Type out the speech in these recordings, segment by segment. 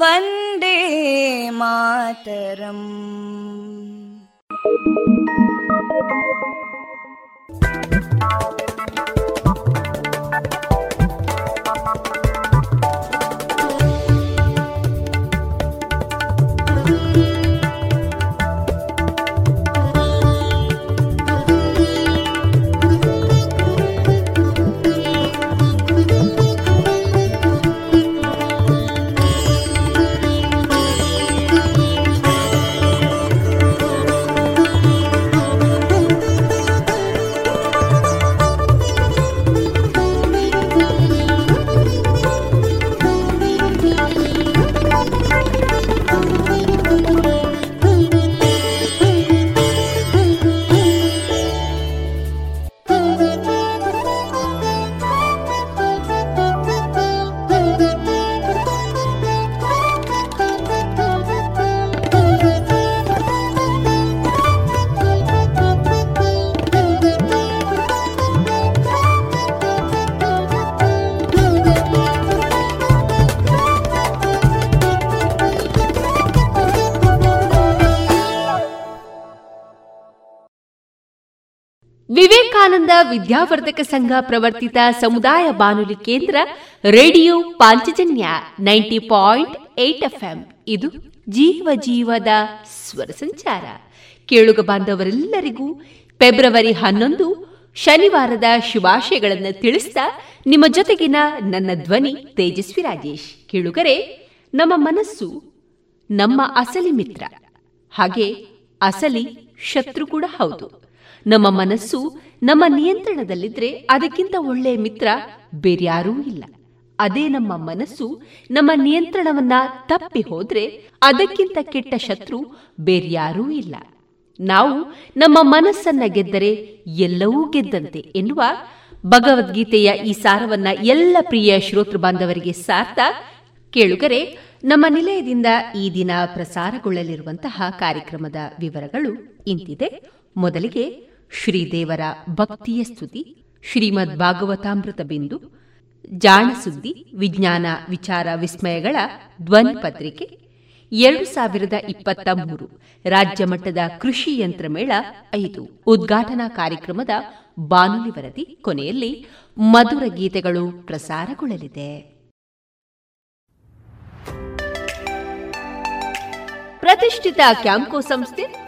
वन्दे मातरम् ವಿವೇಕಾನಂದ ವಿದ್ಯಾವರ್ಧಕ ಸಂಘ ಪ್ರವರ್ತಿತ ಸಮುದಾಯ ಬಾನುಲಿ ಕೇಂದ್ರ radio Panchajanya ninety point eight FM. ಇದು ಜೀವ ಜೀವದ ಸ್ವರ ಸಂಚಾರ. ಕೇಳುಗ ಬಾಂಧವರೆಲ್ಲರಿಗೂ ಫೆಬ್ರವರಿ ಹನ್ನೊಂದು ಶನಿವಾರದ ಶುಭಾಶಯಗಳನ್ನು ತಿಳಿಸಿದ ನಿಮ್ಮ ಜೊತೆಗಿನ ನನ್ನ ಧ್ವನಿ ತೇಜಸ್ವಿ ರಾಜೇಶ್. ಕೇಳುಗರೆ, ನಮ್ಮ ಮನಸ್ಸು ನಮ್ಮ ಅಸಲಿ ಮಿತ್ರ. ಹಾಗೆ ಅಸಲಿ ಶತ್ರು ಕೂಡ ಹೌದು. ನಮ್ಮ ಮನಸ್ಸು ನಮ್ಮ ನಿಯಂತ್ರಣದಲ್ಲಿದ್ರೆ ಅದಕ್ಕಿಂತ ಒಳ್ಳೆಯ ಮಿತ್ರ ಬೇರ್ಯಾರೂ ಇಲ್ಲ. ಅದೇ ನಮ್ಮ ಮನಸ್ಸು ನಮ್ಮ ನಿಯಂತ್ರಣವನ್ನ ತಪ್ಪಿ ಹೋದ್ರೆ ಅದಕ್ಕಿಂತ ಕೆಟ್ಟ ಶತ್ರು ಬೇರ್ಯಾರೂ ಇಲ್ಲ. ನಾವು ನಮ್ಮ ಮನಸ್ಸನ್ನ ಗೆದ್ದರೆ ಎಲ್ಲವೂ ಗೆದ್ದಂತೆ ಎನ್ನುವ ಭಗವದ್ಗೀತೆಯ ಈ ಸಾರವನ್ನ ಎಲ್ಲ ಪ್ರಿಯ ಶ್ರೋತೃ ಬಾಂಧವರಿಗೆ ಸಾರ್ಥ ಕೇಳುಗರೆ, ನಮ್ಮ ನಿಲಯದಿಂದ ಈ ದಿನ ಪ್ರಸಾರಗೊಳ್ಳಲಿರುವಂತಹ ಕಾರ್ಯಕ್ರಮದ ವಿವರಗಳು ಇಂತಿದೆ. ಮೊದಲಿಗೆ ಶ್ರೀದೇವರ ಭಕ್ತಿಯ ಸ್ತುತಿ ಶ್ರೀಮದ್ ಭಾಗವತಾಮೃತ ಬಿಂದು ಜಾಣಸುದ್ದಿ, ವಿಜ್ಞಾನ ವಿಚಾರ ವಿಸ್ಮಯಗಳ ಧ್ವನಿ ಪತ್ರಿಕೆ ಎರಡು ಸಾವಿರದ ಇಪ್ಪತ್ತ ಮೂರು, ರಾಜ್ಯ ಮಟ್ಟದ ಕೃಷಿ ಯಂತ್ರ ಮೇಳ ಐದು, ಉದ್ಘಾಟನಾ ಕಾರ್ಯಕ್ರಮದ ಬಾನುಲಿ ವರದಿ ಕೊನೆಯಲ್ಲಿ ಮಧುರ ಗೀತೆಗಳು ಪ್ರಸಾರಗೊಳ್ಳಲಿದೆ. ಪ್ರತಿಷ್ಠಿತ ಕ್ಯಾಂಕೋ ಸಂಸ್ಥೆ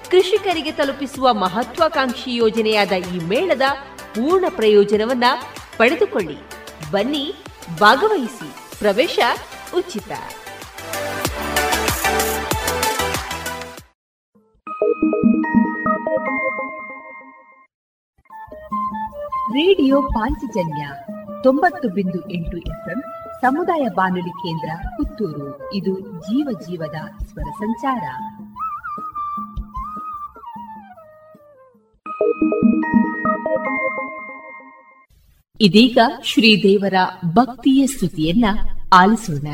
ಕೃಷಿಕರಿಗೆ ತಲುಪಿಸುವ ಮಹತ್ವಾಕಾಂಕ್ಷಿ ಯೋಜನೆಯಾದ ಈ ಮೇಳದ ಪೂರ್ಣ ಪ್ರಯೋಜನವನ್ನ ಪಡೆದುಕೊಳ್ಳಿ. ಬನ್ನಿ, ಭಾಗವಹಿಸಿ. ಪ್ರವೇಶ ಉಚಿತ. ರೇಡಿಯೋ ಪಾಂಚಜನ್ಯ ತೊಂಬತ್ತು ಬಿಂದು ಎಂಟು ಎಫ್ಎಂ ಸಮುದಾಯ ಬಾನುಲಿ ಕೇಂದ್ರ ಪುತ್ತೂರು. ಇದು ಜೀವ ಜೀವದ ಸ್ವರ ಸಂಚಾರ. ಇದೀಗ ಶ್ರೀದೇವರ ಭಕ್ತಿಯ ಸ್ತುತಿಯನ್ನ ಆಲಿಸೋಣ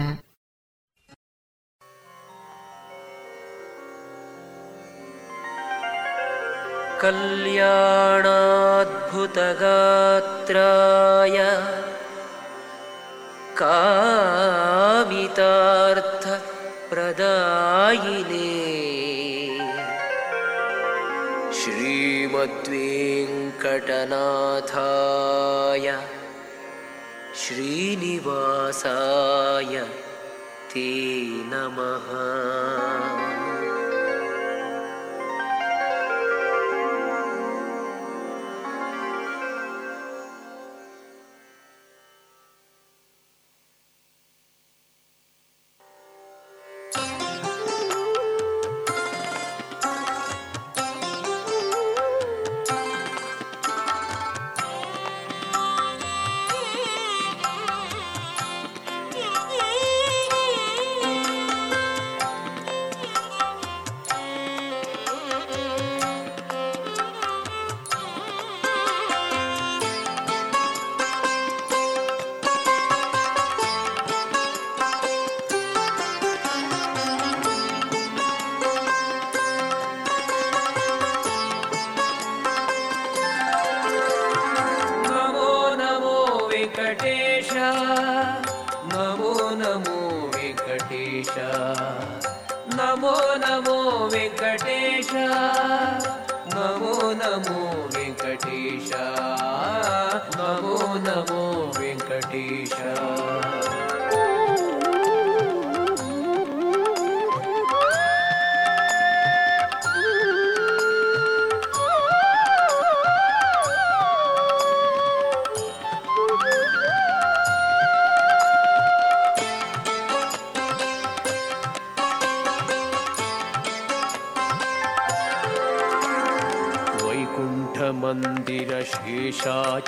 कल्याणाद्भुतगात्राय कामितार्थप्रदायिने श्रीमद्वेङ्कटनाथाय श्रीनिवासाय ते नमः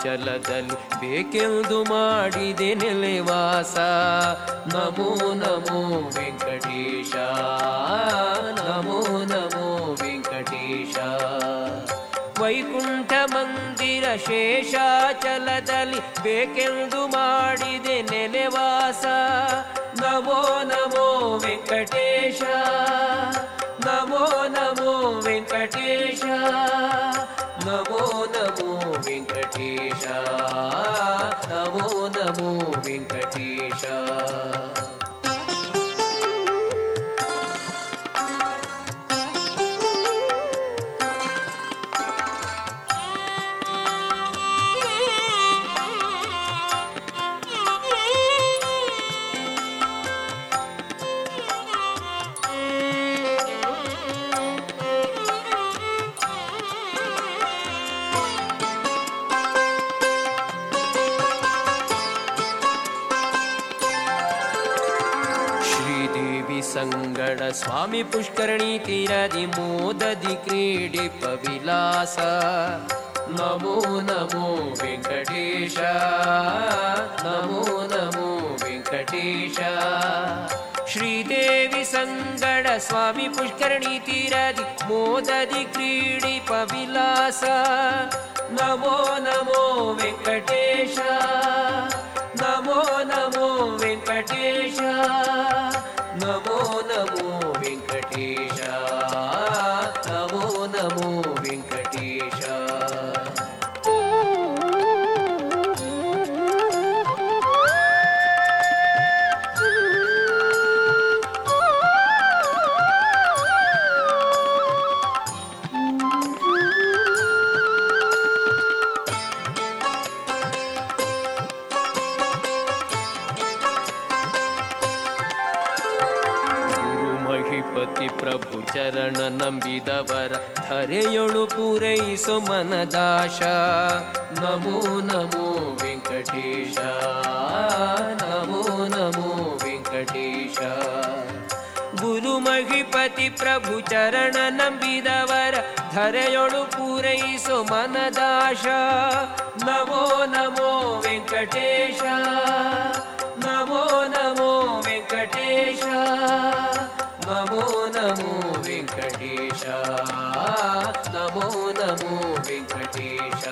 ಶೇಷಾಚಲದಲ್ಲಿ ಬೇಕೆಂದು ಮಾಡಿದೆ ನೆಲೆವಾಸ. ನಮೋ ನಮೋ ವೆಂಕಟೇಶ. ನಮೋ ನಮೋ ವೆಂಕಟೇಶ. ವೈಕುಂಠ ಮಂದಿರ ಶೇಷಾಚಲದಲ್ಲಿ ಬೇಕೆಂದು ಮಾಡಿದೆ ನೆಲೆವಾಸ. ನಮೋ ನಮೋ ವೆಂಕಟೇಶ. ನಮೋ ನಮೋ ವೆಂಕಟೇಶ. ನಮೋ ನಮೋ नमो नमो विङ्कटेश। स्वामि पुष्करिणितीरदि मोददि क्रीडिपविलास नमो नमो वेङ्कटेश। नमो नमो वेङ्कटेश। श्रीदेवि सङ्गड स्वामी पुष्करणी तीरदि मोददि क्रीडिपविलास नमो नमो वेङ्कटेश। नमो नमो वेङ्कटेश। नमो नमो ನಂಬಿದವರ ಧರೆಯೊಳು ಪೂರೈಸು ಮನದಾಶ. ನಮೋ ನಮೋ ವೆಂಕಟೇಶ. ನಮೋ ನಮೋ ವೆಂಕಟೇಶ. ಗುರು ಮಹಿಪತಿ ಪ್ರಭು ಚರಣ ನಂಬಿದವರ ಧರೆಯೊಳು ಪೂರೈಸು ಮನದಾಶ. ನಮೋ ನಮೋ ವೆಂಕಟೇಶ. ನಮೋ ನಮೋ ವೆಂಕಟೇಶ. नमो नमो वेङ्कटेश। नमो नमो वेङ्कटेश।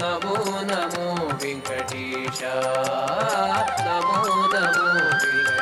नमो नमो वेङ्कटेश। नमो नमो वेङ्कटेश।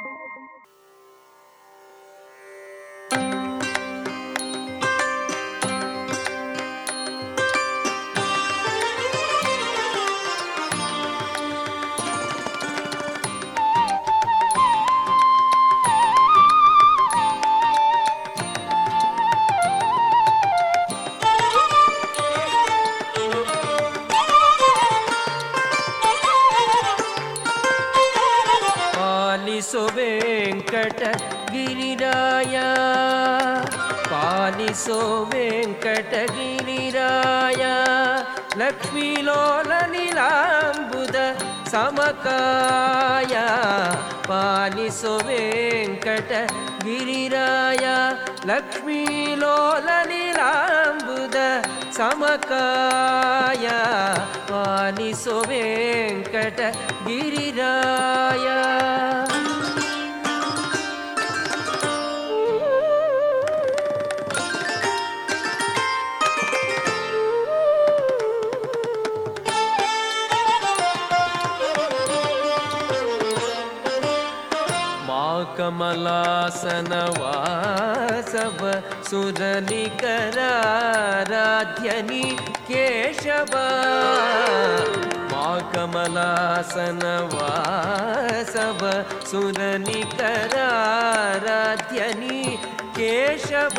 सो वेङ्कटगिरिराय लक्ष्मीलोलनिलाम्बुद समकाय पालिसो वेङ्कटगिरिराय लक्ष्मीलोलनिलाम्बुद समकाय पालिसो वेङ्कटगिरिराय लनवासर सुरनिकराराध्यनि केशव। मसन वसरनि करारध्यनि केशव।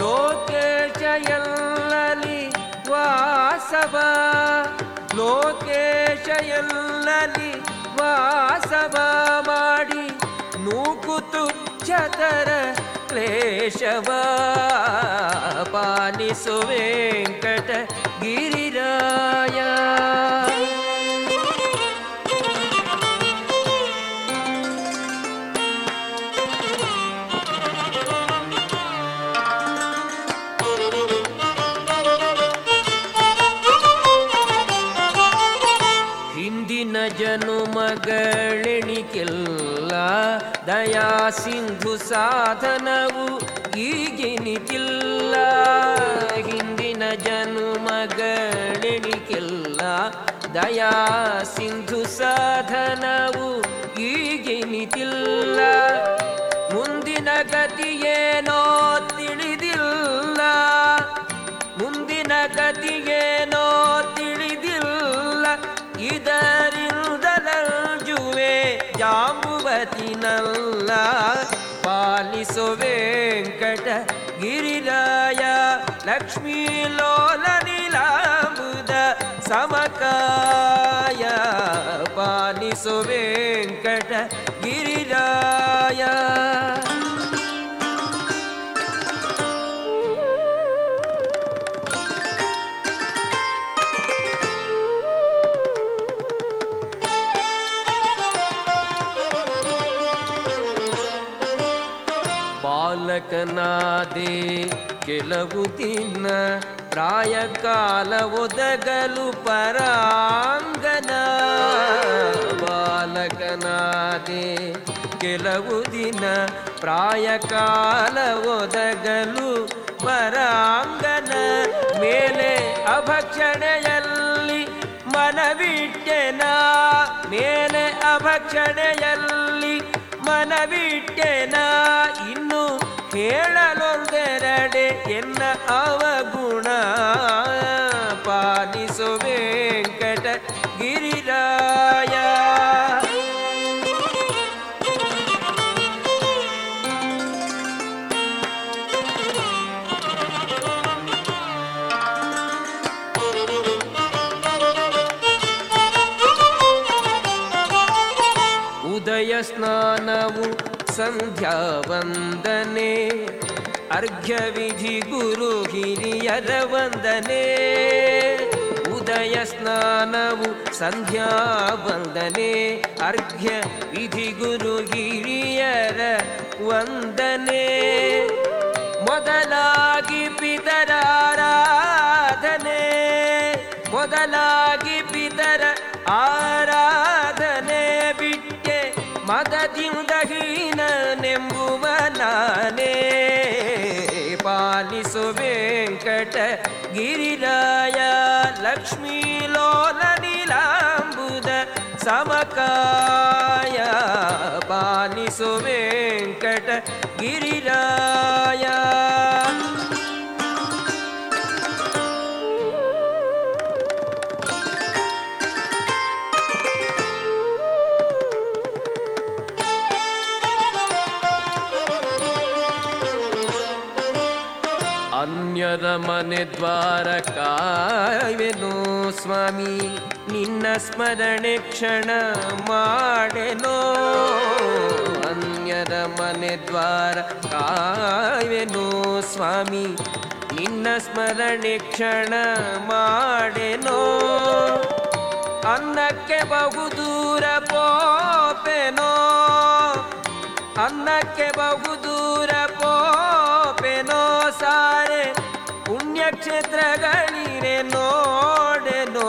लोके चयन लि वास लोके चयन वासी नु कुतुम् चतर क्लेशवा पानि सुवेङ्कटगिरिराया ದಯಾ ಸಿಂಧು ಸಾಧನವು ಈಗಿನಿತಿಲ್ಲ ಹಿಂದಿನ ಜನುಮಗಳೆಣಿಕೆಲ್ಲ ದಯಾ ಸಿಂಧು ಸಾಧನವು ಈಗಿನಿತಿಲ್ಲ ಮುಂದಿನ ಗತಿಯೇನೋ ತಿಳಿದಿಲ್ಲ. ಮುಂದಿನ ಗತಿಯೇನೋ ಜಾಂಬುವತಿನಲ್ಲ ಪಾಲಿಸು ವೆಂಕಟ ಗಿರಿರಾಯ. ಲಕ್ಷ್ಮೀ ಲೋಲ ನೀಲಾಂಬುದ ಸಮಕಾಯ. ಪಾಲಿಸು ವೆಂಕಟ ಗಿರಿರಾಯ. ಬಾಲಕನಾದೆ ಕೆಲವು ದಿನ ಪ್ರಾಯ ಕಾಲ ಒದಗಲು ಪರಾಂಗನ ಬಾಲಕನಾದೆ, ಕೆಲವು ದಿನ ಪ್ರಾಯ ಕಾಲ ಒದಗಲು ಪರಾಂಗನ ಮೇಲೆ ಅಭಕ್ಷಣೆಯಲ್ಲಿ ಮನವಿಟ್ಟೆನ? ಮೇಲೆ ಅಭಕ್ಷಣೆಯಲ್ಲಿ ಮನವಿಟ್ಟೆನ? ಇನ್ನು ಹೇಳಲೊಂದೆರಡೆ ಎನ್ನ ಅವಗುಣ ಪಾಲಿಸು ವೆಂಕಟ ಗಿರಿರಾಯ ಸಂಧ್ಯಾ ವಂದನೆ ಅರ್ಘ್ಯ ವಿಧಿ ಗುರು ಹಿರಿಯರ ವಂದನೆ, ಉದಯ ಸ್ನಾನವು ಸಂಧ್ಯಾ ವಂದನೆ ಅರ್ಘ್ಯ ವಿಧಿ ಗುರು ಹಿರಿಯರ ವಂದನೆ. ಮೊದಲಾಗಿ ಪಿತರಾರಾಧನೆ ಮೊದಲಾಗಿ ಪಿತರ ಆರಾಧನೆ ಬಿಟ್ಟೆ ಮದದಿಂದ शम्बुवनने पानीसो वेङ्कट गिरिराय लक्ष्मीलोलनीलाम्बुद समकाय पानीसो वेङ्कट गिरिराय। ಮನೆ ದ್ವಾರ ಕಾಯುವೆನು ಸ್ವಾಮಿ, ನಿನ್ನ ಸ್ಮರಣೆ ಕ್ಷಣ ಮಾಡೆನೋ. ಅನ್ಯದ ಮನೆ ದ್ವಾರ ಕಾಯವೆನು ಸ್ವಾಮಿ, ನಿನ್ನ ಸ್ಮರಣೆ ಕ್ಷಣ ಮಾಡೆನೋ. ಅನ್ನಕ್ಕೆ ಬಹುದೂರ ಪೋಪೆನೋ. ಅನ್ನಕ್ಕೆ ಬಹುದೂರ ಪೋಪೆನೋ ಸಾರೆ ಪುಣ್ಯಕ್ಷೇತ್ರಗಳಿರೆ ನೋಡೆನೋ?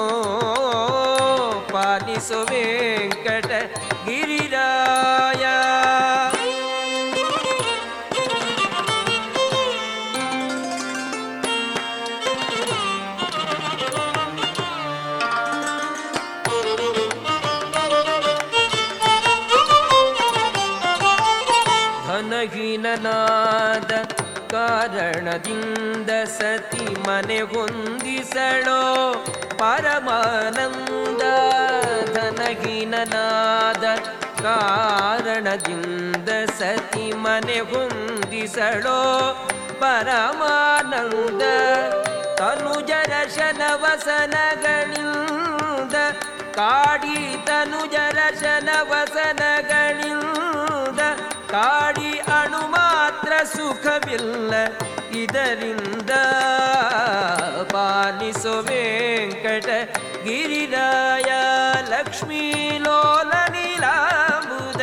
ಪಾಲಿಸು ವೆಂಕಟ ಗಿರಿರಾಯ. ಘನಹೀನನಾದ ಕಾರಣದಿಂದ ಸತಿ ಮನೆ ಹೊಂದಿಸಳೋ ಪರಮಾನಂದ ಧನಹೀನನಾದ ಕಾರಣದಿಂದ ಸತಿ ಮನೆ ಹೊಂದಿಸಳೋ ಪರಮಾನಂದ ತನುಜರ ಶನವಸನಗಳಿಂದ ಕಾಡಿ ತನುಜರ ಶನವಸನಗಳಿಂದ ಕಾಡಿ ಅಣು ಮಾತ್ರ ಸುಖವಿಲ್ಲ ಇದರಿಂದ ಪಾಲಿಸೋ ವೆಂಕಟ ಗಿರಿರಾಯ ಲಕ್ಷ್ಮೀ ಲೋಲ ನೀಲಾಂಬುದ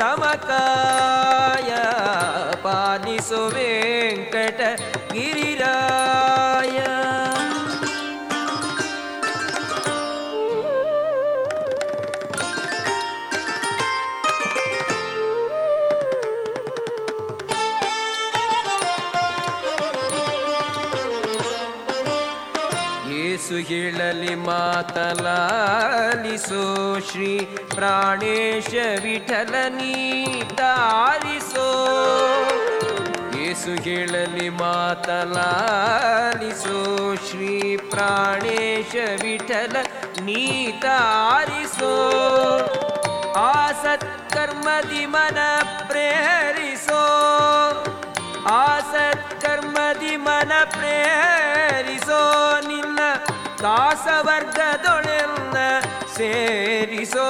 ಸಮಕಾಯ ಪಾಲಿಸೋ ವೆಂಕಟ ಮಾತಲಾಲಿಸೋ. ಶ್ರೀ ಪ್ರಾಣೇಶ ವಿಠಲ ನೀತಾರಿಸೋ ಏಸು ಹೇಳಲಿ ಮಾತಲಾಲಿಸೋ. ಶ್ರೀ ಪ್ರಾಣೇಶ ವಿಠಲ ನೀತಾರಿಸೋ ಸತ್ಕರ್ಮದಿ ಮನ ಪ್ರೇರಿಸೋ. ಆಸತ್ಕರ್ಮದಿ ಮನ ಪ್ರೇರಿಸೋ. ನಿನ್ನ ದಾಸವರ್ಗದೊಳೆಲ್ಲ ಸೇರಿಸೋ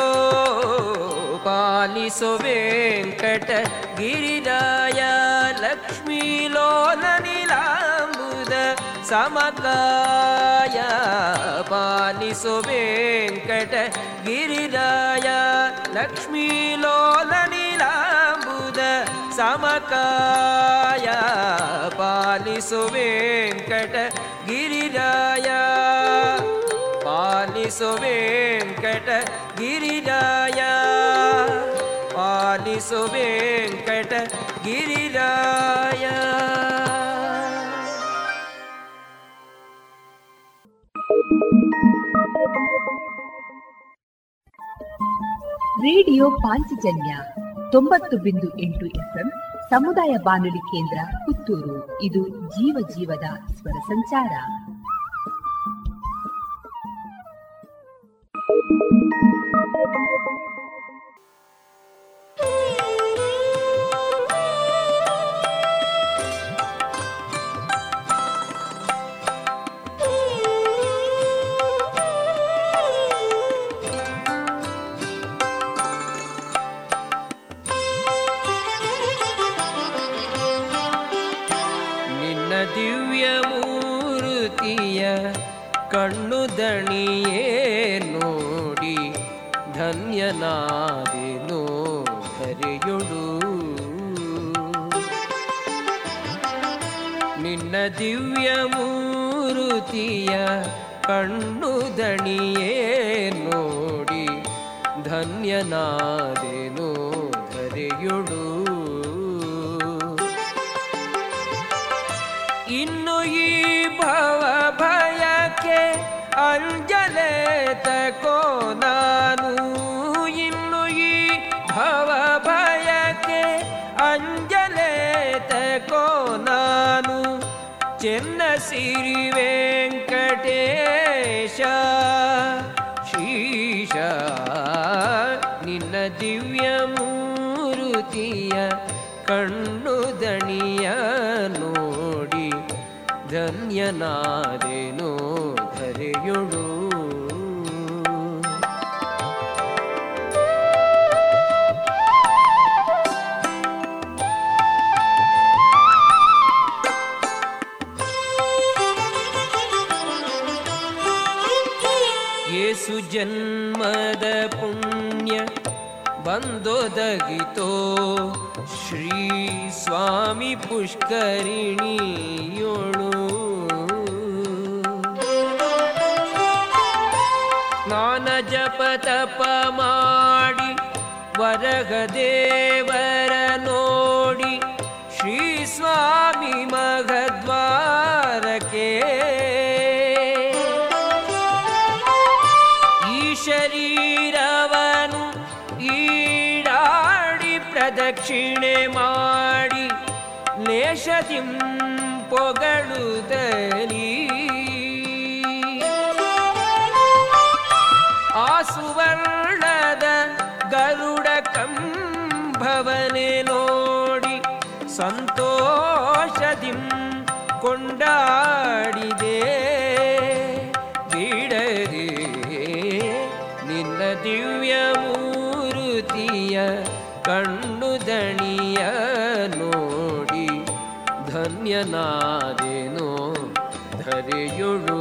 ಪಾಲಿಸೋ ವೆಂಕಟ ಗಿರಿರಾಯ ಲಕ್ಷ್ಮೀ ಲೋಲ ನೀಲಾಂಬುದ ಸಮಕಾಯ ಪಾಲಿಸೋ ವೆಂಕಟ ಗಿರಿರಾಯ ಲಕ್ಷ್ಮೀ ಲೋಲ ನೀಲಾಂಬುದ ಸಮಕಾಯ ಪಾಲಿಸು ವೆಂಕಟ ಗಿರಿರಾಯ ಪಾಲಿಸು ವೆಂಕಟ ಗಿರಿರಾಯ. ಪಾಲಿಸು ವೆಂಕಟ ರೇಡಿಯೋ ಪಾಂಚಜನ್ಯ ತೊಂಬತ್ತು ಬಿಂದು ಎಂಟು ಎಫ್ಎಂ ಸಮುದಾಯ ಬಾನುಲಿ ಕೇಂದ್ರ ಪುತ್ತೂರು. ಇದು ಜೀವ ಜೀವದ ಸ್ವರ ಸಂಚಾರ. ದಿವ್ಯ ಮೂರುತಿಯ ಕಣ್ಣು ದಣಿಯೇ ನೋಡಿ ಧನ್ಯನಾದೆನು ಧರೆಯುಡು. ಇನ್ನು ಈ ಭವ ಭಯಕ್ಕೆ ಅಂಜಲೆ ತಕೋ ಚೆನ್ನ ಸಿರಿ ವೆಂಕಟೇಶ ಶೀಶ ನಿನ್ನ ದಿವ್ಯ ಮೂರುತಿಯ ಕಣ್ಣು ದಣಿಯ ನೋಡಿ ಧನ್ಯನಾದೆನೋ. ಬಂದೊದಗಿತೋ ಶ್ರೀ ಸ್ವಾಮಿ ಪುಷ್ಕರಿಣಿಯೊಳು. ನಾನ ಜಪ ತಪ ಮಾಡಿ ವರಗ ದೇವರ ನೋಡಿ ಶ್ರೀ ಸ್ವಾಮಿ ಮಗದ್ವಾರಕ್ಕೆ ಮಾಡಿ ಲೇಷದಿಂ ಪೊಗಳುತ್ತಲೀ ಆ ಸುವರ್ಣದ ಗರುಡ ಕಂಭವನೆ ನೋಡಿ ಸಂತೋಷದಿಂ ಕೊಂಡಾಡಿದೆ. ಬಿಡದೆ ನಿನ್ನ ದಿವ್ಯ ಧನ್ಯನಾದೆನೋ ಧರೆಯುಳು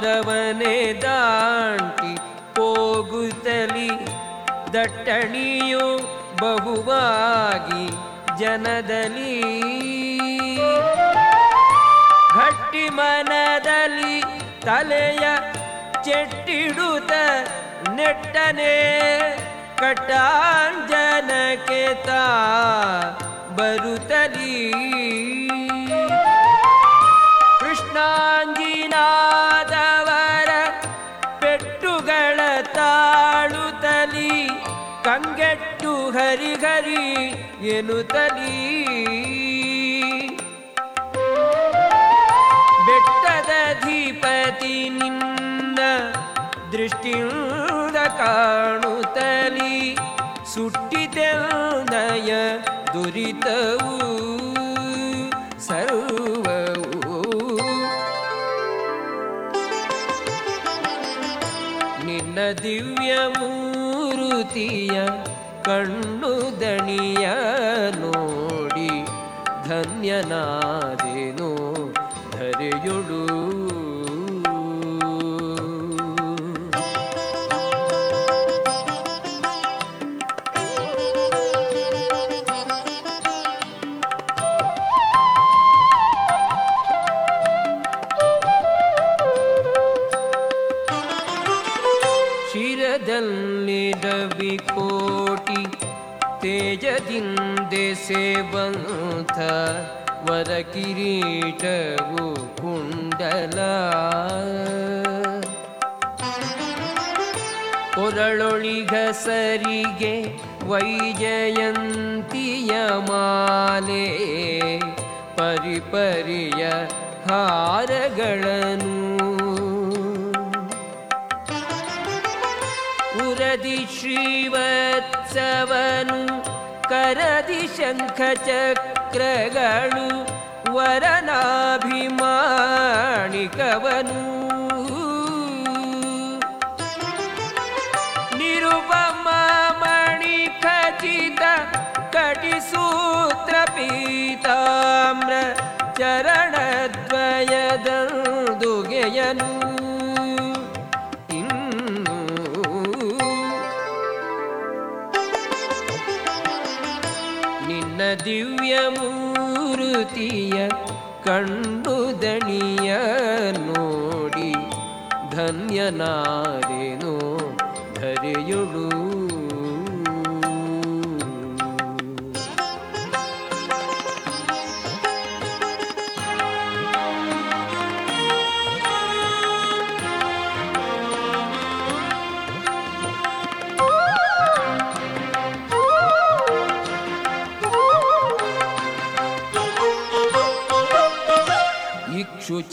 ದ್ವಾರವನೆ ದಾಂಟಿ ಹೋಗುತ್ತಲಿ ದಟ್ಟಣಿಯು ಬಹುವಾಗಿ ಜನದಲ್ಲಿ ಗಟ್ಟಿ ಮನದಲ್ಲಿ ತಲೆಯ ಚೆಟ್ಟಿಡುತ್ತ ನೆಟ್ಟನೆ ಕಟ್ಟಾಂಜನಕ್ಕೆ ತಾ ಬರುತ್ತಲೀ ಕೃಷ್ಣಾಂಜಿನಾದವರ ಪೆಟ್ಟುಗಳ ತಾಳುತಲಿ ಕಂಗೆಟ್ಟು ಹರಿಹರಿ ಎನ್ನುತ್ತಲೀ ಬೆಟ್ಟದ ಧೀಪತಿ ನಿನ್ನ ದೃಷ್ಟಿಯಿಂದ ಕಾಣುತ್ತಲಿ ಸುಟ್ಟಿತೆಂದಯ ದುರಿತವು. ನಿನ್ನ ದಿವ್ಯ ಮೂರುತಿಯ ಕಣ್ಣು ದಣಿಯ ನೋಡಿ ಧನ್ಯನಾದೆನೋ ಧರೆಯೊಳು ತೇಜದಿಂದೆ ಸೇವಂತ ವರ ಕಿರೀಟವು ಕುಂಡಲ. ಕೊರಳೊಳಿಗ ಸರಿಗೆ ವೈಜಯಂತಿಯ ಮಾಲೆ. ಪರಿಪರಿಯ ಹಾರಗಳನ್ನು ಉರದಿ ಶ್ರೀವತ್ಸವನು ಕರದಿ ಶಂಖ ಚಕ್ರಗಳು ವರನಾಭಿಮಾಣಿಕವನು. ನಿರುಪಮ ಮಣಿ ಖಚಿತ ಕಟಿಸೂತ್ರ ಪೀತಾಮ್ರ ಚರಣದ್ವಯದಂದುಗೆಯನು ಕಣ್ಣು ದಣಿಯ ನೋಡಿ ಧನ್ಯನಾದೆನೋ.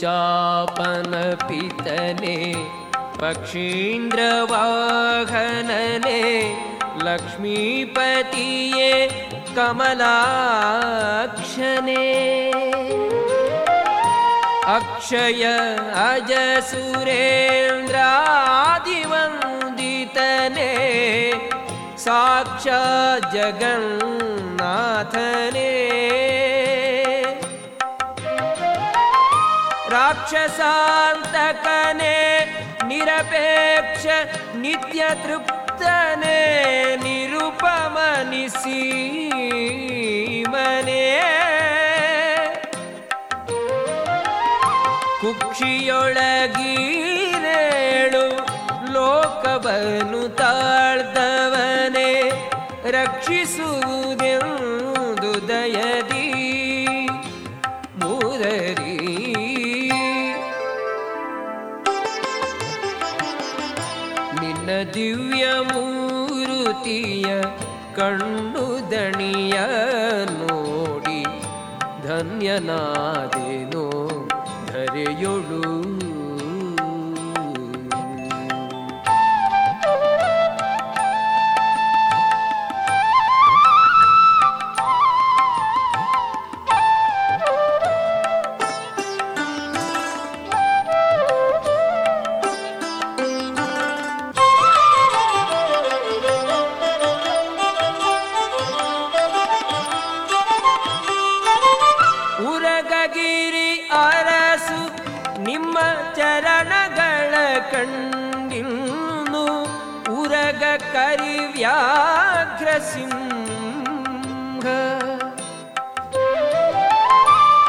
चापनपितने पक्षीन्द्रवाहनने लक्ष्मीपतिये कमलाक्षने। अक्षय अजसुरेन्द्रादिवन्दितने साक्षा जगन्नाथने। ರಾಕ್ಷಸಾಂತಕನೆ ನಿರಪೇಕ್ಷ ನಿತ್ಯ ತೃಪ್ತನೆ ನಿರುಪಮನಿಸಿ ಮನೆ. ಕುಕ್ಷಿಯೊಳಗೀರೇಳು ಲೋಕವನ್ನು ತಾಳ್ದವನೆ ರಕ್ಷಿಸುವುದೆಂದು ದಯದಿ ದಿವ್ಯ ಮೂರುತಿಯ ಕಣ್ಣು ದಣಿಯ ನೋಡಿ ಧನ್ಯನಾದೇನೋ ಧರೆಯೊಳು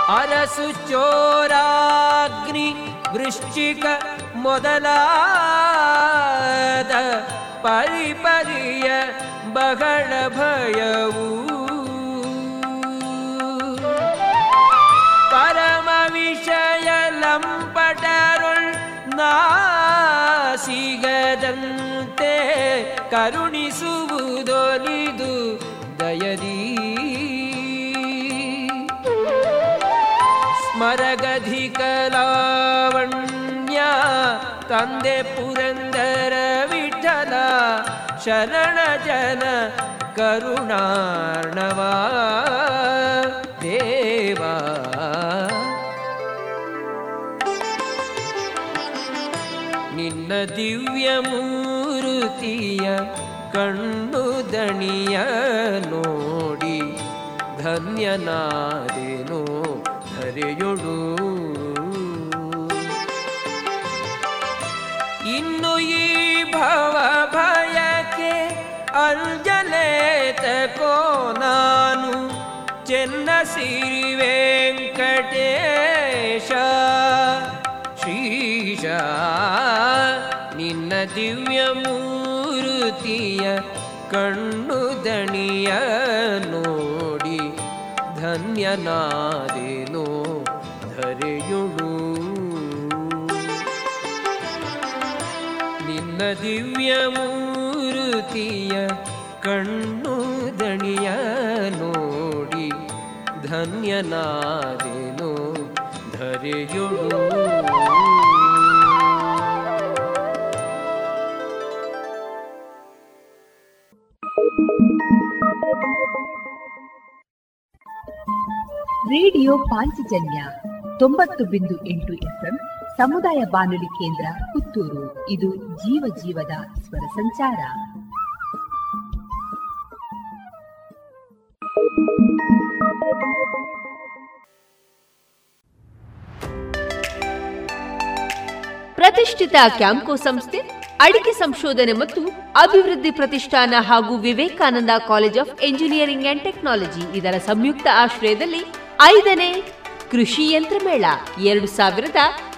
ಅರಸು ಚೋರಾಗ್ನಿ ವೃಶ್ಚಿಕ ಮೊದಲಾದ ಪರಿಪರಿಯ ಬಹಳ ಭಯವು. ಪರಮ ವಿಷಯ ಲಂಪಟರುಳ್ ನಾಸಿಗದಂತೆ ಕರುಣಿಸುವುದೊಲಿದು ದಯದಿ ಸ್ಮರಗಧಿಕ ಲಾವಣ್ಯ ತಂದೆ ಪುರಂದರ ವಿಠಲ ಶರಣ ಜನ ಕರುಣಾರ್ಣವಾ. ದೇವಾ. ನಿನ್ನ ದಿವ್ಯ ಮೂರುತಿಯ ಕಣ್ಣು ದಣಿಯ ನೋಡಿ ಧನ್ಯನಾದೇನೋ. ಧರೆಯೊಳು ಇನ್ನು ಈ ಭವ ಭಯಕ್ಕೆ ಅಲ್ಜಲೇತಕೋ ನಾನು. ಚೆನ್ನ ಸಿರಿ ವೆಂಕಟೇಶ. ಶ್ರೀಶ, ನಿನ್ನ ದಿವ್ಯ ಮೂರುತಿಯ ಕಣ್ಣು ದಣಿಯ ನೋಡಿ ಧನ್ಯನಾದೇನೋ. ನಿನ್ನ ದಿವ್ಯ ಮೂರುತಿಯ ಕಣ್ಣು ದಣಿಯ ನೋಡಿ ಧನ್ಯನಾದೇನೋ ಧರೆಯುಳು. ರೇಡಿಯೋ ಪಾಂಚಜನ್ಯ ತೊಂಬತ್ತು ಬಿಂದು ಎಂಟು ಎಫ್ಎಂ ಸಮುದಾಯ ಬಾನುಲಿ ಕೇಂದ್ರ ಪುತ್ತೂರು. ಇದು ಜೀವ ಜೀವದ ಸ್ವರ ಸಂಚಾರ. ಪ್ರತಿಷ್ಠಿತ ಕ್ಯಾಂಕೋ ಸಂಸ್ಥೆ, ಅಡಿಕೆ ಸಂಶೋಧನೆ ಮತ್ತು ಅಭಿವೃದ್ಧಿ ಪ್ರತಿಷ್ಠಾನ ಹಾಗೂ Vivekananda college of engineering and technology ಇದರ ಸಂಯುಕ್ತ ಆಶ್ರಯದಲ್ಲಿ ಐದನೇ ಕೃಷಿ ಯಂತ್ರ ಮೇಳ ಎರಡು ಸಾವಿರದ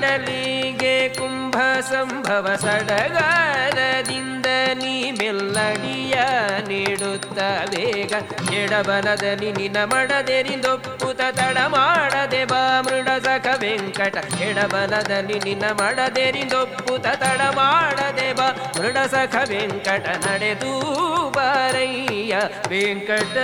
ಕಡಲಿಗೆ ಕುಂಭ ಸಂಭವ ಸಡಗಾರದಿಂದ ನೀ ಮೆಲ್ಲಡಿಯ ನೀಡುತ್ತ ಬೇಗ ಎಡಬಲದಲ್ಲಿ ನಿನ ಮಡದೆರಿಂದೊಪ್ಪುತ ತಡ ಮಾಡದೆ ಬಾ ಮೃಡ ಸಖ ವೆಂಕಟ. ಎಡಬಲದಲ್ಲಿ ನಿನ್ನ ಮಡದೆರಿಂದೊಪ್ಪುತ ತಡ ಮಾಡದೆ ಬಾ ಮೃಡ ಸಖ ವೆಂಕಟ. ನಡೆದು ಬಾರಯ್ಯ ವೆಂಕಟ.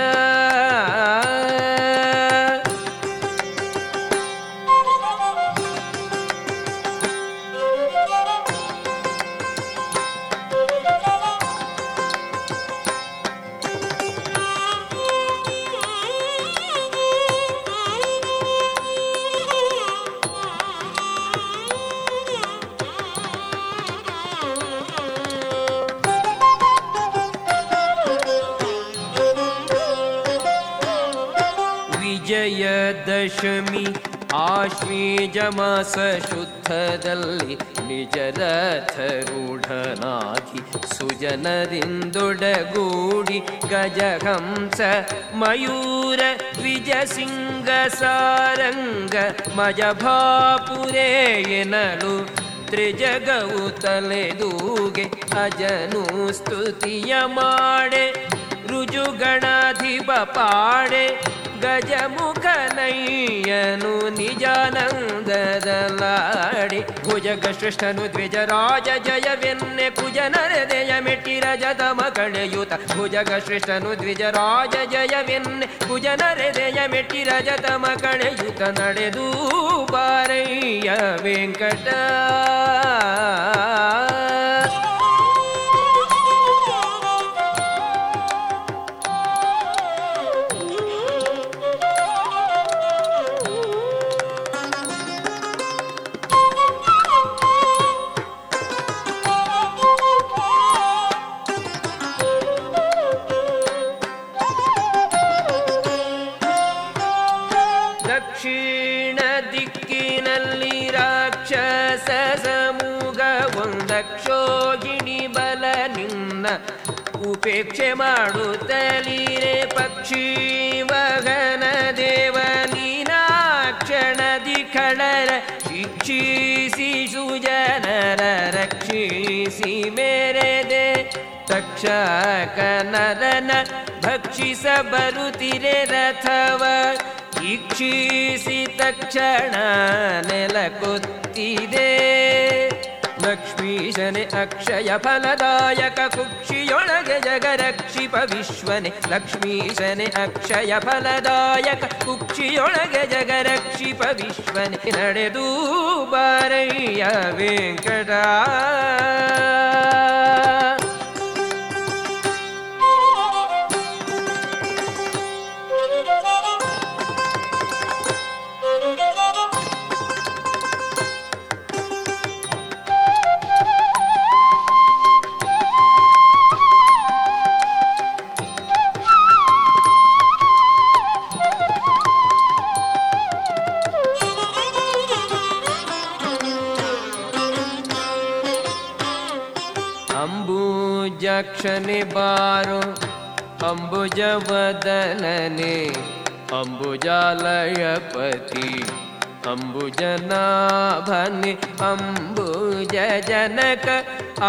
ವಿಜಯದಶಮಿ ಆಶ್ವೀಜಮಾಸ ಶುದ್ಧದಲ್ಲಿ ನಿಜರಥರೂಢನಾಗಿ ಸುಜನರಿಂದೊಡಗೂಡಿ ಗಜಹಂಸ ಮಯೂರ ದ್ವಿಜ ಸಿಂಗ ಸಾರಂಗ ಮಜಭಾಪುರೇಯನಳು ತ್ರಿಜಗವು ತಲೆದೂಗೆ ಅಜನು ಸ್ತುತಿಯ ಮಾಡೆ ರುಜುಗಣಾಧಿಪ ಪಾಡೆ ಗಜಮುಖನಯ್ಯನು ನಿಜಾನಂದದಲಾಡಿ ಭುಜಗ ಶ್ರೇಷ್ಠನು ದ್ವಿಜರಾಜ ಜಯವೆನ್ನೆ ಕುಜನರದೆಯ ಮೆಟ್ಟಿ ರಜತಮ ಕಳೆಯುತ ಭುಜಗ ಶ್ರೇಷ್ಠನು ದ್ವಿಜರಾಜ ಜಯವೆನ್ನೆ ಕುಜನರದೆಯ ಮೆಟ್ಟಿ ರಜತಮ ಕಳೆಯುತ ನಡೆದು ಪಾರಯ್ಯ ವೆಂಕಟ ಉಪೇಕ್ಷೆ ಮಾಡುತ್ತಲೀರೆ ಪಕ್ಷಿ ವಗನ ದೇವ ನೀನಾಕ್ಷಣದಿ ಖಳರ ಶಿಕ್ಷಿಸಿ ಸುಜನರ ರಕ್ಷಿಸಿ ಮೇರೆದೆ ತಕ್ಷಕನರನ ಭಕ್ಷಿಸ ಬರುತ್ತಿರೆ ರಥವ ಇಕ್ಷಿಸಿ ತಕ್ಷಣ ನೆಲಕೊತ್ತಿದೆ. ಲಕ್ಷ್ಮೀಶನೆ ಅಕ್ಷಯ ಫಲದಾಯಕ ಕುಕ್ಷಿಯೊಳಗೆ ಜಗರಕ್ಷಿಪ ವಿಶ್ವನೆ ಲಕ್ಷ್ಮೀಶನೆ ಅಕ್ಷಯ ಫಲದಾಯಕ ಕುಕ್ಷಿಯೊಳಗೆ ಜಗರಕ್ಷಿಪ ವಿಶ್ವನೆ ನಡೆದು ಬಾರಯ್ಯ ವೆಂಕಟ निो अम्बुजवदनने अम्बुजालयपति अम्बुजनाभनि अम्बुजनक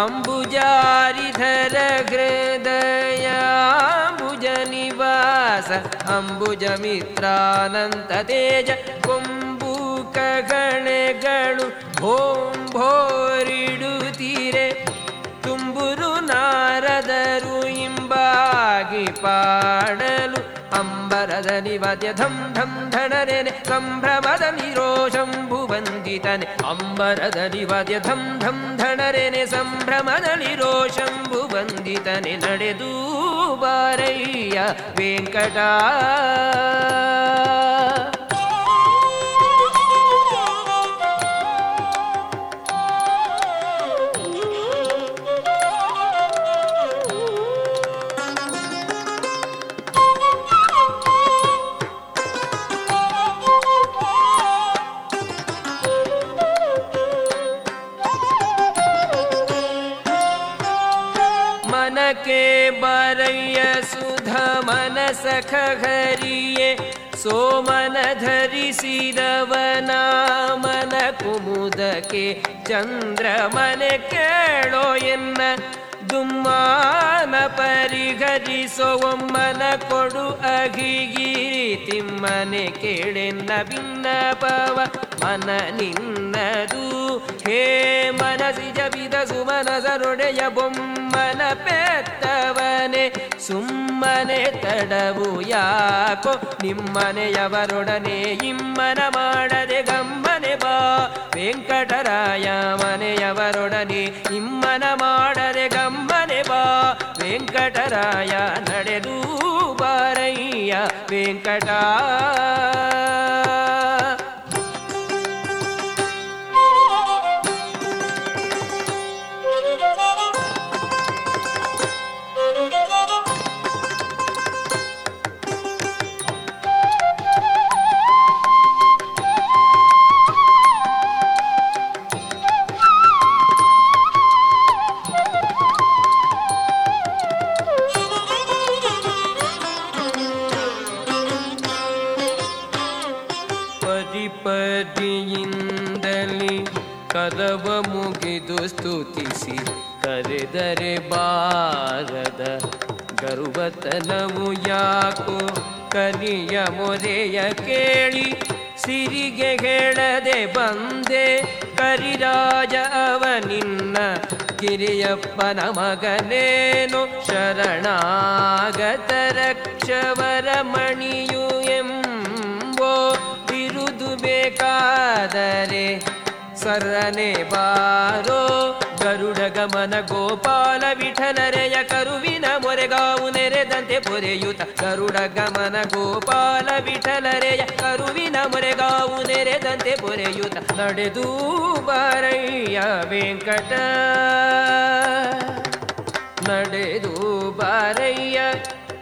अम्बुजारिधर हृदयाम्बुजनिवास अम्बुज तेज कुम्बुकगणगणु भों भोरि ಪಾಡಲು ಅಂಬರದ ನಿವದ್ಯ ಧಂ ಧಂ ಧಣರೆನೆ ಸಂಭ್ರಮದ ನಿರೋಷಂಭು ಬಂದಿತನೆ ಅಂಬರದ ನಿವದ್ಯ ಧಂ ಧಂ ಧಣರೆನೆ ಸಂಭ್ರಮದ ನಿರೋಷಂಭು ಬಂದಿತನೆ ನಡೆದು ಬಾರಯ್ಯ ವೆಂಕಟ ಸಖಹರಿಯೇ ಸೋಮನ ಧರಿಸಿದವನಾಮನ ಕುಮುದಕ್ಕೆ ಚಂದ್ರಮನೆ ಕೇಳೋ ಎನ್ನ, ದುಮ್ಮಾನ ಪರಿಹರಿಸೋ ಒಮ್ಮನ ಕೊಡು ಅಗಿಗಿರಿ ತಿಮ್ಮನೆ ಕೇಳೆನ್ನ ಭಿನ್ನಪವ ಮನ ನಿನ್ನದು. ಹೇ ಮನಸಿ ಜಬಿದ ಸುಮನಸರೊಡೆಯ ಬೊಮ್ಮನ ಪೆತ್ತವನೆ ಸುಮ್ಮನೆ ತಡವು ಯಾಕೋ ನಿಮ್ಮನೆಯವರೊಡನೆ ಇಮ್ಮನ ಮಾಡದೆ ಗಮ್ಮನೆ ಬಾ. ವೆಂಕಟರಾಯ ಮನೆಯವರೊಡನೆ ಇಮ್ಮನ ಮಾಡದೆ ಗಮ್ಮನೆ ಬಾ. ವೆಂಕಟರಾಯ ನಡೆದು ಬಾರಯ್ಯ, ವೆಂಕಟ ಕರೆದರೆ ಬಾರದ ಗರ್ವತನವು ಯಾಕೋ ಕಲಿಯ ಮೊರೆಯ ಕೇಳಿ ಸಿರಿಗೆ ಹೇಳದೆ ಬಂದೆ ಕರಿರಾಜ ಅವ ನಿನ್ನ ಕಿರಿಯಪ್ಪನ ಮಗನೇನು ಶರಣಾಗತ ರಕ್ಷವರ ಮಣಿಯು ಎಂಬೋ ಬಿರುದು ಬೇಕಾದರೆ ಸರನೆ ಬಾರೋ ಗರುಡ ಗಮನ ಗೋಪಾಲ ವಿಠಲರೆಯ ಕರುವಿನ ಮೊರೆಗಾವು ನೆರೆದಂತೆ ಪೊರೆಯುತ. ಗರುಡ ಗಮನ ಗೋಪಾಲ ವಿಠಲರೆಯ ಕರುವಿನ ಮೊರೆಗಾವು ನೆರೆದಂತೆ ಪೊರೆಯುತ. ನಡೆದು ಬಾರಯ್ಯ ವೆಂಕಟ. ನಡೆದು ಬಾರಯ್ಯ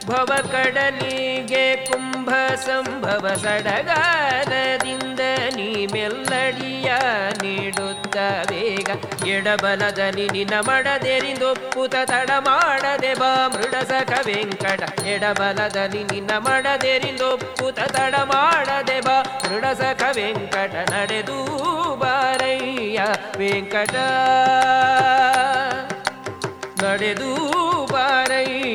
ಭವ ಕಡಲಿಗೆ ಕುಂಭ ಸಂಭವ ಸಡಗಾನದಿಂದ ನೀ ಮೆಲ್ಲಡಿಯ ನೀಡುತ್ತ ಬೇಗ ಎಡಬಲದಲ್ಲಿ ನಿನ್ನ ಮಡದೆರಿಂದೊಪ್ಪುತ ತಡ ಮಾಡದೆ ಬಾ ಮೃಡಸಕ ವೆಂಕಟ. ಎಡಬಲದಲ್ಲಿ ನಿನ್ನ ಮಡದೆರಿಂದೊಪ್ಪುತ ತಡ ಮಾಡದೆ ಬಾ ಮೃಡಸಕ ವೆಂಕಟ. ನಡೆದು ಬಾರಯ್ಯ ವೆಂಕಟ. ನಡೆದು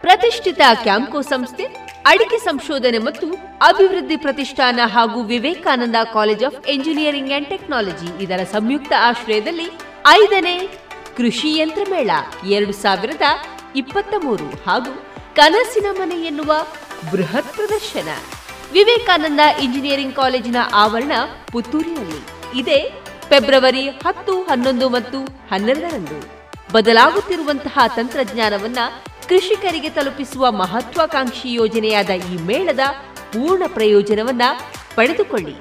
ಪ್ರತಿಷ್ಠಿತ ಕ್ಯಾಂಕೋ ಸಂಸ್ಥೆ, ಅಡಿಕೆ ಸಂಶೋಧನೆ ಮತ್ತು ಅಭಿವೃದ್ಧಿ ಪ್ರತಿಷ್ಠಾನ ಹಾಗೂ Vivekananda college of engineering and technology ಇದರ ಸಂಯುಕ್ತ ಆಶ್ರಯದಲ್ಲಿ ಐದನೇ ಕೃಷಿ ಯಂತ್ರ ಮೇಳ ಎರಡು ಸಾವಿರದ ಇಪ್ಪತ್ತ ಮೂರು ಹಾಗೂ ಕನಸಿನ ಮನೆ ಎನ್ನುವ ಬೃಹತ್ ಪ್ರದರ್ಶನ. ವಿವೇಕಾನಂದ ಇಂಜಿನಿಯರಿಂಗ್ ಕಾಲೇಜಿನ ಆವರಣ ಪುತ್ತೂರಿನಲ್ಲಿ. ಇದೇ ಫೆಬ್ರವರಿ ಹತ್ತು, ಹನ್ನೊಂದು ಮತ್ತು ಹನ್ನೆರಡರಂದು ಬದಲಾಗುತ್ತಿರುವಂತಹ ತಂತ್ರಜ್ಞಾನವನ್ನ ಕೃಷಿಕರಿಗೆ ತಲುಪಿಸುವ ಮಹತ್ವಾಕಾಂಕ್ಷಿ ಯೋಜನೆಯಾದ ಈ ಮೇಳದ ಪೂರ್ಣ ಪ್ರಯೋಜನವನ್ನ ಪಡೆದುಕೊಳ್ಳಿ.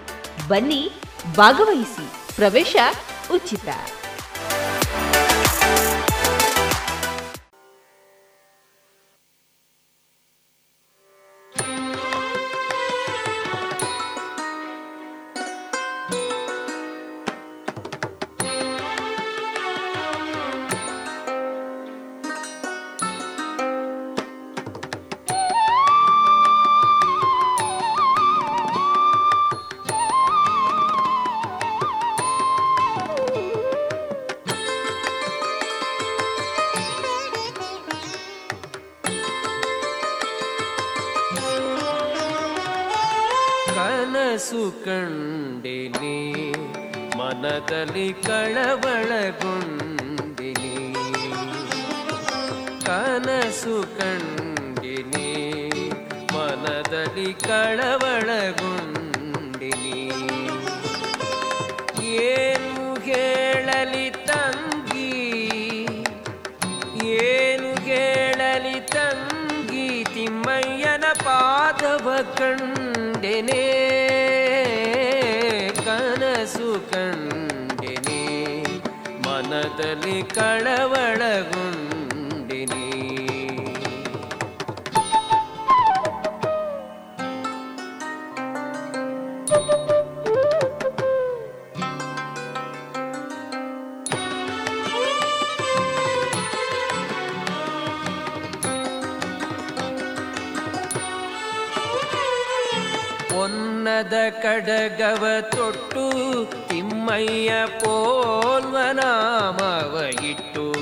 ಬನ್ನಿ ಭಾಗವಹಿಸಿ. ಪ್ರವೇಶ ಉಚಿತ. ಕನಸು ಕಂಡಿನಿ, ಮನದಲ್ಲಿ ಕಳವಳಗೊಂಡಿನಿ. ಏನು ಹೇಳಲಿ ತಂಗಿ, ಏನು ಹೇಳಲಿ ತಂಗಿ, ತಿಮ್ಮಯ್ಯನ ಪಾದವ ಕಂಡೆನೆ, ಕನಸು ಕಂಡೆನೆ, ಮನದಲ್ಲಿ ಕಳವಳಗೊಂಡ ಕಡಗವ ತೊಟ್ಟು ತಿಮ್ಮಯ್ಯ ಪೋಲ್ವ ನಾಮವ ಇಟ್ಟು.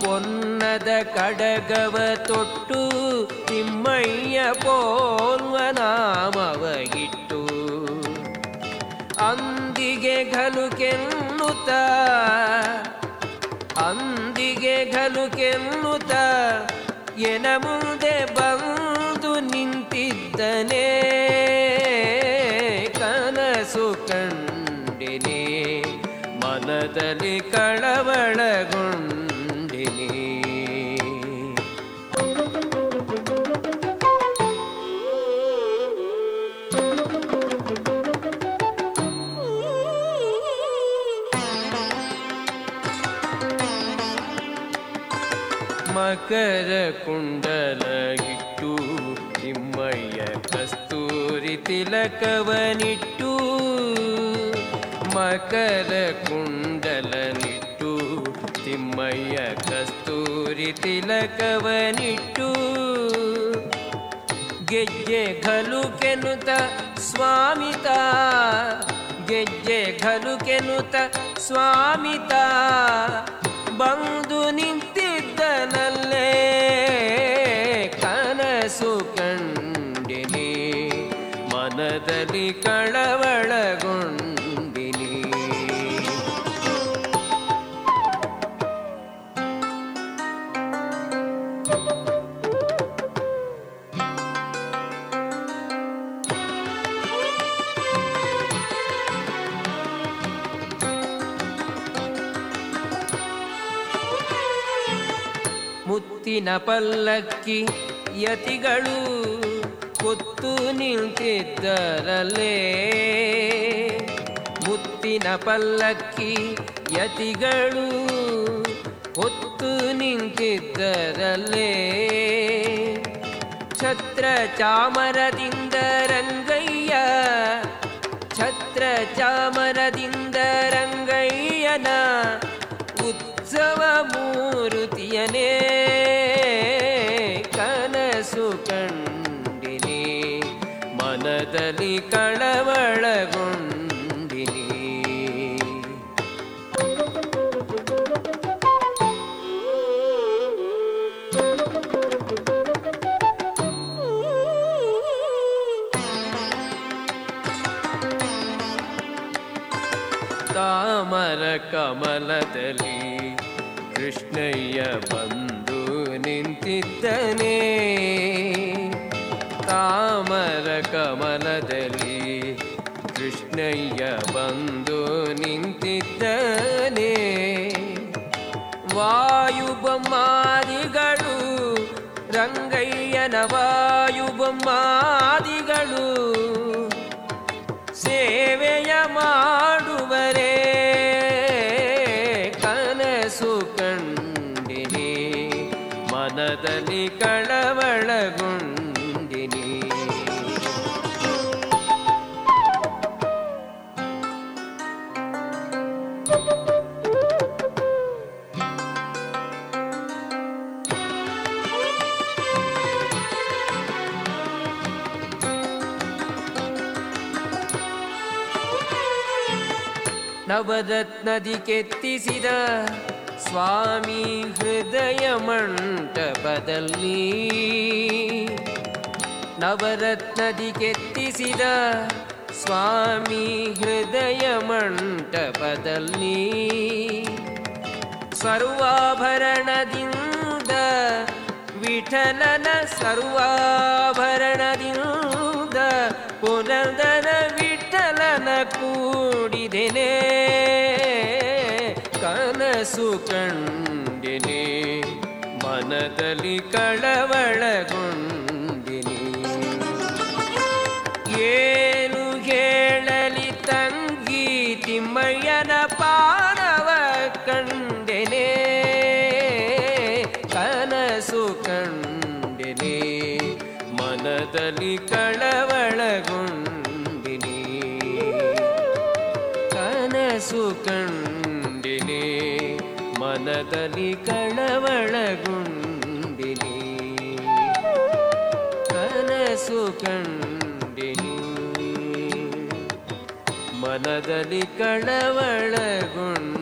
ಪೊನ್ನದ ಕಡಗವ ತೊಟ್ಟು ತಿಮ್ಮಯ್ಯ ಪೋಲ್ವ ನಾಮವ ಇಟ್ಟು. ಅಂದಿಗೆ ಘಲು ಕೆನ್ನುತ್ತ ಅಂದಿಗೆ ಘಲು ಕೆನ್ನುತ್ತ ಎನ ಮುಂದೆ ಬಂದು ನಿಂತಿದ್ದನೆ. ಮನದಲ್ಲಿ ಕಳವಳಗೊಂಡಿನಿ ಮಕರ ಕುಂಡಲ ಇಟ್ಟು ತಿಮ್ಮಯ್ಯ ಕಸ್ತೂರಿ ತಿಲಕವನಿಟ್ಟು ಮಕರ ಕುಂಡಲನಿಟ್ಟು, ತಿಮ್ಮಯ್ಯ ಕಸ್ತೂರಿ ತಿಲಕವನಿಟ್ಟು, ಗೆಜ್ಜೆ ಘಲು ಕೆನುತ ಸ್ವಾಮಿತ, ಗೆಜ್ಜೆ ಘಲು ಕೆನುತ ಸ್ವಾಮಿತ, ಬಂದು ನಿಂತಿದ್ದನಲ್ಲೇ ಕನಸು ಕಂಡಿನಿ, ಮನದಲ್ಲಿ ಕಳವಳಗೊಂಡಿನಿ ಮುತ್ತಿನ ಪಲ್ಲಕ್ಕಿ ಯತಿಗಳು ಕೊತ್ತು ನಿಂತಿದ್ದರಲೇ ಮುತ್ತಿನ ಪಲ್ಲಕ್ಕಿ ಯತಿಗಳು ಹೊತ್ತು ನಿಂತಿದ್ದರಲೇ ಛತ್ರ ಚಾಮರದಿಂದ ರಂಗಯ್ಯ, ಛತ್ರ ಚಾಮರದಿಂದ ರಂಗಯ್ಯನ ಉತ್ಸವ ಮೂರುತಿಯನೇ. ಮನದಲ್ಲಿ ಕಳವಳಗೊಂಡಿನಿ ತಾಮರ ಕಮಲದಲ್ಲಿ ಕೃಷ್ಣಯ್ಯ ಬಂದು ನಿಂತಿದ್ದನೇ. ತಾಮರ ಕಮಲದಲ್ಲಿ ಕೃಷ್ಣಯ್ಯ ಬಂದು ನಿಂತಿದ್ದನೇ. ವಾಯುಬೊಮ್ಮಾದಿಗಳು ರಂಗಯ್ಯನ ವಾಯುಬೊಮ್ಮಾದಿಗಳು ಸೇವೆಯ ಮಾಡುವರೇ. ನವರತ್ನದಿ ಕೆತ್ತಿಸಿದ ಸ್ವಾಮಿ ಹೃದಯ ಮಂಟಪದಲ್ಲಿ ನವರತ್ನದಿ ಕೆತ್ತಿಸಿದ ಸ್ವಾಮಿ ಹೃದಯ ಮಂಟಪದಲ್ಲಿ ಸರ್ವಾಭರಣದಿಂದ ವಿಠಲನ ಸರ್ವಾಭರಣದಿಂದ ಪುರಂದರ ವಿಠಲನ ಕೂಡಿದೆನೆ ಕನಸು ಕಂಡಿನೆ ಮನದಲ್ಲಿ ಕಳವಳಗೊಂಡಿನಿ ಕನಸು ಕಂಡಿನಿ ಮನದಲ್ಲಿ ಕಳವಳಗುಂಡಿನಿ. ಕನಸು ಕಂಡಿನಿ ಮನದಲ್ಲಿ ಕಳವಳಗೊಂಡಿನಿ.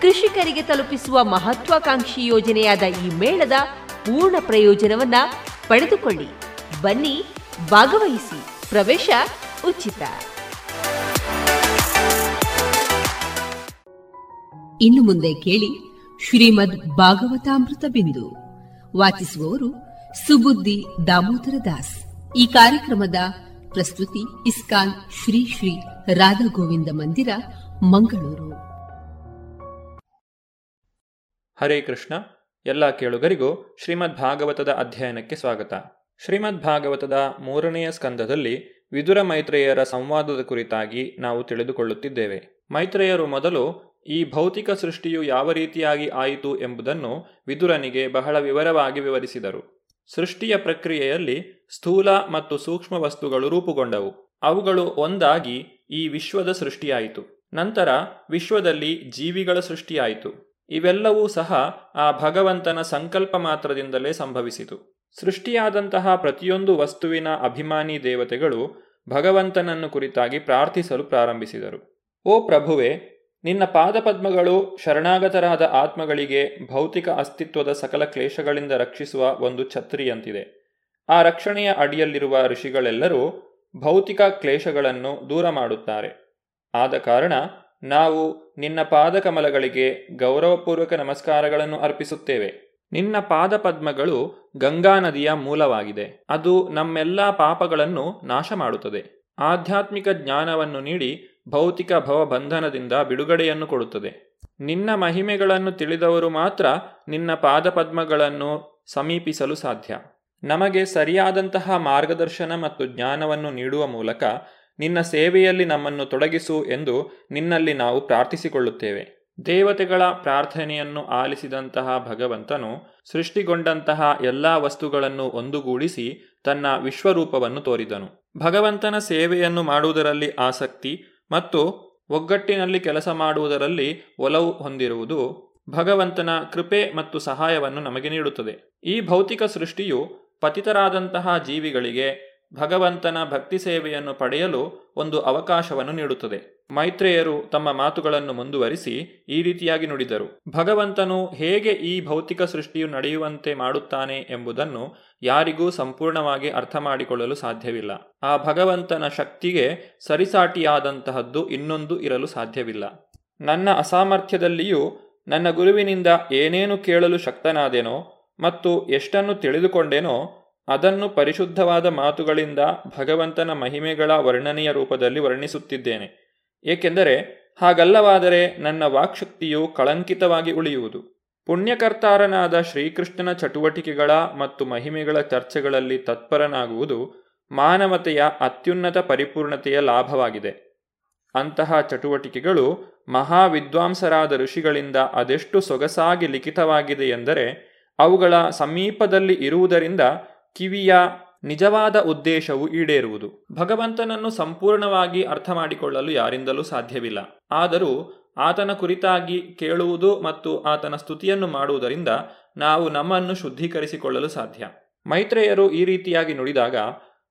ಕೃಷಿಕರಿಗೆ ತಲುಪಿಸುವ ಮಹತ್ವಾಕಾಂಕ್ಷಿ ಯೋಜನೆಯಾದ ಈ ಮೇಳದ ಪೂರ್ಣ ಪ್ರಯೋಜನವನ್ನ ಪಡೆದುಕೊಳ್ಳಿ. ಬನ್ನಿ, ಭಾಗವಹಿಸಿ. ಪ್ರವೇಶ ಉಚಿತ. ಇನ್ನು ಮುಂದೆ ಕೇಳಿ ಶ್ರೀಮದ್ ಭಾಗವತಾಮೃತ ಬಿಂದು. ವಾಚಿಸುವವರು ಸುಬುದ್ದಿ ದಾಮೋದರ ದಾಸ್. ಈ ಕಾರ್ಯಕ್ರಮದ ಪ್ರಸ್ತುತಿ ಇಸ್ಕಾನ್ ಶ್ರೀ ಶ್ರೀ ರಾಧಗೋವಿಂದ ಮಂದಿರ, ಮಂಗಳೂರು. ಹರೇ ಕೃಷ್ಣ. ಎಲ್ಲ ಕೇಳುಗರಿಗೂ ಶ್ರೀಮದ್ ಭಾಗವತದ ಅಧ್ಯಯನಕ್ಕೆ ಸ್ವಾಗತ. ಶ್ರೀಮದ್ ಭಾಗವತದ ಮೂರನೆಯ ಸ್ಕಂದದಲ್ಲಿ ವಿದುರ ಮೈತ್ರೇಯರ ಸಂವಾದದ ಕುರಿತಾಗಿ ನಾವು ತಿಳಿದುಕೊಳ್ಳುತ್ತಿದ್ದೇವೆ. ಮೈತ್ರೇಯರು ಮೊದಲು ಈ ಭೌತಿಕ ಸೃಷ್ಟಿಯು ಯಾವ ರೀತಿಯಾಗಿ ಆಯಿತು ಎಂಬುದನ್ನು ವಿದುರನಿಗೆ ಬಹಳ ವಿವರವಾಗಿ ವಿವರಿಸಿದರು. ಸೃಷ್ಟಿಯ ಪ್ರಕ್ರಿಯೆಯಲ್ಲಿ ಸ್ಥೂಲ ಮತ್ತು ಸೂಕ್ಷ್ಮ ವಸ್ತುಗಳು ರೂಪುಗೊಂಡವು. ಅವುಗಳು ಒಂದಾಗಿ ಈ ವಿಶ್ವದ ಸೃಷ್ಟಿಯಾಯಿತು. ನಂತರ ವಿಶ್ವದಲ್ಲಿ ಜೀವಿಗಳ ಸೃಷ್ಟಿಯಾಯಿತು. ಇವೆಲ್ಲವೂ ಸಹ ಆ ಭಗವಂತನ ಸಂಕಲ್ಪ ಮಾತ್ರದಿಂದಲೇ ಸಂಭವಿಸಿತು. ಸೃಷ್ಟಿಯಾದಂತಹ ಪ್ರತಿಯೊಂದು ವಸ್ತುವಿನ ಅಭಿಮಾನಿ ದೇವತೆಗಳು ಭಗವಂತನನ್ನು ಕುರಿತಾಗಿ ಪ್ರಾರ್ಥಿಸಲು ಪ್ರಾರಂಭಿಸಿದರು. ಓ ಪ್ರಭುವೆ, ನಿನ್ನ ಪಾದಪದ್ಮಗಳು ಶರಣಾಗತರಾದ ಆತ್ಮಗಳಿಗೆ ಭೌತಿಕ ಅಸ್ತಿತ್ವದ ಸಕಲ ಕ್ಲೇಶಗಳಿಂದ ರಕ್ಷಿಸುವ ಒಂದು ಛತ್ರಿಯಂತಿದೆ. ಆ ರಕ್ಷಣೆಯ ಅಡಿಯಲ್ಲಿರುವ ಋಷಿಗಳೆಲ್ಲರೂ ಭೌತಿಕ ಕ್ಲೇಶಗಳನ್ನು ದೂರ ಮಾಡುತ್ತಾರೆ. ಆದ ಕಾರಣ ನಾವು ನಿನ್ನ ಪಾದಕಮಲಗಳಿಗೆ ಗೌರವಪೂರ್ವಕ ನಮಸ್ಕಾರಗಳನ್ನು ಅರ್ಪಿಸುತ್ತೇವೆ. ನಿನ್ನ ಪಾದಪದ್ಮಗಳು ಗಂಗಾ ನದಿಯ ಮೂಲವಾಗಿದೆ. ಅದು ನಮ್ಮೆಲ್ಲ ಪಾಪಗಳನ್ನು ನಾಶ ಮಾಡುತ್ತದೆ ಆಧ್ಯಾತ್ಮಿಕ ಜ್ಞಾನವನ್ನು ನೀಡಿ ಭೌತಿಕ ಭವಬಂಧನದಿಂದ ಬಿಡುಗಡೆಯನ್ನು ಕೊಡುತ್ತದೆ. ನಿನ್ನ ಮಹಿಮೆಗಳನ್ನು ತಿಳಿದವರು ಮಾತ್ರ ನಿನ್ನ ಪಾದಪದ್ಮಗಳನ್ನು ಸಮೀಪಿಸಲು ಸಾಧ್ಯ. ನಮಗೆ ಸರಿಯಾದಂತಹ ಮಾರ್ಗದರ್ಶನ ಮತ್ತು ಜ್ಞಾನವನ್ನು ನೀಡುವ ಮೂಲಕ ನಿನ್ನ ಸೇವೆಯಲ್ಲಿ ನಮ್ಮನ್ನು ತೊಡಗಿಸು ಎಂದು ನಿನ್ನಲ್ಲಿ ನಾವು ಪ್ರಾರ್ಥಿಸಿಕೊಳ್ಳುತ್ತೇವೆ. ದೇವತೆಗಳ ಪ್ರಾರ್ಥನೆಯನ್ನು ಆಲಿಸಿದಂತಹ ಭಗವಂತನು ಸೃಷ್ಟಿಗೊಂಡಂತಹ ಎಲ್ಲಾ ವಸ್ತುಗಳನ್ನು ಒಂದುಗೂಡಿಸಿ ತನ್ನ ವಿಶ್ವರೂಪವನ್ನು ತೋರಿದನು. ಭಗವಂತನ ಸೇವೆಯನ್ನು ಮಾಡುವುದರಲ್ಲಿ ಆಸಕ್ತಿ ಮತ್ತು ಒಗ್ಗಟ್ಟಿನಲ್ಲಿ ಕೆಲಸ ಮಾಡುವುದರಲ್ಲಿ ಒಲವು ಹೊಂದಿರುವುದು ಭಗವಂತನ ಕೃಪೆ ಮತ್ತು ಸಹಾಯವನ್ನು ನಮಗೆ ನೀಡುತ್ತದೆ. ಈ ಭೌತಿಕ ಸೃಷ್ಟಿಯು ಪತಿತರಾದಂತಹ ಜೀವಿಗಳಿಗೆ ಭಗವಂತನ ಭಕ್ತಿ ಸೇವೆಯನ್ನು ಪಡೆಯಲು ಒಂದು ಅವಕಾಶವನ್ನು ನೀಡುತ್ತದೆ. ಮೈತ್ರೇಯರು ತಮ್ಮ ಮಾತುಗಳನ್ನು ಮುಂದುವರಿಸಿ ಈ ರೀತಿಯಾಗಿ ನುಡಿದರು. ಭಗವಂತನು ಹೇಗೆ ಈ ಭೌತಿಕ ಸೃಷ್ಟಿಯು ನಡೆಯುವಂತೆ ಮಾಡುತ್ತಾನೆ ಎಂಬುದನ್ನು ಯಾರಿಗೂ ಸಂಪೂರ್ಣವಾಗಿ ಅರ್ಥ ಮಾಡಿಕೊಳ್ಳಲು ಸಾಧ್ಯವಿಲ್ಲ. ಆ ಭಗವಂತನ ಶಕ್ತಿಗೆ ಸರಿಸಾಟಿಯಾದಂತಹದ್ದು ಇನ್ನೊಂದು ಇರಲು ಸಾಧ್ಯವಿಲ್ಲ. ನನ್ನ ಅಸಾಮರ್ಥ್ಯದಲ್ಲಿಯೂ ನನ್ನ ಗುರುವಿನಿಂದ ಏನೇನು ಕೇಳಲು ಶಕ್ತನಾದೆನೋ ಮತ್ತು ಎಷ್ಟನ್ನು ತಿಳಿದುಕೊಂಡೇನೋ ಅದನ್ನು ಪರಿಶುದ್ಧವಾದ ಮಾತುಗಳಿಂದ ಭಗವಂತನ ಮಹಿಮೆಗಳ ವರ್ಣನೆಯ ರೂಪದಲ್ಲಿ ವರ್ಣಿಸುತ್ತಿದ್ದೇನೆ. ಏಕೆಂದರೆ ಹಾಗಲ್ಲವಾದರೆ ನನ್ನ ವಾಕ್ಶಕ್ತಿಯು ಕಳಂಕಿತವಾಗಿ ಉಳಿಯುವುದು. ಪುಣ್ಯಕರ್ತಾರನಾದ ಶ್ರೀಕೃಷ್ಣನ ಚಟುವಟಿಕೆಗಳ ಮತ್ತು ಮಹಿಮೆಗಳ ಚರ್ಚೆಗಳಲ್ಲಿ ತತ್ಪರನಾಗುವುದು ಮಾನವತೆಯ ಅತ್ಯುನ್ನತ ಪರಿಪೂರ್ಣತೆಯ ಲಾಭವಾಗಿದೆ. ಅಂತಹ ಚಟುವಟಿಕೆಗಳು ಮಹಾವಿದ್ವಾಂಸರಾದ ಋಷಿಗಳಿಂದ ಅದೆಷ್ಟು ಸೊಗಸಾಗಿ ಲಿಖಿತವಾಗಿದೆ ಎಂದರೆ ಅವುಗಳ ಸಮೀಪದಲ್ಲಿ ಇರುವುದರಿಂದ ಕಿವಿಯ ನಿಜವಾದ ಉದ್ದೇಶವು ಈಡೇರುವುದು. ಭಗವಂತನನ್ನು ಸಂಪೂರ್ಣವಾಗಿ ಅರ್ಥ ಮಾಡಿಕೊಳ್ಳಲು ಯಾರಿಂದಲೂ ಸಾಧ್ಯವಿಲ್ಲ. ಆದರೂ ಆತನ ಕುರಿತಾಗಿ ಕೇಳುವುದು ಮತ್ತು ಆತನ ಸ್ತುತಿಯನ್ನು ಮಾಡುವುದರಿಂದ ನಾವು ನಮ್ಮನ್ನು ಶುದ್ಧೀಕರಿಸಿಕೊಳ್ಳಲು ಸಾಧ್ಯ. ಮೈತ್ರೇಯರು ಈ ರೀತಿಯಾಗಿ ನುಡಿದಾಗ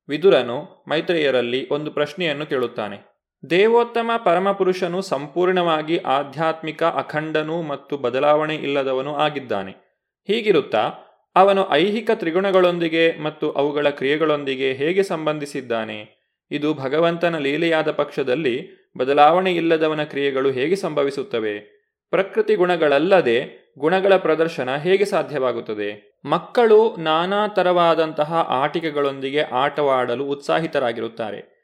ವಿದುರನು ಮೈತ್ರೇಯರಲ್ಲಿ ಒಂದು ಪ್ರಶ್ನೆಯನ್ನು ಕೇಳುತ್ತಾನೆ. ದೇವೋತ್ತಮ ಪರಮಪುರುಷನು ಸಂಪೂರ್ಣವಾಗಿ ಆಧ್ಯಾತ್ಮಿಕ ಅಖಂಡನೂ ಮತ್ತು ಬದಲಾವಣೆ ಇಲ್ಲದವನು ಆಗಿದ್ದಾನೆ. ಹೀಗಿರುತ್ತಾ ಅವನು ಐಹಿಕ ತ್ರಿಗುಣಗಳೊಂದಿಗೆ ಮತ್ತು ಅವುಗಳ ಕ್ರಿಯೆಗಳೊಂದಿಗೆ ಹೇಗೆ ಸಂಬಂಧಿಸಿದ್ದಾನೆ? ಇದು ಭಗವಂತನ ಲೀಲೆಯಾದ ಪಕ್ಷದಲ್ಲಿ ಬದಲಾವಣೆ ಇಲ್ಲದವನ ಕ್ರಿಯೆಗಳು ಹೇಗೆ ಸಂಭವಿಸುತ್ತವೆ? ಪ್ರಕೃತಿ ಗುಣಗಳಲ್ಲದೆ ಗುಣಗಳ ಪ್ರದರ್ಶನ ಹೇಗೆ ಸಾಧ್ಯವಾಗುತ್ತದೆ? ಮಕ್ಕಳು ನಾನಾ ತರವಾದಂತಹ ಆಟಿಕೆಗಳೊಂದಿಗೆ ಆಟವಾಡಲು ಉತ್ಸಾಹಿತರಾಗಿರುತ್ತಾರೆ.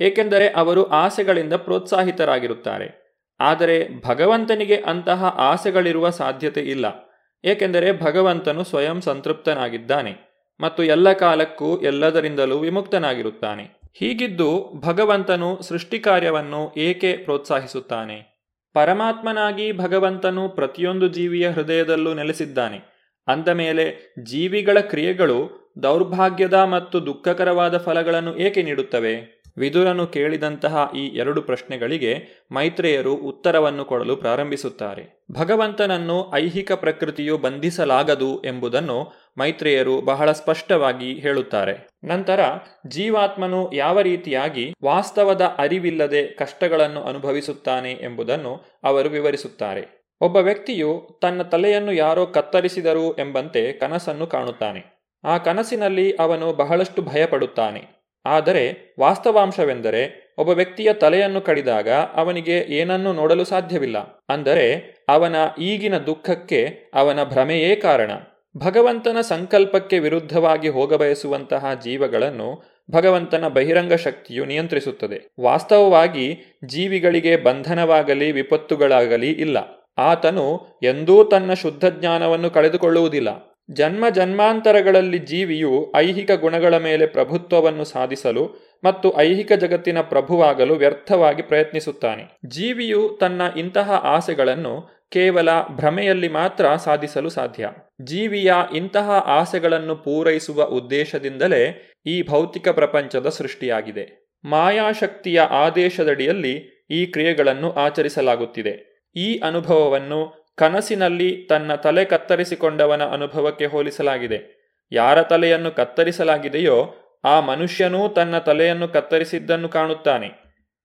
ಏಕೆಂದರೆ ಅವರು ಆಸೆಗಳಿಂದ ಪ್ರೋತ್ಸಾಹಿತರಾಗಿರುತ್ತಾರೆ. ಆದರೆ ಭಗವಂತನಿಗೆ ಅಂತಹ ಆಸೆಗಳಿರುವ ಸಾಧ್ಯತೆ ಇಲ್ಲ. ಏಕೆಂದರೆ ಭಗವಂತನು ಸ್ವಯಂ ಸಂತೃಪ್ತನಾಗಿದ್ದಾನೆ ಮತ್ತು ಎಲ್ಲ ಕಾಲಕ್ಕೂ ಎಲ್ಲದರಿಂದಲೂ ವಿಮುಕ್ತನಾಗಿರುತ್ತಾನೆ. ಹೀಗಿದ್ದು ಭಗವಂತನು ಸೃಷ್ಟಿಕಾರ್ಯವನ್ನು ಏಕೆ ಪ್ರೋತ್ಸಾಹಿಸುತ್ತಾನೆ? ಪರಮಾತ್ಮನಾಗಿ ಭಗವಂತನು ಪ್ರತಿಯೊಂದು ಜೀವಿಯ ಹೃದಯದಲ್ಲೂ ನೆಲೆಸಿದ್ದಾನೆ. ಅಂದ ಮೇಲೆ ಜೀವಿಗಳ ಕ್ರಿಯೆಗಳು ದೌರ್ಭಾಗ್ಯದ ಮತ್ತು ದುಃಖಕರವಾದ ಫಲಗಳನ್ನು ಏಕೆ ನೀಡುತ್ತವೆ? ವಿದುರನು ಕೇಳಿದಂತಹ ಈ ಎರಡು ಪ್ರಶ್ನೆಗಳಿಗೆ ಮೈತ್ರೇಯರು ಉತ್ತರವನ್ನು ಕೊಡಲು ಪ್ರಾರಂಭಿಸುತ್ತಾರೆ. ಭಗವಂತನನ್ನು ಐಹಿಕ ಪ್ರಕೃತಿಯು ಬಂಧಿಸಲಾಗದು ಎಂಬುದನ್ನು ಮೈತ್ರೇಯರು ಬಹಳ ಸ್ಪಷ್ಟವಾಗಿ ಹೇಳುತ್ತಾರೆ. ನಂತರ ಜೀವಾತ್ಮನು ಯಾವ ರೀತಿಯಾಗಿ ವಾಸ್ತವದ ಅರಿವಿಲ್ಲದೆ ಕಷ್ಟಗಳನ್ನು ಅನುಭವಿಸುತ್ತಾನೆ ಎಂಬುದನ್ನು ಅವರು ವಿವರಿಸುತ್ತಾರೆ. ಒಬ್ಬ ವ್ಯಕ್ತಿಯು ತನ್ನ ತಲೆಯನ್ನು ಯಾರೋ ಕತ್ತರಿಸಿದರು ಎಂಬಂತೆ ಕನಸನ್ನು ಕಾಣುತ್ತಾನೆ. ಆ ಕನಸಿನಲ್ಲಿ ಅವನು ಬಹಳಷ್ಟು ಭಯಪಡುತ್ತಾನೆ. ಆದರೆ ವಾಸ್ತವಾಂಶವೆಂದರೆ ಒಬ್ಬ ವ್ಯಕ್ತಿಯ ತಲೆಯನ್ನು ಕಡಿದಾಗ ಅವನಿಗೆ ಏನನ್ನು ನೋಡಲು ಸಾಧ್ಯವಿಲ್ಲ. ಅಂದರೆ ಅವನ ಈಗಿನ ದುಃಖಕ್ಕೆ ಅವನ ಭ್ರಮೆಯೇ ಕಾರಣ. ಭಗವಂತನ ಸಂಕಲ್ಪಕ್ಕೆ ವಿರುದ್ಧವಾಗಿ ಹೋಗಬಯಸುವಂತಹ ಜೀವಗಳನ್ನು ಭಗವಂತನ ಬಹಿರಂಗ ಶಕ್ತಿಯು ನಿಯಂತ್ರಿಸುತ್ತದೆ. ವಾಸ್ತವವಾಗಿ ಜೀವಿಗಳಿಗೆ ಬಂಧನವಾಗಲಿ ವಿಪತ್ತುಗಳಾಗಲಿ ಇಲ್ಲ. ಆತನು ಎಂದೂ ತನ್ನ ಶುದ್ಧ ಜ್ಞಾನವನ್ನು ಕಳೆದುಕೊಳ್ಳುವುದಿಲ್ಲ. ಜನ್ಮ ಜನ್ಮಾಂತರಗಳಲ್ಲಿ ಜೀವಿಯು ಐಹಿಕ ಗುಣಗಳ ಮೇಲೆ ಪ್ರಭುತ್ವವನ್ನು ಸಾಧಿಸಲು ಮತ್ತು ಐಹಿಕ ಜಗತ್ತಿನ ಪ್ರಭುವಾಗಲು ವ್ಯರ್ಥವಾಗಿ ಪ್ರಯತ್ನಿಸುತ್ತಾನೆ. ಜೀವಿಯು ತನ್ನ ಇಂತಹ ಆಸೆಗಳನ್ನು ಕೇವಲ ಭ್ರಮೆಯಲ್ಲಿ ಮಾತ್ರ ಸಾಧಿಸಲು ಸಾಧ್ಯ. ಜೀವಿಯ ಇಂತಹ ಆಸೆಗಳನ್ನು ಪೂರೈಸುವ ಉದ್ದೇಶದಿಂದಲೇ ಈ ಭೌತಿಕ ಪ್ರಪಂಚದ ಸೃಷ್ಟಿಯಾಗಿದೆ. ಮಾಯಾಶಕ್ತಿಯ ಆದೇಶದಡಿಯಲ್ಲಿ ಈ ಕ್ರಿಯೆಗಳನ್ನು ಆಚರಿಸಲಾಗುತ್ತಿದೆ. ಈ ಅನುಭವವನ್ನು ಕನಸಿನಲ್ಲಿ ತನ್ನ ತಲೆ ಕತ್ತರಿಸಿಕೊಂಡವನ ಅನುಭವಕ್ಕೆ ಹೋಲಿಸಲಾಗಿದೆ. ಯಾರ ತಲೆಯನ್ನು ಕತ್ತರಿಸಲಾಗಿದೆಯೋ ಆ ಮನುಷ್ಯನೂ ತನ್ನ ತಲೆಯನ್ನು ಕತ್ತರಿಸಿದ್ದನ್ನು ಕಾಣುತ್ತಾನೆ.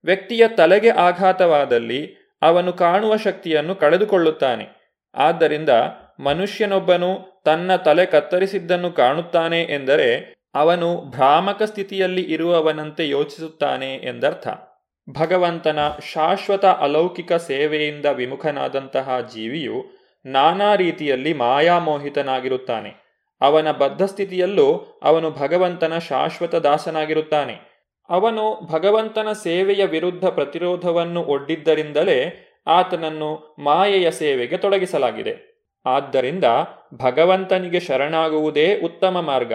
ವ್ಯಕ್ತಿಯ ತಲೆಗೆ ಆಘಾತವಾದಲ್ಲಿ ಅವನು ಕಾಣುವ ಶಕ್ತಿಯನ್ನು ಕಳೆದುಕೊಳ್ಳುತ್ತಾನೆ. ಆದ್ದರಿಂದ ಮನುಷ್ಯನೊಬ್ಬನು ತನ್ನ ತಲೆ ಕತ್ತರಿಸಿದ್ದನ್ನು ಕಾಣುತ್ತಾನೆ ಎಂದರೆ ಅವನು ಭ್ರಾಮಕ ಸ್ಥಿತಿಯಲ್ಲಿ ಇರುವವನಂತೆ ಯೋಚಿಸುತ್ತಾನೆ ಎಂದರ್ಥ. ಭಗವಂತನ ಶಾಶ್ವತ ಅಲೌಕಿಕ ಸೇವೆಯಿಂದ ವಿಮುಖನಾದಂತಹ ಜೀವಿಯು ನಾನಾ ರೀತಿಯಲ್ಲಿ ಮಾಯಾಮೋಹಿತನಾಗಿರುತ್ತಾನೆ. ಅವನ ಬದ್ಧಸ್ಥಿತಿಯಲ್ಲೂ ಅವನು ಭಗವಂತನ ಶಾಶ್ವತ ದಾಸನಾಗಿರುತ್ತಾನೆ. ಅವನು ಭಗವಂತನ ಸೇವೆಯ ವಿರುದ್ಧ ಪ್ರತಿರೋಧವನ್ನು ಒಡ್ಡಿದ್ದರಿಂದಲೇ ಆತನನ್ನು ಮಾಯೆಯ ಸೇವೆಗೆ ತೊಡಗಿಸಲಾಗಿದೆ. ಆದ್ದರಿಂದ ಭಗವಂತನಿಗೆ ಶರಣಾಗುವುದೇ ಉತ್ತಮ ಮಾರ್ಗ.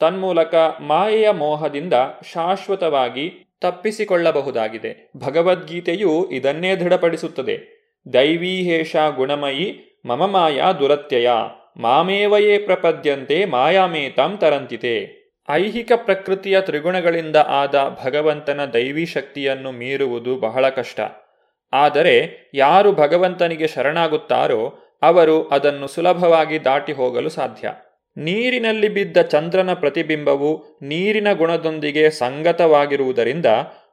ತನ್ಮೂಲಕ ಮಾಯೆಯ ಮೋಹದಿಂದ ಶಾಶ್ವತವಾಗಿ ತಪ್ಪಿಸಿಕೊಳ್ಳಬಹುದಾಗಿದೆ. ಭಗವದ್ಗೀತೆಯು ಇದನ್ನೇ ದೃಢಪಡಿಸುತ್ತದೆ. ದೈವೀಹೇಷ ಗುಣಮಯಿ ಮಮ ಮಾಯಾ ದುರತ್ಯಯ. ಮಾಮೇವಯೇ ಪ್ರಪದ್ಯಂತೆ ಮಾಯಾಮೇತಾಂ ತರಂತಿತೆ. ಐಹಿಕ ಪ್ರಕೃತಿಯ ತ್ರಿಗುಣಗಳಿಂದ ಆದ ಭಗವಂತನ ದೈವೀ ಶಕ್ತಿಯನ್ನು ಮೀರುವುದು ಬಹಳ ಕಷ್ಟ. ಆದರೆ ಯಾರು ಭಗವಂತನಿಗೆ ಶರಣಾಗುತ್ತಾರೋ ಅವರು ಅದನ್ನು ಸುಲಭವಾಗಿ ದಾಟಿ ಹೋಗಲು ಸಾಧ್ಯ. ನೀರಿನಲ್ಲಿ ಬಿದ್ದ ಚಂದ್ರನ ಪ್ರತಿಬಿಂಬವು ನೀರಿನ ಗುಣದೊಂದಿಗೆ ಸಂಗತವಾಗಿರುವುದರಿಂದ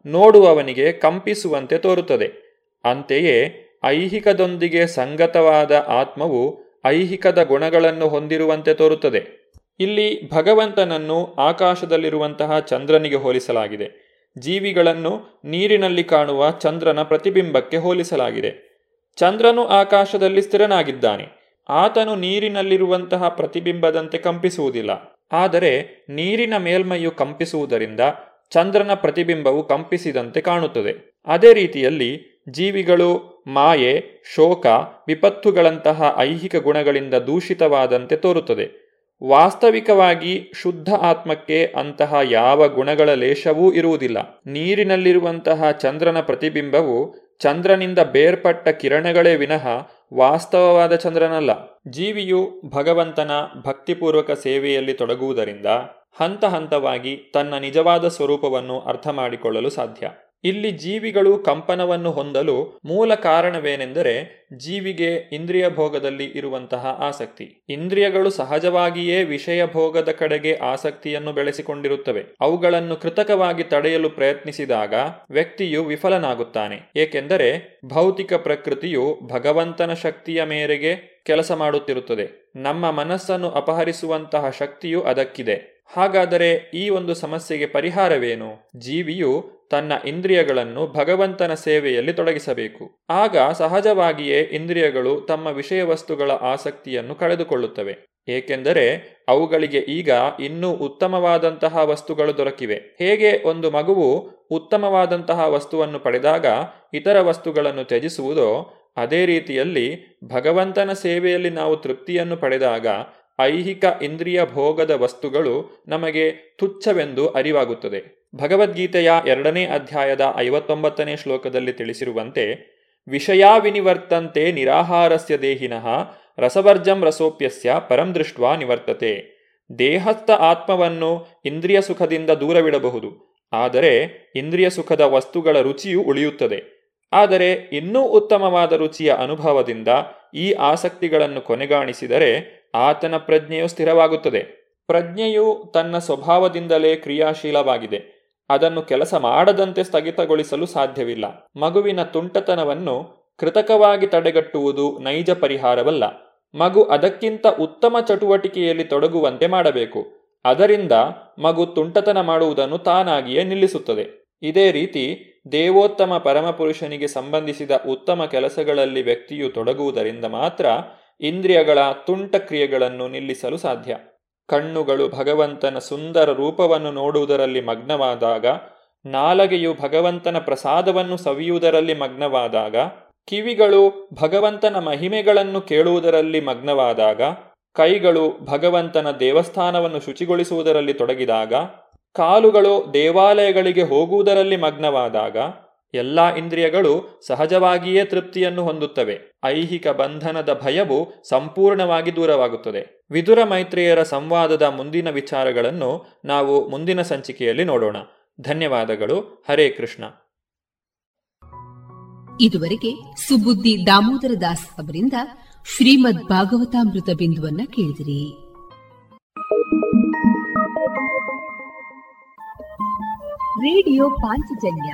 ನೋಡುವವನಿಗೆ ಕಂಪಿಸುವಂತೆ ತೋರುತ್ತದೆ. ಅಂತೆಯೇ ಐಹಿಕದೊಂದಿಗೆ ಸಂಗತವಾದ ಆತ್ಮವು ಐಹಿಕದ ಗುಣಗಳನ್ನು ಹೊಂದಿರುವಂತೆ ತೋರುತ್ತದೆ. ಇಲ್ಲಿ ಭಗವಂತನನ್ನು ಆಕಾಶದಲ್ಲಿರುವಂತಹ ಚಂದ್ರನಿಗೆ ಹೋಲಿಸಲಾಗಿದೆ. ಜೀವಿಗಳನ್ನು ನೀರಿನಲ್ಲಿ ಕಾಣುವ ಚಂದ್ರನ ಪ್ರತಿಬಿಂಬಕ್ಕೆ ಹೋಲಿಸಲಾಗಿದೆ. ಚಂದ್ರನು ಆಕಾಶದಲ್ಲಿ ಸ್ಥಿರನಾಗಿದ್ದಾನೆ. ಆತನು ನೀರಿನಲ್ಲಿರುವಂತಹ ಪ್ರತಿಬಿಂಬದಂತೆ ಕಂಪಿಸುವುದಿಲ್ಲ. ಆದರೆ ನೀರಿನ ಮೇಲ್ಮೈಯು ಕಂಪಿಸುವುದರಿಂದ ಚಂದ್ರನ ಪ್ರತಿಬಿಂಬವು ಕಂಪಿಸಿದಂತೆ ಕಾಣುತ್ತದೆ. ಅದೇ ರೀತಿಯಲ್ಲಿ ಜೀವಿಗಳು, ಮಾಯೆ, ಶೋಕ, ವಿಪತ್ತುಗಳಂತಹ ಐಹಿಕ ಗುಣಗಳಿಂದ ದೂಷಿತವಾದಂತೆ ತೋರುತ್ತದೆ. ವಾಸ್ತವಿಕವಾಗಿ ಶುದ್ಧ ಆತ್ಮಕ್ಕೆ ಅಂತಹ ಯಾವ ಗುಣಗಳ ಲೇಷವೂ ಇರುವುದಿಲ್ಲ. ನೀರಿನಲ್ಲಿರುವಂತಹ ಚಂದ್ರನ ಪ್ರತಿಬಿಂಬವು ಚಂದ್ರನಿಂದ ಬೇರ್ಪಟ್ಟ ಕಿರಣಗಳೇ ವಿನಃ ವಾಸ್ತವವಾದ ಚಂದ್ರನಲ್ಲ. ಜೀವಿಯು ಭಗವಂತನ ಭಕ್ತಿಪೂರ್ವಕ ಸೇವೆಯಲ್ಲಿ ತೊಡಗುವುದರಿಂದ ಹಂತ ಹಂತವಾಗಿ ತನ್ನ ನಿಜವಾದ ಸ್ವರೂಪವನ್ನು ಅರ್ಥ ಮಾಡಿಕೊಳ್ಳಲು ಸಾಧ್ಯ. ಇಲ್ಲಿ ಜೀವಿಗಳು ಕಂಪನವನ್ನು ಹೊಂದಲು ಮೂಲ ಕಾರಣವೇನೆಂದರೆ ಜೀವಿಗೆ ಇಂದ್ರಿಯ ಭೋಗದಲ್ಲಿ ಇರುವಂತಹ ಆಸಕ್ತಿ. ಇಂದ್ರಿಯಗಳು ಸಹಜವಾಗಿಯೇ ವಿಷಯ ಭೋಗದ ಕಡೆಗೆ ಆಸಕ್ತಿಯನ್ನು ಬೆಳೆಸಿಕೊಂಡಿರುತ್ತವೆ. ಅವುಗಳನ್ನು ಕೃತಕವಾಗಿ ತಡೆಯಲು ಪ್ರಯತ್ನಿಸಿದಾಗ ವ್ಯಕ್ತಿಯು ವಿಫಲನಾಗುತ್ತಾನೆ. ಏಕೆಂದರೆ ಭೌತಿಕ ಪ್ರಕೃತಿಯು ಭಗವಂತನ ಶಕ್ತಿಯ ಮೇರೆಗೆ ಕೆಲಸ ಮಾಡುತ್ತಿರುತ್ತದೆ. ನಮ್ಮ ಮನಸ್ಸನ್ನು ಅಪಹರಿಸುವಂತಹ ಶಕ್ತಿಯು ಅದಕ್ಕಿದೆ. ಹಾಗಾದರೆ ಈ ಒಂದು ಸಮಸ್ಯೆಗೆ ಪರಿಹಾರವೇನು? ಜೀವಿಯು ತನ್ನ ಇಂದ್ರಿಯಗಳನ್ನು ಭಗವಂತನ ಸೇವೆಯಲ್ಲಿ ತೊಡಗಿಸಬೇಕು. ಆಗ ಸಹಜವಾಗಿಯೇ ಇಂದ್ರಿಯಗಳು ತಮ್ಮ ವಿಷಯ ವಸ್ತುಗಳ ಆಸಕ್ತಿಯನ್ನು ಕಳೆದುಕೊಳ್ಳುತ್ತವೆ. ಏಕೆಂದರೆ ಅವುಗಳಿಗೆ ಈಗ ಇನ್ನೂ ಉತ್ತಮವಾದಂತಹ ವಸ್ತುಗಳು ದೊರಕಿವೆ. ಹೇಗೆ ಒಂದು ಮಗುವು ಉತ್ತಮವಾದಂತಹ ವಸ್ತುವನ್ನು ಪಡೆದಾಗ ಇತರ ವಸ್ತುಗಳನ್ನು ತ್ಯಜಿಸುವುದೋ, ಅದೇ ರೀತಿಯಲ್ಲಿ ಭಗವಂತನ ಸೇವೆಯಲ್ಲಿ ನಾವು ತೃಪ್ತಿಯನ್ನು ಪಡೆದಾಗ ಐಹಿಕ ಇಂದ್ರಿಯ ಭೋಗದ ವಸ್ತುಗಳು ನಮಗೆ ತುಚ್ಛವೆಂದು ಅರಿವಾಗುತ್ತದೆ. ಭಗವದ್ಗೀತೆಯ ಎರಡನೇ ಅಧ್ಯಾಯದ ಐವತ್ತೊಂಬತ್ತನೇ ಶ್ಲೋಕದಲ್ಲಿ ತಿಳಿಸಿರುವಂತೆ, ವಿಷಯಾವಿನಿವರ್ತಂತೆ ನಿರಾಹಾರಸ್ಯ ದೇಹಿನಃ ರಸವರ್ಜಂ ರಸೋಪ್ಯಸ್ಯ ಪರಂ ದೃಷ್ಟ ನಿವರ್ತತೆ. ದೇಹಸ್ಥ ಆತ್ಮವನ್ನು ಇಂದ್ರಿಯ ಸುಖದಿಂದ ದೂರವಿಡಬಹುದು, ಆದರೆ ಇಂದ್ರಿಯ ಸುಖದ ವಸ್ತುಗಳ ರುಚಿಯು ಉಳಿಯುತ್ತದೆ. ಆದರೆ ಇನ್ನೂ ಉತ್ತಮವಾದ ರುಚಿಯ ಅನುಭವದಿಂದ ಈ ಆಸಕ್ತಿಗಳನ್ನು ಕೊನೆಗಾಣಿಸಿದರೆ ಆತನ ಪ್ರಜ್ಞೆಯು ಸ್ಥಿರವಾಗುತ್ತದೆ. ಪ್ರಜ್ಞೆಯು ತನ್ನ ಸ್ವಭಾವದಿಂದಲೇ ಕ್ರಿಯಾಶೀಲವಾಗಿದೆ. ಅದನ್ನು ಕೆಲಸ ಮಾಡದಂತೆ ಸ್ಥಗಿತಗೊಳಿಸಲು ಸಾಧ್ಯವಿಲ್ಲ. ಮಗುವಿನ ತುಂಟತನವನ್ನು ಕೃತಕವಾಗಿ ತಡೆಗಟ್ಟುವುದು ನೈಜ ಪರಿಹಾರವಲ್ಲ. ಮಗು ಅದಕ್ಕಿಂತ ಉತ್ತಮ ಚಟುವಟಿಕೆಯಲ್ಲಿ ತೊಡಗುವಂತೆ ಮಾಡಬೇಕು. ಅದರಿಂದ ಮಗು ತುಂಟತನ ಮಾಡುವುದನ್ನು ತಾನಾಗಿಯೇ ನಿಲ್ಲಿಸುತ್ತದೆ. ಇದೇ ರೀತಿ ದೇವೋತ್ತಮ ಪರಮಪುರುಷನಿಗೆ ಸಂಬಂಧಿಸಿದ ಉತ್ತಮ ಕೆಲಸಗಳಲ್ಲಿ ವ್ಯಕ್ತಿಯು ತೊಡಗುವುದರಿಂದ ಮಾತ್ರ ಇಂದ್ರಿಯಗಳ ತುಂಟ ಕ್ರಿಯೆಗಳನ್ನು ನಿಲ್ಲಿಸಲು ಸಾಧ್ಯ. ಕಣ್ಣುಗಳು ಭಗವಂತನ ಸುಂದರ ರೂಪವನ್ನು ನೋಡುವುದರಲ್ಲಿ ಮಗ್ನವಾದಾಗ, ನಾಲಗೆಯು ಭಗವಂತನ ಪ್ರಸಾದವನ್ನು ಸವಿಯುವುದರಲ್ಲಿ ಮಗ್ನವಾದಾಗ, ಕಿವಿಗಳು ಭಗವಂತನ ಮಹಿಮೆಗಳನ್ನು ಕೇಳುವುದರಲ್ಲಿ ಮಗ್ನವಾದಾಗ, ಕೈಗಳು ಭಗವಂತನ ದೇವಸ್ಥಾನವನ್ನು ಶುಚಿಗೊಳಿಸುವುದರಲ್ಲಿ ತೊಡಗಿದಾಗ, ಕಾಲುಗಳು ದೇವಾಲಯಗಳಿಗೆ ಹೋಗುವುದರಲ್ಲಿ ಮಗ್ನವಾದಾಗ ಎಲ್ಲಾ ಇಂದ್ರಿಯಗಳು ಸಹಜವಾಗಿಯೇ ತೃಪ್ತಿಯನ್ನು ಹೊಂದುತ್ತವೆ. ಐಹಿಕ ಬಂಧನದ ಭಯವು ಸಂಪೂರ್ಣವಾಗಿ ದೂರವಾಗುತ್ತದೆ. ವಿದುರ ಮೈತ್ರಿಯರ ಸಂವಾದದ ಮುಂದಿನ ವಿಚಾರಗಳನ್ನು ನಾವು ಮುಂದಿನ ಸಂಚಿಕೆಯಲ್ಲಿ ನೋಡೋಣ. ಧನ್ಯವಾದಗಳು. ಹರೇ ಕೃಷ್ಣ. ಇದುವರೆಗೆ ಸುಬುದ್ದಿ ದಾಮೋದರ ದಾಸ್ ಅವರಿಂದ ಶ್ರೀಮದ್ ಭಾಗವತಾಮೃತ ಬಿಂದುವನ್ನ ಕೇಳಿದಿರಿ. ರೇಡಿಯೋ ಪಾಂಚಜನ್ಯ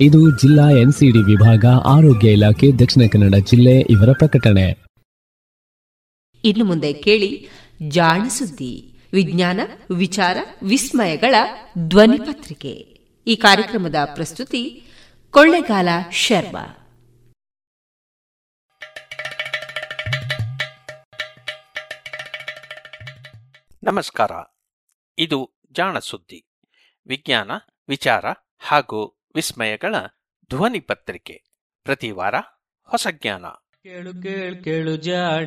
ಇದು ಜಿಲ್ಲಾ ಎನ್ಸಿಡಿ ವಿಭಾಗ ಆರೋಗ್ಯ ಇಲಾಖೆ ದಕ್ಷಿಣ ಕನ್ನಡ ಜಿಲ್ಲೆ ಇವರ ಪ್ರಕಟಣೆ. ಇನ್ನು ಮುಂದೆ ಕೇಳಿ ಜಾಣ ಸುದ್ದಿ ವಿಜ್ಞಾನ ವಿಚಾರ ವಿಸ್ಮಯಗಳ ಧ್ವನಿ ಪತ್ರಿಕೆ. ಈ ಕಾರ್ಯಕ್ರಮದ ಪ್ರಸ್ತುತಿ ಕೊಳ್ಳೆಗಾಲ ಶರ್ಮಾ. ನಮಸ್ಕಾರ. ಇದು ಜಾಣ ಸುದ್ದಿ ವಿಜ್ಞಾನ ವಿಚಾರ ಹಾಗೂ ವಿಸ್ಮಯಗಳ ಧ್ವನಿ ಪತ್ರಿಕೆ. ಪ್ರತಿ ವಾರ ಹೊಸ ಜ್ಞಾನ. ಕೇಳು ಕೇಳು ಕೇಳು ಜಾಣ.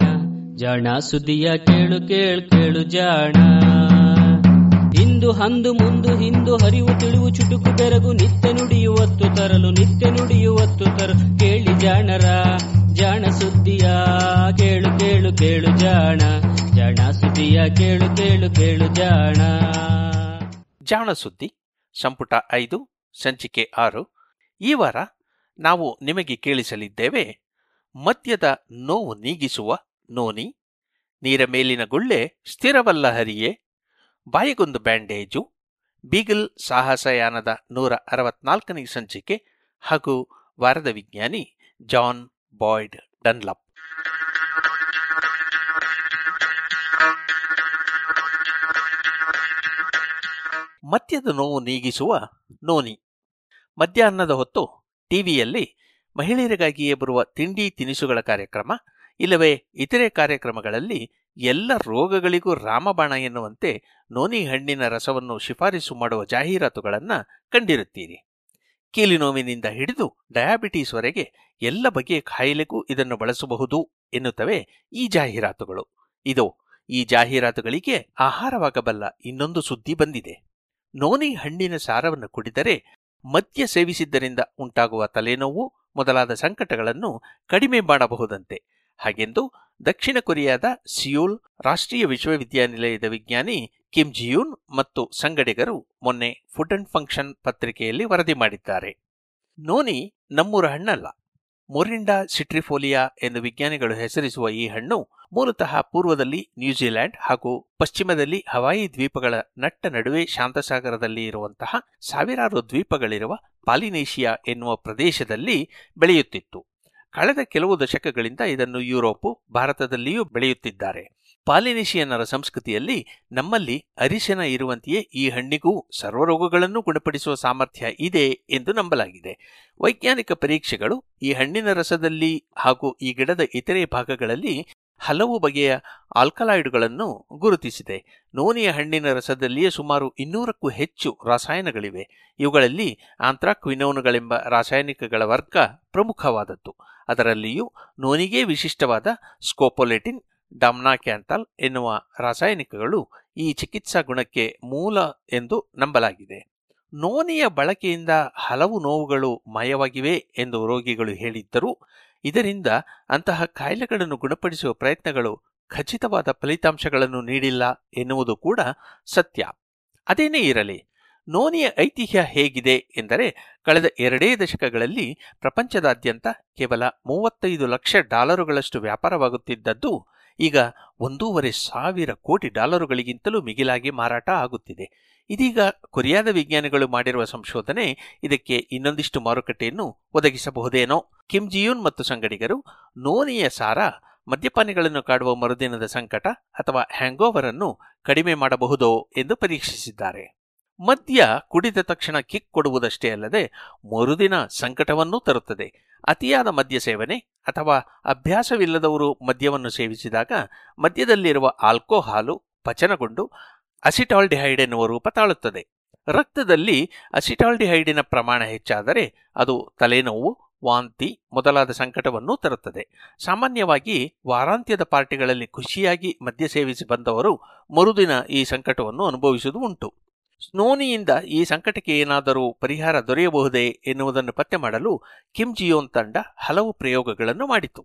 ಜಾಣ ಸುದಿಯ ಕೇಳು ಕೇಳು ಕೇಳು ಜಾಣ. ಇಂದು ಹಂದು ಮುಂದು ಹಿಂದು ಹರಿವು ತಿಳಿವು ಚುಟುಕು ಬೆರಗು ನಿತ್ಯ ನುಡಿಯುವತ್ತು ತರಲು ನಿತ್ಯ ನುಡಿಯುವತ್ತು ತರಲು. ಕೇಳಿ ಜಾಣರ ಜಾಣ ಸುದ್ದಿಯ ಕೇಳು ಕೇಳು ಕೇಳು ಜಾಣ. ಜಾಣ ಸುದ್ದಿಯ ಕೇಳು ಕೇಳು ಕೇಳು ಜಾಣ. ಜಾಣ ಸುದ್ದಿ ಸಂಪುಟ ಐದು ಸಂಚಿಕೆ ಆರು. ಈ ವಾರ ನಾವು ನಿಮಗೆ ಕೇಳಿಸಲಿದ್ದೇವೆ, ಮದ್ಯದ ನೋವು ನೀಗಿಸುವ ನೋನಿ, ನೀರ ಮೇಲಿನ ಗುಳ್ಳೆ ಸ್ಥಿರವಲ್ಲ ಹರಿಯೇ, ಬಾಯಿಗೊಂದು ಬ್ಯಾಂಡೇಜು, ಬೀಗಲ್ ಸಾಹಸಯಾನದ ನೂರ ಅರವತ್ನಾಲ್ಕನೇ ಸಂಚಿಕೆ ಹಾಗೂ ವಾರದ ವಿಜ್ಞಾನಿ ಜಾನ್ ಬಾಯ್ಡ್ ಡನ್ಲಪ್. ಮದ್ಯದ ನೋವು ನೀಗಿಸುವ ನೋನಿ. ಮಧ್ಯಾಹ್ನದ ಹೊತ್ತು ಟಿವಿಯಲ್ಲಿ ಮಹಿಳೆಯರಿಗಾಗಿಯೇ ಬರುವ ತಿಂಡಿ ತಿನಿಸುಗಳ ಕಾರ್ಯಕ್ರಮ, ಇಲ್ಲವೇ ಇತರೆ ಕಾರ್ಯಕ್ರಮಗಳಲ್ಲಿ ಎಲ್ಲ ರೋಗಗಳಿಗೂ ರಾಮಬಾಣ ಎನ್ನುವಂತೆ ನೋನಿ ಹಣ್ಣಿನ ರಸವನ್ನು ಶಿಫಾರಸು ಮಾಡುವ ಜಾಹೀರಾತುಗಳನ್ನು ಕಂಡಿರುತ್ತೀರಿ. ಕೀಲಿ ನೋವಿನಿಂದ ಹಿಡಿದು ಡಯಾಬಿಟೀಸ್ವರೆಗೆ ಎಲ್ಲ ಬಗೆಯ ಕಾಯಿಲೆಗೂ ಇದನ್ನು ಬಳಸಬಹುದು ಎನ್ನುತ್ತವೆ ಈ ಜಾಹೀರಾತುಗಳು. ಇದು ಈ ಜಾಹೀರಾತುಗಳಿಗೆ ಆಹಾರವಾಗಬಲ್ಲ ಇನ್ನೊಂದು ಸುದ್ದಿ ಬಂದಿದೆ. ನೋನಿ ಹಣ್ಣಿನ ಸಾರವನ್ನು ಕುಡಿದರೆ ಮದ್ಯ ಸೇವಿಸಿದ್ದರಿಂದ ಉಂಟಾಗುವ ತಲೆನೋವು ಮೊದಲಾದ ಸಂಕಟಗಳನ್ನು ಕಡಿಮೆ ಮಾಡಬಹುದಂತೆ. ಹಾಗೆಂದು ದಕ್ಷಿಣ ಕೊರಿಯಾದ ಸಿಯೋಲ್ ರಾಷ್ಟ್ರೀಯ ವಿಶ್ವವಿದ್ಯಾನಿಲಯದ ವಿಜ್ಞಾನಿ ಕಿಮ್ ಜಿಯೂನ್ ಮತ್ತು ಸಂಗಡಿಗರು ಮೊನ್ನೆ ಫುಡ್ ಅಂಡ್ ಫಂಕ್ಷನ್ ಪತ್ರಿಕೆಯಲ್ಲಿ ವರದಿ ಮಾಡಿದ್ದಾರೆ. ನೋನಿ ನಮ್ಮೂರ ಹಣ್ಣಲ್ಲ. ಮೊರಿಂಡಾ ಸಿಟ್ರಿಫೋಲಿಯಾ ಎಂದು ವಿಜ್ಞಾನಿಗಳು ಹೆಸರಿಸುವ ಈ ಹಣ್ಣು ಮೂಲತಃ ಪೂರ್ವದಲ್ಲಿ ನ್ಯೂಜಿಲೆಂಡ್ ಹಾಗೂ ಪಶ್ಚಿಮದಲ್ಲಿ ಹವಾಯಿ ದ್ವೀಪಗಳ ನಟ್ಟ ನಡುವೆ ಶಾಂತಸಾಗರದಲ್ಲಿ ಇರುವಂತಹ ಸಾವಿರಾರು ದ್ವೀಪಗಳಿರುವ ಪಾಲಿನೇಷಿಯಾ ಎನ್ನುವ ಪ್ರದೇಶದಲ್ಲಿ ಬೆಳೆಯುತ್ತಿತ್ತು. ಕಳೆದ ಕೆಲವು ದಶಕಗಳಿಂದ ಇದನ್ನು ಯುರೋಪು, ಭಾರತದಲ್ಲಿಯೂ ಬೆಳೆಯುತ್ತಿದ್ದಾರೆ. ಪಾಲಿನೇಷಿಯನ್ನರ ಸಂಸ್ಕೃತಿಯಲ್ಲಿ ನಮ್ಮಲ್ಲಿ ಅರಿಶಿನ ಇರುವಂತೆಯೇ ಈ ಹಣ್ಣಿಗೂ ಸರ್ವರೋಗಗಳನ್ನು ಗುಣಪಡಿಸುವ ಸಾಮರ್ಥ್ಯ ಇದೆ ಎಂದು ನಂಬಲಾಗಿದೆ. ವೈಜ್ಞಾನಿಕ ಪರೀಕ್ಷೆಗಳು ಈ ಹಣ್ಣಿನ ರಸದಲ್ಲಿ ಹಾಗೂ ಈ ಗಿಡದ ಇತರೆ ಭಾಗಗಳಲ್ಲಿ ಹಲವು ಬಗೆಯ ಆಲ್ಕಲಾಯ್ಡ್ಗಳನ್ನು ಗುರುತಿಸಿದೆ. ನೋನಿಯ ಹಣ್ಣಿನ ರಸದಲ್ಲಿಯೇ ಸುಮಾರು ಇನ್ನೂರಕ್ಕೂ ಹೆಚ್ಚು ರಾಸಾಯನಗಳಿವೆ. ಇವುಗಳಲ್ಲಿ ಆಂಥ್ರಾಕ್ವಿನೋನುಗಳೆಂಬ ರಾಸಾಯನಿಕಗಳ ವರ್ಗ ಪ್ರಮುಖವಾದದ್ದು. ಅದರಲ್ಲಿಯೂ ನೋನಿಗೆ ವಿಶಿಷ್ಟವಾದ ಸ್ಕೋಪೊಲೆಟಿನ್ ಡಾಮ್ನಾಕ್ಯಾಂಥಲ್ ಎನ್ನುವ ರಾಸಾಯನಿಕಗಳು ಈ ಚಿಕಿತ್ಸಾ ಗುಣಕ್ಕೆ ಮೂಲ ಎಂದು ನಂಬಲಾಗಿದೆ. ನೋನಿಯ ಬಳಕೆಯಿಂದ ಹಲವು ನೋವುಗಳು ಮಾಯವಾಗಿವೆ ಎಂದು ರೋಗಿಗಳು ಹೇಳಿದ್ದರು. ಇದರಿಂದ ಅಂತಹ ಕಾಯಿಲೆಗಳನ್ನು ಗುಣಪಡಿಸುವ ಪ್ರಯತ್ನಗಳು ಖಚಿತವಾದ ಫಲಿತಾಂಶಗಳನ್ನು ನೀಡಿಲ್ಲ ಎನ್ನುವುದು ಕೂಡ ಸತ್ಯ. ಅದೇನೇ ಇರಲಿ, ನೋನಿಯ ಐತಿಹ್ಯ ಹೇಗಿದೆ ಎಂದರೆ ಕಳೆದ ಎರಡೇ ದಶಕಗಳಲ್ಲಿ ಪ್ರಪಂಚದಾದ್ಯಂತ ಕೇವಲ ಮೂವತ್ತೈದು ಲಕ್ಷ ಡಾಲರುಗಳಷ್ಟು ವ್ಯಾಪಾರವಾಗುತ್ತಿದ್ದದ್ದು ಈಗ ಒಂದೂವರೆ ಸಾವಿರ ಕೋಟಿ ಡಾಲರುಗಳಿಗಿಂತಲೂ ಮಿಗಿಲಾಗಿ ಮಾರಾಟ ಆಗುತ್ತಿದೆ. ಇದೀಗ ಕೊರಿಯಾದ ವಿಜ್ಞಾನಿಗಳು ಮಾಡಿರುವ ಸಂಶೋಧನೆ ಇದಕ್ಕೆ ಇನ್ನೊಂದಿಷ್ಟು ಮಾರುಕಟ್ಟೆಯನ್ನು ಒದಗಿಸಬಹುದೇನೋ. ಕಿಮ್ ಜಿಯೂನ್ ಮತ್ತು ಸಂಗಡಿಗರು ನೋನಿಯ ಸಾರ, ಮದ್ಯಪಾನಿಗಳನ್ನು ಕಾಡುವ ಮರುದಿನದ ಸಂಕಟ ಅಥವಾ ಹ್ಯಾಂಗೋವರ್ ಅನ್ನು ಕಡಿಮೆ ಮಾಡಬಹುದೋ ಎಂದು ಪರೀಕ್ಷಿಸಿದ್ದಾರೆ. ಮದ್ಯ ಕುಡಿದ ತಕ್ಷಣ ಕಿಕ್ ಕೊಡುವುದಷ್ಟೇ ಅಲ್ಲದೆ ಮರುದಿನ ಸಂಕಟವನ್ನೂ ತರುತ್ತದೆ. ಅತಿಯಾದ ಮದ್ಯ ಸೇವನೆ ಅಥವಾ ಅಭ್ಯಾಸವಿಲ್ಲದವರು ಮದ್ಯವನ್ನು ಸೇವಿಸಿದಾಗ ಮದ್ಯದಲ್ಲಿರುವ ಆಲ್ಕೋಹಾಲು ಪಚನಗೊಂಡು ಅಸಿಟಾಲ್ಡಿಹೈಡ್ ಎನ್ನುವ ರೂಪ ತಾಳುತ್ತದೆ. ರಕ್ತದಲ್ಲಿ ಅಸಿಟಾಲ್ಡಿಹೈಡಿನ ಪ್ರಮಾಣ ಹೆಚ್ಚಾದರೆ ಅದು ತಲೆನೋವು, ವಾಂತಿ ಮೊದಲಾದ ಸಂಕಟವನ್ನು ತರುತ್ತದೆ. ಸಾಮಾನ್ಯವಾಗಿ ವಾರಾಂತ್ಯದ ಪಾರ್ಟಿಗಳಲ್ಲಿ ಖುಷಿಯಾಗಿ ಮದ್ಯ ಸೇವಿಸಿ ಬಂದವರು ಮರುದಿನ ಈ ಸಂಕಟವನ್ನು ಅನುಭವಿಸುವುದು ಉಂಟು. ಸ್ನೋನಿಯಿಂದ ಈ ಸಂಕಟಕ್ಕೆ ಏನಾದರೂ ಪರಿಹಾರ ದೊರೆಯಬಹುದೇ ಎನ್ನುವುದನ್ನು ಪತ್ತೆ ಮಾಡಲು ಕಿಮ್ ಜಿಯೋನ್ ತಂಡ ಹಲವು ಪ್ರಯೋಗಗಳನ್ನು ಮಾಡಿತು.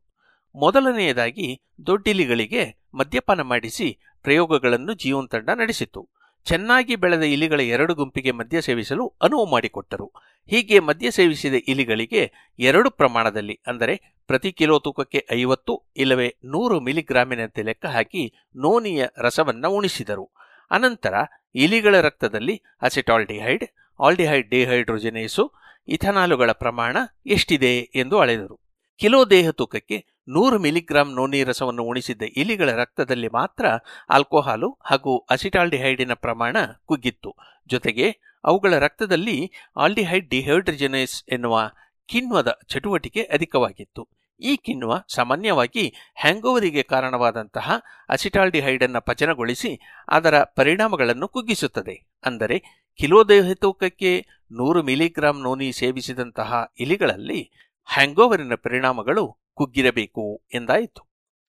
ಮೊದಲನೆಯದಾಗಿ ದೊಡ್ಡಿಲಿಗಳಿಗೆ ಮದ್ಯಪಾನ ಮಾಡಿಸಿ ಪ್ರಯೋಗಗಳನ್ನು ಜಿಯೋನ್ ತಂಡ ನಡೆಸಿತು. ಚೆನ್ನಾಗಿ ಬೆಳೆದ ಇಲಿಗಳ ಎರಡು ಗುಂಪಿಗೆ ಮದ್ಯ ಸೇವಿಸಲು ಅನುವು ಮಾಡಿಕೊಟ್ಟರು. ಹೀಗೆ ಮದ್ಯ ಸೇವಿಸಿದ ಇಲಿಗಳಿಗೆ ಎರಡು ಪ್ರಮಾಣದಲ್ಲಿ, ಅಂದರೆ ಪ್ರತಿ ಕಿಲೋ ತೂಕಕ್ಕೆ ಐವತ್ತು ಇಲ್ಲವೇ ನೂರು ಮಿಲಿಗ್ರಾಮಿನಂತೆ ಲೆಕ್ಕ ಹಾಕಿ ನೋನಿಯ ರಸವನ್ನು ಉಣಿಸಿದರು. ಅನಂತರ ಇಲಿಗಳ ರಕ್ತದಲ್ಲಿ ಅಸಿಟಾಲ್ಡಿಹೈಡ್ ಆಲ್ಡಿಹೈಡ್ ಡಿಹೈಡ್ರೋಜಿನೇಸು ಇಥನಾಲುಗಳ ಪ್ರಮಾಣ ಎಷ್ಟಿದೆ ಎಂದು ಅಳೆದರು. ಕಿಲೋ ದೇಹ ತೂಕಕ್ಕೆ ನೂರು ಮಿಲಿಗ್ರಾಂ ನೋನಿ ರಸವನ್ನು ಉಣಿಸಿದ್ದ ಇಲಿಗಳ ರಕ್ತದಲ್ಲಿ ಮಾತ್ರ ಆಲ್ಕೋಹಾಲು ಹಾಗೂ ಅಸಿಟಾಲ್ಡಿಹೈಡಿನ ಪ್ರಮಾಣ ಕುಗ್ಗಿತ್ತು. ಜೊತೆಗೆ ಅವುಗಳ ರಕ್ತದಲ್ಲಿ ಆಲ್ಡಿಹೈಡ್ ಡಿಹೈಡ್ರೋಜನೇಸ್ ಎನ್ನುವ ಕಿಣ್ವದ ಚಟುವಟಿಕೆ ಅಧಿಕವಾಗಿತ್ತು. ಈ ಕಿಣ್ವ ಸಾಮಾನ್ಯವಾಗಿ ಹ್ಯಾಂಗೋವರಿಗೆ ಕಾರಣವಾದಂತಹ ಅಸಿಟಾಲ್ಡಿಹೈಡ್ ಅನ್ನು ಪಚನಗೊಳಿಸಿ ಅದರ ಪರಿಣಾಮಗಳನ್ನು ಕುಗ್ಗಿಸುತ್ತದೆ. ಅಂದರೆ ಕಿಲೋ ತೂಕಕ್ಕೆ ನೂರು ಮಿಲಿಗ್ರಾಂ ನೋನಿ ಸೇವಿಸಿದಂತಹ ಇಲಿಗಳಲ್ಲಿ ಹ್ಯಾಂಗೋವರಿನ ಪರಿಣಾಮಗಳು ಕುಗ್ಗಿರಬೇಕು ಎಂದಾಯಿತು.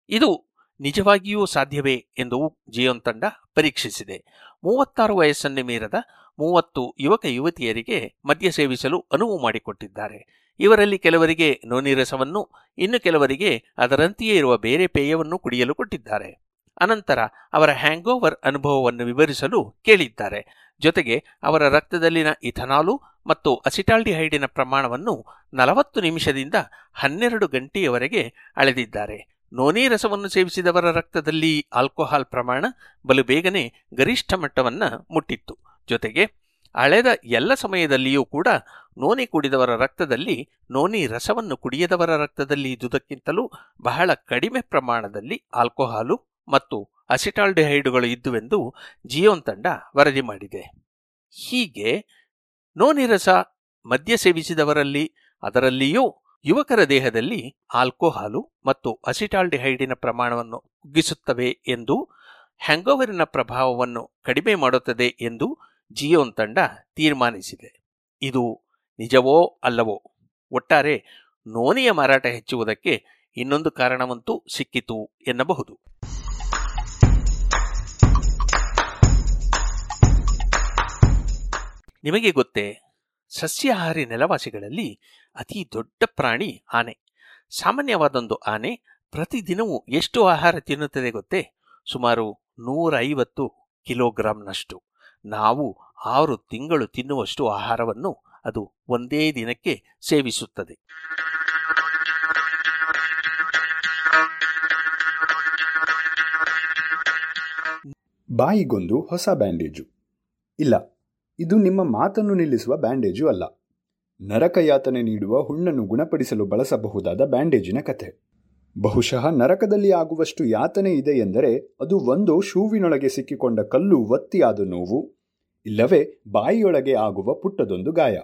ಇದು ನಿಜವಾಗಿಯೂ ಸಾಧ್ಯವೇ ಎಂದು ಜಿಯೋನ್ ತಂಡ ಪರೀಕ್ಷಿಸಿದೆ. ಮೂವತ್ತಾರು ವಯಸ್ಸನ್ನು ಮೀರದ ಮೂವತ್ತು ಯುವಕ ಯುವತಿಯರಿಗೆ ಮದ್ಯ ಸೇವಿಸಲು ಅನುವು ಮಾಡಿಕೊಟ್ಟಿದ್ದಾರೆ. ಇವರಲ್ಲಿ ಕೆಲವರಿಗೆ ನೋನಿ ರಸವನ್ನು ಇನ್ನು ಕೆಲವರಿಗೆ ಅದರಂತೆಯೇ ಇರುವ ಬೇರೆ ಪೇಯವನ್ನು ಕುಡಿಯಲು ಕೊಟ್ಟಿದ್ದಾರೆ. ಅನಂತರ ಅವರ ಹ್ಯಾಂಗೋವರ್ ಅನುಭವವನ್ನು ವಿವರಿಸಲು ಕೇಳಿದ್ದಾರೆ. ಜೊತೆಗೆ ಅವರ ರಕ್ತದಲ್ಲಿನ ಇಥನಾಲು ಮತ್ತು ಅಸಿಟಾಲ್ಡಿಹೈಡಿನ ಪ್ರಮಾಣವನ್ನು ನಲವತ್ತು ನಿಮಿಷದಿಂದ ಹನ್ನೆರಡು ಗಂಟೆಯವರೆಗೆ ಅಳೆದಿದ್ದಾರೆ. ನೋನಿ ರಸವನ್ನು ಸೇವಿಸಿದವರ ರಕ್ತದಲ್ಲಿ ಆಲ್ಕೋಹಾಲ್ ಪ್ರಮಾಣ ಬಲು ಬೇಗನೆ ಗರಿಷ್ಠ ಮಟ್ಟವನ್ನು ಮುಟ್ಟಿತ್ತು. ಜೊತೆಗೆ ಅಳೆದ ಎಲ್ಲ ಸಮಯದಲ್ಲಿಯೂ ಕೂಡ ನೋನಿ ಕುಡಿದವರ ರಕ್ತದಲ್ಲಿ ನೋನಿ ರಸವನ್ನು ಕುಡಿಯದವರ ರಕ್ತದಲ್ಲಿ ಇದ್ದುದಕ್ಕಿಂತಲೂ ಬಹಳ ಕಡಿಮೆ ಪ್ರಮಾಣದಲ್ಲಿ ಆಲ್ಕೋಹಾಲು ಮತ್ತು ಅಸಿಟಾಲ್ಡಿಹೈಡುಗಳು ಇದ್ದುವೆಂದು ಜಿಯೋನ್ ತಂಡ ವರದಿ ಮಾಡಿದೆ. ಹೀಗೆ ನೋನಿ ರಸ ಮದ್ಯ ಸೇವಿಸಿದವರಲ್ಲಿ ಅದರಲ್ಲಿಯೂ ಯುವಕರ ದೇಹದಲ್ಲಿ ಆಲ್ಕೋಹಾಲು ಮತ್ತು ಅಸಿಟಾಲ್ಡಿಹೈಡಿನ ಪ್ರಮಾಣವನ್ನು ಕುಗ್ಗಿಸುತ್ತವೆ ಎಂದು ಹ್ಯಾಂಗೋವರಿನ ಪ್ರಭಾವವನ್ನು ಕಡಿಮೆ ಮಾಡುತ್ತದೆ ಎಂದು ಜಿಯೋನ್ ತಂಡ ತೀರ್ಮಾನಿಸಿದೆ. ಇದು ನಿಜವೋ ಅಲ್ಲವೋ? ಒಟ್ಟಾರೆ ನೋನಿಯ ಮಾರಾಟ ಹೆಚ್ಚುವುದಕ್ಕೆ ಇನ್ನೊಂದು ಕಾರಣವಂತೂ ಸಿಕ್ಕಿತು ಎನ್ನಬಹುದು. ನಿಮಗೆ ಗೊತ್ತೇ? ಸಸ್ಯಾಹಾರಿ ನೆಲವಾಸಿಗಳಲ್ಲಿ ಅತಿ ದೊಡ್ಡ ಪ್ರಾಣಿ ಆನೆ. ಸಾಮಾನ್ಯವಾದೊಂದು ಆನೆ ಪ್ರತಿದಿನವೂ ಎಷ್ಟು ಆಹಾರ ತಿನ್ನುತ್ತದೆ ಗೊತ್ತೇ? ಸುಮಾರು ನೂರೈವತ್ತು ಕಿಲೋಗ್ರಾಂನಷ್ಟು. ನಾವು ಆರು ತಿಂಗಳು ತಿನ್ನುವಷ್ಟು ಆಹಾರವನ್ನು ಅದು ಒಂದೇ ದಿನಕ್ಕೆ ಸೇವಿಸುತ್ತದೆ. ಬಾಯಿಗೊಂದು ಹೊಸ ಬ್ಯಾಂಡೇಜು. ಇಲ್ಲ, ಇದು ನಿಮ್ಮ ಮಾತನ್ನು ನಿಲ್ಲಿಸುವ ಬ್ಯಾಂಡೇಜು ಅಲ್ಲ. ನರಕಯಾತನೆ ನೀಡುವ ಹುಣ್ಣನ್ನು ಗುಣಪಡಿಸಲು ಬಳಸಬಹುದಾದ ಬ್ಯಾಂಡೇಜಿನ ಕಥೆ. ಬಹುಶಃ ನರಕದಲ್ಲಿ ಆಗುವಷ್ಟು ಯಾತನೆ ಇದೆ ಎಂದರೆ ಅದು ಒಂದು ಶೂವಿನೊಳಗೆ ಸಿಕ್ಕಿಕೊಂಡ ಕಲ್ಲು ಒತ್ತಿಯಾದ ನೋವು, ಇಲ್ಲವೇ ಬಾಯಿಯೊಳಗೆ ಆಗುವ ಪುಟ್ಟದೊಂದು ಗಾಯ.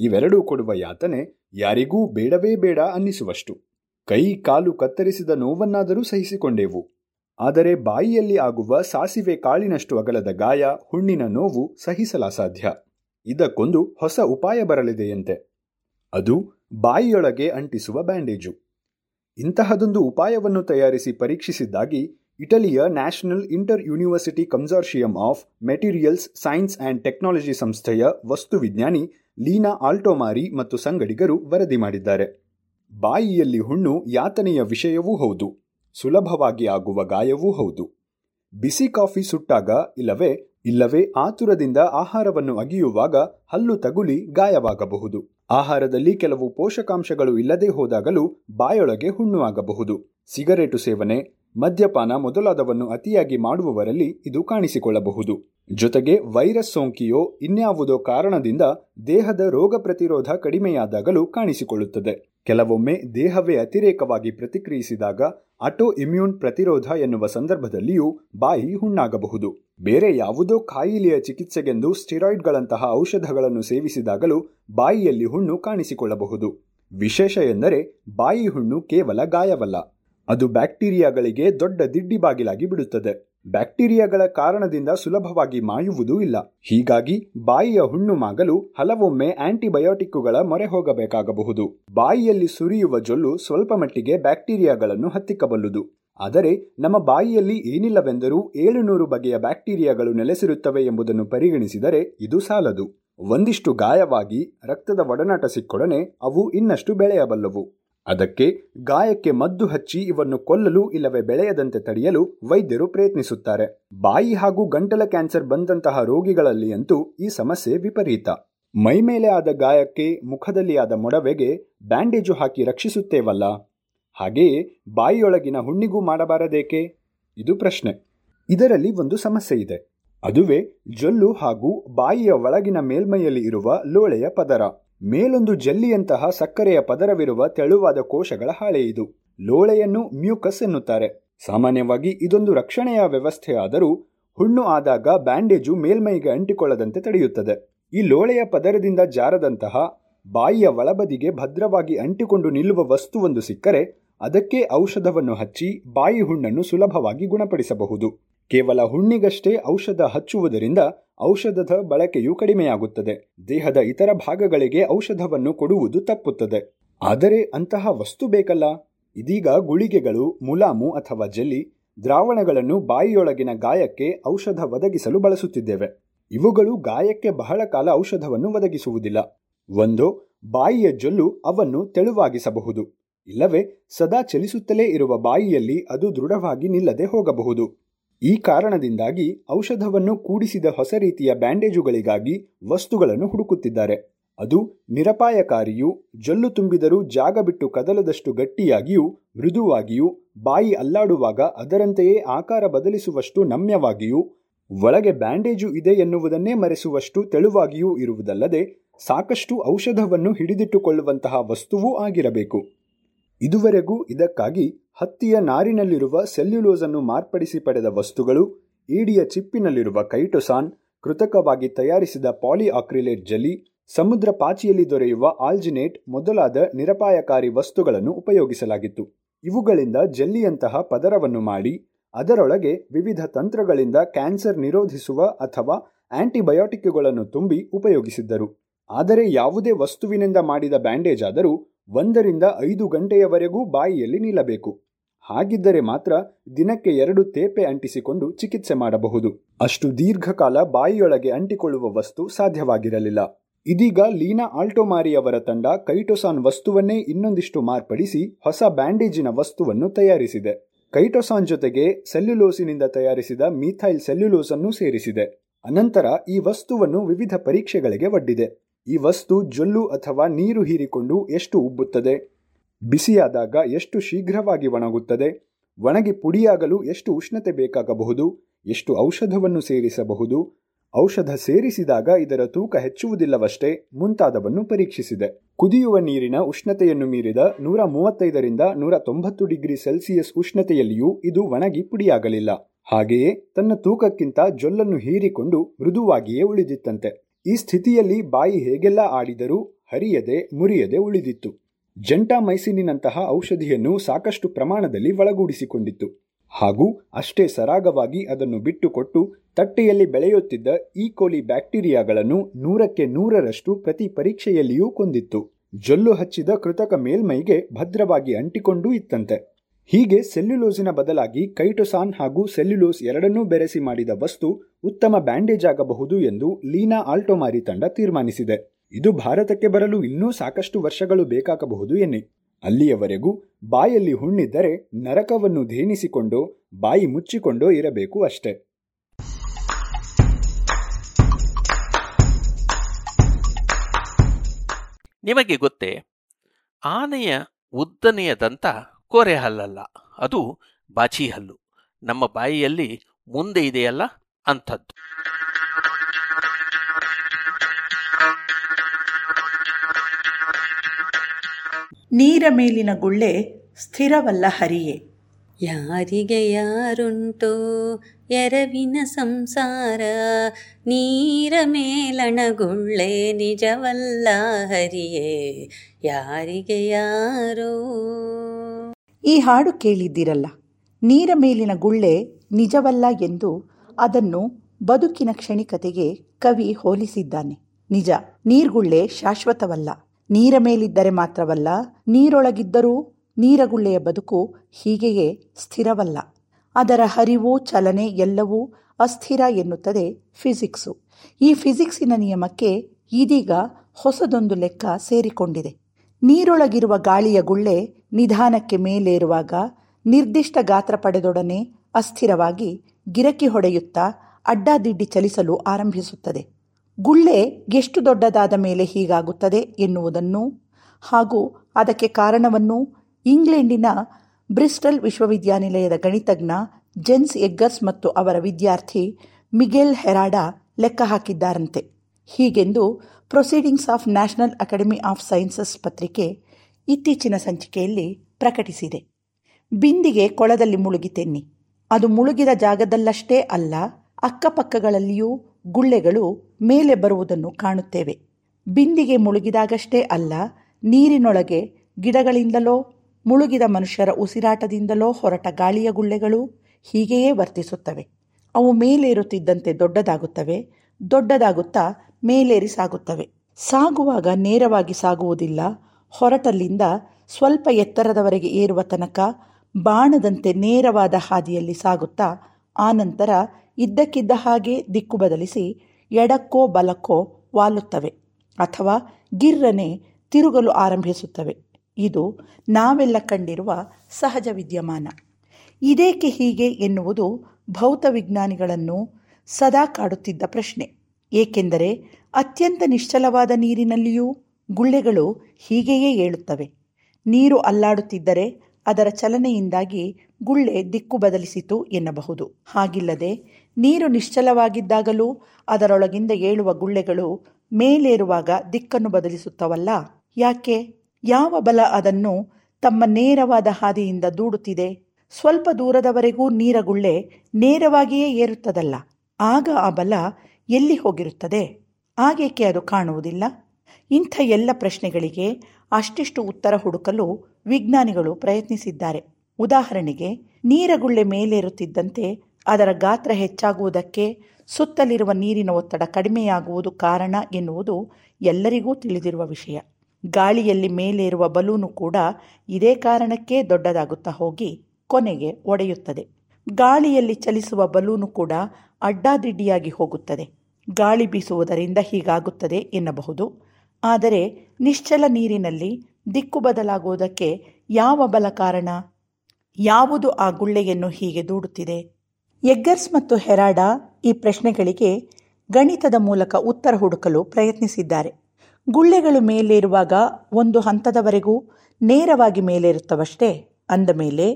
ಇವೆರಡೂ ಕೊಡುವ ಯಾತನೆ ಯಾರಿಗೂ ಬೇಡವೇ ಬೇಡ ಅನ್ನಿಸುವಷ್ಟು. ಕೈ ಕಾಲು ಕತ್ತರಿಸಿದ ನೋವನ್ನಾದರೂ ಸಹಿಸಿಕೊಂಡೆವು. ಆದರೆ ಬಾಯಿಯಲ್ಲಿ ಆಗುವ ಸಾಸಿವೆ ಕಾಳಿನಷ್ಟು ಅಗಲದ ಗಾಯ, ಹುಣ್ಣಿನ ನೋವು ಸಹಿಸಲಾಸಾಧ್ಯ ಇದಕ್ಕೊಂದು ಹೊಸ ಉಪಾಯ ಬರಲಿದೆಯಂತೆ. ಅದು ಬಾಯಿಯೊಳಗೆ ಅಂಟಿಸುವ ಬ್ಯಾಂಡೇಜು. ಇಂತಹದೊಂದು ಉಪಾಯವನ್ನು ತಯಾರಿಸಿ ಪರೀಕ್ಷಿಸಿದ್ದಾಗಿ ಇಟಲಿಯ national inter university consortium of materials, science and technology ಸಂಸ್ಥೆಯ ವಸ್ತುವಿಜ್ಞಾನಿ ಲೀನಾ ಆಲ್ಟೋಮಾರಿ ಮತ್ತು ಸಂಗಡಿಗರು ವರದಿ ಮಾಡಿದ್ದಾರೆ. ಬಾಯಿಯಲ್ಲಿ ಹುಣ್ಣು ಯಾತನೆಯ ವಿಷಯವೂ ಹೌದು, ಸುಲಭವಾಗಿ ಆಗುವ ಗಾಯವೂ ಹೌದು. ಬಿಸಿ ಕಾಫಿ ಸುಟ್ಟಾಗ ಇಲ್ಲವೇ ಇಲ್ಲವೇ ಆತುರದಿಂದ ಆಹಾರವನ್ನು ಅಗಿಯುವಾಗ ಹಲ್ಲು ತಗುಲಿ ಗಾಯವಾಗಬಹುದು. ಆಹಾರದಲ್ಲಿ ಕೆಲವು ಪೋಷಕಾಂಶಗಳು ಇಲ್ಲದೆ ಹೋದಾಗಲೂ ಬಾಯೊಳಗೆ ಹುಣ್ಣು ಆಗಬಹುದು ಸಿಗರೇಟು ಸೇವನೆ, ಮದ್ಯಪಾನ ಮೊದಲಾದವನ್ನು ಅತಿಯಾಗಿ ಮಾಡುವವರಲ್ಲಿ ಇದು ಕಾಣಿಸಿಕೊಳ್ಳಬಹುದು. ಜೊತೆಗೆ ವೈರಸ್ ಸೋಂಕಿಯೋ ಇನ್ಯಾವುದೋ ಕಾರಣದಿಂದ ದೇಹದ ರೋಗ ಪ್ರತಿರೋಧ ಕಡಿಮೆಯಾದಾಗಲೂ ಕಾಣಿಸಿಕೊಳ್ಳುತ್ತದೆ. ಕೆಲವೊಮ್ಮೆ ದೇಹವೇ ಅತಿರೇಕವಾಗಿ ಪ್ರತಿಕ್ರಿಯಿಸಿದಾಗ ಆಟೋ ಇಮ್ಯೂನ್ ಪ್ರತಿರೋಧ ಎನ್ನುವ ಸಂದರ್ಭದಲ್ಲಿಯೂ ಬಾಯಿ ಹುಣ್ಣಾಗಬಹುದು. ಬೇರೆ ಯಾವುದೋ ಕಾಯಿಲೆಯ ಚಿಕಿತ್ಸೆಗೆಂದು ಸ್ಟಿರಾಯ್ಡ್ಗಳಂತಹ ಔಷಧಗಳನ್ನು ಸೇವಿಸಿದಾಗಲೂ ಬಾಯಿಯಲ್ಲಿ ಹುಣ್ಣು ಕಾಣಿಸಿಕೊಳ್ಳಬಹುದು. ವಿಶೇಷ ಎಂದರೆ ಬಾಯಿ ಹುಣ್ಣು ಕೇವಲ ಗಾಯವಲ್ಲ. ಅದು ಬ್ಯಾಕ್ಟೀರಿಯಾಗಳಿಗೆ ದೊಡ್ಡ ದಿಡ್ಡಿ ಬಾಗಿಲಾಗಿ ಬಿಡುತ್ತದೆ. ಬ್ಯಾಕ್ಟೀರಿಯಾಗಳ ಕಾರಣದಿಂದ ಸುಲಭವಾಗಿ ಮಾಯುವುದೂ ಇಲ್ಲ. ಹೀಗಾಗಿ ಬಾಯಿಯ ಹುಣ್ಣು ಮಾಗಲು ಹಲವೊಮ್ಮೆ ಆಂಟಿಬಯೋಟಿಕ್ಕುಗಳ ಮೊರೆ ಹೋಗಬೇಕಾಗಬಹುದು. ಬಾಯಿಯಲ್ಲಿ ಸುರಿಯುವ ಜೊಲ್ಲು ಸ್ವಲ್ಪ ಮಟ್ಟಿಗೆ ಬ್ಯಾಕ್ಟೀರಿಯಾಗಳನ್ನು ಹತ್ತಿಕ್ಕಬಲ್ಲುದು. ಆದರೆ ನಮ್ಮ ಬಾಯಿಯಲ್ಲಿ ಏನಿಲ್ಲವೆಂದರೂ ಏಳುನೂರು ಬಗೆಯ ಬ್ಯಾಕ್ಟೀರಿಯಾಗಳು ನೆಲೆಸಿರುತ್ತವೆ ಎಂಬುದನ್ನು ಪರಿಗಣಿಸಿದರೆ ಇದು ಸಾಲದು. ಒಂದಿಷ್ಟು ಗಾಯವಾಗಿ ರಕ್ತದ ಒಡನಾಟ ಸಿಕ್ಕೊಡನೆ ಅವು ಇನ್ನಷ್ಟು ಬೆಳೆಯಬಲ್ಲವು. ಅದಕ್ಕೆ ಗಾಯಕ್ಕೆ ಮದ್ದು ಹಚ್ಚಿ ಇವನ್ನು ಕೊಲ್ಲಲು ಇಲ್ಲವೇ ಬೆಳೆಯದಂತೆ ತಡೆಯಲು ವೈದ್ಯರು ಪ್ರಯತ್ನಿಸುತ್ತಾರೆ. ಬಾಯಿ ಹಾಗೂ ಗಂಟಲ ಕ್ಯಾನ್ಸರ್ ಬಂದಂತಹ ರೋಗಿಗಳಲ್ಲಿ ಅಂತೂ ಈ ಸಮಸ್ಯೆ ವಿಪರೀತ. ಮೈಮೇಲೆ ಆದ ಗಾಯಕ್ಕೆ ಮುಖದಲ್ಲಿ ಆದ ಮೊಡವೆಗೆ ಬ್ಯಾಂಡೇಜು ಹಾಕಿ ರಕ್ಷಿಸುತ್ತೇವಲ್ಲ? ಹಾಗೆಯೇ ಬಾಯಿಯೊಳಗಿನ ಹುಣ್ಣಿಗೂ ಮಾಡಬಾರದೇಕೆ? ಇದು ಪ್ರಶ್ನೆ. ಇದರಲ್ಲಿ ಒಂದು ಸಮಸ್ಯೆ ಇದೆ. ಅದುವೇ ಜೊಲ್ಲು ಹಾಗೂ ಬಾಯಿಯ ಒಳಗಿನ ಮೇಲ್ಮೈಯಲ್ಲಿ ಇರುವ ಲೋಳೆಯ ಪದರ. ಮೇಲೊಂದು ಜಲ್ಲಿಯಂತಹ ಸಕ್ಕರೆಯ ಪದರವಿರುವ ತೆಳುವಾದ ಕೋಶಗಳ ಹಾಳೆ ಇದು. ಲೋಳೆಯನ್ನು ಮ್ಯೂಕಸ್ ಎನ್ನುತ್ತಾರೆ. ಸಾಮಾನ್ಯವಾಗಿ ಇದೊಂದು ರಕ್ಷಣೆಯ ವ್ಯವಸ್ಥೆಯಾದರೂ ಹುಣ್ಣು ಆದಾಗ ಬ್ಯಾಂಡೇಜು ಮೇಲ್ಮೈಗೆ ಅಂಟಿಕೊಳ್ಳದಂತೆ ತಡೆಯುತ್ತದೆ. ಈ ಲೋಳೆಯ ಪದರದಿಂದ ಜಾರದಂತಹ ಬಾಯಿಯ ಒಳಬದಿಗೆ ಭದ್ರವಾಗಿ ಅಂಟಿಕೊಂಡು ನಿಲ್ಲುವ ವಸ್ತುವೊಂದು ಸಿಕ್ಕರೆ ಅದಕ್ಕೆ ಔಷಧವನ್ನು ಹಚ್ಚಿ ಬಾಯಿ ಹುಣ್ಣನ್ನು ಸುಲಭವಾಗಿ ಗುಣಪಡಿಸಬಹುದು. ಕೇವಲ ಹುಣ್ಣಿಗಷ್ಟೇ ಔಷಧ ಹಚ್ಚುವುದರಿಂದ ಔಷಧದ ಬಳಕೆಯು ಕಡಿಮೆಯಾಗುತ್ತದೆ. ದೇಹದ ಇತರ ಭಾಗಗಳಿಗೆ ಔಷಧವನ್ನು ಕೊಡುವುದು ತಪ್ಪುತ್ತದೆ. ಆದರೆ ಅಂತಹ ವಸ್ತು ಬೇಕಲ್ಲ. ಇದೀಗ ಗುಳಿಗೆಗಳು, ಮುಲಾಮು ಅಥವಾ ಜೆಲ್ಲಿ, ದ್ರಾವಣಗಳನ್ನು ಬಾಯಿಯೊಳಗಿನ ಗಾಯಕ್ಕೆ ಔಷಧ ಒದಗಿಸಲು ಬಳಸುತ್ತಿದ್ದೇವೆ. ಇವುಗಳು ಗಾಯಕ್ಕೆ ಬಹಳ ಕಾಲ ಔಷಧವನ್ನು ಒದಗಿಸುವುದಿಲ್ಲ. ಒಂದು, ಬಾಯಿಯ ಜೊಲ್ಲು ಅವನ್ನು ತೆಳುವಾಗಿಸಬಹುದು. ಇಲ್ಲವೇ, ಸದಾ ಚಲಿಸುತ್ತಲೇ ಇರುವ ಬಾಯಿಯಲ್ಲಿ ಅದು ದೃಢವಾಗಿ ನಿಲ್ಲದೆ ಹೋಗಬಹುದು. ಈ ಕಾರಣದಿಂದಾಗಿ ಔಷಧವನ್ನು ಕೂಡಿಸಿದ ಹೊಸ ರೀತಿಯ ಬ್ಯಾಂಡೇಜುಗಳಿಗಾಗಿ ವಸ್ತುಗಳನ್ನು ಹುಡುಕುತ್ತಿದ್ದಾರೆ. ಅದು ನಿರಪಾಯಕಾರಿಯು, ಜೊಲ್ಲು ತುಂಬಿದರೂ ಜಾಗ ಬಿಟ್ಟು ಕದಲದಷ್ಟು ಗಟ್ಟಿಯಾಗಿಯೂ, ಮೃದುವಾಗಿಯೂ, ಬಾಯಿ ಅಲ್ಲಾಡುವಾಗ ಅದರಂತೆಯೇ ಆಕಾರ ಬದಲಿಸುವಷ್ಟು ನಮ್ಯವಾಗಿಯೂ, ಒಳಗೆ ಬ್ಯಾಂಡೇಜು ಇದೆ ಎನ್ನುವುದನ್ನೇ ಮರೆಸುವಷ್ಟು ತೆಳುವಾಗಿಯೂ ಇರುವುದಲ್ಲದೆ ಸಾಕಷ್ಟು ಔಷಧವನ್ನು ಹಿಡಿದಿಟ್ಟುಕೊಳ್ಳುವಂತಹ ವಸ್ತುವೂ ಆಗಿರಬೇಕು. ಇದುವರೆಗೂ ಇದಕ್ಕಾಗಿ ಹತ್ತಿಯ ನಾರಿನಲ್ಲಿರುವ ಸೆಲ್ಯುಲೋಸನ್ನು ಮಾರ್ಪಡಿಸಿ ಪಡೆದ ವಸ್ತುಗಳು, ಈಡಿಯ ಚಿಪ್ಪಿನಲ್ಲಿರುವ ಕೈಟೊಸಾನ್, ಕೃತಕವಾಗಿ ತಯಾರಿಸಿದ ಪಾಲಿಆಕ್ರಿಲೇಟ್ ಜಲಿ ಸಮುದ್ರ ಪಾಚಿಯಲ್ಲಿ ದೊರೆಯುವ ಆಲ್ಜಿನೇಟ್ ಮೊದಲಾದ ನಿರಪಾಯಕಾರಿ ವಸ್ತುಗಳನ್ನು ಉಪಯೋಗಿಸಲಾಗಿತ್ತು. ಇವುಗಳಿಂದ ಜಲ್ಲಿಯಂತಹ ಪದರವನ್ನು ಮಾಡಿ, ಅದರೊಳಗೆ ವಿವಿಧ ತಂತ್ರಗಳಿಂದ ಕ್ಯಾನ್ಸರ್ ನಿರೋಧಿಸುವ ಅಥವಾ ಆಂಟಿಬಯೋಟಿಕ್ಗಳನ್ನು ತುಂಬಿ ಉಪಯೋಗಿಸಿದ್ದರು. ಆದರೆ ಯಾವುದೇ ವಸ್ತುವಿನಿಂದ ಮಾಡಿದ ಬ್ಯಾಂಡೇಜ್ ಆದರೂ ಒಂದರಿಂದ ಐದು ಗಂಟೆಯವರೆಗೂ ಬಾಯಿಯಲ್ಲಿ ನಿಲ್ಲಬೇಕು ಹಾಗಿದ್ದರೆ ಮಾತ್ರ ದಿನಕ್ಕೆ ಎರಡು ತೇಪೆ ಅಂಟಿಸಿಕೊಂಡು ಚಿಕಿತ್ಸೆ ಮಾಡಬಹುದು. ಅಷ್ಟು ದೀರ್ಘಕಾಲ ಬಾಯಿಯೊಳಗೆ ಅಂಟಿಕೊಳ್ಳುವ ವಸ್ತು ಸಾಧ್ಯವಾಗಿರಲಿಲ್ಲ. ಇದೀಗ ಲೀನಾ ಆಲ್ಟೋಮಾರಿಯವರ ತಂಡ ಕೈಟೋಸಾನ್ ವಸ್ತುವನ್ನೇ ಇನ್ನೊಂದಿಷ್ಟು ಮಾರ್ಪಡಿಸಿ ಹೊಸ ಬ್ಯಾಂಡೇಜಿನ ವಸ್ತುವನ್ನು ತಯಾರಿಸಿದೆ. ಕೈಟೋಸಾನ್ ಜೊತೆಗೆ ಸೆಲ್ಯುಲೋಸಿನಿಂದ ತಯಾರಿಸಿದ ಮೀಥೈಲ್ ಸೆಲ್ಯುಲೋಸನ್ನು ಸೇರಿಸಿದೆ. ಅನಂತರ ಈ ವಸ್ತುವನ್ನು ವಿವಿಧ ಪರೀಕ್ಷೆಗಳಿಗೆ ಒಡ್ಡಿದೆ. ಈ ವಸ್ತು ಜೊಲ್ಲು ಅಥವಾ ನೀರು ಹೀರಿಕೊಂಡು ಎಷ್ಟು ಉಬ್ಬುತ್ತದೆ? ಬಿಸಿಯಾದಾಗ ಎಷ್ಟು ಶೀಘ್ರವಾಗಿ ಒಣಗುತ್ತದೆ? ಒಣಗಿ ಪುಡಿಯಾಗಲು ಎಷ್ಟು ಉಷ್ಣತೆ ಬೇಕಾಗಬಹುದು? ಎಷ್ಟು ಔಷಧವನ್ನು ಸೇರಿಸಬಹುದು? ಔಷಧ ಸೇರಿಸಿದಾಗ ಇದರ ತೂಕ ಹೆಚ್ಚುವುದಿಲ್ಲವಷ್ಟೇ? ಮುಂತಾದವನ್ನು ಪರೀಕ್ಷಿಸಿದೆ. ಕುದಿಯುವ ನೀರಿನ ಉಷ್ಣತೆಯನ್ನು ಮೀರಿದ ನೂರ ಮೂವತ್ತೈದರಿಂದ ನೂರ ತೊಂಬತ್ತು ಡಿಗ್ರಿ ಸೆಲ್ಸಿಯಸ್ ಉಷ್ಣತೆಯಲ್ಲಿಯೂ ಇದು ಒಣಗಿ ಪುಡಿಯಾಗಲಿಲ್ಲ. ಹಾಗೆಯೇ ತನ್ನ ತೂಕಕ್ಕಿಂತ ಜೊಲ್ಲನ್ನು ಹೀರಿಕೊಂಡು ಮೃದುವಾಗಿಯೇ ಉಳಿದಿತ್ತಂತೆ. ಈ ಸ್ಥಿತಿಯಲ್ಲಿ ಬಾಯಿ ಹೇಗೆಲ್ಲ ಆಡಿದರೂ ಹರಿಯದೆ ಮುರಿಯದೆ ಉಳಿದಿತ್ತು. ಜಂಟಾಮೈಸಿನಿನಂತಹ ಔಷಧಿಯನ್ನು ಸಾಕಷ್ಟು ಪ್ರಮಾಣದಲ್ಲಿ ಒಳಗೂಡಿಸಿಕೊಂಡಿತ್ತು. ಹಾಗೂ ಅಷ್ಟೇ ಸರಾಗವಾಗಿ ಅದನ್ನು ಬಿಟ್ಟುಕೊಟ್ಟು ತಟ್ಟೆಯಲ್ಲಿ ಬೆಳೆಯುತ್ತಿದ್ದ ಈ ಕೋಲಿ ಬ್ಯಾಕ್ಟೀರಿಯಾಗಳನ್ನು ನೂರಕ್ಕೆ ನೂರರಷ್ಟು ಪ್ರತಿ ಪರೀಕ್ಷೆಯಲ್ಲಿಯೂ ಕೊಂದಿತ್ತು. ಜೊಲ್ಲು ಹಚ್ಚಿದ ಕೃತಕ ಮೇಲ್ಮೈಗೆ ಭದ್ರವಾಗಿ ಅಂಟಿಕೊಂಡೂ ಇತ್ತಂತೆ. ಹೀಗೆ ಸೆಲ್ಯುಲೋಸಿನ ಬದಲಾಗಿ ಕೈಟೊಸಾನ್ ಹಾಗೂ ಸೆಲ್ಯುಲೋಸ್ ಎರಡನ್ನೂ ಬೆರೆಸಿ ಮಾಡಿದ ವಸ್ತು ಉತ್ತಮ ಬ್ಯಾಂಡೇಜ್ ಆಗಬಹುದು ಎಂದು ಲೀನಾ ಆಲ್ಟೋಮಾರಿ ತಂಡ ತೀರ್ಮಾನಿಸಿದೆ. ಇದು ಭಾರತಕ್ಕೆ ಬರಲು ಇನ್ನೂ ಸಾಕಷ್ಟು ವರ್ಷಗಳು ಬೇಕಾಗಬಹುದು ಎನ್ನಿ. ಅಲ್ಲಿಯವರೆಗೂ ಬಾಯಲ್ಲಿ ಹುಣ್ಣಿದ್ದರೆ ನರಕವನ್ನು ಧೇನಿಸಿಕೊಂಡೋ, ಬಾಯಿ ಮುಚ್ಚಿಕೊಂಡೋ ಇರಬೇಕು ಅಷ್ಟೇ. ನಿಮಗೆ ಗೊತ್ತೇ, ಆನೆಯ ಉದ್ದನೆಯ ದಂತ ಕೋರೆ ಹಲ್ಲಲ್ಲ ಅದು ಬಾಚಿ ಹಲ್ಲು. ನಮ್ಮ ಬಾಯಿಯಲ್ಲಿ ಮುಂದೆ ಇದೆಯಲ್ಲ ಅಂಥದ್ದು. ನೀರ ಮೇಲಿನ ಗುಳ್ಳೆ ಸ್ಥಿರವಲ್ಲ ಹರಿಯೇ. ಯಾರಿಗೆ ಯಾರುಂಟೋ ಎರವಿನ ಸಂಸಾರ ನೀರ ಮೇಲಣಗುಳ್ಳೆ ನಿಜವಲ್ಲ ಹರಿಯೇ. ಯಾರಿಗೆ ಯಾರೋ ಈ ಹಾಡು ಕೇಳಿದ್ದಿರಲ್ಲ, ನೀರ ಮೇಲಿನ ಗುಳ್ಳೆ ನಿಜವಲ್ಲ ಎಂದು ಅದನ್ನು ಬದುಕಿನ ಕ್ಷಣಿಕತೆಗೆ ಕವಿ ಹೋಲಿಸಿದ್ದಾನೆ. ನಿಜ, ನೀರ್ಗುಳ್ಳೆ ಶಾಶ್ವತವಲ್ಲ. ನೀರ ಮೇಲಿದ್ದರೆ ಮಾತ್ರವಲ್ಲ, ನೀರೊಳಗಿದ್ದರೂ ನೀರಗುಳ್ಳೆಯ ಬದುಕು ಹೀಗೆಯೇ ಸ್ಥಿರವಲ್ಲ. ಅದರ ಹರಿವು ಚಲನೆ ಎಲ್ಲವೂ ಅಸ್ಥಿರ ಎನ್ನುತ್ತದೆ ಫಿಸಿಕ್ಸು. ಈ ಫಿಸಿಕ್ಸಿನ ನಿಯಮಕ್ಕೆ ಇದೀಗ ಹೊಸದೊಂದು ಲೆಕ್ಕ ಸೇರಿಕೊಂಡಿದೆ. ನೀರೊಳಗಿರುವ ಗಾಳಿಯ ಗುಳ್ಳೆ ನಿಧಾನಕ್ಕೆ ಮೇಲೇರುವಾಗ ನಿರ್ದಿಷ್ಟ ಗಾತ್ರ ಪಡೆದೊಡನೆ ಅಸ್ಥಿರವಾಗಿ ಗಿರಕಿ ಹೊಡೆಯುತ್ತಾ ಅಡ್ಡಾದಿಡ್ಡಿ ಚಲಿಸಲು ಆರಂಭಿಸುತ್ತದೆ. ಗುಳ್ಳೆ ಎಷ್ಟು ದೊಡ್ಡದಾದ ಮೇಲೆ ಹೀಗಾಗುತ್ತದೆ ಎನ್ನುವುದನ್ನು ಹಾಗೂ ಅದಕ್ಕೆ ಕಾರಣವನ್ನು ಇಂಗ್ಲೆಂಡಿನ ಬ್ರಿಸ್ಟಲ್ ವಿಶ್ವವಿದ್ಯಾನಿಲಯದ ಗಣಿತಜ್ಞ ಜೆನ್ಸ್ ಎಗ್ಗರ್ಸ್ ಮತ್ತು ಅವರ ವಿದ್ಯಾರ್ಥಿ ಮಿಗೆಲ್ ಹೆರಾಡ ಲೆಕ್ಕ ಹಾಕಿದ್ದಾರಂತೆ. ಹೀಗೆಂದು proceedings of national academy of sciences ಪತ್ರಿಕೆ ಇತ್ತೀಚಿನ ಸಂಚಿಕೆಯಲ್ಲಿ ಪ್ರಕಟಿಸಿದೆ. ಬಿಂದಿಗೆ ಕೊಳದಲ್ಲಿ ಮುಳುಗಿ ತೆನ್ನಿ. ಅದು ಮುಳುಗಿದ ಜಾಗದಲ್ಲಷ್ಟೇ ಅಲ್ಲ, ಅಕ್ಕಪಕ್ಕಗಳಲ್ಲಿಯೂ ಗುಳ್ಳೆಗಳು ಮೇಲೆ ಬರುವುದನ್ನು ಕಾಣುತ್ತೇವೆ. ಬಿಂದಿಗೆ ಮುಳುಗಿದಾಗಷ್ಟೇ ಅಲ್ಲ, ನೀರಿನೊಳಗೆ ಗಿಡಗಳಿಂದಲೋ, ಮುಳುಗಿದ ಮನುಷ್ಯರ ಉಸಿರಾಟದಿಂದಲೋ ಹೊರಟ ಗಾಳಿಯ ಗುಳ್ಳೆಗಳು ಹೀಗೆಯೇ ವರ್ತಿಸುತ್ತವೆ. ಅವು ಮೇಲೇರುತ್ತಿದ್ದಂತೆ ದೊಡ್ಡದಾಗುತ್ತವೆ, ದೊಡ್ಡದಾಗುತ್ತಾ ಮೇಲೇರಿ ಸಾಗುತ್ತವೆ. ಸಾಗುವಾಗ ನೇರವಾಗಿ ಸಾಗುವುದಿಲ್ಲ ಹೊರಟಲ್ಲಿಂದ ಸ್ವಲ್ಪ ಎತ್ತರದವರೆಗೆ ಏರುವ ತನಕ ಬಾಣದಂತೆ ನೇರವಾದ ಹಾದಿಯಲ್ಲಿ ಸಾಗುತ್ತಾ ಆನಂತರ ಇದ್ದಕ್ಕಿದ್ದ ಹಾಗೆ ದಿಕ್ಕು ಬದಲಿಸಿ ಎಡಕ್ಕೋ ಬಲಕ್ಕೋ ವಾಲುತ್ತವೆ ಅಥವಾ ಗಿರ್ರನೆ ತಿರುಗಲು ಆರಂಭಿಸುತ್ತವೆ. ಇದು ನಾವೆಲ್ಲ ಕಂಡಿರುವ ಸಹಜ ವಿದ್ಯಮಾನ. ಇದೇಕೆ ಹೀಗೆ ಎನ್ನುವುದು ಭೌತ ವಿಜ್ಞಾನಿಗಳನ್ನು ಸದಾ ಕಾಡುತ್ತಿದ್ದ ಪ್ರಶ್ನೆ. ಏಕೆಂದರೆ ಅತ್ಯಂತ ನಿಶ್ಚಲವಾದ ನೀರಿನಲ್ಲಿಯೂ ಗುಳ್ಳೆಗಳು ಹೀಗೆಯೇ ಏಳುತ್ತವೆ. ನೀರು ಅಲ್ಲಾಡುತ್ತಿದ್ದರೆ ಅದರ ಚಲನೆಯಿಂದಾಗಿ ಗುಳ್ಳೆ ದಿಕ್ಕು ಬದಲಿಸಿತು ಎನ್ನಬಹುದು. ಹಾಗಿಲ್ಲದೆ ನೀರು ನಿಶ್ಚಲವಾಗಿದ್ದಾಗಲೂ ಅದರೊಳಗಿಂದ ಏಳುವ ಗುಳ್ಳೆಗಳು ಮೇಲೇರುವಾಗ ದಿಕ್ಕನ್ನು ಬದಲಿಸುತ್ತವಲ್ಲ? ಯಾಕೆ? ಯಾವ ಬಲ ಅದನ್ನು ತಮ್ಮ ನೇರವಾದ ಹಾದಿಯಿಂದ ದೂಡುತ್ತಿದೆ? ಸ್ವಲ್ಪ ದೂರದವರೆಗೂ ನೀರ ಗುಳ್ಳೆ ನೇರವಾಗಿಯೇ ಏರುತ್ತದಲ್ಲ. ಆಗ ಆ ಬಲ ಎಲ್ಲಿ ಹೋಗಿರುತ್ತದೆ? ಆಗೇಕೆ ಅದು ಕಾಣುವುದಿಲ್ಲ? ಇಂಥ ಎಲ್ಲ ಪ್ರಶ್ನೆಗಳಿಗೆ ಅಷ್ಟಿಷ್ಟು ಉತ್ತರ ಹುಡುಕಲು ವಿಜ್ಞಾನಿಗಳು ಪ್ರಯತ್ನಿಸಿದ್ದಾರೆ. ಉದಾಹರಣೆಗೆ, ನೀರಗುಳ್ಳೆ ಮೇಲೇರುತ್ತಿದ್ದಂತೆ ಅದರ ಗಾತ್ರ ಹೆಚ್ಚಾಗುವುದಕ್ಕೆ ಸುತ್ತಲಿರುವ ನೀರಿನ ಒತ್ತಡ ಕಡಿಮೆಯಾಗುವುದು ಕಾರಣ ಎನ್ನುವುದು ಎಲ್ಲರಿಗೂ ತಿಳಿದಿರುವ ವಿಷಯ. ಗಾಳಿಯಲ್ಲಿ ಮೇಲೇರುವ ಬಲೂನು ಕೂಡ ಇದೇ ಕಾರಣಕ್ಕೆ ದೊಡ್ಡದಾಗುತ್ತಾ ಹೋಗಿ ಕೊನೆಗೆ ಒಡೆಯುತ್ತದೆ. ಗಾಳಿಯಲ್ಲಿ ಚಲಿಸುವ ಬಲೂನು ಕೂಡ ಅಡ್ಡಾದಿಡ್ಡಿಯಾಗಿ ಹೋಗುತ್ತದೆ. ಗಾಳಿ ಬೀಸುವುದರಿಂದ ಹೀಗಾಗುತ್ತದೆ ಎನ್ನಬಹುದು. ಆದರೆ ನಿಶ್ಚಲ ನೀರಿನಲ್ಲಿ ದಿಕ್ಕು ಬದಲಾಗುವುದಕ್ಕೆ ಯಾವ ಬಲ ಕಾರಣ? ಯಾವುದು ಆ ಗುಳ್ಳೆಯನ್ನು ಹೀಗೆ ದೂಡುತ್ತಿದೆ? ಎಗ್ಗರ್ಸ್ ಮತ್ತು ಹೆರಾಡ ಈ ಪ್ರಶ್ನೆಗಳಿಗೆ ಗಣಿತದ ಮೂಲಕ ಉತ್ತರ ಹುಡುಕಲು ಪ್ರಯತ್ನಿಸಿದ್ದಾರೆ. ಗುಳ್ಳೆಗಳು ಮೇಲೇರುವಾಗ ಒಂದು ಹಂತದವರೆಗೂ ನೇರವಾಗಿ ಮೇಲೇರುತ್ತವಷ್ಟೇ, ಅಂದ ಮೇಲೆ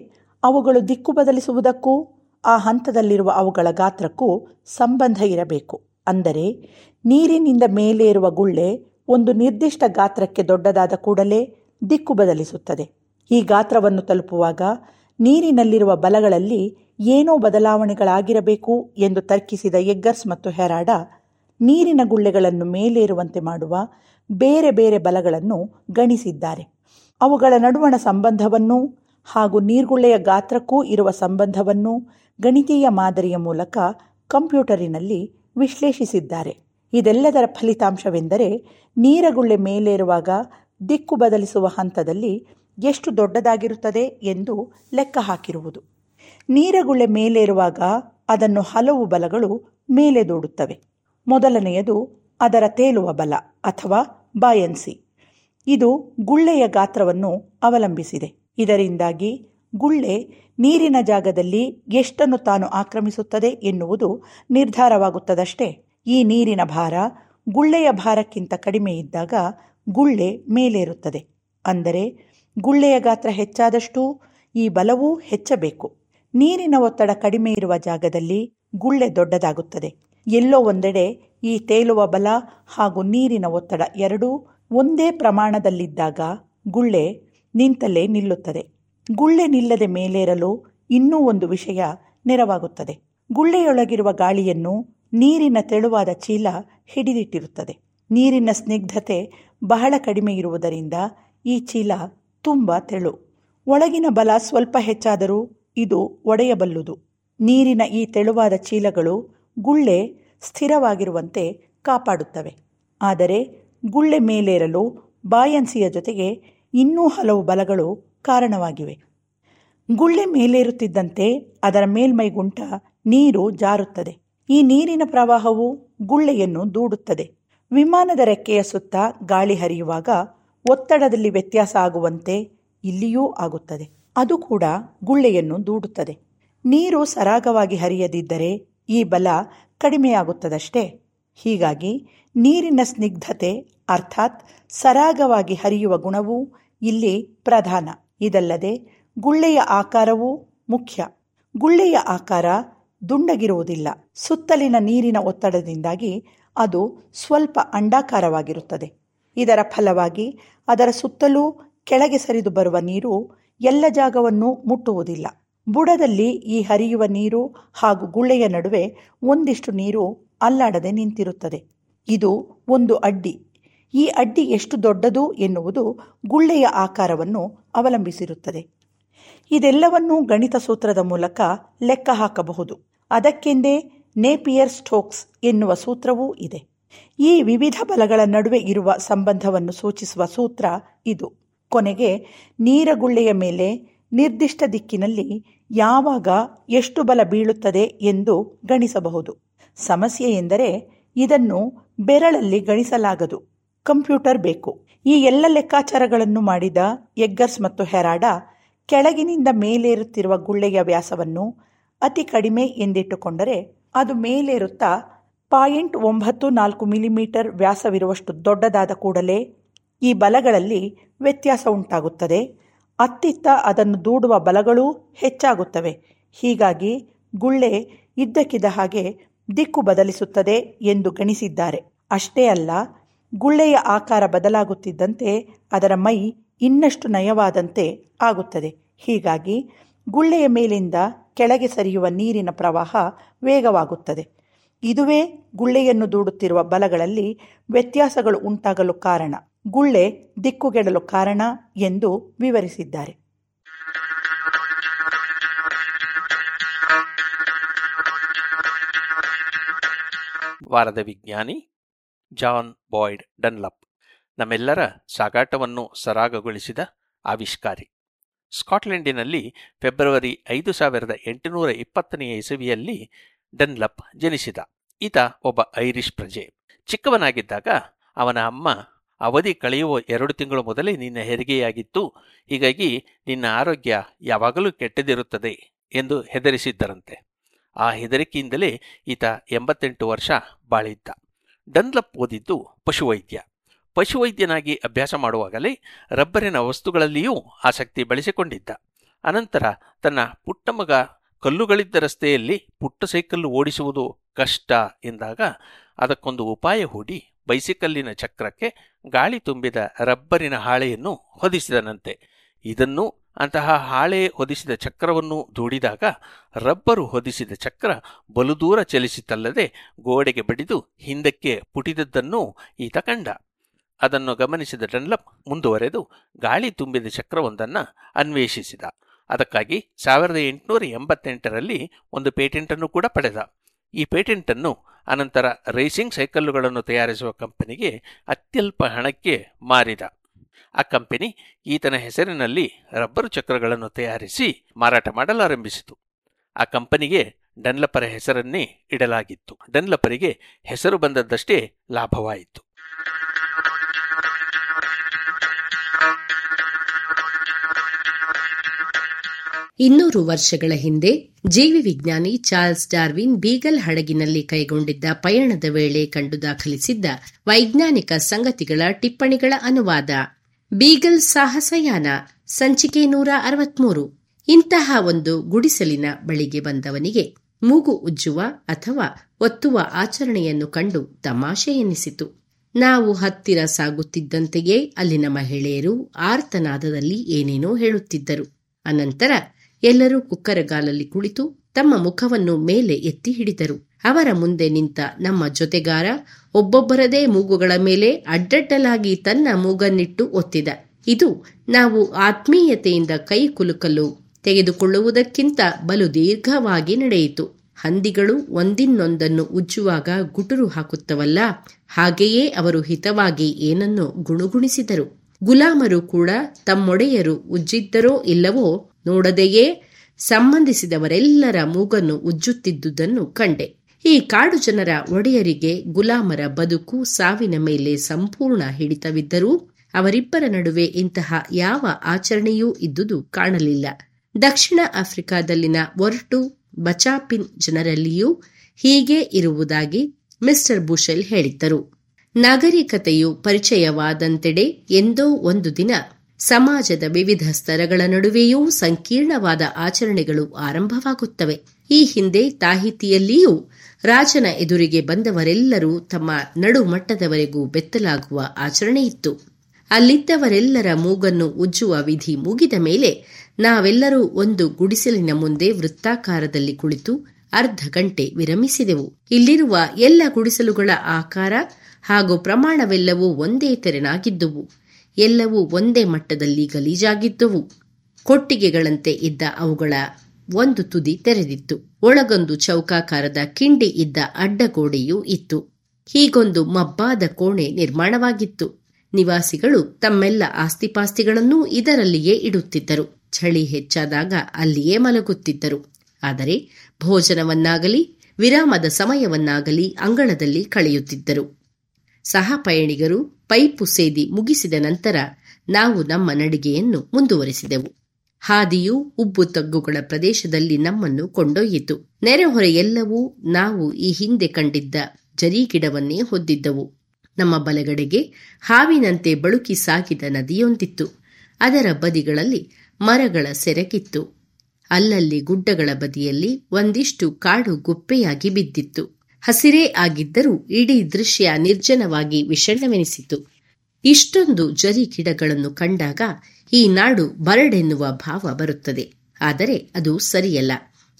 ಅವುಗಳು ದಿಕ್ಕು ಬದಲಿಸುವುದಕ್ಕೂ, ಆ ಹಂತದಲ್ಲಿರುವ ಅವುಗಳ ಗಾತ್ರಕ್ಕೂ ಸಂಬಂಧ ಇರಬೇಕು. ಅಂದರೆ ನೀರಿನಿಂದ ಮೇಲೇರುವ ಗುಳ್ಳೆ ಒಂದು ನಿರ್ದಿಷ್ಟ ಗಾತ್ರಕ್ಕೆ ದೊಡ್ಡದಾದ ಕೂಡಲೇ ದಿಕ್ಕು ಬದಲಿಸುತ್ತದೆ. ಈ ಗಾತ್ರವನ್ನು ತಲುಪುವಾಗ ನೀರಿನಲ್ಲಿರುವ ಬಲಗಳಲ್ಲಿ ಏನೋ ಬದಲಾವಣೆಗಳಾಗಿರಬೇಕು ಎಂದು ತರ್ಕಿಸಿದ ಎಗ್ಗರ್ಸ್ ಮತ್ತು ಹೆರಾಡ ನೀರಿನ ಗುಳ್ಳೆಗಳನ್ನು ಮೇಲೇರುವಂತೆ ಮಾಡುವ ಬೇರೆ ಬೇರೆ ಬಲಗಳನ್ನು ಗಣಿಸಿದ್ದಾರೆ. ಅವುಗಳ ನಡುವಣ ಸಂಬಂಧವನ್ನು ಹಾಗೂ ನೀರ್ಗುಳ್ಳೆಯ ಗಾತ್ರಕ್ಕೂ ಇರುವ ಸಂಬಂಧವನ್ನು ಗಣಿತೀಯ ಮಾದರಿಯ ಮೂಲಕ ಕಂಪ್ಯೂಟರಿನಲ್ಲಿ ವಿಶ್ಲೇಷಿಸಿದ್ದಾರೆ. ಇದೆಲ್ಲದರ ಫಲಿತಾಂಶವೆಂದರೆ ನೀರಗುಳ್ಳೆ ಮೇಲೇರುವಾಗ ದಿಕ್ಕು ಬದಲಿಸುವ ಹಂತದಲ್ಲಿ ಎಷ್ಟು ದೊಡ್ಡದಾಗಿರುತ್ತದೆ ಎಂದು ಲೆಕ್ಕ ಹಾಕಿರುವುದು. ನೀರಗುಳ್ಳೆ ಮೇಲೇರುವಾಗ ಅದನ್ನು ಹಲವು ಬಲಗಳು ಮೇಲೆ ದೂಡುತ್ತವೆ. ಮೊದಲನೆಯದು ಅದರ ತೇಲುವ ಬಲ ಅಥವಾ ಬಾಯನ್ಸಿ. ಇದು ಗುಳ್ಳೆಯ ಗಾತ್ರವನ್ನು ಅವಲಂಬಿಸಿದೆ. ಇದರಿಂದಾಗಿ ಗುಳ್ಳೆ ನೀರಿನ ಜಾಗದಲ್ಲಿ ಎಷ್ಟನ್ನು ತಾನು ಆಕ್ರಮಿಸುತ್ತದೆ ಎನ್ನುವುದು ನಿರ್ಧಾರವಾಗುತ್ತದಷ್ಟೇ. ಈ ನೀರಿನ ಭಾರ ಗುಳ್ಳೆಯ ಭಾರಕ್ಕಿಂತ ಕಡಿಮೆ ಇದ್ದಾಗ ಗುಳ್ಳೆ ಮೇಲೇರುತ್ತದೆ. ಅಂದರೆ ಗುಳ್ಳೆಯ ಗಾತ್ರ ಹೆಚ್ಚಾದಷ್ಟೂ ಈ ಬಲವೂ ಹೆಚ್ಚಬೇಕು. ನೀರಿನ ಒತ್ತಡ ಕಡಿಮೆ ಇರುವ ಜಾಗದಲ್ಲಿ ಗುಳ್ಳೆ ದೊಡ್ಡದಾಗುತ್ತದೆ. ಎಲ್ಲೋ ಒಂದೆಡೆ ಈ ತೇಲುವ ಬಲ ಹಾಗೂ ನೀರಿನ ಒತ್ತಡ ಎರಡೂ ಒಂದೇ ಪ್ರಮಾಣದಲ್ಲಿದ್ದಾಗ ಗುಳ್ಳೆ ನಿಂತಲ್ಲೇ ನಿಲ್ಲುತ್ತದೆ. ಗುಳ್ಳೆ ನಿಲ್ಲದೆ ಮೇಲೇರಲು ಇನ್ನೂ ಒಂದು ವಿಷಯ ನೆರವಾಗುತ್ತದೆ. ಗುಳ್ಳೆಯೊಳಗಿರುವ ಗಾಳಿಯನ್ನು ನೀರಿನ ತೆಳುವಾದ ಚೀಲ ಹಿಡಿದಿಟ್ಟಿರುತ್ತದೆ. ನೀರಿನ ಸ್ನಿಗ್ಧತೆ ಬಹಳ ಕಡಿಮೆ ಇರುವುದರಿಂದ ಈ ಚೀಲ ತುಂಬ ತೆಳು. ಒಳಗಿನ ಬಲ ಸ್ವಲ್ಪ ಹೆಚ್ಚಾದರೂ ಇದು ಒಡೆಯಬಲ್ಲುದು. ನೀರಿನ ಈ ತೆಳುವಾದ ಚೀಲಗಳು ಗುಳ್ಳೆ ಸ್ಥಿರವಾಗಿರುವಂತೆ ಕಾಪಾಡುತ್ತವೆ. ಆದರೆ ಗುಳ್ಳೆ ಮೇಲೇರಲು ಬಾಯನ್ಸಿಯ ಜೊತೆಗೆ ಇನ್ನೂ ಹಲವು ಬಲಗಳು ಕಾರಣವಾಗಿವೆ. ಗುಳ್ಳೆ ಮೇಲೇರುತ್ತಿದ್ದಂತೆ ಅದರ ಮೇಲ್ಮೈಗುಂಟ ನೀರು ಜಾರುತ್ತದೆ. ಈ ನೀರಿನ ಪ್ರವಾಹವು ಗುಳ್ಳೆಯನ್ನು ದೂಡುತ್ತದೆ. ವಿಮಾನದ ರೆಕ್ಕೆಯ ಸುತ್ತ ಗಾಳಿ ಹರಿಯುವಾಗ ಒತ್ತಡದಲ್ಲಿ ವ್ಯತ್ಯಾಸ ಆಗುವಂತೆ ಇಲ್ಲಿಯೂ ಆಗುತ್ತದೆ. ಅದು ಕೂಡ ಗುಳ್ಳೆಯನ್ನು ದೂಡುತ್ತದೆ. ನೀರು ಸರಾಗವಾಗಿ ಹರಿಯದಿದ್ದರೆ ಈ ಬಲ ಕಡಿಮೆಯಾಗುತ್ತದಷ್ಟೇ. ಹೀಗಾಗಿ ನೀರಿನ ಸ್ನಿಗ್ಧತೆ ಅರ್ಥಾತ್ ಸರಾಗವಾಗಿ ಹರಿಯುವ ಗುಣವು ಇಲ್ಲಿ ಪ್ರಧಾನ. ಇದಲ್ಲದೆ ಗುಳ್ಳೆಯ ಆಕಾರವೂ ಮುಖ್ಯ. ಗುಳ್ಳೆಯ ಆಕಾರ ದುಂಡಗಿರುವುದಿಲ್ಲ. ಸುತ್ತಲಿನ ನೀರಿನ ಒತ್ತಡದಿಂದಾಗಿ ಅದು ಸ್ವಲ್ಪ ಅಂಡಾಕಾರವಾಗಿರುತ್ತದೆ. ಇದರ ಫಲವಾಗಿ ಅದರ ಸುತ್ತಲೂ ಕೆಳಗೆ ಸರಿದು ಬರುವ ನೀರು ಎಲ್ಲ ಜಾಗವನ್ನು ಮುಟ್ಟುವುದಿಲ್ಲ. ಬುಡದಲ್ಲಿ ಈ ಹರಿಯುವ ನೀರು ಹಾಗೂ ಗುಳ್ಳೆಯ ನಡುವೆ ಒಂದಿಷ್ಟು ನೀರು ಅಲ್ಲಾಡದೆ ನಿಂತಿರುತ್ತದೆ. ಇದು ಒಂದು ಅಡ್ಡಿ. ಈ ಅಡ್ಡಿ ಎಷ್ಟು ದೊಡ್ಡದು ಎನ್ನುವುದು ಗುಳ್ಳೆಯ ಆಕಾರವನ್ನು ಅವಲಂಬಿಸಿರುತ್ತದೆ. ಇದೆಲ್ಲವನ್ನೂ ಗಣಿತ ಸೂತ್ರದ ಮೂಲಕ ಲೆಕ್ಕ ಹಾಕಬಹುದು. ಅದಕ್ಕೆಂದೇ ನೇಪಿಯರ್ ಸ್ಟೋಕ್ಸ್ ಎನ್ನುವ ಸೂತ್ರವೂ ಇದೆ. ಈ ವಿವಿಧ ಬಲಗಳ ನಡುವೆ ಇರುವ ಸಂಬಂಧವನ್ನು ಸೂಚಿಸುವ ಸೂತ್ರ ಇದು. ಕೊನೆಗೆ ನೀರಗುಳ್ಳೆಯ ಮೇಲೆ ನಿರ್ದಿಷ್ಟ ದಿಕ್ಕಿನಲ್ಲಿ ಯಾವಾಗ ಎಷ್ಟು ಬಲ ಬೀಳುತ್ತದೆ ಎಂದು ಗಣಿಸಬಹುದು. ಸಮಸ್ಯೆ ಎಂದರೆ ಇದನ್ನು ಬೆರಳಲ್ಲಿ ಗಣಿಸಲಾಗದು. ಕಂಪ್ಯೂಟರ್ ಬೇಕು. ಈ ಎಲ್ಲ ಲೆಕ್ಕಾಚಾರಗಳನ್ನು ಮಾಡಿದ ಎಗ್ಗರ್ಸ್ ಮತ್ತು ಹೆರಾಡ ಕೆಳಗಿನಿಂದ ಮೇಲೇರುತ್ತಿರುವ ಗುಳ್ಳೆಯ ವ್ಯಾಸವನ್ನು ಅತಿ ಕಡಿಮೆ ಎಂದಿಟ್ಟುಕೊಂಡರೆ ಅದು ಮೇಲೇರುತ್ತಾ ಪಾಯಿಂಟ್ ಒಂಬತ್ತು ನಾಲ್ಕು ಮಿಲಿಮೀಟರ್ ವ್ಯಾಸವಿರುವಷ್ಟು ದೊಡ್ಡದಾದ ಕೂಡಲೇ ಈ ಬಲಗಳಲ್ಲಿ ವ್ಯತ್ಯಾಸ ಉಂಟಾಗುತ್ತದೆ. ಅತ್ತಿತ್ತ ಅದನ್ನು ದೂಡುವ ಬಲಗಳೂ ಹೆಚ್ಚಾಗುತ್ತವೆ. ಹೀಗಾಗಿ ಗುಳ್ಳೆ ಇದ್ದಕ್ಕಿದ್ದ ಹಾಗೆ ದಿಕ್ಕು ಬದಲಿಸುತ್ತದೆ ಎಂದು ಗಣಿಸಿದ್ದಾರೆ. ಅಷ್ಟೇ ಅಲ್ಲ, ಗುಳ್ಳೆಯ ಆಕಾರ ಬದಲಾಗುತ್ತಿದ್ದಂತೆ ಅದರ ಮೈ ಇನ್ನಷ್ಟು ನಯವಾದಂತೆ ಆಗುತ್ತದೆ. ಹೀಗಾಗಿ ಗುಳ್ಳೆಯ ಮೇಲಿಂದ ಕೆಳಗೆ ಸರಿಯುವ ನೀರಿನ ಪ್ರವಾಹ ವೇಗವಾಗುತ್ತದೆ. ಇದುವೇ ಗುಳ್ಳೆಯನ್ನು ದೂಡುತ್ತಿರುವ ಬಲಗಳಲ್ಲಿ ವ್ಯತ್ಯಾಸಗಳು ಉಂಟಾಗಲು ಕಾರಣ, ಗುಳ್ಳೆ ದಿಕ್ಕುಗೆಡಲು ಕಾರಣ ಎಂದು ವಿವರಿಸಿದ್ದಾರೆ. ವಾರದ ವಿಜ್ಞಾನಿ ಜಾನ್ ಬಾಯ್ಡ್ ಡನ್ಲಪ್. ನಮ್ಮೆಲ್ಲರ ಸಾಗಾಟವನ್ನು ಸರಾಗಗೊಳಿಸಿದ ಆವಿಷ್ಕಾರಿ. ಸ್ಕಾಟ್ಲೆಂಡಿನಲ್ಲಿ ಫೆಬ್ರವರಿ ಐದು ಸಾವಿರದ ಎಂಟುನೂರ ಇಪ್ಪತ್ತನೆಯ ಇಸವಿಯಲ್ಲಿ ಡನ್ಲಪ್ ಜನಿಸಿದ. ಈತ ಒಬ್ಬ ಐರಿಷ್ ಪ್ರಜೆ. ಚಿಕ್ಕವನಾಗಿದ್ದಾಗ ಅವನ ಅಮ್ಮ, ಅವಧಿ ಕಳೆಯುವ ಎರಡು ತಿಂಗಳು ಮೊದಲೇ ನಿನ್ನ ಹೆರಿಗೆಯಾಗಿತ್ತು, ಹೀಗಾಗಿ ನಿನ್ನ ಆರೋಗ್ಯ ಯಾವಾಗಲೂ ಕೆಟ್ಟದಿರುತ್ತದೆ ಎಂದು ಹೆದರಿಸಿದ್ದರಂತೆ. ಆ ಹೆದರಿಕೆಯಿಂದಲೇ ಈತ ಎಂಬತ್ತೆಂಟು ವರ್ಷ ಬಾಳಿದ್ದ. ಡನ್ಲಪ್ ಓದಿದ್ದು ಪಶುವೈದ್ಯ. ಪಶುವೈದ್ಯನಾಗಿ ಅಭ್ಯಾಸ ಮಾಡುವಾಗಲೇ ರಬ್ಬರಿನ ವಸ್ತುಗಳಲ್ಲಿಯೂ ಆಸಕ್ತಿ ಬೆಳೆಸಿಕೊಂಡಿದ್ದ. ಅನಂತರ ತನ್ನ ಪುಟ್ಟ ಮಗ ಕಲ್ಲುಗಳಿದ್ದ ರಸ್ತೆಯಲ್ಲಿ ಪುಟ್ಟ ಸೈಕಲ್ಲು ಓಡಿಸುವುದು ಕಷ್ಟ ಎಂದಾಗ ಅದಕ್ಕೊಂದು ಉಪಾಯ ಹೂಡಿ ಬೈಸಿಕಲ್ಲಿನ ಚಕ್ರಕ್ಕೆ ಗಾಳಿ ತುಂಬಿದ ರಬ್ಬರಿನ ಹಾಳೆಯನ್ನು ಹೊದಿಸಿದನಂತೆ. ಇದನ್ನು ಅಂತಹ ಹಾಳೆ ಹೊದಿಸಿದ ಚಕ್ರವನ್ನು ದೂಡಿದಾಗ ರಬ್ಬರು ಹೊದಿಸಿದ ಚಕ್ರ ಬಲು ದೂರ ಚಲಿಸಿತಲ್ಲದೆ ಗೋಡೆಗೆ ಬಡಿದು ಹಿಂದಕ್ಕೆ ಪುಟಿದದ್ದನ್ನು ಈತ ಕಂಡ. ಅದನ್ನು ಗಮನಿಸಿದ ಡನ್ಲಪ್ ಮುಂದುವರೆದು ಗಾಳಿ ತುಂಬಿದ ಚಕ್ರವೊಂದನ್ನು ಅನ್ವೇಷಿಸಿದ. ಅದಕ್ಕಾಗಿ ಸಾವಿರದ ಎಂಟುನೂರ ಎಂಬತ್ತೆಂಟರಲ್ಲಿ ಒಂದು ಪೇಟೆಂಟನ್ನು ಕೂಡ ಪಡೆದ. ಈ ಪೇಟೆಂಟನ್ನು ಅನಂತರ ರೇಸಿಂಗ್ ಸೈಕಲ್ಲುಗಳನ್ನು ತಯಾರಿಸುವ ಕಂಪನಿಗೆ ಅತ್ಯಲ್ಪ ಹಣಕ್ಕೆ ಮಾರಿದ. ಆ ಕಂಪನಿ ಈತನ ಹೆಸರಿನಲ್ಲಿ ರಬ್ಬರು ಚಕ್ರಗಳನ್ನು ತಯಾರಿಸಿ ಮಾರಾಟ ಮಾಡಲಾರಂಭಿಸಿತು. ಆ ಕಂಪನಿಗೆ ಡನ್ಲಪರ ಹೆಸರನ್ನೇ ಇಡಲಾಗಿತ್ತು. ಡನ್ಲಪರಿಗೆ ಹೆಸರು ಬಂದದ್ದಷ್ಟೇ ಲಾಭವಾಯಿತು. ಇನ್ನೂರು ವರ್ಷಗಳ ಹಿಂದೆ ಜೀವಿ ವಿಜ್ಞಾನಿ ಚಾರ್ಲ್ಸ್ ಡಾರ್ವಿನ್ ಬೀಗಲ್ ಹಡಗಿನಲ್ಲಿ ಕೈಗೊಂಡಿದ್ದ ಪಯಣದ ವೇಳೆ ಕಂಡು ದಾಖಲಿಸಿದ್ದ ವೈಜ್ಞಾನಿಕ ಸಂಗತಿಗಳ ಟಿಪ್ಪಣಿಗಳ ಅನುವಾದ. ಬೀಗಲ್ ಸಾಹಸಯಾನ, ಸಂಚಿಕೆ ನೂರ ಅರವತ್ಮೂರು. ಇಂತಹ ಒಂದು ಗುಡಿಸಲಿನ ಬಳಿಗೆ ಬಂದವನಿಗೆ ಮೂಗು ಉಜ್ಜುವ ಅಥವಾ ಒತ್ತುವ ಆಚರಣೆಯನ್ನು ಕಂಡು ತಮಾಷೆ ಎನಿಸಿತು. ನಾವು ಹತ್ತಿರ ಸಾಗುತ್ತಿದ್ದಂತೆಯೇ ಅಲ್ಲಿನ ಮಹಿಳೆಯರು ಆರ್ತನಾದದಲ್ಲಿ ಏನೇನೋ ಹೇಳುತ್ತಿದ್ದರು. ಅನಂತರ ಎಲ್ಲರೂ ಕುಕ್ಕರಗಾಲಲ್ಲಿ ಕುಳಿತು ತಮ್ಮ ಮುಖವನ್ನು ಮೇಲೆ ಎತ್ತಿ ಹಿಡಿದರು. ಅವರ ಮುಂದೆ ನಿಂತ ನಮ್ಮ ಜೊತೆಗಾರ ಒಬ್ಬೊಬ್ಬರದೇ ಮೂಗುಗಳ ಮೇಲೆ ಅಡ್ಡಡ್ಡಲಾಗಿ ತನ್ನ ಮೂಗನ್ನಿಟ್ಟು ಒತ್ತಿದ. ಇದು ನಾವು ಆತ್ಮೀಯತೆಯಿಂದ ಕೈ ಕುಲುಕಲು ತೆಗೆದುಕೊಳ್ಳುವುದಕ್ಕಿಂತ ಬಲು ದೀರ್ಘವಾಗಿ ನಡೆಯಿತು. ಹಂದಿಗಳು ಒಂದಿನ್ನೊಂದನ್ನು ಉಜ್ಜುವಾಗ ಗುಟುರು ಹಾಕುತ್ತವಲ್ಲ, ಹಾಗೆಯೇ ಅವರು ಹಿತವಾಗಿ ಏನನ್ನೋ ಗುಣುಗುಣಿಸಿದರು. ಗುಲಾಮರು ಕೂಡ ತಮ್ಮೊಡೆಯರು ಉಜ್ಜಿದ್ದರೋ ಇಲ್ಲವೋ ನೋಡದೆಯೇ? ಸಂಬಂಧಿಸಿದವರೆಲ್ಲರ ಮೂಗನ್ನು ಉಜ್ಜುತ್ತಿದ್ದುದನ್ನು ಕಂಡೆ. ಈ ಕಾಡು ಜನರ ಒಡೆಯರಿಗೆ ಗುಲಾಮರ ಬದುಕು ಸಾವಿನ ಮೇಲೆ ಸಂಪೂರ್ಣ ಹಿಡಿತವಿದ್ದರೂ ಅವರಿಬ್ಬರ ನಡುವೆ ಇಂತಹ ಯಾವ ಆಚರಣೆಯೂ ಇದ್ದುದು ಕಾಣಲಿಲ್ಲ. ದಕ್ಷಿಣ ಆಫ್ರಿಕಾದಲ್ಲಿನ ಒರ್ಟು ಬಚಾಪಿನ್ ಜನರಲ್ಲಿಯೂ ಹೀಗೆ ಇರುವುದಾಗಿ ಮಿಸ್ಟರ್ ಬುಷೆಲ್ ಹೇಳಿದ್ದರು. ನಾಗರಿಕತೆಯು ಪರಿಚಯವಾದಂತೆಡೆ ಎಂದೋ ಒಂದು ದಿನ ಸಮಾಜದ ವಿವಿಧ ಸ್ತರಗಳ ನಡುವೆಯೂ ಸಂಕೀರ್ಣವಾದ ಆಚರಣೆಗಳು ಆರಂಭವಾಗುತ್ತವೆ. ಈ ಹಿಂದೆ ತಾಹಿತಿಯಲ್ಲಿಯೂ ರಾಜನ ಎದುರಿಗೆ ಬಂದವರೆಲ್ಲರೂ ತಮ್ಮ ನಡುಮಟ್ಟದವರೆಗೂ ಬೆತ್ತಲಾಗುವ ಆಚರಣೆಯಿತ್ತು ಅಲ್ಲಿದ್ದವರೆಲ್ಲರ ಮೂಗನ್ನು ಉಜ್ಜುವ ವಿಧಿ ಮುಗಿದ ಮೇಲೆ ನಾವೆಲ್ಲರೂ ಒಂದು ಗುಡಿಸಲಿನ ಮುಂದೆ ವೃತ್ತಾಕಾರದಲ್ಲಿ ಕುಳಿತು ಅರ್ಧ ಗಂಟೆ ವಿರಮಿಸಿದೆವು. ಇಲ್ಲಿರುವ ಎಲ್ಲ ಗುಡಿಸಲುಗಳ ಆಕಾರ ಹಾಗೂ ಪ್ರಮಾಣವೆಲ್ಲವೂ ಒಂದೇ ತೆರನಾಗಿದ್ದುವು. ಎಲ್ಲವೂ ಒಂದೇ ಮಟ್ಟದಲ್ಲಿ ಗಲೀಜಾಗಿದ್ದುವು. ಕೊಟ್ಟಿಗೆಗಳಂತೆ ಇದ್ದ ಅವುಗಳ ಒಂದು ತುದಿ ತೆರೆದಿತ್ತು. ಒಳಗೊಂದು ಚೌಕಾಕಾರದ ಕಿಂಡಿ ಇದ್ದ ಅಡ್ಡಗೋಡೆಯೂ ಇತ್ತು. ಹೀಗೊಂದು ಮಬ್ಬಾದ ಕೋಣೆ ನಿರ್ಮಾಣವಾಗಿತ್ತು. ನಿವಾಸಿಗಳು ತಮ್ಮೆಲ್ಲ ಆಸ್ತಿಪಾಸ್ತಿಗಳನ್ನೂ ಇದರಲ್ಲಿಯೇ ಇಡುತ್ತಿದ್ದರು. ಚಳಿ ಹೆಚ್ಚಾದಾಗ ಅಲ್ಲಿಯೇ ಮಲಗುತ್ತಿದ್ದರು. ಆದರೆ ಭೋಜನವನ್ನಾಗಲಿ, ವಿರಾಮದ ಸಮಯವನ್ನಾಗಲಿ ಅಂಗಳದಲ್ಲಿ ಕಳೆಯುತ್ತಿದ್ದರು. ಸಹಪಯಣಿಗರು ಪೈಪು ಸೇದಿ ಮುಗಿಸಿದ ನಂತರ ನಾವು ನಮ್ಮ ನಡಿಗೆಯನ್ನು ಮುಂದುವರೆಸಿದೆವು. ಹಾದಿಯು ಉಬ್ಬು ತಗ್ಗುಗಳ ಪ್ರದೇಶದಲ್ಲಿ ನಮ್ಮನ್ನು ಕೊಂಡೊಯ್ಯಿತು. ನೆರೆಹೊರೆಯೆಲ್ಲವೂ ನಾವು ಈ ಹಿಂದೆ ಕಂಡಿದ್ದ ಜರೀಗಿಡವನ್ನೇ ಹೊದ್ದಿದ್ದವು. ನಮ್ಮ ಬಲಗಡೆಗೆ ಹಾವಿನಂತೆ ಬಳುಕಿ ಸಾಗಿದ ನದಿಯೊಂದಿತ್ತು. ಅದರ ಬದಿಗಳಲ್ಲಿ ಮರಗಳ ಸೆರಕಿತ್ತು. ಅಲ್ಲಲ್ಲಿ ಗುಡ್ಡಗಳ ಬದಿಯಲ್ಲಿ ಒಂದಿಷ್ಟು ಕಾಡು ಗುಪ್ಪೆಯಾಗಿ ಬಿದ್ದಿತ್ತು. ಹಸಿರೇ ಆಗಿದ್ದರೂ ಇಡೀ ದೃಶ್ಯ ನಿರ್ಜನವಾಗಿ ವಿಷಣ್ಣವೆನಿಸಿತು ಇಷ್ಟೊಂದು ಜರಿ ಗಿಡಗಳನ್ನು ಕಂಡಾಗ ಈ ನಾಡು ಬರಡೆನ್ನುವ ಭಾವ ಬರುತ್ತದೆ. ಆದರೆ ಅದು ಸರಿಯಲ್ಲ.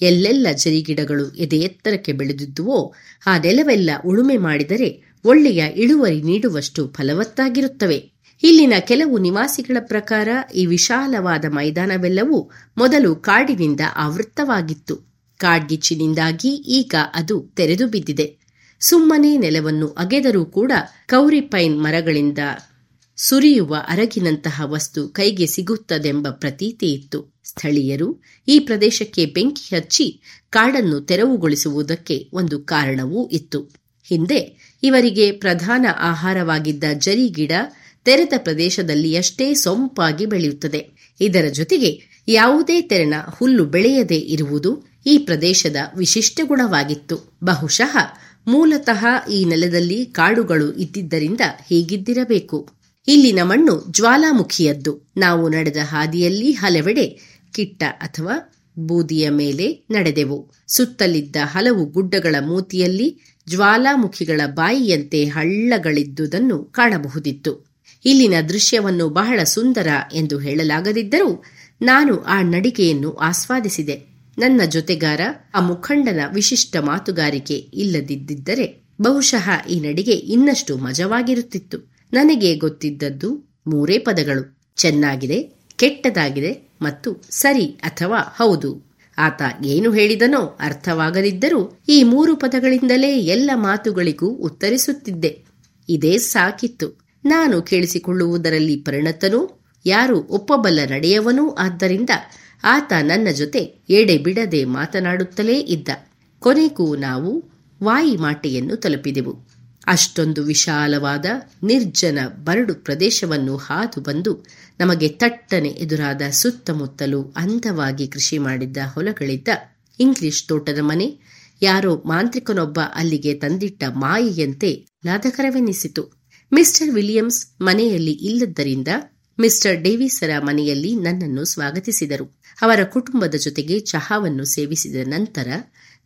ಎಲ್ಲೆಲ್ಲ ಜರಿಗಿಡಗಳು ಎದೆ ಎತ್ತರಕ್ಕೆ ಬೆಳೆದಿದ್ದುವೋ, ಆ ನೆಲವೆಲ್ಲ ಉಳುಮೆ ಮಾಡಿದರೆ ಒಳ್ಳೆಯ ಇಳುವರಿ ನೀಡುವಷ್ಟು ಫಲವತ್ತಾಗಿರುತ್ತವೆ. ಇಲ್ಲಿನ ಕೆಲವು ನಿವಾಸಿಗಳ ಪ್ರಕಾರ ಈ ವಿಶಾಲವಾದ ಮೈದಾನವೆಲ್ಲವೂ ಮೊದಲು ಕಾಡಿನಿಂದ ಆವೃತ್ತವಾಗಿತ್ತು. ಕಾಡ್ಗಿಚ್ಚಿನಿಂದಾಗಿ ಈಗ ಅದು ತೆರೆದು ಬಿದ್ದಿದೆ. ಸುಮ್ಮನೆ ನೆಲವನ್ನು ಅಗೆದರೂ ಕೂಡ ಕೌರಿಪೈನ್ ಮರಗಳಿಂದ ಸುರಿಯುವ ಅರಗಿನಂತಹ ವಸ್ತು ಕೈಗೆ ಸಿಗುತ್ತದೆಂಬ ಪ್ರತೀತಿ ಇತ್ತು ಸ್ಥಳೀಯರು ಈ ಪ್ರದೇಶಕ್ಕೆ ಬೆಂಕಿ ಹಚ್ಚಿ ಕಾಡನ್ನು ತೆರವುಗೊಳಿಸುವುದಕ್ಕೆ ಒಂದು ಕಾರಣವೂ ಇತ್ತು. ಹಿಂದೆ ಇವರಿಗೆ ಪ್ರಧಾನ ಆಹಾರವಾಗಿದ್ದ ಜರಿ ಗಿಡ ತೆರೆದ ಪ್ರದೇಶದಲ್ಲಿ ಅಷ್ಟೇ ಸೊಂಪಾಗಿ ಬೆಳೆಯುತ್ತದೆ. ಇದರ ಜೊತೆಗೆ ಯಾವುದೇ ತೆರನ ಹುಲ್ಲು ಬೆಳೆಯದೇ ಇರುವುದು ಈ ಪ್ರದೇಶದ ವಿಶಿಷ್ಟ ಗುಣವಾಗಿತ್ತು. ಬಹುಶಃ ಮೂಲತಃ ಈ ನೆಲದಲ್ಲಿ ಕಾಡುಗಳು ಇದ್ದಿದ್ದರಿಂದ ಹೀಗಿದ್ದಿರಬೇಕು. ಇಲ್ಲಿನ ಮಣ್ಣು ಜ್ವಾಲಾಮುಖಿಯದ್ದು. ನಾವು ನಡೆದ ಹಾದಿಯಲ್ಲಿ ಹಲವೆಡೆ ಕಿಟ್ಟ ಅಥವಾ ಬೂದಿಯ ಮೇಲೆ ನಡೆದೆವು. ಸುತ್ತಲಿದ್ದ ಹಲವು ಗುಡ್ಡಗಳ ಮೂತಿಯಲ್ಲಿ ಜ್ವಾಲಾಮುಖಿಗಳ ಬಾಯಿಯಂತೆ ಹಳ್ಳಗಳಿದ್ದುದನ್ನು ಕಾಣಬಹುದಿತ್ತು. ಇಲ್ಲಿನ ದೃಶ್ಯವನ್ನು ಬಹಳ ಸುಂದರ ಎಂದು ಹೇಳಲಾಗದಿದ್ದರೂ ನಾನು ಆ ನಡಿಗೆಯನ್ನು ಆಸ್ವಾದಿಸಿದೆ. ನನ್ನ ಜೊತೆಗಾರ, ಆ ಮುಖಂಡನ ವಿಶಿಷ್ಟ ಮಾತುಗಾರಿಕೆ ಇಲ್ಲದಿದ್ದರೆ ಬಹುಶಃ ಈ ನಡಿಗೆ ಇನ್ನಷ್ಟು ಮಜವಾಗಿರುತ್ತಿತ್ತು. ನನಗೆ ಗೊತ್ತಿದ್ದದ್ದು ಮೂರೇ ಪದಗಳು. ಚೆನ್ನಾಗಿದೆ, ಕೆಟ್ಟದಾಗಿದೆ ಮತ್ತು ಸರಿ ಅಥವಾ ಹೌದು. ಆತ ಏನು ಹೇಳಿದನೋ ಅರ್ಥವಾಗದಿದ್ದರೂ ಈ ಮೂರು ಪದಗಳಿಂದಲೇ ಎಲ್ಲ ಮಾತುಗಳಿಗೂ ಉತ್ತರಿಸುತ್ತಿದ್ದೆ. ಇದೇ ಸಾಕಿತ್ತು. ನಾನು ಕೇಳಿಸಿಕೊಳ್ಳುವುದರಲ್ಲಿ ಪರಿಣತನೂ, ಯಾರು ಒಪ್ಪಬಲ್ಲ ನಡೆಯವನೂ ಆದ್ದರಿಂದ ಆತ ನನ್ನ ಜೊತೆ ಎಡೆ ಬಿಡದೆ ಮಾತನಾಡುತ್ತಲೇ ಇದ್ದ. ಕೊನೆಗೂ ನಾವು ವಾಯಿಮಾಟೆಯನ್ನು ತಲುಪಿದೆವು. ಅಷ್ಟೊಂದು ವಿಶಾಲವಾದ, ನಿರ್ಜನ ಬರಡು ಪ್ರದೇಶವನ್ನು ಹಾದು ಬಂದು ನಮಗೆ ತಟ್ಟನೆ ಎದುರಾದ ಸುತ್ತಮುತ್ತಲೂ ಅಂದವಾಗಿ ಕೃಷಿ ಮಾಡಿದ್ದ ಹೊಲಗಳಿದ್ದ ಇಂಗ್ಲಿಷ್ ತೋಟದ ಮನೆ, ಯಾರೋ ಮಾಂತ್ರಿಕನೊಬ್ಬ ಅಲ್ಲಿಗೆ ತಂದಿಟ್ಟ ಮಾಯೆಯಂತೆ ನಾದಕರವೆನಿಸಿತು. ಮಿಸ್ಟರ್ ವಿಲಿಯಮ್ಸ್ ಮನೆಯಲ್ಲಿ ಇಲ್ಲದ್ದರಿಂದ ಮಿಸ್ಟರ್ ಡೇವಿಸರ ಮನೆಯಲ್ಲಿ ನನ್ನನ್ನು ಸ್ವಾಗತಿಸಿದರು. ಅವರ ಕುಟುಂಬದ ಜೊತೆಗೆ ಚಹಾವನ್ನು ಸೇವಿಸಿದ ನಂತರ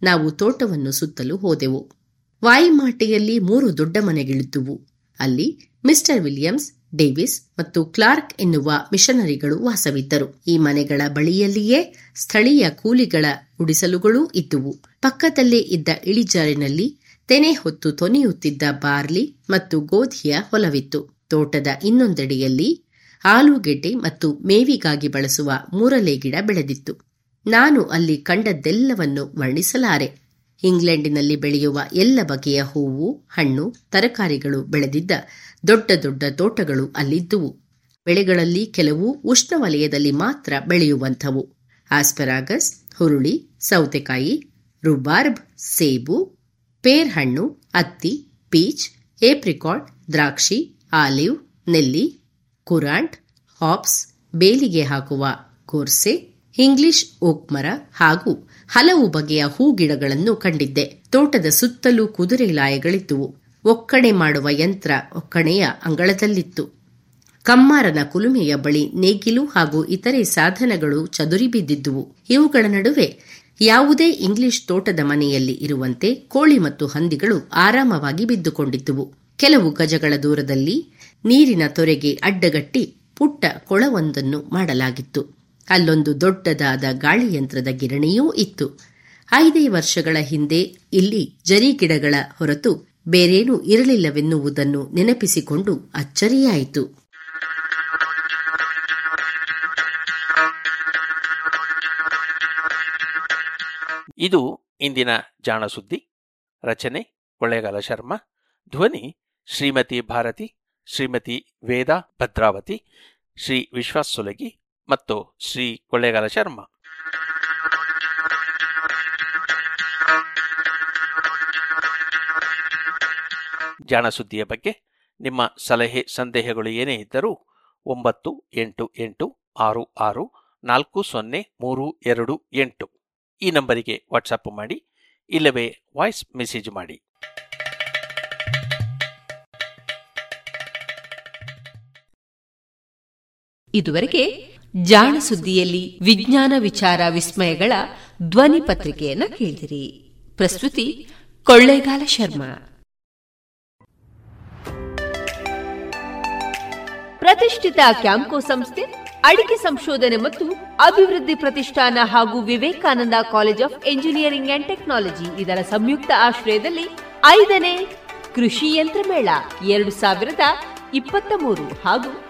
ನಾವು ತೋಟವನ್ನು ಸುತ್ತಲು ಹೋದೆವು. ವಾಯಿಮಾಟೆಯಲ್ಲಿ ಮೂರು ದೊಡ್ಡ ಮನೆಗಳಿದ್ದುವು. ಅಲ್ಲಿ ಮಿಸ್ಟರ್ ವಿಲಿಯಮ್ಸ್, ಡೇವಿಸ್ ಮತ್ತು ಕ್ಲಾರ್ಕ್ ಎನ್ನುವ ಮಿಷನರಿಗಳು ವಾಸವಿದ್ದರು. ಈ ಮನೆಗಳ ಬಳಿಯಲ್ಲಿಯೇ ಸ್ಥಳೀಯ ಕೂಲಿಗಳ ಗುಡಿಸಲುಗಳೂ ಇದ್ದುವು. ಪಕ್ಕದಲ್ಲೇ ಇದ್ದ ಇಳಿಜಾರಿನಲ್ಲಿ ತೆನೆ ಹೊತ್ತು ತೊನೆಯುತ್ತಿದ್ದ ಬಾರ್ಲಿ ಮತ್ತು ಗೋಧಿಯ ಹೊಲವಿತ್ತು. ತೋಟದ ಇನ್ನೊಂದೆಡೆಯಲ್ಲಿ ಆಲೂಗೆಡ್ಡೆ ಮತ್ತು ಮೇವಿಗಾಗಿ ಬಳಸುವ ಮೂರಲೆ ಗಿಡ ಬೆಳೆದಿತ್ತು. ನಾನು ಅಲ್ಲಿ ಕಂಡದ್ದೆಲ್ಲವನ್ನು ವರ್ಣಿಸಲಾರೆ. ಇಂಗ್ಲೆಂಡಿನಲ್ಲಿ ಬೆಳೆಯುವ ಎಲ್ಲ ಬಗೆಯ ಹೂವು, ಹಣ್ಣು, ತರಕಾರಿಗಳು ಬೆಳೆದಿದ್ದ ದೊಡ್ಡ ದೊಡ್ಡ ತೋಟಗಳು ಅಲ್ಲಿದ್ದುವು. ಬೆಳೆಗಳಲ್ಲಿ ಕೆಲವು ಉಷ್ಣವಲಯದಲ್ಲಿ ಮಾತ್ರ ಬೆಳೆಯುವಂಥವು. ಆಸ್ಪರಾಗಸ್, ಹುರುಳಿ, ಸೌತೆಕಾಯಿ, ರುಬಾರ್ಬ್, ಸೇಬು ಪೇರ್ ಹಣ್ಣು ಅತ್ತಿ, ಪೀಚ್, ಏಪ್ರಿಕಾಟ್, ದ್ರಾಕ್ಷಿ, ಆಲಿವ್, ನೆಲ್ಲಿ ಕುರಾಂಟ್, ಹಾಪ್ಸ್, ಬೇಲಿಗೆ ಹಾಕುವ ಕೋರ್ಸೆ, ಇಂಗ್ಲಿಷ್ ಓಕ್ ಮರ ಹಾಗೂ ಹಲವು ಬಗೆಯ ಹೂ ಗಿಡಗಳನ್ನು ಕಂಡಿದ್ದೆ. ತೋಟದ ಸುತ್ತಲೂ ಕುದುರೆ ಲಾಯಗಳಿದ್ದುವು ಒಕ್ಕಣೆ ಮಾಡುವ ಯಂತ್ರ ಒಕ್ಕಣೆಯ ಅಂಗಳದಲ್ಲಿತ್ತು. ಕಮ್ಮಾರನ ಕುಲುಮೆಯ ಬಳಿ ನೇಗಿಲು ಹಾಗೂ ಇತರೆ ಸಾಧನಗಳು ಚದುರಿ ಬಿದ್ದಿದ್ದುವು. ಇವುಗಳ ನಡುವೆ ಯಾವುದೇ ಇಂಗ್ಲಿಷ್ ತೋಟದ ಮನೆಯಲ್ಲಿ ಇರುವಂತೆ ಕೋಳಿ ಮತ್ತು ಹಂದಿಗಳು ಆರಾಮವಾಗಿ ಬಿದ್ದುಕೊಂಡಿದ್ದುವು. ಕೆಲವು ಗಜಗಳ ದೂರದಲ್ಲಿ ನೀರಿನ ತೊರೆಗೆ ಅಡ್ಡಗಟ್ಟಿ ಪುಟ್ಟ ಕೊಳವೊಂದನ್ನು ಮಾಡಲಾಗಿತ್ತು. ಅಲ್ಲೊಂದು ದೊಡ್ಡದಾದ ಗಾಳಿಯಂತ್ರದ ಗಿರಣಿಯೂ ಇತ್ತು. ಐದೇ ವರ್ಷಗಳ ಹಿಂದೆ ಇಲ್ಲಿ ಜರಿ ಗಿಡಗಳ ಹೊರತು ಬೇರೇನೂ ಇರಲಿಲ್ಲವೆನ್ನುವುದನ್ನು ನೆನಪಿಸಿಕೊಂಡು ಅಚ್ಚರಿಯಾಯಿತು. ಇದು ಇಂದಿನ ಜಾಣಸುದ್ದಿ. ರಚನೆ ಕೊಳ್ಳೇಗಾಲ ಶರ್ಮಾ. ಧ್ವನಿ ಶ್ರೀಮತಿ ಭಾರತಿ. ಶ್ರೀಮತಿ ವೇದಾ ಭದ್ರಾವತಿ, ಶ್ರೀ ವಿಶ್ವಾಸ್ ಸುಲಗಿ ಮತ್ತು ಶ್ರೀ ಕೊಳ್ಳೇಗಾಲ ಶರ್ಮಾ. ಜಾಣ ಸುದ್ದಿಯ ಬಗ್ಗೆ ನಿಮ್ಮ ಸಲಹೆ ಸಂದೇಹಗಳು ಏನೇ ಇದ್ದರೂ ಒಂಬತ್ತು ಎಂಟು ಎಂಟು ಆರು ಆರು ನಾಲ್ಕು ಸೊನ್ನೆ ಮೂರು ಎರಡು ಎಂಟು ಈ ನಂಬರಿಗೆ ವಾಟ್ಸಪ್ ಮಾಡಿ ಇಲ್ಲವೇ ವಾಯ್ಸ್ ಮೆಸೇಜ್ ಮಾಡಿ. ಇದುವರೆಗೆ ಜಾಣ ಸುದ್ದಿಯಲ್ಲಿ ವಿಜ್ಞಾನ ವಿಚಾರ ವಿಸ್ಮಯಗಳ ಧ್ವನಿ ಪತ್ರಿಕೆಯನ್ನು ಕೇಳಿದಿರಿ. ಪ್ರಸ್ತುತಿ ಕೊಳ್ಳೇಗಾಲ ಶರ್ಮಾ. ಪ್ರತಿಷ್ಠಿತ ಕ್ಯಾಂಕೋ ಸಂಸ್ಥೆ, ಅಡಿಕೆ ಸಂಶೋಧನೆ ಮತ್ತು ಅಭಿವೃದ್ಧಿ ಪ್ರತಿಷ್ಠಾನ ಹಾಗೂ Vivekananda college of engineering and technology ಇದರ ಸಂಯುಕ್ತ ಆಶ್ರಯದಲ್ಲಿ ಐದನೇ ಕೃಷಿ ಯಂತ್ರ ಮೇಳ ಎರಡು ಸಾವಿರದ ಇಪ್ಪತ್ತ ಮೂರು ಹಾಗೂ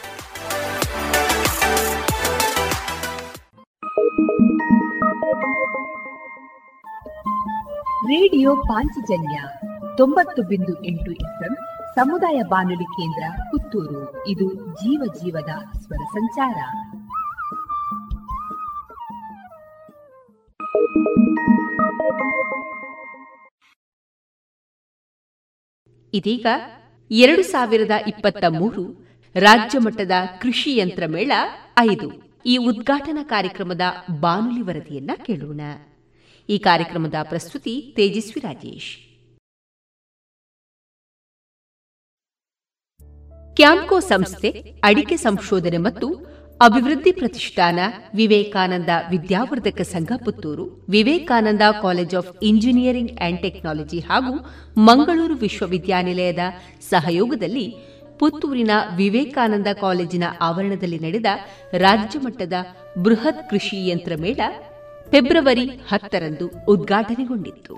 ರೇಡಿಯೋ ಪಾಂಚಜನ್ಯ ತೊಂಬತ್ತು ಬಿಂದು ಎಂಟು ಎಫ್ಎಂ ಸಮುದಾಯ ಬಾನುಲಿ ಕೇಂದ್ರ ಪುತ್ತೂರು. ಇದು ಜೀವ ಜೀವದ ಸ್ವರ ಸಂಚಾರ. ಇದೀಗ ಎರಡು ಸಾವಿರದ ಇಪ್ಪತ್ತ ಮೂರು ರಾಜ್ಯ ಮಟ್ಟದ ಕೃಷಿ ಯಂತ್ರ ಮೇಳ ಐದು. ಈ ಉದ್ಘಾಟನಾ ಕಾರ್ಯಕ್ರಮದ ಬಾನುಲಿ ವರದಿಯನ್ನ ಕೇಳೋಣ. ಈ ಕಾರ್ಯಕ್ರಮದ ಪ್ರಸ್ತುತಿ ತೇಜಸ್ವಿ ರಾಜೇಶ್. ಕ್ಯಾಂಕೋ ಸಂಸ್ಥೆ, ಅಡಿಕೆ ಸಂಶೋಧನೆ ಮತ್ತು ಅಭಿವೃದ್ಧಿ ಪ್ರತಿಷ್ಠಾನ Vivekananda Vidyavardhaka Sangha Puttur, Vivekananda college of engineering and technology ಹಾಗೂ ಮಂಗಳೂರು ವಿಶ್ವವಿದ್ಯಾನಿಲಯದ ಸಹಯೋಗದಲ್ಲಿ ಪುತ್ತೂರಿನ ವಿವೇಕಾನಂದ ಕಾಲೇಜಿನ ಆವರಣದಲ್ಲಿ ನಡೆದ ರಾಜ್ಯ ಮಟ್ಟದ ಬೃಹತ್ ಕೃಷಿ ಯಂತ್ರ ಮೇಳ ಫೆಬ್ರವರಿ ಹತ್ತರಂದು ಉದ್ಘಾಟನೆಗೊಂಡಿತ್ತು.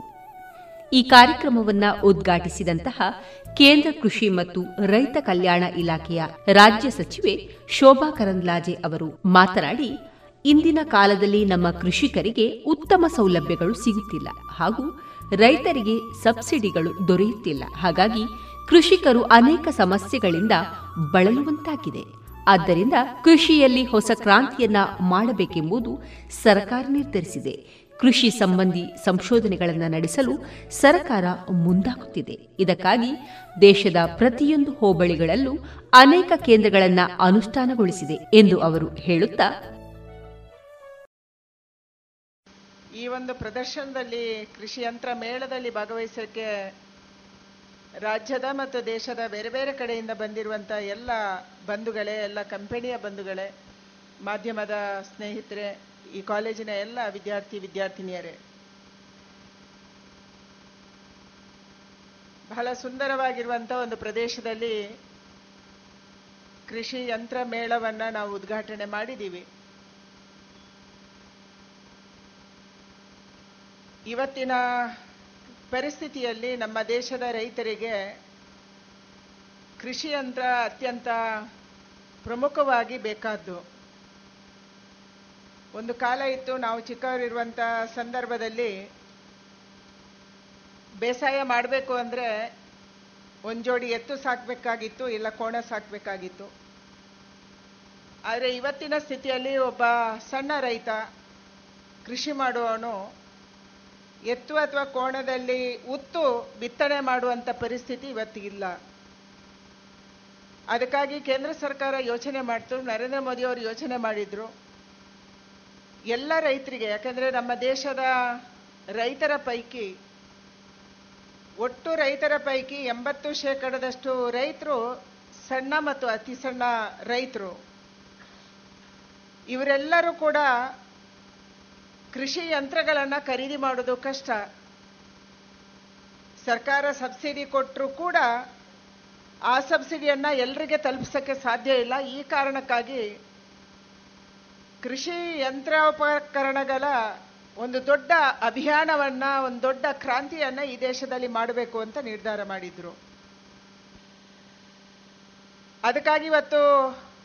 ಈ ಕಾರ್ಯಕ್ರಮವನ್ನು ಉದ್ಘಾಟಿಸಿದಂತಹ ಕೇಂದ್ರ ಕೃಷಿ ಮತ್ತು ರೈತ ಕಲ್ಯಾಣ ಇಲಾಖೆಯ ರಾಜ್ಯ ಸಚಿವೆ ಶೋಭಾ ಕರಂದ್ಲಾಜೆ ಅವರು ಮಾತನಾಡಿ, ಇಂದಿನ ಕಾಲದಲ್ಲಿ ನಮ್ಮ ಕೃಷಿಕರಿಗೆ ಉತ್ತಮ ಸೌಲಭ್ಯಗಳು ಸಿಗುತ್ತಿಲ್ಲ ಹಾಗೂ ರೈತರಿಗೆ ಸಬ್ಸಿಡಿಗಳು ದೊರೆಯುತ್ತಿಲ್ಲ. ಹಾಗಾಗಿ ಕೃಷಿಕರು ಅನೇಕ ಸಮಸ್ಯೆಗಳಿಂದ ಬಳಲುವಂತಾಗಿದೆ. ಆದ್ದರಿಂದ ಕೃಷಿಯಲ್ಲಿ ಹೊಸ ಕ್ರಾಂತಿಯನ್ನ ಮಾಡಬೇಕೆಂಬುದು ಸರ್ಕಾರ ನಿರ್ಧರಿಸಿದೆ. ಕೃಷಿ ಸಂಬಂಧಿ ಸಂಶೋಧನೆಗಳನ್ನು ನಡೆಸಲು ಸರ್ಕಾರ ಮುಂದಾಗುತ್ತಿದೆ. ಇದಕ್ಕಾಗಿ ದೇಶದ ಪ್ರತಿಯೊಂದು ಹೋಬಳಿಗಳಲ್ಲೂ ಅನೇಕ ಕೇಂದ್ರಗಳನ್ನು ಅನುಷ್ಠಾನಗೊಳಿಸಿದೆ ಎಂದು ಅವರು ಹೇಳುತ್ತಾ, ಈ ಒಂದು ಪ್ರದರ್ಶನದಲ್ಲಿ ಕೃಷಿ ಯಂತ್ರ ಮೇಳದಲ್ಲಿ ಭಾಗವಹಿಸೋಕ್ಕೆ ರಾಜ್ಯದ ಮತ್ತು ದೇಶದ ಬೇರೆ ಬೇರೆ ಕಡೆಯಿಂದ ಬಂದಿರುವಂಥ ಎಲ್ಲ ಬಂಧುಗಳೇ, ಎಲ್ಲ ಕಂಪನಿಯ ಬಂಧುಗಳೇ, ಮಾಧ್ಯಮದ ಸ್ನೇಹಿತರೆ, ಈ ಕಾಲೇಜಿನ ಎಲ್ಲ ವಿದ್ಯಾರ್ಥಿ ವಿದ್ಯಾರ್ಥಿನಿಯರೇ. ಬಹಳ ಸುಂದರವಾಗಿರುವಂಥ ಒಂದು ಪ್ರದೇಶದಲ್ಲಿ ಕೃಷಿ ಯಂತ್ರ ಮೇಳವನ್ನು ನಾವು ಉದ್ಘಾಟನೆ ಮಾಡಿದ್ದೀವಿ. ಇವತ್ತಿನ ಪರಿಸ್ಥಿತಿಯಲ್ಲಿ ನಮ್ಮ ದೇಶದ ರೈತರಿಗೆ ಕೃಷಿ ಯಂತ್ರ ಅತ್ಯಂತ ಪ್ರಮುಖವಾಗಿ ಬೇಕಾದ್ದು. ಒಂದು ಕಾಲ ಇತ್ತು ನಾವು ಚಿಕ್ಕವರಿರುವಂಥ ಸಂದರ್ಭದಲ್ಲಿ ಬೇಸಾಯ ಮಾಡಬೇಕು ಅಂದರೆ ಒಂದು ಜೋಡಿ ಎತ್ತು ಸಾಕಬೇಕಾಗಿತ್ತು, ಇಲ್ಲ ಕೋಣ ಸಾಕಬೇಕಾಗಿತ್ತು. ಆದರೆ ಇವತ್ತಿನ ಸ್ಥಿತಿಯಲ್ಲಿ ಒಬ್ಬ ಸಣ್ಣ ರೈತ ಕೃಷಿ ಮಾಡುವವನು ಎತ್ತು ಅಥವಾ ಕೋಣದಲ್ಲಿ ಉತ್ತು ಬಿತ್ತನೆ ಮಾಡುವಂಥ ಪರಿಸ್ಥಿತಿ ಇವತ್ತಿಗಿಲ್ಲ ಅದಕ್ಕಾಗಿ ಕೇಂದ್ರ ಸರ್ಕಾರ ಯೋಚನೆ ಮಾಡ್ತು, ನರೇಂದ್ರ ಮೋದಿ ಅವರು ಯೋಚನೆ ಮಾಡಿದ್ರು. ಎಲ್ಲ ರೈತರಿಗೆ, ಯಾಕಂದರೆ ನಮ್ಮ ದೇಶದ ರೈತರ ಪೈಕಿ, ಒಟ್ಟು ರೈತರ ಪೈಕಿ ಎಂಬತ್ತು ಶೇಕಡದಷ್ಟು ರೈತರು ಸಣ್ಣ ಮತ್ತು ಅತಿ ಸಣ್ಣ ರೈತರು. ಇವರೆಲ್ಲರೂ ಕೂಡ ಕೃಷಿ ಯಂತ್ರಗಳನ್ನು ಖರೀದಿ ಮಾಡೋದು ಕಷ್ಟ. ಸರ್ಕಾರ ಸಬ್ಸಿಡಿ ಕೊಟ್ಟರು ಕೂಡ ಆ ಸಬ್ಸಿಡಿಯನ್ನು ಎಲ್ಲರಿಗೆ ತಲುಪಿಸೋಕ್ಕೆ ಸಾಧ್ಯ ಇಲ್ಲ. ಈ ಕಾರಣಕ್ಕಾಗಿ ಕೃಷಿ ಯಂತ್ರೋಪಕರಣಗಳ ಒಂದು ದೊಡ್ಡ ಅಭಿಯಾನವನ್ನ, ಒಂದು ದೊಡ್ಡ ಕ್ರಾಂತಿಯನ್ನ ಈ ದೇಶದಲ್ಲಿ ಮಾಡಬೇಕು ಅಂತ ನಿರ್ಧಾರ ಮಾಡಿದ್ರು. ಅದಕ್ಕಾಗಿ ಇವತ್ತು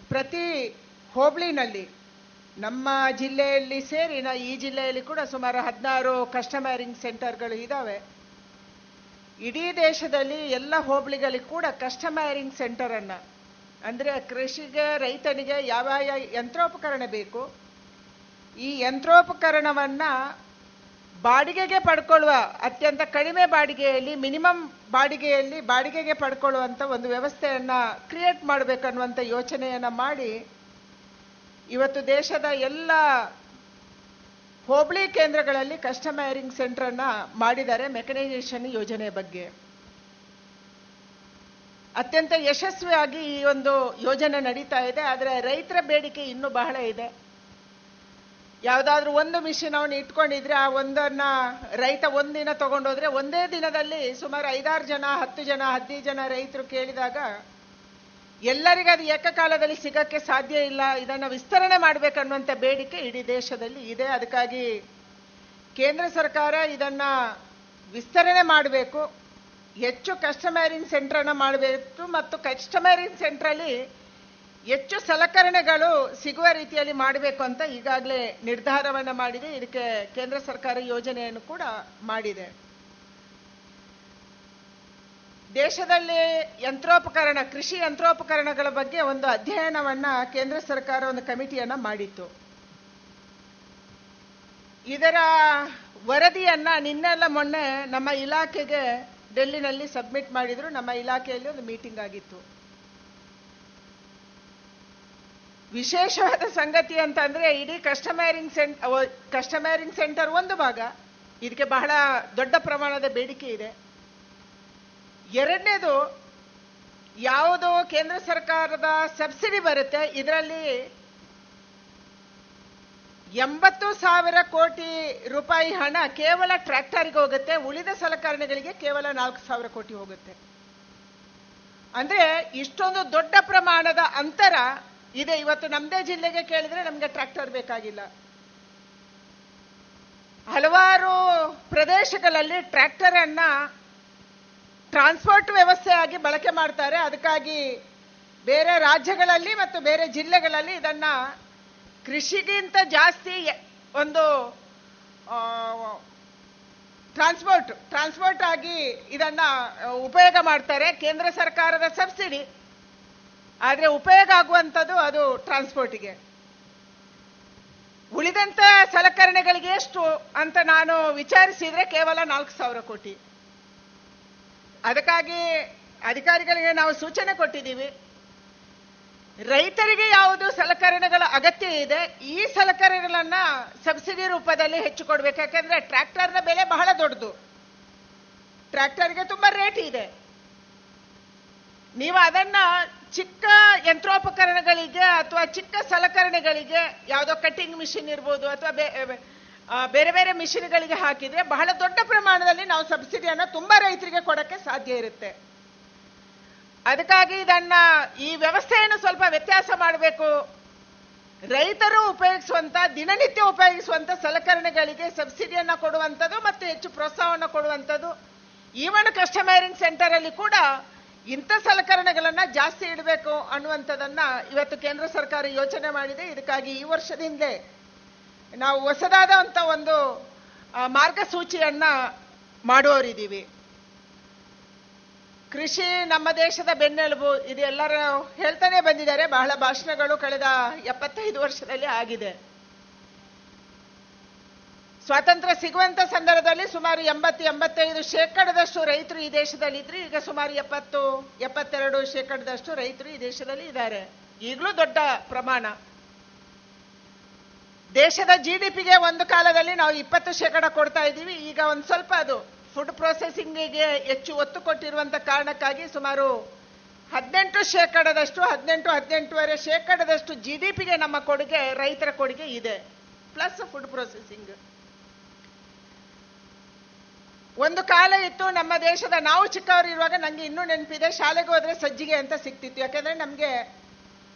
ಪ್ರತಿ ಹೋಬಳಿನಲ್ಲಿ ನಮ್ಮ ಜಿಲ್ಲೆಯಲ್ಲಿ ಸೇರಿ, ನಾ ಈ ಜಿಲ್ಲೆಯಲ್ಲಿ ಕೂಡ ಸುಮಾರು ಹದಿನಾರು ಕಸ್ಟಮರಿಂಗ್ ಸೆಂಟರ್ಗಳು ಇದ್ದಾವೆ ಇಡೀ ದೇಶದಲ್ಲಿ ಎಲ್ಲ ಹೋಬಳಿಗಳಿಗೆ ಕೂಡ ಕಸ್ಟಮರಿಂಗ್ ಸೆಂಟರನ್ನು ಅಂದರೆ ಕೃಷಿಗೆ, ರೈತನಿಗೆ ಯಾವ ಯಾವ ಯಂತ್ರೋಪಕರಣ ಬೇಕು? ಈ ಯಂತ್ರೋಪಕರಣವನ್ನು ಬಾಡಿಗೆಗೆ ಪಡ್ಕೊಳ್ಳುವ, ಅತ್ಯಂತ ಕಡಿಮೆ ಬಾಡಿಗೆಯಲ್ಲಿ, ಮಿನಿಮಮ್ ಬಾಡಿಗೆಯಲ್ಲಿ ಬಾಡಿಗೆಗೆ ಪಡ್ಕೊಳ್ಳುವಂಥ ಒಂದು ವ್ಯವಸ್ಥೆಯನ್ನು ಕ್ರಿಯೇಟ್ ಮಾಡಬೇಕನ್ನುವಂಥ ಯೋಚನೆಯನ್ನು ಮಾಡಿ ಇವತ್ತು ದೇಶದ ಎಲ್ಲ ಹೋಬಳಿ ಕೇಂದ್ರಗಳಲ್ಲಿ ಕಸ್ಟಮೈರಿಂಗ್ ಸೆಂಟ್ರನ್ನು ಮಾಡಿದ್ದಾರೆ ಮೆಕನೈಸೇಷನ್ ಯೋಜನೆ ಬಗ್ಗೆ. ಅತ್ಯಂತ ಯಶಸ್ವಿಯಾಗಿ ಈ ಒಂದು ಯೋಜನೆ ನಡೀತಾ ಇದೆ, ಆದರೆ ರೈತರ ಬೇಡಿಕೆ ಇನ್ನೂ ಬಹಳ ಇದೆ. ಯಾವುದಾದ್ರೂ ಒಂದು ಮಿಷಿನ್ ಅವನು ಇಟ್ಕೊಂಡಿದ್ರೆ ಆ ಒಂದನ್ನ ರೈತ ಒಂದಿನ ತಗೊಂಡೋದ್ರೆ ಒಂದೇ ದಿನದಲ್ಲಿ ಸುಮಾರು ಐದಾರು ಜನ, ಹತ್ತು ಜನ, ಹದಿನೈದು ಜನ ರೈತರು ಕೇಳಿದಾಗ ಎಲ್ಲರಿಗೂ ಅದು ಏಕಕಾಲದಲ್ಲಿ ಸಿಗಕ್ಕೆ ಸಾಧ್ಯ ಇಲ್ಲ, ಇದನ್ನು ವಿಸ್ತರಣೆ ಮಾಡಬೇಕನ್ನುವಂಥ ಬೇಡಿಕೆ ಇಡೀ ದೇಶದಲ್ಲಿ ಇದೆ. ಅದಕ್ಕಾಗಿ ಕೇಂದ್ರ ಸರ್ಕಾರ ಇದನ್ನ ವಿಸ್ತರಣೆ ಮಾಡಬೇಕು. ಹೆಚ್ಚು ಕಸ್ಟಮೈರಿಂಗ್ ಸೆಂಟ್ರನ್ನು ಮಾಡಬೇಕು ಮತ್ತು ಕಸ್ಟಮೈರಿಂಗ್ ಸೆಂಟ್ರಲ್ಲಿ ಹೆಚ್ಚು ಸಲಕರಣೆಗಳು ಸಿಗುವ ರೀತಿಯಲ್ಲಿ ಮಾಡಬೇಕು ಅಂತ ಈಗಾಗಲೇ ನಿರ್ಧಾರವನ್ನು ಮಾಡಿದೆ. ಇದಕ್ಕೆ ಕೇಂದ್ರ ಸರ್ಕಾರ ಯೋಜನೆಯನ್ನು ಕೂಡ ಮಾಡಿದೆ. ದೇಶದಲ್ಲಿ ಯಂತ್ರೋಪಕರಣ, ಕೃಷಿ ಯಂತ್ರೋಪಕರಣಗಳ ಬಗ್ಗೆ ಒಂದು ಅಧ್ಯಯನವನ್ನ ಕೇಂದ್ರ ಸರ್ಕಾರ ಒಂದು ಕಮಿಟಿಯನ್ನು ಮಾಡಿತ್ತು. ಇದರ ವರದಿಯನ್ನ ನಿನ್ನೆಲ್ಲ ಮೊನ್ನೆ ನಮ್ಮ ಇಲಾಖೆಗೆ ಡೆಲ್ಲಿನಲ್ಲಿ ಸಬ್ಮಿಟ್ ಮಾಡಿದ್ರು. ನಮ್ಮ ಇಲಾಖೆಯಲ್ಲಿ ಒಂದು ಮೀಟಿಂಗ್ ಆಗಿತ್ತು. ವಿಶೇಷವಾದ ಸಂಗತಿ ಅಂತಂದರೆ ಇಡೀ ಕಸ್ಟಮೈರಿಂಗ್ ಸೆಂಟ್ ಕಸ್ಟಮೈರಿಂಗ್ ಸೆಂಟರ್ ಒಂದು ಭಾಗ. ಇದಕ್ಕೆ ಬಹಳ ದೊಡ್ಡ ಪ್ರಮಾಣದ ಬೇಡಿಕೆ ಇದೆ. ಎರಡನೇದು, ಯಾವುದು ಕೇಂದ್ರ ಸರ್ಕಾರದ ಸಬ್ಸಿಡಿ ಬರುತ್ತೆ. ಇದರಲ್ಲಿ ಎಂಬತ್ತು ಸಾವಿರ ಕೋಟಿ ರೂಪಾಯಿ ಹಣ ಕೇವಲ ಟ್ರ್ಯಾಕ್ಟರ್ಗೆ ಹೋಗುತ್ತೆ. ಉಳಿದ ಸಲಕರಣೆಗಳಿಗೆ ಕೇವಲ ನಾಲ್ಕು ಸಾವಿರ ಕೋಟಿ ಹೋಗುತ್ತೆ. ಅಂದ್ರೆ ಇಷ್ಟೊಂದು ದೊಡ್ಡ ಪ್ರಮಾಣದ ಅಂತರ ಇದೆ. ಇವತ್ತು ನಮ್ಮದೇ ಜಿಲ್ಲೆಗೆ ಕೇಳಿದ್ರೆ ನಮಗೆ ಟ್ರ್ಯಾಕ್ಟರ್ ಬೇಕಾಗಿಲ್ಲ. ಹಲವಾರು ಪ್ರದೇಶಗಳಲ್ಲಿ ಟ್ರ್ಯಾಕ್ಟರ್ ಅನ್ನ ಟ್ರಾನ್ಸ್ಪೋರ್ಟ್ ವ್ಯವಸ್ಥೆಯಾಗಿ ಬಳಕೆ ಮಾಡ್ತಾರೆ. ಅದಕ್ಕಾಗಿ ಬೇರೆ ರಾಜ್ಯಗಳಲ್ಲಿ ಮತ್ತು ಬೇರೆ ಜಿಲ್ಲೆಗಳಲ್ಲಿ ಇದನ್ನ ಕೃಷಿಗಿಂತ ಜಾಸ್ತಿ ಒಂದು ಟ್ರಾನ್ಸ್ಪೋರ್ಟ್ ಟ್ರಾನ್ಸ್ಪೋರ್ಟ್ ಆಗಿ ಇದನ್ನ ಉಪಯೋಗ ಮಾಡ್ತಾರೆ. ಕೇಂದ್ರ ಸರ್ಕಾರದ ಸಬ್ಸಿಡಿ. ಆದರೆ ಉಪಯೋಗ ಆಗುವಂಥದ್ದು ಅದು ಟ್ರಾನ್ಸ್ಪೋರ್ಟಿಗೆ. ಉಳಿದಂತ ಸಲಕರಣೆಗಳಿಗೆ ಎಷ್ಟು ಅಂತ ನಾನು ವಿಚಾರಿಸಿದ್ರೆ ಕೇವಲ ನಾಲ್ಕು ಸಾವಿರ ಕೋಟಿ. ಅದಕ್ಕಾಗಿ ಅಧಿಕಾರಿಗಳಿಗೆ ನಾವು ಸೂಚನೆ ಕೊಟ್ಟಿದ್ದೀವಿ. ರೈತರಿಗೆ ಯಾವುದು ಸಲಕರಣೆಗಳ ಅಗತ್ಯ ಇದೆ, ಈ ಸಲಕರಣೆಗಳನ್ನ ಸಬ್ಸಿಡಿ ರೂಪದಲ್ಲಿ ಹೆಚ್ಚು ಕೊಡ್ಬೇಕು. ಯಾಕಂದ್ರೆ ಟ್ರ್ಯಾಕ್ಟರ್ನ ಬೆಲೆ ಬಹಳ ದೊಡ್ಡದು. ಟ್ರ್ಯಾಕ್ಟರ್ಗೆ ತುಂಬಾ ರೇಟ್ ಇದೆ. ನೀವು ಅದನ್ನ ಚಿಕ್ಕ ಯಂತ್ರೋಪಕರಣಗಳಿಗೆ ಅಥವಾ ಚಿಕ್ಕ ಸಲಕರಣೆಗಳಿಗೆ, ಯಾವುದೋ ಕಟ್ಟಿಂಗ್ ಮಿಷಿನ್ ಇರ್ಬೋದು ಅಥವಾ ಬೇರೆ ಬೇರೆ ಮಿಷಿನ್ಗಳಿಗೆ ಹಾಕಿದ್ರೆ ಬಹಳ ದೊಡ್ಡ ಪ್ರಮಾಣದಲ್ಲಿ ನಾವು ಸಬ್ಸಿಡಿಯನ್ನು ತುಂಬಾ ರೈತರಿಗೆ ಕೊಡಕ್ಕೆ ಸಾಧ್ಯ ಇರುತ್ತೆ. ಅದಕ್ಕಾಗಿ ಇದನ್ನ ಈ ವ್ಯವಸ್ಥೆಯನ್ನು ಸ್ವಲ್ಪ ವ್ಯತ್ಯಾಸ ಮಾಡಬೇಕು. ರೈತರು ಉಪಯೋಗಿಸುವಂತ, ದಿನನಿತ್ಯ ಉಪಯೋಗಿಸುವಂತ ಸಲಕರಣೆಗಳಿಗೆ ಸಬ್ಸಿಡಿಯನ್ನ ಕೊಡುವಂಥದ್ದು ಮತ್ತು ಹೆಚ್ಚು ಪ್ರೋತ್ಸಾಹವನ್ನು ಕೊಡುವಂಥದ್ದು. ಈವನ್ ಕಸ್ಟಮೈರಿಂಗ್ ಸೆಂಟರ್ ಅಲ್ಲಿ ಕೂಡ ಇಂಥ ಸಲಕರಣೆಗಳನ್ನ ಜಾಸ್ತಿ ಇಡಬೇಕು ಅನ್ನುವಂಥದ್ದನ್ನ ಇವತ್ತು ಕೇಂದ್ರ ಸರ್ಕಾರ ಯೋಚನೆ ಮಾಡಿದೆ. ಇದಕ್ಕಾಗಿ ಈ ವರ್ಷದಿಂದಲೇ ನಾವು ಹೊಸದಾದಂತ ಒಂದು ಆ, ಮಾರ್ಗಸೂಚಿಯನ್ನ ಮಾಡುವವರಿದ್ದೀವಿ. ಕೃಷಿ ನಮ್ಮ ದೇಶದ ಬೆನ್ನೆಲುಬು ಇದು ಎಲ್ಲರೂ ಹೇಳ್ತಾನೆ ಬಂದಿದ್ದಾರೆ ಬಹಳ ಭಾಷಣಗಳು ಕಳೆದ ಎಪ್ಪತ್ತೈದು ವರ್ಷದಲ್ಲಿ ಆಗಿದೆ. ಸ್ವಾತಂತ್ರ್ಯ ಸಿಗುವಂತ ಸಂದರ್ಭದಲ್ಲಿ ಸುಮಾರು ಎಂಬತ್ತು ಎಂಬತ್ತೈದು ಶೇಕಡದಷ್ಟು ರೈತರು ಈ ದೇಶದಲ್ಲಿ ಇದ್ರು ಈಗ ಸುಮಾರು ಎಪ್ಪತ್ತು ಎಪ್ಪತ್ತೆರಡು ಶೇಕಡದಷ್ಟು ರೈತರು ಈ ದೇಶದಲ್ಲಿ ಇದ್ದಾರೆ. ಈಗಲೂ ದೊಡ್ಡ ಪ್ರಮಾಣ. ದೇಶದ ಜಿ ಡಿ ಪಿಗೆ ಒಂದು ಕಾಲದಲ್ಲಿ ನಾವು ಇಪ್ಪತ್ತು ಶೇಕಡ ಕೊಡ್ತಾ ಇದ್ದೀವಿ. ಈಗ ಒಂದು ಸ್ವಲ್ಪ ಅದು ಫುಡ್ ಪ್ರೊಸೆಸಿಂಗಿಗೆ ಹೆಚ್ಚು ಒತ್ತು ಕೊಟ್ಟಿರುವಂತ ಕಾರಣಕ್ಕಾಗಿ ಸುಮಾರು ಹದಿನೆಂಟು ಶೇಕಡದಷ್ಟು, ಹದಿನೆಂಟು, ಹದಿನೆಂಟುವರೆ ಶೇಕಡದಷ್ಟು ಜಿ ಡಿ ಪಿಗೆ ನಮ್ಮ ಕೊಡುಗೆ, ರೈತರ ಕೊಡುಗೆ ಇದೆ. ಪ್ಲಸ್ ಫುಡ್ ಪ್ರೊಸೆಸಿಂಗ್ ಒಂದು ಕಾಲ ಇತ್ತು ನಮ್ಮ ದೇಶದ ನಾವು ಚಿಕ್ಕವರು ಇರುವಾಗ ನನಗೆ ಇನ್ನೂ ನೆನಪಿದೆ, ಶಾಲೆಗೆ ಹೋದ್ರೆ ಸಜ್ಜಿಗೆ ಅಂತ ಸಿಕ್ತಿತ್ತು ಯಾಕಂದ್ರೆ ನಮಗೆ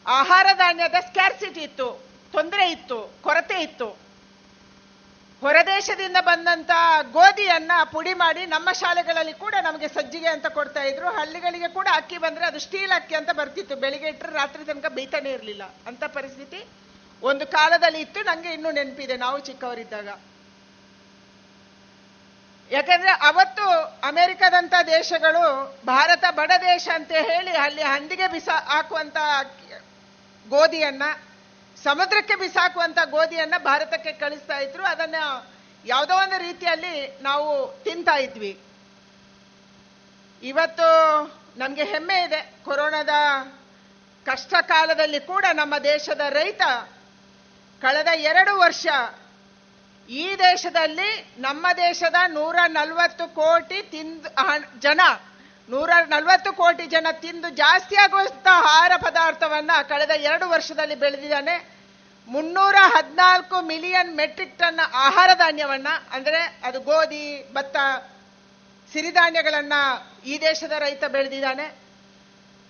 ಆಹಾರ ಧಾನ್ಯದ ಸ್ಕ್ಯಾರ್ಸಿಟಿ ಇತ್ತು. ತೊಂದರೆ ಇತ್ತು, ಕೊರತೆ ಇತ್ತು. ಹೊರದೇಶದಿಂದ ಬಂದಂತ ಗೋಧಿಯನ್ನ ಪುಡಿ ಮಾಡಿ ನಮ್ಮ ಶಾಲೆಗಳಲ್ಲಿ ಕೂಡ ನಮಗೆ ಸಜ್ಜಿಗೆ ಅಂತ ಕೊಡ್ತಾ ಇದ್ರು. ಹಳ್ಳಿಗಳಿಗೆ ಕೂಡ ಅಕ್ಕಿ ಬಂದ್ರೆ ಅದು ಸ್ಟೀಲ್ ಅಕ್ಕಿ ಅಂತ ಬರ್ತಿತ್ತು. ಬೆಳಿಗ್ಗೆ ಇಟ್ಟರೆ ರಾತ್ರಿ ತನಕ ಬೇಯ್ತಾನೆ ಇರಲಿಲ್ಲ. ಅಂತ ಪರಿಸ್ಥಿತಿ ಒಂದು ಕಾಲದಲ್ಲಿ ಇತ್ತು. ನಂಗೆ ಇನ್ನೂ ನೆನಪಿದೆ. ನಾವು ಚಿಕ್ಕವರಿದ್ದಾಗ. ಯಾಕಂದ್ರೆ ಅವತ್ತು ಅಮೆರಿಕದಂತ ದೇಶಗಳು ಭಾರತ ಬಡ ದೇಶ ಅಂತ ಹೇಳಿ ಅಲ್ಲಿ ಹಂದಿಗೆ ಬಿಸ ಹಾಕುವಂತ ಗೋಧಿಯನ್ನ ಸಮುದ್ರಕ್ಕೆ ಬಿಸಾಕುವಂತ ಗೋಧಿಯನ್ನ ಭಾರತಕ್ಕೆ ಕಳಿಸ್ತಾ ಇದ್ರು. ಅದನ್ನ ಯಾವುದೋ ಒಂದು ರೀತಿಯಲ್ಲಿ ನಾವು ತಿಂತಾ ಇದ್ವಿ. ಇವತ್ತು ನಮಗೆ ಹೆಮ್ಮೆ ಇದೆ. ಕೊರೋನಾದ ಕಷ್ಟ ಕಾಲದಲ್ಲಿ ಕೂಡ ನಮ್ಮ ದೇಶದ ರೈತ ಕಳೆದ ಎರಡು ವರ್ಷ ಈ ದೇಶದಲ್ಲಿ ನಮ್ಮ ದೇಶದ ನೂರ ನಲವತ್ತು ಕೋಟಿ ತಿಂದು ಜನ, ನೂರ ನಲವತ್ತು ಕೋಟಿ ಜನ ತಿಂದು ಜಾಸ್ತಿ ಆಗುವಂಥ ಆಹಾರ ಪದಾರ್ಥವನ್ನ ಕಳೆದ ಎರಡು ವರ್ಷದಲ್ಲಿ ಬೆಳೆದಿದ್ದಾನೆ. ಮುನ್ನೂರ ಹದಿನಾಲ್ಕು ಮಿಲಿಯನ್ ಮೆಟ್ರಿಕ್ ಟನ್ ಆಹಾರ ಧಾನ್ಯವನ್ನ, ಅಂದ್ರೆ ಅದು ಗೋಧಿ, ಭತ್ತ, ಸಿರಿಧಾನ್ಯಗಳನ್ನ ಈ ದೇಶದ ರೈತ ಬೆಳೆದಿದ್ದಾನೆ.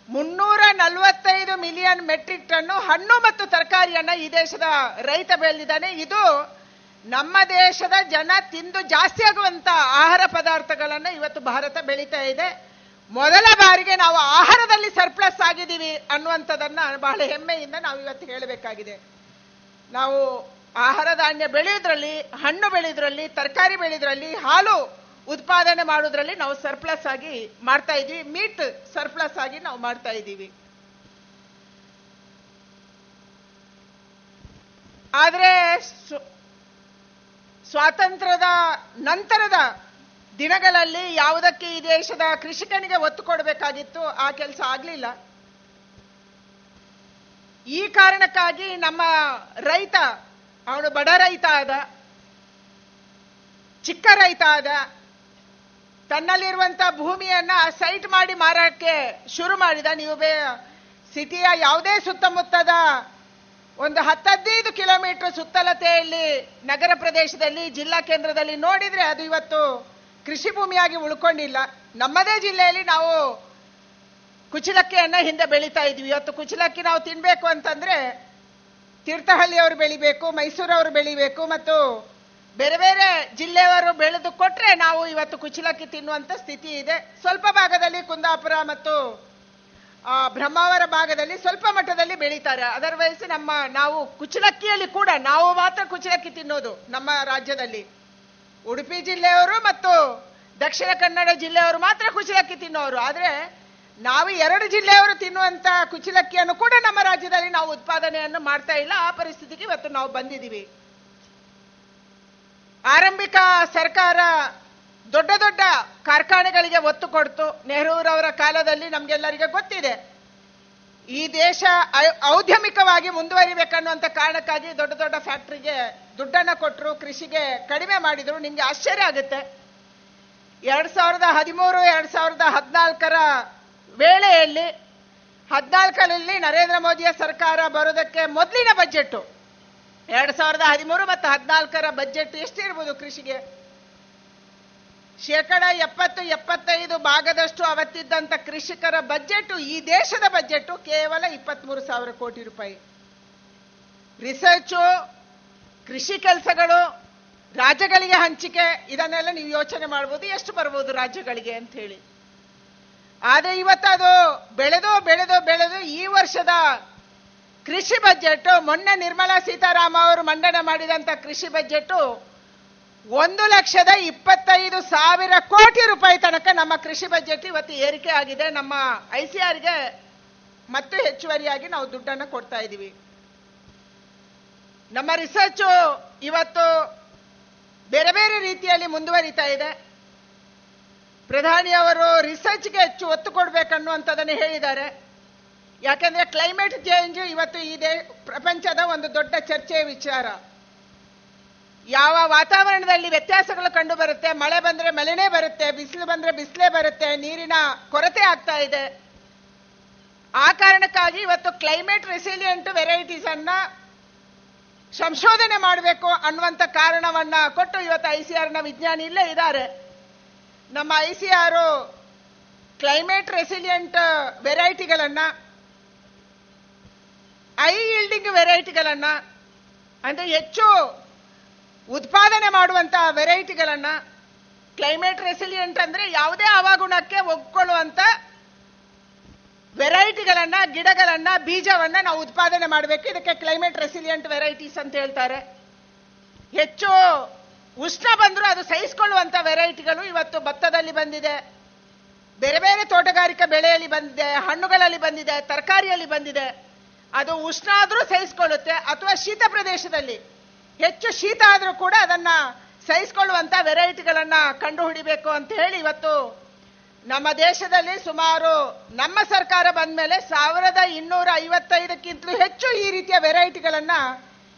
ಮುನ್ನೂರ ನಲವತ್ತೈದು ಮಿಲಿಯನ್ ಮೆಟ್ರಿಕ್ ಟನ್ನು ಹಣ್ಣು ಮತ್ತು ತರಕಾರಿಯನ್ನ ಈ ದೇಶದ ರೈತ ಬೆಳೆದಿದ್ದಾನೆ. ಇದು ನಮ್ಮ ದೇಶದ ಜನ ತಿಂದು ಜಾಸ್ತಿ ಆಗುವಂತ ಆಹಾರ ಪದಾರ್ಥಗಳನ್ನ ಇವತ್ತು ಭಾರತ ಬೆಳೀತಾ ಇದೆ. ಮೊದಲ ಬಾರಿಗೆ ನಾವು ಆಹಾರದಲ್ಲಿ ಸರ್ಪ್ಲಸ್ ಆಗಿದ್ದೀವಿ ಅನ್ನುವಂಥದ್ದನ್ನ ಬಹಳ ಹೆಮ್ಮೆಯಿಂದ ನಾವು ಇವತ್ತು ಹೇಳಬೇಕಾಗಿದೆ. ನಾವು ಆಹಾರ ಧಾನ್ಯ ಬೆಳೆಯೋದ್ರಲ್ಲಿ, ಹಣ್ಣು ಬೆಳೆಯೋದ್ರಲ್ಲಿ, ತರಕಾರಿ ಬೆಳೆಯೋದ್ರಲ್ಲಿ, ಹಾಲು ಉತ್ಪಾದನೆ ಮಾಡೋದ್ರಲ್ಲಿ ನಾವು ಸರ್ಪ್ಲಸ್ ಆಗಿ ಮಾಡ್ತಾ ಇದ್ವಿ. ಮೀಟ್ ಸರ್ಪ್ಲಸ್ ಆಗಿ ನಾವು ಮಾಡ್ತಾ ಇದ್ದೀವಿ. ಆದರೆ ಸ್ವಾತಂತ್ರ್ಯದ ನಂತರದ ದಿನಗಳಲ್ಲಿ ಯಾವುದಕ್ಕೆ ಈ ದೇಶದ ಕೃಷಿಕನಿಗೆ ಒತ್ತು ಕೊಡಬೇಕಾಗಿತ್ತು? ಆ ಕೆಲಸ ಆಗ್ಲಿಲ್ಲ. ಈ ಕಾರಣಕ್ಕಾಗಿ ನಮ್ಮ ರೈತ, ಅವನು ಬಡ ರೈತ ಆದ, ಚಿಕ್ಕ ರೈತ ಆದ, ತನ್ನಲ್ಲಿರುವಂತ ಭೂಮಿಯನ್ನ ಸೈಟ್ ಮಾಡಿ ಮಾರಾಟಕ್ಕೆ ಶುರು ಮಾಡಿದ. ನೀವು ಬೇ, ಸಿಟಿಯ ಯಾವುದೇ ಸುತ್ತಮುತ್ತದ ಒಂದು ಹತ್ತದೈದು ಕಿಲೋಮೀಟರ್ ಸುತ್ತಲತೆಯಲ್ಲಿ ನಗರ ಪ್ರದೇಶದಲ್ಲಿ, ಜಿಲ್ಲಾ ಕೇಂದ್ರದಲ್ಲಿ ನೋಡಿದ್ರೆ ಅದು ಇವತ್ತು ಕೃಷಿ ಭೂಮಿಯಾಗಿ ಉಳ್ಕೊಂಡಿಲ್ಲ. ನಮ್ಮದೇ ಜಿಲ್ಲೆಯಲ್ಲಿ ನಾವು ಕುಚಲಕ್ಕಿಯನ್ನ ಹಿಂದೆ ಬೆಳೀತಾ ಇದ್ವಿ. ಇವತ್ತು ಕುಚಲಕ್ಕಿ ನಾವು ತಿನ್ಬೇಕು ಅಂತಂದ್ರೆ ತೀರ್ಥಹಳ್ಳಿಯವರು ಬೆಳಿಬೇಕು ಮೈಸೂರವರು ಬೆಳಿಬೇಕು ಮತ್ತು ಬೇರೆ ಬೇರೆ ಜಿಲ್ಲೆಯವರು ಬೆಳೆದು ಕೊಟ್ರೆ ನಾವು ಇವತ್ತು ಕುಚಲಕ್ಕಿ ತಿನ್ನುವಂತ ಸ್ಥಿತಿ ಇದೆ. ಸ್ವಲ್ಪ ಭಾಗದಲ್ಲಿ ಕುಂದಾಪುರ ಮತ್ತು ಆ, ಬ್ರಹ್ಮಾವರ ಭಾಗದಲ್ಲಿ ಸ್ವಲ್ಪ ಮಟ್ಟದಲ್ಲಿ ಬೆಳೀತಾರೆ. ಅದರ್ವೈಸ್ ನಮ್ಮ ನಾವು ಕುಚಲಕ್ಕಿಯಲ್ಲಿ ಕೂಡ ನಾವು ಮಾತ್ರ ಕುಚಲಕ್ಕಿ ತಿನ್ನೋದು ನಮ್ಮ ರಾಜ್ಯದಲ್ಲಿ. ಉಡುಪಿ ಜಿಲ್ಲೆಯವರು ಮತ್ತು ದಕ್ಷಿಣ ಕನ್ನಡ ಜಿಲ್ಲೆಯವರು ಮಾತ್ರ ಕುಚಲಕ್ಕಿ ತಿನ್ನೋರು. ಆದ್ರೆ ನಾವು ಎರಡು ಜಿಲ್ಲೆಯವರು ತಿನ್ನುವಂತ ಕುಚಲಕ್ಕಿಯನ್ನು ಕೂಡ ನಮ್ಮ ರಾಜ್ಯದಲ್ಲಿ ನಾವು ಉತ್ಪಾದನೆಯನ್ನು ಮಾಡ್ತಾ ಇಲ್ಲ. ಆ ಪರಿಸ್ಥಿತಿಗೆ ಇವತ್ತು ನಾವು ಬಂದಿದ್ದೀವಿ. ಆರಂಭಿಕ ಸರ್ಕಾರ ದೊಡ್ಡ ದೊಡ್ಡ ಕಾರ್ಖಾನೆಗಳಿಗೆ ಒತ್ತು ಕೊಡ್ತು. ನೆಹರೂರವರ ಕಾಲದಲ್ಲಿ ನಮ್ಗೆಲ್ಲರಿಗೆ ಗೊತ್ತಿದೆ. ಈ ದೇಶ ಔದ್ಯಮಿಕವಾಗಿ ಮುಂದುವರಿಬೇಕನ್ನುವಂಥ ಕಾರಣಕ್ಕಾಗಿ ದೊಡ್ಡ ದೊಡ್ಡ ಫ್ಯಾಕ್ಟ್ರಿಗೆ ದುಡ್ಡನ್ನ ಕೊಟ್ಟರು ಕೃಷಿಗೆ ಕಡಿಮೆ ಮಾಡಿದ್ರು. ನಿಮಗೆ ಆಶ್ಚರ್ಯ ಆಗುತ್ತೆ. ಎರಡ್ ಸಾವಿರದ ಹದಿಮೂರು, ಎರಡ್ ಸಾವಿರದ ಹದಿನಾಲ್ಕರ ವೇಳೆಯಲ್ಲಿ ಹದಿನಾಲ್ಕರಲ್ಲಿ ನರೇಂದ್ರ ಮೋದಿಯ ಸರ್ಕಾರ ಬರೋದಕ್ಕೆ ಮೊದಲಿನ ಬಜೆಟ್ ಎರಡ್ ಸಾವಿರದ ಹದಿಮೂರು ಮತ್ತು ಹದಿನಾಲ್ಕರ ಬಜೆಟ್ ಎಷ್ಟಿರ್ಬೋದು ಕೃಷಿಗೆ? ಶೇಕಡ ಎಪ್ಪತ್ತು, ಎಪ್ಪತ್ತೈದು ಭಾಗದಷ್ಟು ಅವತ್ತಿದ್ದಂಥ ಕೃಷಿಕರ ಬಜೆಟ್ ಈ ದೇಶದ ಬಜೆಟ್ ಕೇವಲ ಇಪ್ಪತ್ಮೂರು ಸಾವಿರ ಕೋಟಿ ರೂಪಾಯಿ. ರಿಸರ್ಚು, ಕೃಷಿ ಕೆಲಸಗಳು, ರಾಜ್ಯಗಳಿಗೆ ಹಂಚಿಕೆ, ಇದನ್ನೆಲ್ಲ ನೀವು ಯೋಚನೆ ಮಾಡ್ಬೋದು, ಎಷ್ಟು ಬರ್ಬೋದು ರಾಜ್ಯಗಳಿಗೆ ಅಂತ ಹೇಳಿ ಆದ್ರೆ ಇವತ್ತು ಅದು ಬೆಳೆದು ಬೆಳೆದು ಬೆಳೆದು ಈ ವರ್ಷದ ಕೃಷಿ ಬಜೆಟ್ ಮೊನ್ನೆ ನಿರ್ಮಲಾ ಸೀತಾರಾಮ ಅವರು ಮಂಡನೆ ಮಾಡಿದಂತ ಕೃಷಿ ಬಜೆಟ್ ಒಂದು ಲಕ್ಷದ ಇಪ್ಪತ್ತೈದು ಸಾವಿರ ಕೋಟಿ ರೂಪಾಯಿ ತನಕ ನಮ್ಮ ಕೃಷಿ ಬಜೆಟ್ ಇವತ್ತು ಏರಿಕೆ ಆಗಿದೆ. ನಮ್ಮ ಐ ಸಿ ಆರ್ಗೆ ಮತ್ತೆ ಹೆಚ್ಚುವರಿಯಾಗಿ ನಾವು ದುಡ್ಡನ್ನು ಕೊಡ್ತಾ ಇದ್ದೀವಿ. ನಮ್ಮ ರಿಸರ್ಚ್ ಇವತ್ತು ಬೇರೆ ಬೇರೆ ರೀತಿಯಲ್ಲಿ ಮುಂದುವರಿತಾ ಇದೆ. ಪ್ರಧಾನಿಯವರು ರಿಸರ್ಚ್ಗೆ ಹೆಚ್ಚು ಒತ್ತು ಕೊಡಬೇಕನ್ನುವಂಥದ್ದನ್ನು ಹೇಳಿದ್ದಾರೆ. ಯಾಕೆಂದರೆ ಕ್ಲೈಮೇಟ್ ಚೇಂಜ್ ಇವತ್ತು ಈ ಪ್ರಪಂಚದ ಒಂದು ದೊಡ್ಡ ಚರ್ಚೆಯ ವಿಚಾರ. ಯಾವ ವಾತಾವರಣದಲ್ಲಿ ವ್ಯತ್ಯಾಸಗಳು ಕಂಡು ಬರುತ್ತೆ ಮಳೆ ಬಂದ್ರೆ ಮಳೆನೇ ಬರುತ್ತೆ, ಬಿಸಿಲು ಬಂದ್ರೆ ಬಿಸಿಲೇ ಬರುತ್ತೆ, ನೀರಿನ ಕೊರತೆ ಆಗ್ತಾ ಇದೆ. ಆ ಕಾರಣಕ್ಕಾಗಿ ಇವತ್ತು ಕ್ಲೈಮೇಟ್ ರೆಸಿಲಿಯಂಟ್ ವೆರೈಟೀಸ್ ಅನ್ನ ಸಂಶೋಧನೆ ಮಾಡಬೇಕು ಅನ್ನುವಂತ ಕಾರಣವನ್ನ ಕೊಟ್ಟು ಇವತ್ತು ಐ ಸಿ ಆರ್ನ ವಿಜ್ಞಾನಿ ಇಲ್ಲೇ ಇದ್ದಾರೆ. ನಮ್ಮ I C R climate resilient ವೆರೈಟಿಗಳನ್ನ, high yielding ವೆರೈಟಿಗಳನ್ನ, ಅಂದರೆ ಹೆಚ್ಚು ಉತ್ಪಾದನೆ ಮಾಡುವಂಥ ವೆರೈಟಿಗಳನ್ನ ಕ್ಲೈಮೇಟ್ ರೆಸಿಲಿಯಂಟ್ ಅಂದ್ರೆ ಯಾವುದೇ ಹವಾಗುಣಕ್ಕೆ ಒಗ್ಕೊಳ್ಳುವಂಥ ವೆರೈಟಿಗಳನ್ನ, ಗಿಡಗಳನ್ನ, ಬೀಜವನ್ನ ನಾವು ಉತ್ಪಾದನೆ ಮಾಡಬೇಕು. ಇದಕ್ಕೆ ಕ್ಲೈಮೇಟ್ ರೆಸಿಲಿಯಂಟ್ ವೆರೈಟೀಸ್ ಅಂತ ಹೇಳ್ತಾರೆ. ಹೆಚ್ಚು ಉಷ್ಣ ಬಂದರೂ ಅದು ಸಹಿಸಿಕೊಳ್ಳುವಂಥ ವೆರೈಟಿಗಳು ಇವತ್ತು ಭತ್ತದಲ್ಲಿ ಬಂದಿದೆ. ಬೇರೆ ಬೇರೆ ತೋಟಗಾರಿಕಾ ಬೆಳೆಯಲ್ಲಿ ಬಂದಿದೆ, ಹಣ್ಣುಗಳಲ್ಲಿ ಬಂದಿದೆ, ತರಕಾರಿಯಲ್ಲಿ ಬಂದಿದೆ. ಅದು ಉಷ್ಣ ಆದರೂ ಸಹಿಸಿಕೊಳ್ಳುತ್ತೆ, ಅಥವಾ ಶೀತ ಪ್ರದೇಶದಲ್ಲಿ. ಹೆಚ್ಚು ಶೀತ ಆದರೂ ಕೂಡ ಅದನ್ನು ಸಹಿಸಿಕೊಳ್ಳುವಂಥ ವೆರೈಟಿಗಳನ್ನು ಕಂಡು ಹಿಡಿಬೇಕು ಅಂತ ಹೇಳಿ ಇವತ್ತು ನಮ್ಮ ದೇಶದಲ್ಲಿ ಸುಮಾರು ನಮ್ಮ ಸರ್ಕಾರ ಬಂದ ಮೇಲೆ ಸಾವಿರದ ಇನ್ನೂರ ಐವತ್ತೈದಕ್ಕಿಂತಲೂ ಹೆಚ್ಚು ಈ ರೀತಿಯ ವೆರೈಟಿಗಳನ್ನು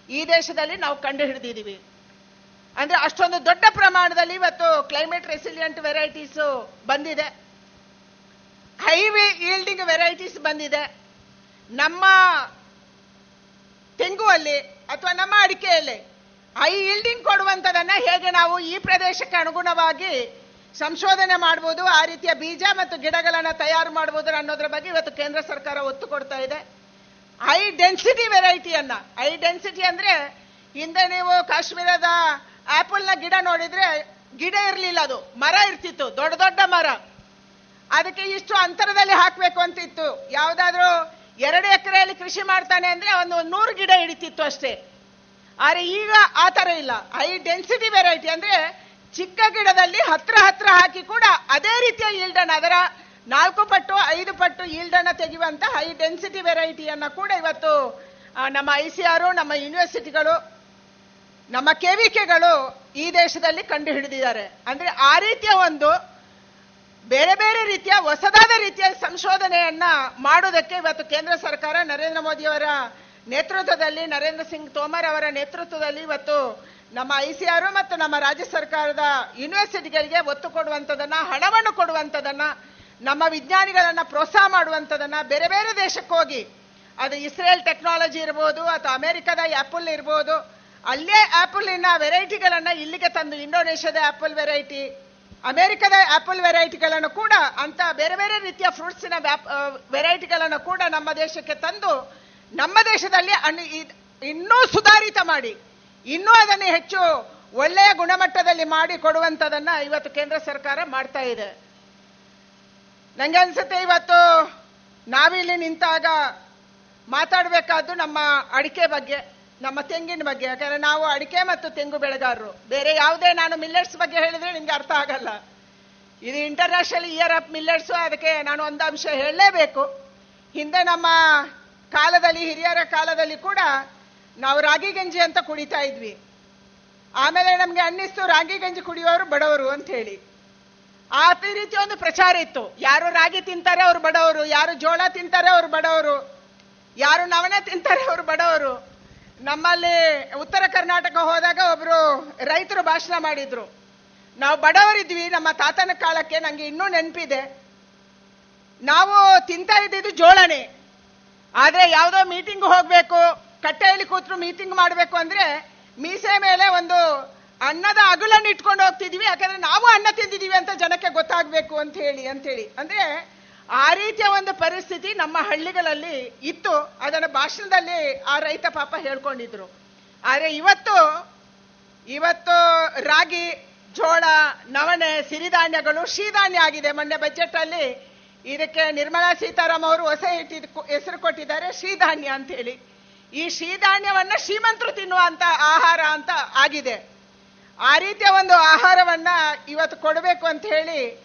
ಈ ದೇಶದಲ್ಲಿ ನಾವು ಕಂಡು ಹಿಡಿದಿದ್ದೀವಿ ಅಂದ್ರೆ ಅಷ್ಟೊಂದು ದೊಡ್ಡ ಪ್ರಮಾಣದಲ್ಲಿ ಇವತ್ತು ಕ್ಲೈಮೇಟ್ ರೆಸಿಲಿಯಂಟ್ ವೆರೈಟೀಸ್ ಬಂದಿದೆ. ಹೈವೇ ಈಲ್ಡಿಂಗ್ ವೆರೈಟೀಸ್ ಬಂದಿದೆ. ನಮ್ಮ ತೆಂಗುವಲ್ಲಿ ಅಥವಾ ನಮ್ಮ ಅಡಿಕೆಯಲ್ಲಿ ಹೈ ಈಲ್ಡಿಂಗ್ ಕೊಡುವಂಥದನ್ನ ಹೇಗೆ ನಾವು ಈ ಪ್ರದೇಶಕ್ಕೆ ಅನುಗುಣವಾಗಿ ಸಂಶೋಧನೆ ಮಾಡ್ಬೋದು, ಆ ರೀತಿಯ ಬೀಜ ಮತ್ತು ಗಿಡಗಳನ್ನು ತಯಾರು ಮಾಡ್ಬೋದು ಅನ್ನೋದ್ರ ಬಗ್ಗೆ ಇವತ್ತು ಕೇಂದ್ರ ಸರ್ಕಾರ ಒತ್ತು ಕೊಡ್ತಾ ಇದೆ. ಹೈ ಡೆನ್ಸಿಟಿ ವೆರೈಟಿಯನ್ನ ಹೈ ಡೆನ್ಸಿಟಿ ಅಂದ್ರೆ ಹಿಂದೆ ನೀವು ಕಾಶ್ಮೀರದ ಆಪಲ್ ಗಿಡ ನೋಡಿದ್ರೆ ಗಿಡ ಇರಲಿಲ್ಲ ಅದು. ಮರ ಇರ್ತಿತ್ತು, ದೊಡ್ಡ ದೊಡ್ಡ ಮರ. ಅದಕ್ಕೆ ಇಷ್ಟು ಅಂತರದಲ್ಲಿ ಹಾಕಬೇಕು ಅಂತ ಇತ್ತು ಯಾವ್ದಾದ್ರು ಎರಡು ಎಕರೆಯಲ್ಲಿ ಕೃಷಿ ಮಾಡ್ತಾನೆ ಅಂದ್ರೆ ಒಂದು ನೂರು ಗಿಡ ಹಿಡಿತಿತ್ತು ಅಷ್ಟೇ. ಆದರೆ ಈಗ ಆ ಥರ ಇಲ್ಲ. ಹೈ ಡೆನ್ಸಿಟಿ ವೆರೈಟಿ ಅಂದ್ರೆ ಚಿಕ್ಕ ಗಿಡದಲ್ಲಿ ಹತ್ರ ಹತ್ರ ಹಾಕಿ ಕೂಡ ಅದೇ ರೀತಿಯ ಈಲ್ಡನ್ ಅದರ ನಾಲ್ಕು ಪಟ್ಟು, ಐದು ಪಟ್ಟು ಈಲ್ಡನ್ನ ತೆಗೆಯುವಂತ ಹೈ ಡೆನ್ಸಿಟಿ ವೆರೈಟಿಯನ್ನ ಕೂಡ ಇವತ್ತು ನಮ್ಮ ಐ ಸಿ ಆರ್ ನಮ್ಮ ಯೂನಿವರ್ಸಿಟಿಗಳು ನಮ್ಮ ಕೆವಿಕೆಗಳು ಈ ದೇಶದಲ್ಲಿ ಕಂಡು ಹಿಡಿದಿದ್ದಾರೆ. ಅಂದ್ರೆ ಆ ರೀತಿಯ ಒಂದು ಬೇರೆ ಬೇರೆ ರೀತಿಯ ಹೊಸದಾದ ರೀತಿಯ ಸಂಶೋಧನೆಯನ್ನ ಮಾಡೋದಕ್ಕೆ ಇವತ್ತು ಕೇಂದ್ರ ಸರ್ಕಾರ ನರೇಂದ್ರ ಮೋದಿಯವರ ನೇತೃತ್ವದಲ್ಲಿ, ನರೇಂದ್ರ ಸಿಂಗ್ ತೋಮರ್ ಅವರ ನೇತೃತ್ವದಲ್ಲಿ ಇವತ್ತು ನಮ್ಮ ಐ ಸಿ ಆರ್ ಮತ್ತು ನಮ್ಮ ರಾಜ್ಯ ಸರ್ಕಾರದ ಯೂನಿವರ್ಸಿಟಿಗಳಿಗೆ ಒತ್ತು ಕೊಡುವಂಥದ್ದನ್ನ, ಹಣವನ್ನು ಕೊಡುವಂಥದ್ದನ್ನ, ನಮ್ಮ ವಿಜ್ಞಾನಿಗಳನ್ನ ಪ್ರೋತ್ಸಾಹ ಮಾಡುವಂಥದ್ದನ್ನ ಬೇರೆ ಬೇರೆ ದೇಶಕ್ಕೆ ಹೋಗಿ, ಅದು ಇಸ್ರೇಲ್ ಟೆಕ್ನಾಲಜಿ ಇರ್ಬೋದು ಅಥವಾ ಅಮೆರಿಕದ ಆ್ಯಪಲ್ ಇರ್ಬೋದು ಅಲ್ಲೇ ಆಪಲ್ನ ವೆರೈಟಿಗಳನ್ನ ಇಲ್ಲಿಗೆ ತಂದು ಇಂಡೋನೇಷ್ಯಾದ ಆಪಲ್ ವೆರೈಟಿ ಅಮೆರಿಕದ ಆಪಲ್ ವೆರೈಟಿಗಳನ್ನು ಕೂಡ ಅಂತ ಬೇರೆ ಬೇರೆ ರೀತಿಯ ಫ್ರೂಟ್ಸಿನ ವೆರೈಟಿಗಳನ್ನು ಕೂಡ ನಮ್ಮ ದೇಶಕ್ಕೆ ತಂದು ನಮ್ಮ ದೇಶದಲ್ಲಿ ಇನ್ನೂ ಸುಧಾರಿತ ಮಾಡಿ, ಇನ್ನೂ ಅದನ್ನು ಹೆಚ್ಚು ಒಳ್ಳೆಯ ಗುಣಮಟ್ಟದಲ್ಲಿ ಮಾಡಿ ಕೊಡುವಂಥದ್ದನ್ನ ಇವತ್ತು ಕೇಂದ್ರ ಸರ್ಕಾರ ಮಾಡ್ತಾ ಇದೆ. ನನಗೆ ಅನ್ಸುತ್ತೆ ಇವತ್ತು ನಾವಿಲ್ಲಿ ನಿಂತಾಗ ಮಾತಾಡಬೇಕಾದ್ದು ನಮ್ಮ ಅಡಿಕೆ ಬಗ್ಗೆ. ನಮ್ಮ ತೆಂಗಿನ ಬಗ್ಗೆ, ಯಾಕಂದ್ರೆ ನಾವು ಅಡಿಕೆ ಮತ್ತು ತೆಂಗು ಬೆಳೆಗಾರರು. ಬೇರೆ ಯಾವುದೇ ನಾನು ಮಿಲ್ಲೆಟ್ಸ್ ಬಗ್ಗೆ ಹೇಳಿದ್ರೆ ನಿಮ್ಗೆ ಅರ್ಥ ಆಗಲ್ಲ. ಇದು ಇಂಟರ್ನ್ಯಾಷನಲ್ ಇಯರ್ ಆಫ್ ಮಿಲ್ಲೆಟ್ಸು ಅದಕ್ಕೆ ನಾನು ಒಂದು ಅಂಶ ಹೇಳಲೇಬೇಕು. ಹಿಂದೆ ನಮ್ಮ ಕಾಲದಲ್ಲಿ, ಹಿರಿಯರ ಕಾಲದಲ್ಲಿ ಕೂಡ ನಾವು ರಾಗಿ ಗಂಜಿ ಅಂತ ಕುಡಿತಾ ಇದ್ವಿ. ಆಮೇಲೆ ನಮಗೆ ಅನ್ನಿಸ್ತು, ರಾಗಿ ಗಂಜಿ ಕುಡಿಯೋರು ಬಡವರು ಅಂತ ಹೇಳಿ. ಆ ರೀತಿ ಒಂದು ಪ್ರಚಾರ ಇತ್ತು. ಯಾರು ರಾಗಿ ತಿಂತಾರೆ ಅವರು ಬಡವರು, ಯಾರು ಜೋಳ ತಿಂತಾರೆ ಅವರು ಬಡವರು, ಯಾರು ನವಣೆ ತಿಂತಾರೆ ಅವರು ಬಡವರು. ನಮ್ಮಲ್ಲಿ ಉತ್ತರ ಕರ್ನಾಟಕ ಹೋದಾಗ ಒಬ್ರು ರೈತರು ಭಾಷಣ ಮಾಡಿದ್ರು. ನಾವು ಬಡವರಿದ್ವಿ, ನಮ್ಮ ತಾತನ ಕಾಲಕ್ಕೆ ನಂಗೆ ಇನ್ನೂ ನೆನಪಿದೆ. ನಾವು ತಿಂತಾ ಇದ್ದಿದ್ದು ಜೋಳನೆ. ಆದ್ರೆ ಯಾವುದೋ ಮೀಟಿಂಗ್ ಹೋಗ್ಬೇಕು, ಕಟ್ಟೆಯಲ್ಲಿ ಕೂತ್ರು ಮೀಟಿಂಗ್ ಮಾಡಬೇಕು ಅಂದ್ರೆ ಮೀಸೆ ಮೇಲೆ ಒಂದು ಅನ್ನದ ಅಗುಲನ್ನು ಇಟ್ಕೊಂಡು ಹೋಗ್ತಿದ್ವಿ, ಯಾಕಂದ್ರೆ ನಾವು ಅನ್ನ ತಿಂದಿದೀವಿ ಅಂತ ಜನಕ್ಕೆ ಗೊತ್ತಾಗಬೇಕು ಅಂತ ಹೇಳಿ ಅಂತೇಳಿ ಅಂದ್ರೆ ಆ ರೀತಿಯ ಒಂದು ಪರಿಸ್ಥಿತಿ ನಮ್ಮ ಹಳ್ಳಿಗಳಲ್ಲಿ ಇತ್ತು. ಅದನ್ನು ಭಾಷಣದಲ್ಲಿ ಆ ರೈತ ಪಾಪ ಹೇಳ್ಕೊಂಡಿದ್ರು. ಆದರೆ ಇವತ್ತು ಇವತ್ತು ರಾಗಿ, ಜೋಳ, ನವಣೆ, ಸಿರಿಧಾನ್ಯಗಳು ಶ್ರೀಧಾನ್ಯ ಆಗಿದೆ. ಮೊನ್ನೆ ಬಜೆಟ್ ಅಲ್ಲಿ ಇದಕ್ಕೆ ನಿರ್ಮಲಾ ಸೀತಾರಾಮ್ ಅವರು ಹೊಸ ಇಟ್ಟಿದ್ ಹೆಸರು ಕೊಟ್ಟಿದ್ದಾರೆ ಶ್ರೀಧಾನ್ಯ ಅಂತ ಹೇಳಿ ಈ ಶ್ರೀಧಾನ್ಯವನ್ನ ಶ್ರೀಮಂತರು ತಿನ್ನುವಂತ ಆಹಾರ ಅಂತ ಆಗಿದೆ. ಆ ರೀತಿಯ ಒಂದು ಆಹಾರವನ್ನ ಇವತ್ತು ಕೊಡಬೇಕು ಅಂತ ಹೇಳಿ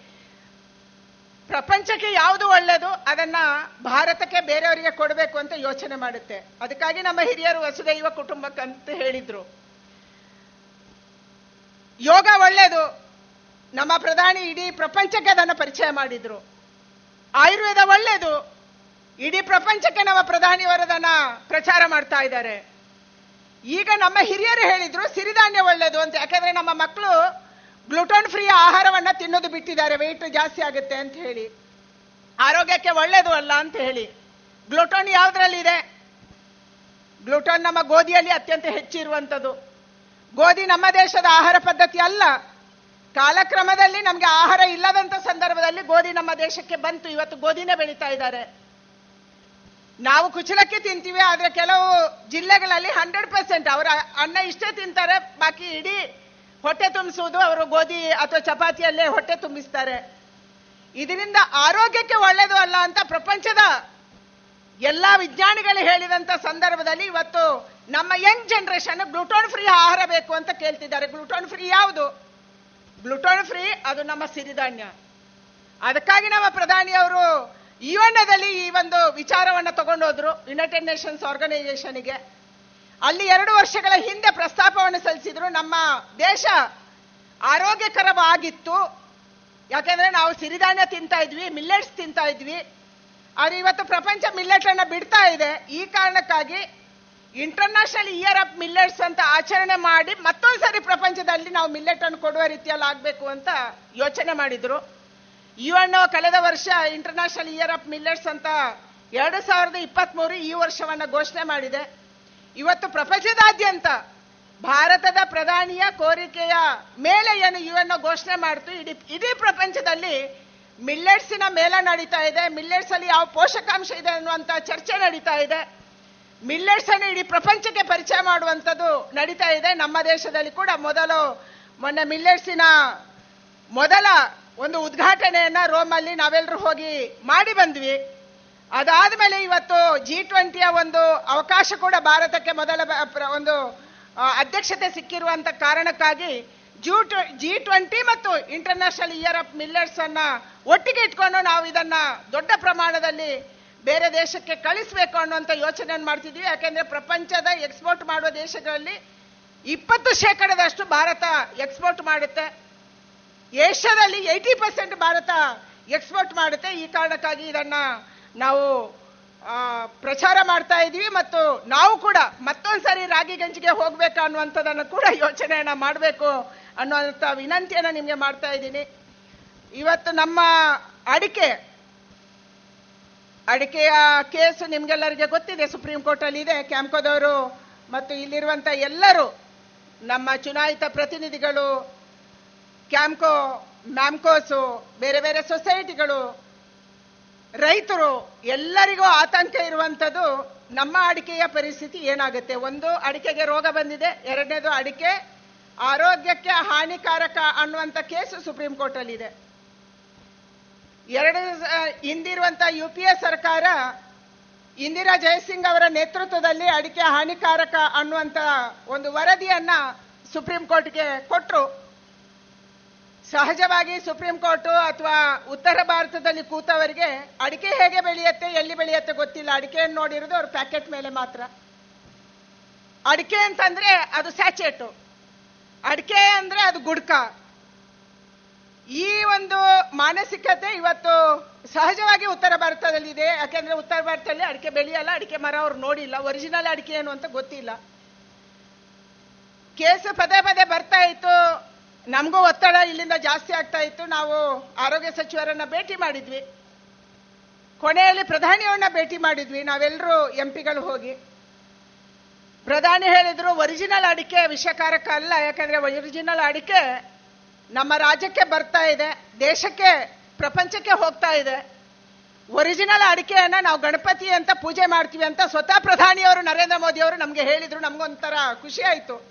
ಪ್ರಪಂಚಕ್ಕೆ ಯಾವುದು ಒಳ್ಳೆಯದು ಅದನ್ನ ಭಾರತಕ್ಕೆ ಬೇರೆಯವರಿಗೆ ಕೊಡಬೇಕು ಅಂತ ಯೋಚನೆ ಮಾಡುತ್ತೆ. ಅದಕ್ಕಾಗಿ ನಮ್ಮ ಹಿರಿಯರು ವಸುದೈವ ಕುಟುಂಬಕ್ಕಂತ ಹೇಳಿದ್ರು. ಯೋಗ ಒಳ್ಳೆಯದು ನಮ್ಮ ಪ್ರಧಾನಿ ಇಡೀ ಪ್ರಪಂಚಕ್ಕೆ ಅದನ್ನು ಪರಿಚಯ ಮಾಡಿದ್ರು. ಆಯುರ್ವೇದ ಒಳ್ಳೆಯದು ಇಡೀ ಪ್ರಪಂಚಕ್ಕೆ ನಮ್ಮ ಪ್ರಧಾನಿಯವರು ಅದನ್ನ ಪ್ರಚಾರ ಮಾಡ್ತಾ ಇದ್ದಾರೆ. ಈಗ ನಮ್ಮ ಹಿರಿಯರು ಹೇಳಿದ್ರು ಸಿರಿಧಾನ್ಯ ಒಳ್ಳೆಯದು ಅಂತ. ಯಾಕಂದ್ರೆ ನಮ್ಮ ಮಕ್ಕಳು ಗ್ಲುಟೋನ್ ಫ್ರೀ ಆಹಾರವನ್ನ ತಿನ್ನೋದು ಬಿಟ್ಟಿದ್ದಾರೆ. ವೆಯ್ಟ್ ಜಾಸ್ತಿ ಆಗುತ್ತೆ ಅಂತ ಹೇಳಿ. ಆರೋಗ್ಯಕ್ಕೆ ಒಳ್ಳೇದು ಅಲ್ಲ ಅಂತ ಹೇಳಿ. ಗ್ಲುಟೋನ್ ಯಾವ್ದ್ರಲ್ಲಿದೆ? ಗ್ಲುಟನ್ ನಮ್ಮ ಗೋಧಿಯಲ್ಲಿ ಅತ್ಯಂತ ಹೆಚ್ಚಿರುವಂಥದ್ದು. ಗೋಧಿ ನಮ್ಮ ದೇಶದ ಆಹಾರ ಪದ್ಧತಿ ಅಲ್ಲ. ಕಾಲಕ್ರಮದಲ್ಲಿ ನಮಗೆ ಆಹಾರ ಇಲ್ಲದಂತ ಸಂದರ್ಭದಲ್ಲಿ ಗೋಧಿ ನಮ್ಮ ದೇಶಕ್ಕೆ ಬಂತು. ಇವತ್ತು ಗೋಧಿನೇ ಬೆಳೀತಾ ಇದ್ದಾರೆ. ನಾವು ಕುಚಲಕ್ಕಿ ತಿಂತೀವಿ, ಆದರೆ ಕೆಲವು ಜಿಲ್ಲೆಗಳಲ್ಲಿ ಹಂಡ್ರೆಡ್ ಪರ್ಸೆಂಟ್ ಅವರ ಅನ್ನ ಇಷ್ಟೇ ತಿಂತಾರೆ. ಬಾಕಿ ಇಡೀ ಹೊಟ್ಟೆ ತುಂಬಿಸುವುದು ಅವರು ಗೋಧಿ ಅಥವಾ ಚಪಾತಿಯಲ್ಲೇ ಹೊಟ್ಟೆ ತುಂಬಿಸ್ತಾರೆ. ಇದರಿಂದ ಆರೋಗ್ಯಕ್ಕೆ ಒಳ್ಳೆಯದು ಅಲ್ಲ ಅಂತ ಪ್ರಪಂಚದ ಎಲ್ಲ ವಿಜ್ಞಾನಿಗಳು ಹೇಳಿದಂಥ ಸಂದರ್ಭದಲ್ಲಿ ಇವತ್ತು ನಮ್ಮ ಯಂಗ್ ಜನರೇಷನ್ ಗ್ಲುಟೋನ್ ಫ್ರೀ ಆಹಾರ ಬೇಕು ಅಂತ ಕೇಳ್ತಿದ್ದಾರೆ. ಗ್ಲುಟೋನ್ ಫ್ರೀ ಯಾವುದು? ಗ್ಲುಟೋನ್ ಫ್ರೀ ಅದು ನಮ್ಮ ಸಿರಿಧಾನ್ಯ. ಅದಕ್ಕಾಗಿ ನಮ್ಮ ಪ್ರಧಾನಿಯವರು ಯುಎನ್ಎದಲ್ಲಿ ಈ ಒಂದು ವಿಚಾರವನ್ನು ತಗೊಂಡೋದ್ರು. ಯುನೈಟೆಡ್ ನೇಷನ್ಸ್ ಆರ್ಗನೈಸೇಷನ್ಗೆ ಅಲ್ಲಿ ಎರಡು ವರ್ಷಗಳ ಹಿಂದೆ ಪ್ರಸ್ತಾಪವನ್ನು ಸಲ್ಲಿಸಿದ್ರು. ನಮ್ಮ ದೇಶ ಆರೋಗ್ಯಕರವಾಗಿತ್ತು. ಯಾಕೆಂದ್ರೆ ನಾವು ಸಿರಿಧಾನ್ಯ ತಿಂತಾ ಇದ್ವಿ ಮಿಲ್ಲೆಟ್ಸ್ ತಿಂತಾ ಇದ್ವಿ. ಆದ್ರೆ ಇವತ್ತು ಪ್ರಪಂಚ ಮಿಲ್ಲೆಟ್ ಅನ್ನ ಬಿಡ್ತಾ ಇದೆ. ಈ ಕಾರಣಕ್ಕಾಗಿ ಇಂಟರ್ನ್ಯಾಷನಲ್ ಇಯರ್ ಆಫ್ ಮಿಲ್ಲೆಟ್ಸ್ ಅಂತ ಆಚರಣೆ ಮಾಡಿ ಮತ್ತೊಂದ್ಸರಿ ಪ್ರಪಂಚದಲ್ಲಿ ನಾವು ಮಿಲ್ಲೆಟ್ ಅನ್ನು ಕೊಡುವ ರೀತಿಯಲ್ಲಿ ಆಗ್ಬೇಕು ಅಂತ ಯೋಚನೆ ಮಾಡಿದ್ರು. ಇವನ್ನು ಕಳೆದ ವರ್ಷ ಇಂಟರ್ನ್ಯಾಷನಲ್ ಇಯರ್ ಆಫ್ ಮಿಲ್ಲೆಟ್ಸ್ ಅಂತ ಎರಡು ಸಾವಿರದ ಇಪ್ಪತ್ತ್ಮೂರು ಈ ವರ್ಷವನ್ನು ಘೋಷಣೆ ಮಾಡಿದೆ. ಇವತ್ತು ಪ್ರಪಂಚದಾದ್ಯಂತ ಭಾರತದ ಪ್ರಧಾನಿಯ ಕೋರಿಕೆಯ ಮೇಲೆ ಏನು ಇವನ್ನು ಘೋಷಣೆ ಮಾಡ್ತು. ಇಡೀ ಇಡೀ ಪ್ರಪಂಚದಲ್ಲಿ ಮಿಲ್ಲೆಟ್ಸಿನ ಮೇಲೆ ನಡೀತಾ ಇದೆ. ಮಿಲ್ಲೆಟ್ಸ್ ಅಲ್ಲಿ ಯಾವ ಪೋಷಕಾಂಶ ಇದೆ ಅನ್ನುವಂತ ಚರ್ಚೆ ನಡೀತಾ ಇದೆ. ಮಿಲ್ಲೆಟ್ಸ್ ಅನ್ನು ಇಡೀ ಪ್ರಪಂಚಕ್ಕೆ ಪರಿಚಯ ಮಾಡುವಂಥದ್ದು ನಡೀತಾ ಇದೆ. ನಮ್ಮ ದೇಶದಲ್ಲಿ ಕೂಡ ಮೊದಲು ಮೊನ್ನೆ ಮಿಲ್ಲೆಟ್ಸಿನ ಮೊದಲ ಒಂದು ಉದ್ಘಾಟನೆಯನ್ನ ರೋಮಲ್ಲಿ ನಾವೆಲ್ಲರೂ ಹೋಗಿ ಮಾಡಿ ಬಂದ್ವಿ. ಅದಾದ್ಮೇಲೆ ಇವತ್ತು ಜಿ ಟ್ವೆಂಟಿಯ ಒಂದು ಅವಕಾಶ ಕೂಡ ಭಾರತಕ್ಕೆ ಮೊದಲ ಒಂದು ಅಧ್ಯಕ್ಷತೆ ಸಿಕ್ಕಿರುವಂಥ ಕಾರಣಕ್ಕಾಗಿ ಜೂ ಜಿ ಟ್ವೆಂಟಿ ಮತ್ತು ಇಂಟರ್ನ್ಯಾಷನಲ್ ಇಯರ್ ಆಫ್ ಮಿಲ್ಲರ್ಸ್ ಅನ್ನ ಒಟ್ಟಿಗೆ ಇಟ್ಕೊಂಡು ನಾವು ಇದನ್ನ ದೊಡ್ಡ ಪ್ರಮಾಣದಲ್ಲಿ ಬೇರೆ ದೇಶಕ್ಕೆ ಕಳಿಸ್ಬೇಕು ಅನ್ನುವಂಥ ಯೋಚನೆಯನ್ನು ಮಾಡ್ತಿದ್ವಿ ಯಾಕೆಂದ್ರೆ ಪ್ರಪಂಚದ ಎಕ್ಸ್ಪೋರ್ಟ್ ಮಾಡುವ ದೇಶಗಳಲ್ಲಿ ಇಪ್ಪತ್ತು ಶೇಕಡದಷ್ಟು ಭಾರತ ಎಕ್ಸ್ಪೋರ್ಟ್ ಮಾಡುತ್ತೆ. ಏಷ್ಯಾದಲ್ಲಿ ಏಯ್ಟಿ ಪರ್ಸೆಂಟ್ ಭಾರತ ಎಕ್ಸ್ಪೋರ್ಟ್ ಮಾಡುತ್ತೆ. ಈ ಕಾರಣಕ್ಕಾಗಿ ಇದನ್ನ ನಾವು ಪ್ರಚಾರ ಮಾಡ್ತಾ ಇದ್ದೀವಿ ಮತ್ತು ನಾವು ಕೂಡ ಮತ್ತೊಂದ್ಸರಿ ರಾಗಿ ಗಂಜಿಗೆ ಹೋಗ್ಬೇಕು ಅನ್ನುವಂಥದ್ದನ್ನು ಕೂಡ ಯೋಚನೆಯನ್ನ ಮಾಡಬೇಕು ಅನ್ನುವಂಥ ವಿನಂತಿಯನ್ನು ನಿಮಗೆ ಮಾಡ್ತಾ ಇದ್ದೀನಿ. ಇವತ್ತು ನಮ್ಮ ಅಡಿಕೆ, ಅಡಿಕೆಯ ಕೇಸು ನಿಮ್ಗೆಲ್ಲರಿಗೆ ಗೊತ್ತಿದೆ, ಸುಪ್ರೀಂ ಕೋರ್ಟ್ ಅಲ್ಲಿ ಇದೆ, ಕ್ಯಾಂಪ್ಕೋದವರು ಮತ್ತು ಇಲ್ಲಿರುವಂತ ಎಲ್ಲರೂ ನಮ್ಮ ಚುನಾಯಿತ ಪ್ರತಿನಿಧಿಗಳು, ಕ್ಯಾಂಪ್ಕೋ, ಮ್ಯಾಮ್ಕೋಸು, ಬೇರೆ ಬೇರೆ ಸೊಸೈಟಿಗಳು ರೈತರು ಎಲ್ಲರಿಗೂ ಆತಂಕ ಇರುವಂಥದ್ದು ನಮ್ಮ ಅಡಿಕೆಯ ಪರಿಸ್ಥಿತಿ ಏನಾಗುತ್ತೆ? ಒಂದು ಅಡಿಕೆಗೆ ರೋಗ ಬಂದಿದೆ ಎರಡನೇದು ಅಡಿಕೆ ಆರೋಗ್ಯಕ್ಕೆ ಹಾನಿಕಾರಕ ಅನ್ನುವಂಥ ಕೇಸು ಸುಪ್ರೀಂ ಕೋರ್ಟ್ ಅಲ್ಲಿ ಇದೆ. ಎರಡು ಆ, ಹಿಂದಿರುವಂತ ಯು ಪಿ ಎ ಸರ್ಕಾರ ಇಂದಿರಾ ಜಯಸಿಂಗ್ ಅವರ ನೇತೃತ್ವದಲ್ಲಿ ಅಡಿಕೆ ಹಾನಿಕಾರಕ ಅನ್ನುವಂತ ಒಂದು ವರದಿಯನ್ನ ಸುಪ್ರೀಂ ಕೋರ್ಟ್ಗೆ ಕೊಟ್ಟರು ಸಹಜವಾಗಿ ಸುಪ್ರೀಂ ಕೋರ್ಟ್ ಅಥವಾ ಉತ್ತರ ಭಾರತದಲ್ಲಿ ಕೂತವರಿಗೆ ಅಡಿಕೆ ಹೇಗೆ ಬೆಳೆಯುತ್ತೆ, ಎಲ್ಲಿ ಬೆಳೆಯುತ್ತೆ ಗೊತ್ತಿಲ್ಲ. ಅಡಿಕೆಯನ್ನು ನೋಡಿರೋದು ಅವ್ರ ಪ್ಯಾಕೆಟ್ ಮೇಲೆ ಮಾತ್ರ. ಅಡಿಕೆ ಅಂತಂದ್ರೆ ಅದು ಸ್ಯಾಚೇಟು. ಅಡಿಕೆ ಅಂದ್ರೆ ಅದು ಗುಡ್ಕ. ಈ ಒಂದು ಮಾನಸಿಕತೆ ಇವತ್ತು ಸಹಜವಾಗಿ ಉತ್ತರ ಭಾರತದಲ್ಲಿ ಇದೆ ಯಾಕೆಂದ್ರೆ ಉತ್ತರ ಭಾರತದಲ್ಲಿ ಅಡಿಕೆ ಬೆಳೆಯಲ್ಲ, ಅಡಿಕೆ ಮರ ಅವ್ರು ನೋಡಿಲ್ಲ. ಒರಿಜಿನಲ್ ಅಡಿಕೆ ಏನು ಅಂತ ಗೊತ್ತಿಲ್ಲ. ಕೇಸು ಪದೇ ಪದೇ ಬರ್ತಾ ಇತ್ತು. ನಮಗೂ ಒತ್ತಡ ಇಲ್ಲಿಂದ ಜಾಸ್ತಿ ಆಗ್ತಾ ಇತ್ತು. ನಾವು ಆರೋಗ್ಯ ಸಚಿವರನ್ನ ಭೇಟಿ ಮಾಡಿದ್ವಿ. ಕೊನೆಯಲ್ಲಿ ಪ್ರಧಾನಿಯವ್ರನ್ನ ಭೇಟಿ ಮಾಡಿದ್ವಿ. ನಾವೆಲ್ಲರೂ ಎಂ ಪಿಗಳು ಹೋಗಿ. ಪ್ರಧಾನಿ ಹೇಳಿದ್ರು, ಒರಿಜಿನಲ್ ಅಡಿಕೆ ವಿಷಕಾರಕ ಅಲ್ಲ, ಯಾಕಂದ್ರೆ ಒರಿಜಿನಲ್ ಅಡಿಕೆ ನಮ್ಮ ರಾಜ್ಯಕ್ಕೆ ಬರ್ತಾ ಇದೆ, ದೇಶಕ್ಕೆ, ಪ್ರಪಂಚಕ್ಕೆ ಹೋಗ್ತಾ ಇದೆ. ಒರಿಜಿನಲ್ ಅಡಿಕೆಯನ್ನ ನಾವು ಗಣಪತಿ ಅಂತ ಪೂಜೆ ಮಾಡ್ತೀವಿ ಅಂತ ಸ್ವತಃ ಪ್ರಧಾನಿಯವರು ನರೇಂದ್ರ ಮೋದಿ ಅವರು ನಮಗೆ ಹೇಳಿದ್ರು. ನಮ್ಗೊಂಥರ ಖುಷಿ ಆಯ್ತು.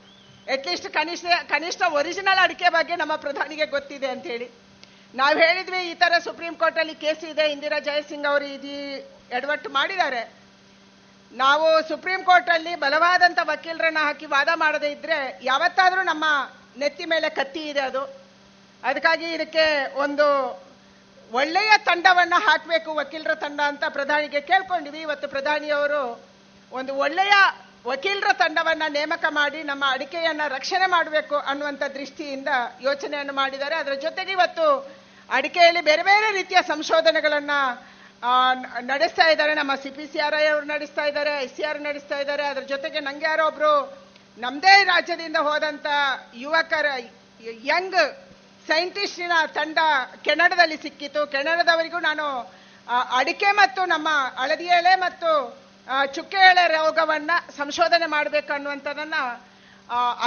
ಅಟ್ಲೀಸ್ಟ್ ಕನಿಷ್ಠ ಕನಿಷ್ಠ ಒರಿಜಿನಲ್ ಅಡಿಕೆ ಬಗ್ಗೆ ನಮ್ಮ ಪ್ರಧಾನಿಗೆ ಗೊತ್ತಿದೆ ಅಂತ ಹೇಳಿ. ನಾವು ಹೇಳಿದ್ವಿ ಈ ತರ ಸುಪ್ರೀಂ ಕೋರ್ಟ್ ಅಲ್ಲಿ ಕೇಸ್ ಇದೆ, ಇಂದಿರಾ ಜಯಸಿಂಗ್ ಅವರು ಇದು ಎಡವಟ್ಟು ಮಾಡಿದ್ದಾರೆ. ನಾವು ಸುಪ್ರೀಂ ಕೋರ್ಟ್ ಅಲ್ಲಿ ಬಲವಾದಂತ ವಕೀಲರನ್ನ ಹಾಕಿ ವಾದ ಮಾಡದೇ ಇದ್ದರೆ ಯಾವತ್ತಾದರೂ ನಮ್ಮ ನೆತ್ತಿ ಮೇಲೆ ಕತ್ತಿ ಇದೆ ಅದು. ಅದಕ್ಕಾಗಿ ಇದಕ್ಕೆ ಒಂದು ಒಳ್ಳೆಯ ತಂಡವನ್ನ ಹಾಕಬೇಕು, ವಕೀಲರ ತಂಡ ಅಂತ ಪ್ರಧಾನಿಗೆ ಕೇಳ್ಕೊಂಡಿವಿ. ಇವತ್ತು ಪ್ರಧಾನಿಯವರು ಒಂದು ಒಳ್ಳೆಯ ವಕೀಲರ ತಂಡವನ್ನ ನೇಮಕ ಮಾಡಿ ನಮ್ಮ ಅಡಿಕೆಯನ್ನ ರಕ್ಷಣೆ ಮಾಡಬೇಕು ಅನ್ನುವಂಥ ದೃಷ್ಟಿಯಿಂದ ಯೋಚನೆಯನ್ನು ಮಾಡಿದ್ದಾರೆ. ಅದರ ಜೊತೆಗೆ ಇವತ್ತು ಅಡಿಕೆಯಲ್ಲಿ ಬೇರೆ ಬೇರೆ ರೀತಿಯ ಸಂಶೋಧನೆಗಳನ್ನ ನಡೆಸ್ತಾ ಇದ್ದಾರೆ. ನಮ್ಮ C P C R I ಅವರು ನಡೆಸ್ತಾ ಇದ್ದಾರೆ ಐ ಸಿ ಆರ್ ನಡೆಸ್ತಾ ಇದ್ದಾರೆ. ಅದ್ರ ಜೊತೆಗೆ ನಂಗೆ ಯಾರೋ ಒಬ್ರು ನಮ್ದೇ ರಾಜ್ಯದಿಂದ ಹೋದಂತ ಯುವಕರ, ಯಂಗ್ ಸೈಂಟಿಸ್ಟಿನ ತಂಡ ಕೆನಡಾದಲ್ಲಿ ಸಿಕ್ಕಿತು ಕೆನಡದವರಿಗೂ ನಾನು ಅಡಿಕೆ ಮತ್ತು ನಮ್ಮ ಹಳದಿ ಎಲೆ ಮತ್ತು ಚುಕ್ಕೆ ಎಳೆ ರೋಗವನ್ನ ಸಂಶೋಧನೆ ಮಾಡಬೇಕು ಅನ್ನುವಂಥದ್ದನ್ನ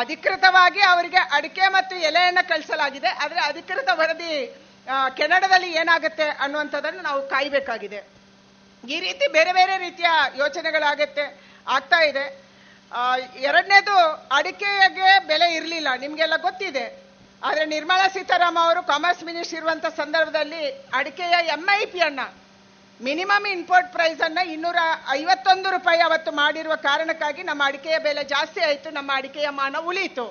ಅಧಿಕೃತವಾಗಿ ಅವರಿಗೆ ಅಡಿಕೆ ಮತ್ತು ಎಲೆಯನ್ನ ಕಳಿಸಲಾಗಿದೆ. ಆದರೆ ಅಧಿಕೃತ ವರದಿ ಕೆನಡದಲ್ಲಿ ಏನಾಗುತ್ತೆ ಅನ್ನುವಂಥದ್ದನ್ನು ನಾವು ಕಾಯಬೇಕಾಗಿದೆ. ಈ ರೀತಿ ಬೇರೆ ಬೇರೆ ರೀತಿಯ ಯೋಚನೆಗಳಾಗತ್ತೆ, ಆಗ್ತಾ ಇದೆ. ಎರಡನೇದು, ಅಡಿಕೆಗೆ ಬೆಲೆ ಇರಲಿಲ್ಲ. ನಿಮಗೆಲ್ಲ ಗೊತ್ತಿದೆ. ಆದರೆ ನಿರ್ಮಲಾ ಸೀತಾರಾಮ ಅವರು ಕಾಮರ್ಸ್ ಮಿನಿಸ್ಟರ್ ಇರುವಂತ ಸಂದರ್ಭದಲ್ಲಿ ಅಡಿಕೆಯ ಎಂ ಐ ಪಿ ಅನ್ನ ಮಿನಿಮಮ್ ಇಂಪೋರ್ಟ್ ಪ್ರೈಸ್ ಅನ್ನ ಇನ್ನೂರ ಐವತ್ತೊಂದು ರೂಪಾಯಿ ಅವತ್ತು ಮಾಡಿರುವ ಕಾರಣಕ್ಕಾಗಿ ನಮ್ಮ ಅಡಿಕೆಯ ಬೆಲೆ ಜಾಸ್ತಿ ಆಯಿತು, ನಮ್ಮ ಅಡಿಕೆಯ ಮಾನ ಉಳಿಯಿತು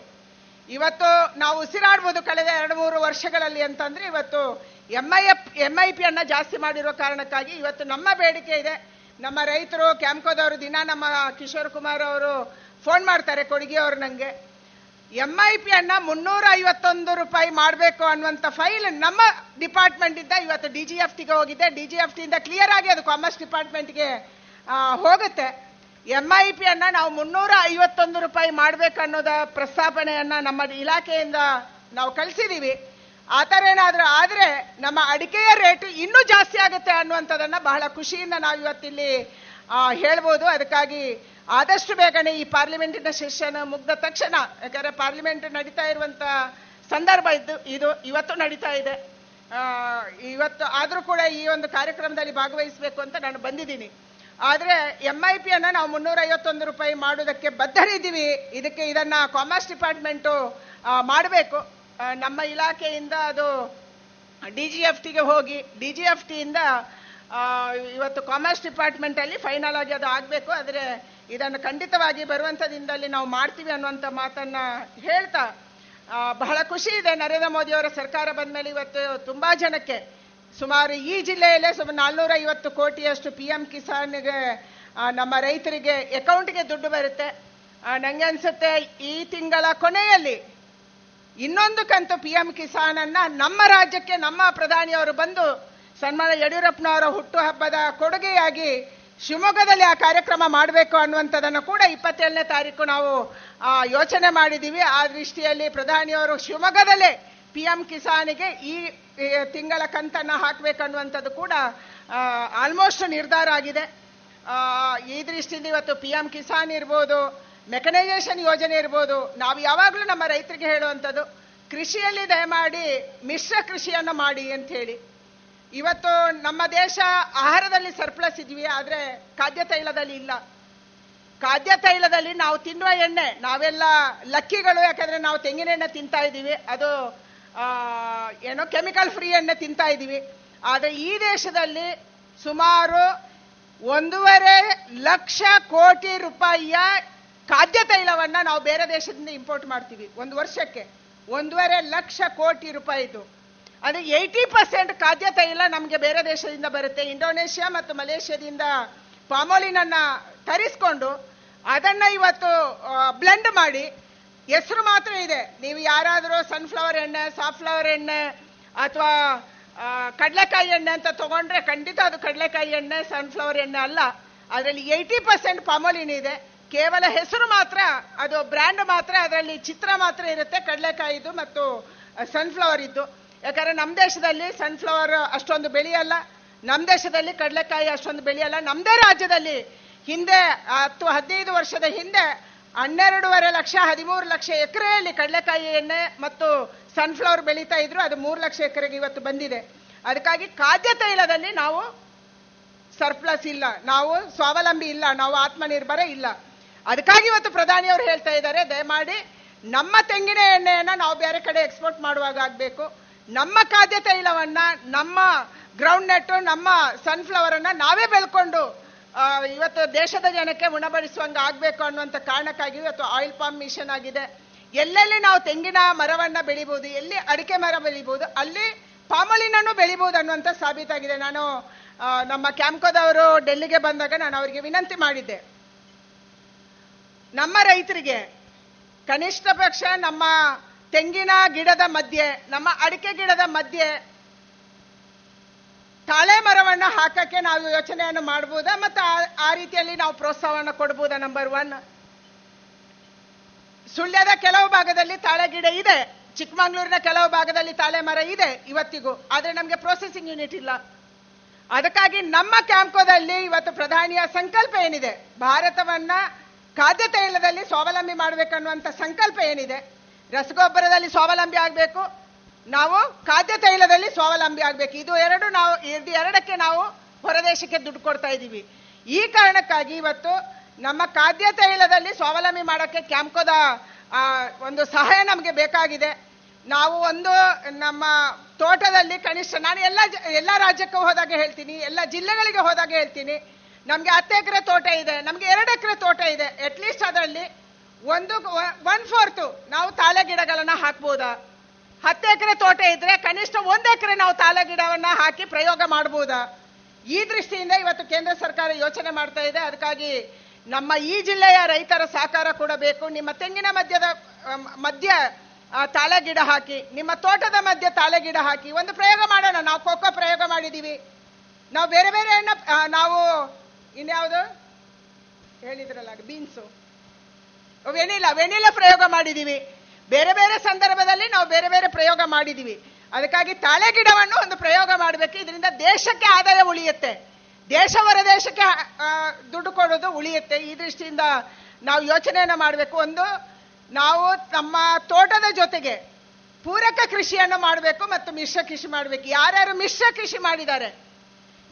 ಇವತ್ತು ನಾವು ಉಸಿರಾಡ್ಬೋದು ಕಳೆದ ಎರಡು ಮೂರು ವರ್ಷಗಳಲ್ಲಿ ಅಂತಂದ್ರೆ ಇವತ್ತು M I F M I P ಅನ್ನ ಜಾಸ್ತಿ ಮಾಡಿರುವ ಕಾರಣಕ್ಕಾಗಿ ಇವತ್ತು ನಮ್ಮ ಬೇಡಿಕೆ ಇದೆ. ನಮ್ಮ ರೈತರು ಕ್ಯಾಂಪ್ಕೋದವರು ದಿನ ನಮ್ಮ ಕಿಶೋರ್ ಕುಮಾರ್ ಅವರು ಫೋನ್ ಮಾಡ್ತಾರೆ ಕೊಡುಗೆ ಅವರು ನಂಗೆ ಎಂ ಐ ಪಿ ಅನ್ನ ಮುನ್ನೂರ ಐವತ್ತೊಂದು ರೂಪಾಯಿ ಮಾಡಬೇಕು ಅನ್ನುವಂಥ ಫೈಲ್ ನಮ್ಮ ಡಿಪಾರ್ಟ್ಮೆಂಟ್ ಇಂದ ಇವತ್ತು ಡಿ ಜಿ ಎಫ್ ಟಿಗೆ ಹೋಗಿದೆ. ಡಿ ಜಿ ಎಫ್ ಟಿಯಿಂದ ಕ್ಲಿಯರ್ ಆಗಿ ಅದು ಕಾಮರ್ಸ್ ಡಿಪಾರ್ಟ್ಮೆಂಟ್ಗೆ ಹೋಗುತ್ತೆ. ಎಂ ಐ ಪಿ ಅನ್ನ ನಾವು ಮುನ್ನೂರ ಐವತ್ತೊಂದು ರೂಪಾಯಿ ಮಾಡ್ಬೇಕು ಅನ್ನೋದ ಪ್ರಸ್ತಾಪನೆಯನ್ನ ನಮ್ಮ ಇಲಾಖೆಯಿಂದ ನಾವು ಕಳಿಸಿದ್ದೀವಿ ಆ ಥರ ಏನಾದರೂ ಆದರೆ ನಮ್ಮ ಅಡಿಕೆಯ ರೇಟ್ ಇನ್ನೂ ಜಾಸ್ತಿ ಆಗುತ್ತೆ ಅನ್ನುವಂಥದ್ದನ್ನು ಬಹಳ ಖುಷಿಯಿಂದ ನಾವು ಇವತ್ತಿಲ್ಲಿ ಹೇಳ್ಬೋದು. ಅದಕ್ಕಾಗಿ ಆದಷ್ಟು ಬೇಗನೆ ಈ ಪಾರ್ಲಿಮೆಂಟಿನ ಸೆಷನ್ ಮುಗ್ದ ತಕ್ಷಣ, ಯಾಕಂದ್ರೆ ಪಾರ್ಲಿಮೆಂಟ್ ನಡೀತಾ ಇರುವಂತ ಸಂದರ್ಭ ಇದ್ದು, ಇದು ಇವತ್ತು ನಡೀತಾ ಇದೆ. ಇವತ್ತು ಆದರೂ ಕೂಡ ಈ ಒಂದು ಕಾರ್ಯಕ್ರಮದಲ್ಲಿ ಭಾಗವಹಿಸಬೇಕು ಅಂತ ನಾನು ಬಂದಿದ್ದೀನಿ. ಆದರೆ ಎಂ ಐ ಪಿ ಅನ್ನ ನಾವು ಮುನ್ನೂರ ಐವತ್ತೊಂದು ರೂಪಾಯಿ ಮಾಡುವುದಕ್ಕೆ ಬದ್ಧರಿದ್ದೀವಿ. ಇದಕ್ಕೆ ಇದನ್ನ ಕಾಮರ್ಸ್ ಡಿಪಾರ್ಟ್ಮೆಂಟು ಮಾಡಬೇಕು. ನಮ್ಮ ಇಲಾಖೆಯಿಂದ ಅದು ಡಿ ಜಿ ಎಫ್ ಟಿಗೆ ಹೋಗಿ ಡಿ ಜಿ ಎಫ್ ಟಿಯಿಂದ ಇವತ್ತು ಕಾಮರ್ಸ್ ಡಿಪಾರ್ಟ್ಮೆಂಟ್ ಅಲ್ಲಿ ಫೈನಲ್ ಆಗಿ ಅದು ಆಗಬೇಕು, ಆದರೆ ಇದನ್ನು ಖಂಡಿತವಾಗಿ ಬರುವಂಥ ದಿನದಲ್ಲಿ ನಾವು ಮಾಡ್ತೀವಿ ಅನ್ನುವಂಥ ಮಾತನ್ನ ಹೇಳ್ತಾ ಬಹಳ ಖುಷಿ ಇದೆ. ನರೇಂದ್ರ ಮೋದಿ ಅವರ ಸರ್ಕಾರ ಬಂದ ಮೇಲೆ ಇವತ್ತು ತುಂಬಾ ಜನಕ್ಕೆ, ಸುಮಾರು ಈ ಜಿಲ್ಲೆಯಲ್ಲೇ ಸುಮಾರು ನಾಲ್ನೂರ ಐವತ್ತು ಕೋಟಿಯಷ್ಟು ಪಿ ಎಂ ಕಿಸಾನ್ಗೆ ನಮ್ಮ ರೈತರಿಗೆ ಅಕೌಂಟ್ಗೆ ದುಡ್ಡು ಬರುತ್ತೆ. ನನಗೆ ನಂಗೆ ಅನ್ಸುತ್ತೆ ಈ ತಿಂಗಳ ಕೊನೆಯಲ್ಲಿ ಇನ್ನೊಂದು ಕಂತು ಪಿ ಎಂ ಕಿಸಾನ್ ಅನ್ನ ನಮ್ಮ ರಾಜ್ಯಕ್ಕೆ, ನಮ್ಮ ಪ್ರಧಾನಿಯವರು ಬಂದು ಸನ್ಮಾನ ಯಡಿಯೂರಪ್ಪನವರ ಹುಟ್ಟುಹಬ್ಬದ ಕೊಡುಗೆಯಾಗಿ ಶಿವಮೊಗ್ಗದಲ್ಲಿ ಆ ಕಾರ್ಯಕ್ರಮ ಮಾಡಬೇಕು ಅನ್ನುವಂಥದ್ದನ್ನು ಕೂಡ ಇಪ್ಪತ್ತೇಳನೇ ತಾರೀಕು ನಾವು ಯೋಚನೆ ಮಾಡಿದ್ದೀವಿ ಆ ದೃಷ್ಟಿಯಲ್ಲಿ ಪ್ರಧಾನಿಯವರು ಶಿವಮೊಗ್ಗದಲ್ಲೇ ಪಿ ಎಂ ಕಿಸಾನಿಗೆ ಈ ತಿಂಗಳ ಕಂತನ್ನು ಹಾಕಬೇಕನ್ನುವಂಥದ್ದು ಕೂಡ ಆಲ್ಮೋಸ್ಟ್ ನಿರ್ಧಾರ ಆಗಿದೆ. ಈ ದೃಷ್ಟಿಯಿಂದ ಇವತ್ತು ಪಿ ಎಂ ಕಿಸಾನ್ ಇರ್ಬೋದು ಮೆಕನೈಸೇಷನ್ ಯೋಜನೆ ಇರ್ಬೋದು, ನಾವು ಯಾವಾಗಲೂ ನಮ್ಮ ರೈತರಿಗೆ ಹೇಳುವಂಥದ್ದು, ಕೃಷಿಯಲ್ಲಿ ದಯಮಾಡಿ ಮಿಶ್ರ ಕೃಷಿಯನ್ನು ಮಾಡಿ ಅಂತ ಹೇಳಿ. ಇವತ್ತು ನಮ್ಮ ದೇಶ ಆಹಾರದಲ್ಲಿ ಸರ್ಪ್ಲಸ್ ಇದೀವಿ, ಆದರೆ ಖಾದ್ಯ ತೈಲದಲ್ಲಿ ಇಲ್ಲ. ಖಾದ್ಯ ತೈಲದಲ್ಲಿ ನಾವು ತಿನ್ನುವ ಎಣ್ಣೆ, ನಾವೆಲ್ಲ ಲಕ್ಕಿಗಳು, ಯಾಕಂದ್ರೆ ನಾವು ತೆಂಗಿನ ಎಣ್ಣೆ ತಿಂತಾ ಇದ್ದೀವಿ ಅದು ಏನೋ ಕೆಮಿಕಲ್ ಫ್ರೀ ಎಣ್ಣೆ ತಿಂತಾ ಇದ್ದೀವಿ ಆದರೆ ಈ ದೇಶದಲ್ಲಿ ಸುಮಾರು ಒಂದೂವರೆ ಲಕ್ಷ ಕೋಟಿ ರೂಪಾಯಿಯ ಖಾದ್ಯ ತೈಲವನ್ನ ನಾವು ಬೇರೆ ದೇಶದಿಂದ ಇಂಪೋರ್ಟ್ ಮಾಡ್ತೀವಿ, ಒಂದು ವರ್ಷಕ್ಕೆ. ಒಂದೂವರೆ ಲಕ್ಷ ಕೋಟಿ ರೂಪಾಯಿದು. ಅದು ಏಯ್ಟಿ ಪರ್ಸೆಂಟ್ ಖಾದ್ಯ ತೈಲ ನಮಗೆ ಬೇರೆ ದೇಶದಿಂದ ಬರುತ್ತೆ. ಇಂಡೋನೇಷ್ಯಾ ಮತ್ತು ಮಲೇಷ್ಯಾದಿಂದ ಪಾಮೋಲಿನನ್ನ ತರಿಸ್ಕೊಂಡು ಅದನ್ನ ಇವತ್ತು ಬ್ಲೆಂಡ್ ಮಾಡಿ. ಹೆಸರು ಮಾತ್ರ ಇದೆ. ನೀವು ಯಾರಾದರೂ ಸನ್ಫ್ಲವರ್ ಎಣ್ಣೆ ಸಾಫ್ಲವರ್ ಎಣ್ಣೆ ಅಥವಾ ಕಡಲೆಕಾಯಿ ಎಣ್ಣೆ ಅಂತ ತಗೊಂಡ್ರೆ ಖಂಡಿತ ಅದು ಕಡಲೆಕಾಯಿ ಎಣ್ಣೆ ಸನ್ಫ್ಲವರ್ ಎಣ್ಣೆ ಅಲ್ಲ. ಅದರಲ್ಲಿ ಏಯ್ಟಿ ಪರ್ಸೆಂಟ್ ಪಾಮೋಲಿನ್ ಇದೆ. ಕೇವಲ ಹೆಸರು ಮಾತ್ರ, ಅದು ಬ್ರ್ಯಾಂಡ್ ಮಾತ್ರ, ಅದರಲ್ಲಿ ಚಿತ್ರ ಮಾತ್ರ ಇರುತ್ತೆ. ಕಡಲೆಕಾಯಿದು ಮತ್ತು ಸನ್ಫ್ಲವರ್ ಇದ್ದು. ಯಾಕಂದ್ರೆ ನಮ್ಮ ದೇಶದಲ್ಲಿ ಸನ್ಫ್ಲವರ್ ಅಷ್ಟೊಂದು ಬೆಳೆಯಲ್ಲ ನಮ್ಮ ದೇಶದಲ್ಲಿ ಕಡಲೆಕಾಯಿ ಅಷ್ಟೊಂದು ಬೆಳೆಯಲ್ಲ ನಮ್ಮದೇ ರಾಜ್ಯದಲ್ಲಿ ಹಿಂದೆ ಹತ್ತು, ಹದಿನೈದು ವರ್ಷದ ಹಿಂದೆ ಹನ್ನೆರಡೂವರೆ ಲಕ್ಷ, ಹದಿಮೂರು ಲಕ್ಷ ಎಕರೆಯಲ್ಲಿ ಕಡಲೆಕಾಯಿ ಎಣ್ಣೆ ಮತ್ತು ಸನ್ಫ್ಲವರ್ ಬೆಳೀತಾ ಇದ್ರು, ಅದು ಮೂರು ಲಕ್ಷ ಎಕರೆಗೆ ಇವತ್ತು ಬಂದಿದೆ. ಅದಕ್ಕಾಗಿ ಖಾದ್ಯ ತೈಲದಲ್ಲಿ ನಾವು ಸರ್ಪ್ಲಸ್ ಇಲ್ಲ, ನಾವು ಸ್ವಾವಲಂಬಿ ಇಲ್ಲ, ನಾವು ಆತ್ಮನಿರ್ಭರ ಇಲ್ಲ. ಅದಕ್ಕಾಗಿ ಇವತ್ತು ಪ್ರಧಾನಿಯವರು ಹೇಳ್ತಾ ಇದ್ದಾರೆ, ದಯಮಾಡಿ ನಮ್ಮ ತೆಂಗಿನ ಎಣ್ಣೆಯನ್ನು ನಾವು ಬೇರೆ ಕಡೆ ಎಕ್ಸ್ಪೋರ್ಟ್ ಮಾಡುವಾಗ ಆಗಬೇಕು. ನಮ್ಮ ಖಾದ್ಯ ತೈಲವನ್ನ ನಮ್ಮ ಗ್ರೌಂಡ್ ನೆಟ್ ನಮ್ಮ ಸನ್ಫ್ಲವರ್ ಅನ್ನ ನಾವೇ ಬೆಳ್ಕೊಂಡು ಇವತ್ತು ದೇಶದ ಜನಕ್ಕೆ ಉಣಬಡಿಸುವಂಗ ಆಗ್ಬೇಕು ಅನ್ನುವಂಥ ಕಾರಣಕ್ಕಾಗಿ ಇವತ್ತು ಆಯಿಲ್ ಪಾಮ್ ಮಿಷನ್ ಆಗಿದೆ. ಎಲ್ಲೆಲ್ಲಿ ನಾವು ತೆಂಗಿನ ಮರವನ್ನ ಬೆಳಿಬಹುದು ಎಲ್ಲಿ ಅಡಿಕೆ ಮರ ಬೆಳಿಬಹುದು ಅಲ್ಲಿ ಪಾಮಲಿನನ್ನು ಬೆಳಿಬಹುದು ಅನ್ನುವಂಥ ಸಾಬೀತಾಗಿದೆ. ನಾನು ನಮ್ಮ ಕ್ಯಾಂಪ್ಕೋದವರು ಡೆಲ್ಲಿಗೆ ಬಂದಾಗ ನಾನು ಅವರಿಗೆ ವಿನಂತಿ ಮಾಡಿದ್ದೆ. ನಮ್ಮ ರೈತರಿಗೆ, ಕನಿಷ್ಠ ಪಕ್ಷ ನಮ್ಮ ತೆಂಗಿನ ಗಿಡದ ಮಧ್ಯೆ, ನಮ್ಮ ಅಡಿಕೆ ಗಿಡದ ಮಧ್ಯೆ ತಾಳೆ ಮರವನ್ನು ಹಾಕಕ್ಕೆ ನಾವು ಯೋಚನೆಯನ್ನು ಮಾಡಬಹುದಾ ಮತ್ತು ಆ- ರೀತಿಯಲ್ಲಿ ನಾವು ಪ್ರೋತ್ಸಾಹವನ್ನು ಕೊಡಬಹುದಾ ನಂಬರ್ ಒನ್ ಸುಳ್ಯದ ಕೆಲವು ಭಾಗದಲ್ಲಿ ತಾಳೆ ಗಿಡ ಇದೆ. ಚಿಕ್ಕಮಂಗ್ಳೂರಿನ ಕೆಲವು ಭಾಗದಲ್ಲಿ ತಾಳೆ ಮರ ಇದೆ ಇವತ್ತಿಗೂ. ಆದರೆ ನಮಗೆ ಪ್ರೊಸೆಸಿಂಗ್ ಯೂನಿಟ್ ಇಲ್ಲ. ಅದಕ್ಕಾಗಿ ನಮ್ಮ ಕ್ಯಾಂಪ್ಕೋದಲ್ಲಿ ಇವತ್ತು ಪ್ರಧಾನಿಯ ಸಂಕಲ್ಪ ಏನಿದೆ? ಭಾರತವನ್ನ ಖಾದ್ಯ ತೈಲದಲ್ಲಿ ಸ್ವಾವಲಂಬಿ ಮಾಡಬೇಕನ್ನುವಂಥ ಸಂಕಲ್ಪ ಏನಿದೆ? ರಸಗೊಬ್ಬರದಲ್ಲಿ ಸ್ವಾವಲಂಬಿ ಆಗಬೇಕು. ನಾವು ಖಾದ್ಯ ತೈಲದಲ್ಲಿ ಸ್ವಾವಲಂಬಿ ಆಗಬೇಕು. ಇದು ಎರಡು ನಾವು, ಇದು ಎರಡಕ್ಕೆ ನಾವು ಹೊರದೇಶಕ್ಕೆ ದುಡ್ಡು ಕೊಡ್ತಾ ಇದ್ದೀವಿ. ಈ ಕಾರಣಕ್ಕಾಗಿ ಇವತ್ತು ನಮ್ಮ ಖಾದ್ಯ ತೈಲದಲ್ಲಿ ಸ್ವಾವಲಂಬಿ ಮಾಡೋಕ್ಕೆ ಕ್ಯಾಂಪ್ಕೋದ ಒಂದು ಸಹಾಯ ನಮಗೆ ಬೇಕಾಗಿದೆ. ನಾವು ಒಂದು ನಮ್ಮ ತೋಟದಲ್ಲಿ ಕನಿಷ್ಠ, ನಾನು ಎಲ್ಲ ಎಲ್ಲ ರಾಜ್ಯಕ್ಕೂ ಹೋದಾಗ ಹೇಳ್ತೀನಿ, ಎಲ್ಲ ಜಿಲ್ಲೆಗಳಿಗೆ ಹೋದಾಗ ಹೇಳ್ತೀನಿ. ನಮಗೆ ಹತ್ತು ಎಕರೆ ತೋಟ ಇದೆ, ನಮಗೆ ಎರಡು ಎಕರೆ ತೋಟ ಇದೆ. ಅಟ್ಲೀಸ್ಟ್ ಅದರಲ್ಲಿ ಒಂದು ಒನ್ ಫೋರ್ತ್ ನಾವು ತಾಳೆ ಗಿಡಗಳನ್ನ ಹಾಕ್ಬೋದಾ? ಹತ್ತು ಎಕರೆ ತೋಟ ಇದ್ರೆ ಕನಿಷ್ಠ ಒಂದು ಎಕರೆ ನಾವು ತಾಳೆ ಗಿಡವನ್ನ ಹಾಕಿ ಪ್ರಯೋಗ ಮಾಡಬಹುದಾ ಈ ದೃಷ್ಟಿಯಿಂದ ಇವತ್ತು ಕೇಂದ್ರ ಸರ್ಕಾರ ಯೋಚನೆ ಮಾಡ್ತಾ ಇದೆ. ಅದಕ್ಕಾಗಿ ನಮ್ಮ ಈ ಜಿಲ್ಲೆಯ ರೈತರ ಸಹಕಾರ ಕೂಡ ಬೇಕು ನಿಮ್ಮ ತೆಂಗಿನ ಮಧ್ಯದ ಮಧ್ಯ ತಾಳೆ ಗಿಡ ಹಾಕಿ, ನಿಮ್ಮ ತೋಟದ ಮಧ್ಯೆ ತಾಳೆ ಗಿಡ ಹಾಕಿ ಒಂದು ಪ್ರಯೋಗ ಮಾಡೋಣ. ನಾವು ಖೋಖೋ ಪ್ರಯೋಗ ಮಾಡಿದೀವಿ. ನಾವು ಬೇರೆ ಬೇರೆ ನಾವು ಇನ್ಯಾವುದು ಹೇಳಿದ್ರಲ್ಲ ಬೀನ್ಸು ವೆನಿಲಾ ವೆನಿಲಾ ಪ್ರಯೋಗ ಮಾಡಿದ್ದೀವಿ ಬೇರೆ ಬೇರೆ ಸಂದರ್ಭದಲ್ಲಿ ನಾವು ಬೇರೆ ಬೇರೆ ಪ್ರಯೋಗ ಮಾಡಿದ್ದೀವಿ ಅದಕ್ಕಾಗಿ ತಾಳೆ ಗಿಡವನ್ನು ಒಂದು ಪ್ರಯೋಗ ಮಾಡಬೇಕು. ಇದರಿಂದ ದೇಶಕ್ಕೆ ಆದಾಯ ಉಳಿಯುತ್ತೆ. ದೇಶ ಹೊರ ದೇಶಕ್ಕೆ ದುಡ್ಡು ಕೊಡೋದು ಉಳಿಯುತ್ತೆ. ಈ ದೃಷ್ಟಿಯಿಂದ ನಾವು ಯೋಚನೆಯನ್ನು ಮಾಡಬೇಕು. ಒಂದು, ನಾವು ನಮ್ಮ ತೋಟದ ಜೊತೆಗೆ ಪೂರಕ ಕೃಷಿಯನ್ನು ಮಾಡಬೇಕು ಮತ್ತು ಮಿಶ್ರ ಕೃಷಿ ಮಾಡಬೇಕು. ಯಾರ್ಯಾರು ಮಿಶ್ರ ಕೃಷಿ ಮಾಡಿದ್ದಾರೆ?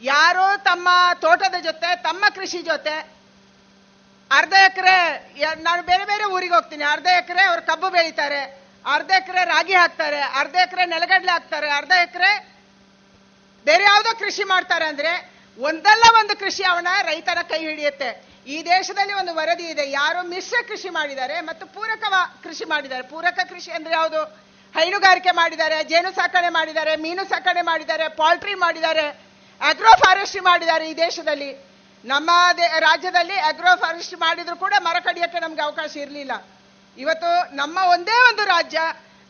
ಯಾರು ತಮ್ಮ ತೋಟದ ಜೊತೆ, ತಮ್ಮ ಕೃಷಿ ಜೊತೆ ಅರ್ಧ ಎಕರೆ ನಾನು ಬೇರೆ ಬೇರೆ ಊರಿಗೆ ಹೋಗ್ತೀನಿ. ಅರ್ಧ ಎಕರೆ ಅವ್ರು ಕಬ್ಬು ಬೆಳೀತಾರೆ, ಅರ್ಧ ಎಕರೆ ರಾಗಿ ಹಾಕ್ತಾರೆ, ಅರ್ಧ ಎಕರೆ ನೆಲಗಡಲೆ ಹಾಕ್ತಾರೆ, ಅರ್ಧ ಎಕರೆ ಬೇರೆ ಯಾವುದೋ ಕೃಷಿ ಮಾಡ್ತಾರೆ ಅಂದ್ರೆ ಒಂದಲ್ಲ ಒಂದು ಕೃಷಿ ಅವನ ರೈತನ ಕೈ ಹಿಡಿಯುತ್ತೆ. ಈ ದೇಶದಲ್ಲಿ ಒಂದು ವರದಿ ಇದೆ. ಯಾರು ಮಿಶ್ರ ಕೃಷಿ ಮಾಡಿದ್ದಾರೆ ಮತ್ತು ಪೂರಕ ಕೃಷಿ ಮಾಡಿದ್ದಾರೆ. ಪೂರಕ ಕೃಷಿ ಅಂದ್ರೆ ಯಾವುದು? ಹೈನುಗಾರಿಕೆ ಮಾಡಿದ್ದಾರೆ, ಜೇನು ಸಾಕಣೆ ಮಾಡಿದ್ದಾರೆ, ಮೀನು ಸಾಕಣೆ ಮಾಡಿದ್ದಾರೆ, ಪಾಲ್ಟ್ರಿ ಮಾಡಿದ್ದಾರೆ, ಅಗ್ರೋ ಫಾರೆಸ್ಟ್ರಿ ಮಾಡಿದ್ದಾರೆ ಈ ದೇಶದಲ್ಲಿ. ನಮ್ಮ ರಾಜ್ಯದಲ್ಲಿ ಅಗ್ರೋ ಫಾರೆಸ್ಟ್ ಮಾಡಿದ್ರು ಕೂಡ ಮರ ಕಡಿಯಕ್ಕೆ ನಮ್ಗೆ ಅವಕಾಶ ಇರಲಿಲ್ಲ. ಇವತ್ತು ನಮ್ಮ ಒಂದೇ ಒಂದು ರಾಜ್ಯ,